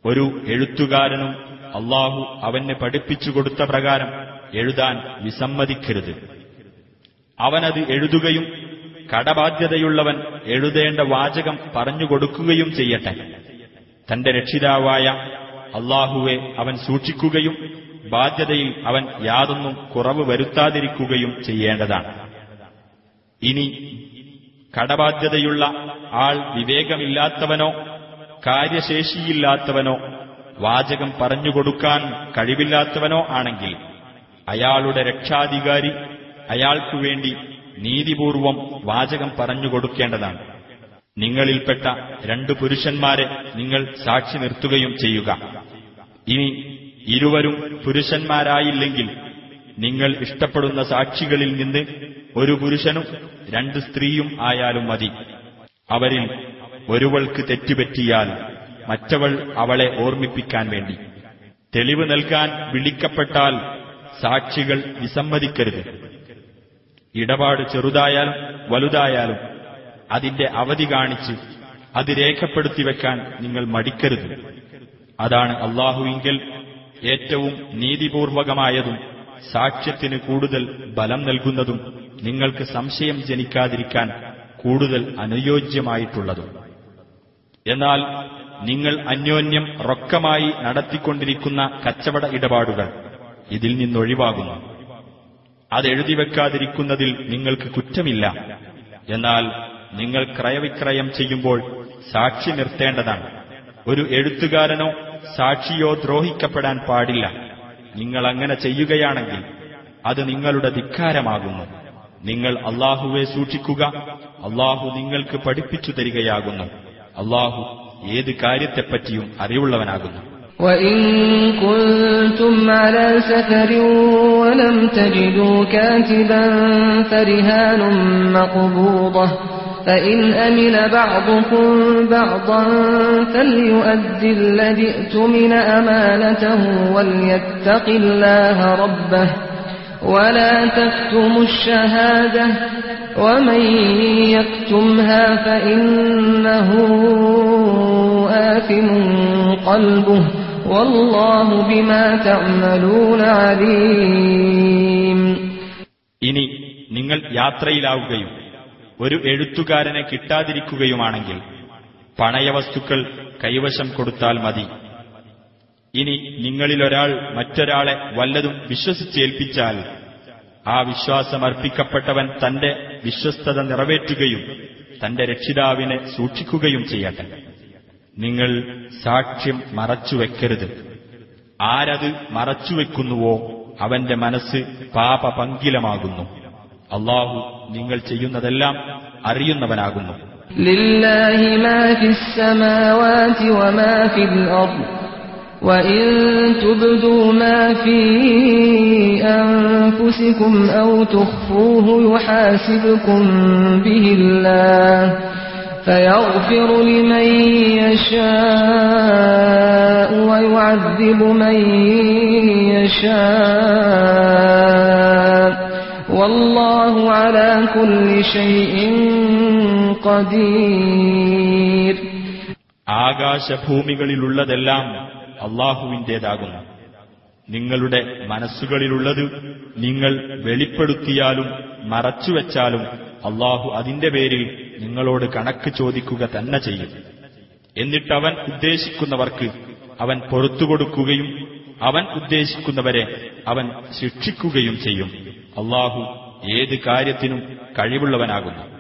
ഒരു എഴുത്തുകാരനും അള്ളാഹു അവന് പഠിപ്പിച്ചു കൊടുത്ത പ്രകാരം എഴുതാൻ വിസമ്മതിക്കരുത്. അവനത് എഴുതുകയും കടബാധ്യതയുള്ളവൻ എഴുതേണ്ട വാചകം പറഞ്ഞുകൊടുക്കുകയും ചെയ്യട്ടെ. തന്റെ രക്ഷിതാവായ അള്ളാഹുവെ അവൻ സൂക്ഷിക്കുകയും ബാധ്യതയിൽ അവൻ യാതൊന്നും കുറവ് വരുത്താതിരിക്കുകയും ചെയ്യേണ്ടതാണ്. ഇനി കടബാധ്യതയുള്ള ആൾ വിവേകമില്ലാത്തവനോ കാര്യശേഷിയില്ലാത്തവനോ വാചകം പറഞ്ഞുകൊടുക്കാൻ കഴിവില്ലാത്തവനോ ആണെങ്കിൽ അയാളുടെ രക്ഷാധികാരി അയാൾക്കു വേണ്ടി നീതിപൂർവം വാചകം പറഞ്ഞുകൊടുക്കേണ്ടതാണ് നിങ്ങളിൽപ്പെട്ട രണ്ടു പുരുഷന്മാരെ നിങ്ങൾ സാക്ഷി നിർത്തുകയും ചെയ്യുക. ഇനി ഇരുവരും പുരുഷന്മാരായില്ലെങ്കിൽ നിങ്ങൾ ഇഷ്ടപ്പെടുന്ന സാക്ഷികളിൽ നിന്ന് ഒരു പുരുഷനും രണ്ട് സ്ത്രീയും ആയാലും മതി. അവരിൽ ഒരുവൾക്ക് തെറ്റുപറ്റിയാൽ മറ്റവൾ അവളെ ഓർമ്മിപ്പിക്കാൻ വേണ്ടി. തെളിവ് നൽകാൻ വിളിക്കപ്പെട്ടാൽ സാക്ഷികൾ വിസമ്മതിക്കരുത്. ഇടപാട് ചെറുതായാലും വലുതായാലും അതിന്റെ അവധി കാണിച്ച് അത് രേഖപ്പെടുത്തി വെക്കാൻ നിങ്ങൾ മടിക്കരുത്. അതാണ് അള്ളാഹുവിങ്കിൽ ഏറ്റവും നീതിപൂർവകമായതും സാക്ഷ്യത്തിന് കൂടുതൽ ബലം നൽകുന്നതും നിങ്ങൾക്ക് സംശയം ജനിക്കാതിരിക്കാൻ കൂടുതൽ അനുയോജ്യമായിട്ടുള്ളതും. എന്നാൽ നിങ്ങൾ അന്യോന്യം റൊക്കമായി നടത്തിക്കൊണ്ടിരിക്കുന്ന കച്ചവട ഇടപാടുകൾ ഇതിൽ നിന്നൊഴിവാകുന്നു. അതെഴുതി വെക്കാതിരിക്കുന്നതിൽ നിങ്ങൾക്ക് കുറ്റമില്ല. എന്നാൽ നിങ്ങൾ ക്രയവിക്രയം ചെയ്യുമ്പോൾ സാക്ഷി നിർത്തേണ്ടതാണ്. ഒരു എഴുത്തുകാരനോ സാക്ഷിയോ ദ്രോഹിക്കപ്പെടാൻ പാടില്ല. നിങ്ങൾ അങ്ങനെ ചെയ്യുകയാണെങ്കിൽ അത് നിങ്ങളുടെ ധിക്കാരമാകുന്നു. നിങ്ങൾ അള്ളാഹുവെ സൂക്ഷിക്കുക അള്ളാഹു നിങ്ങൾക്ക് പഠിപ്പിച്ചു തരികയാകുന്നു അള്ളാഹു ഏത് കാര്യത്തെപ്പറ്റിയും അറിവുള്ളവനാകുന്നു وإن كنتم على سفر ولم تجدوا كاتبا فرهان مقبوضة فإن أمن بعضكم بعضا فليؤد الذي ائتمن أمانته وليتق الله ربه ولا تكتموا الشهادة ومن يكتمها فإنه آثم قلبه والله بما تعملون عليم ഇനി നിങ്ങൾ യാത്രയിലാവുകയും ഒരു എഴുത്തുകാരനെ കിട്ടാതിരിക്കുകയുമാണെങ്കിൽ പണയവസ്തുക്കൾ കൈവശം കൊടുത്താൽ മതി ഇനി നിങ്ങളിലൊരാൾ മറ്റൊരാളെ വല്ലതും വിശ്വസിച്ചേൽപ്പിച്ചാൽ ആ വിശ്വാസമർപ്പിക്കപ്പെട്ടവൻ തന്റെ വിശ്വസ്തത നിറവേറ്റുകയും തന്റെ രക്ഷിതാവിനെ സൂക്ഷിക്കുകയും ചെയ്യട്ടെ. നിങ്ങൾ സാക്ഷ്യം മറച്ചുവെക്കരുത്. ആരത് മറച്ചുവെക്കുന്നുവോ അവന്റെ മനസ്സ് പാപപങ്കിലമാകുന്നു. അള്ളാഹു നിങ്ങൾ ചെയ്യുന്നതെല്ലാം അറിയുന്നവനാകുന്നു. ലില്ലാഹി വമാ ഫിൽ അർദ്. وإن تبدوا ما في أنفسكم أو تخفوه يحاسبكم به الله فيغفر لمن يشاء ويعذب من يشاء والله على كل شيء قدير ആകാശഭൂമികളിലുള്ളതെല്ലാം അള്ളാഹുവിന്റേതാകുന്നു നിങ്ങളുടെ മനസ്സുകളിലുള്ളത് നിങ്ങൾ വെളിപ്പെടുത്തിയാലും മറച്ചുവെച്ചാലും അള്ളാഹു അതിന്റെ പേരിൽ നിങ്ങളോട് കണക്ക് ചോദിക്കുക തന്നെ ചെയ്യും. എന്നിട്ടവൻ ഉദ്ദേശിക്കുന്നവർക്ക് അവൻ പൊറത്തുകൊടുക്കുകയും അവൻ ഉദ്ദേശിക്കുന്നവരെ അവൻ ശിക്ഷിക്കുകയും ചെയ്യും. അള്ളാഹു ഏത് കാര്യത്തിനും കഴിവുള്ളവനാകുന്നു.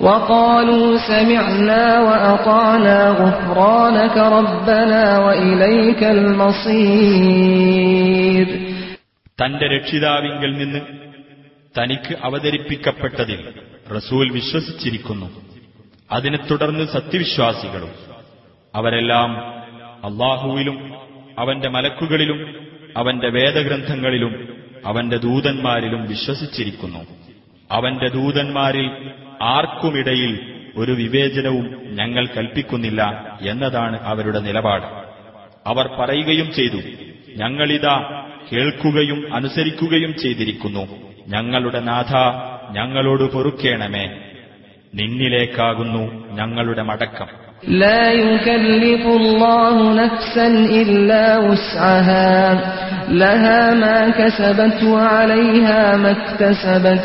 وقالوا سمعنا وأطعنا غفرانك ربنا وإليك المصير തന്റെ രക്ഷിതാവിങ്കിൽ നിന്ന് തനിക്ക് അവതരിപ്പിക്കപ്പെട്ടതിൽ റസൂൽ വിശ്വസിച്ചിരിക്കുന്നു അതിനെ തുടർന്ന് സത്യവിശ്വാസികളും അവരെല്ലാം അള്ളാഹുവിലും അവന്റെ മലക്കുകളിലും അവന്റെ വേദഗ്രന്ഥങ്ങളിലും അവന്റെ ദൂതന്മാരിലും വിശ്വസിച്ചിരിക്കുന്നു അവന്റെ ദൂതന്മാരിൽ ആർക്കുമിടയിൽ ഒരു വിവേചനവും ഞങ്ങൾ കൽപ്പിക്കുന്നില്ല എന്നതാണ് അവരുടെ നിലപാട് അവർ പറയുകയും ചെയ്തു ഞങ്ങളിതാ കേൾക്കുകയും അനുസരിക്കുകയും ചെയ്തിരിക്കുന്നു ഞങ്ങളുടെ നാഥ ഞങ്ങളോട് പൊറുക്കേണമേ നിന്നിലേക്കാകുന്നു ഞങ്ങളുടെ മടക്കം لا يكلف الله نفسا إلا وسعها لها ما كسبت وعليها ما اكتسبت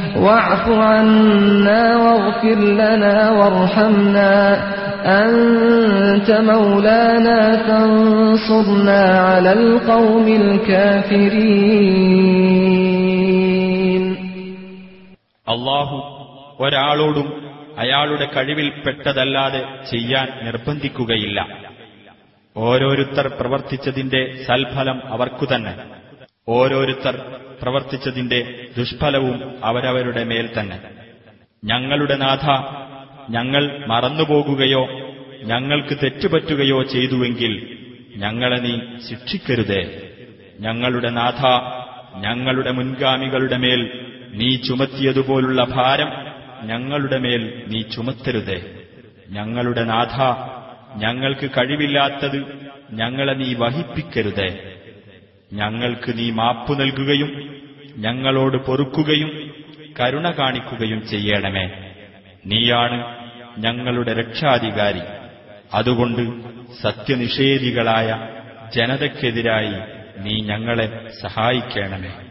واعف عنا واغفر لنا وارحمنا أنت مولانا فانصرنا على القوم الكافرين അള്ളാഹു ഒരാളോടും അയാളുടെ കഴിവിൽപ്പെട്ടതല്ലാതെ ചെയ്യാൻ നിർബന്ധിക്കുകയില്ല ഓരോരുത്തർ പ്രവർത്തിച്ചതിന്റെ സൽഫലം അവർക്കു തന്നെ ഓരോരുത്തർ പ്രവർത്തിച്ചതിന്റെ ദുഷ്ഫലവും അവരവരുടെ മേൽ തന്നെ. ഞങ്ങളുടെ നാഥ ഞങ്ങൾ മറന്നുപോകുകയോ ഞങ്ങൾക്ക് തെറ്റുപറ്റുകയോ ചെയ്തുവെങ്കിൽ ഞങ്ങളെ നീ ശിക്ഷിക്കരുതേ. ഞങ്ങളുടെ നാഥ ഞങ്ങളുടെ മുൻഗാമികളുടെ മേൽ നീ ചുമത്തിയതുപോലുള്ള ഭാരം ഞങ്ങളുടെ മേൽ നീ ചുമത്തരുതേ. ഞങ്ങളുടെ നാഥ ഞങ്ങൾക്ക് കഴിവില്ലാത്തത് ഞങ്ങളെ നീ വഹിപ്പിക്കരുതേ. ഞങ്ങൾക്ക് നീ മാപ്പു നൽകുകയും ഞങ്ങളോട് പൊറുക്കുകയും കരുണ കാണിക്കുകയും ചെയ്യണമേ. നീയാണ് ഞങ്ങളുടെ രക്ഷാധികാരി. അതുകൊണ്ട് സത്യനിഷേധികളായ ജനതയ്ക്കെതിരായി നീ ഞങ്ങളെ സഹായിക്കണമേ.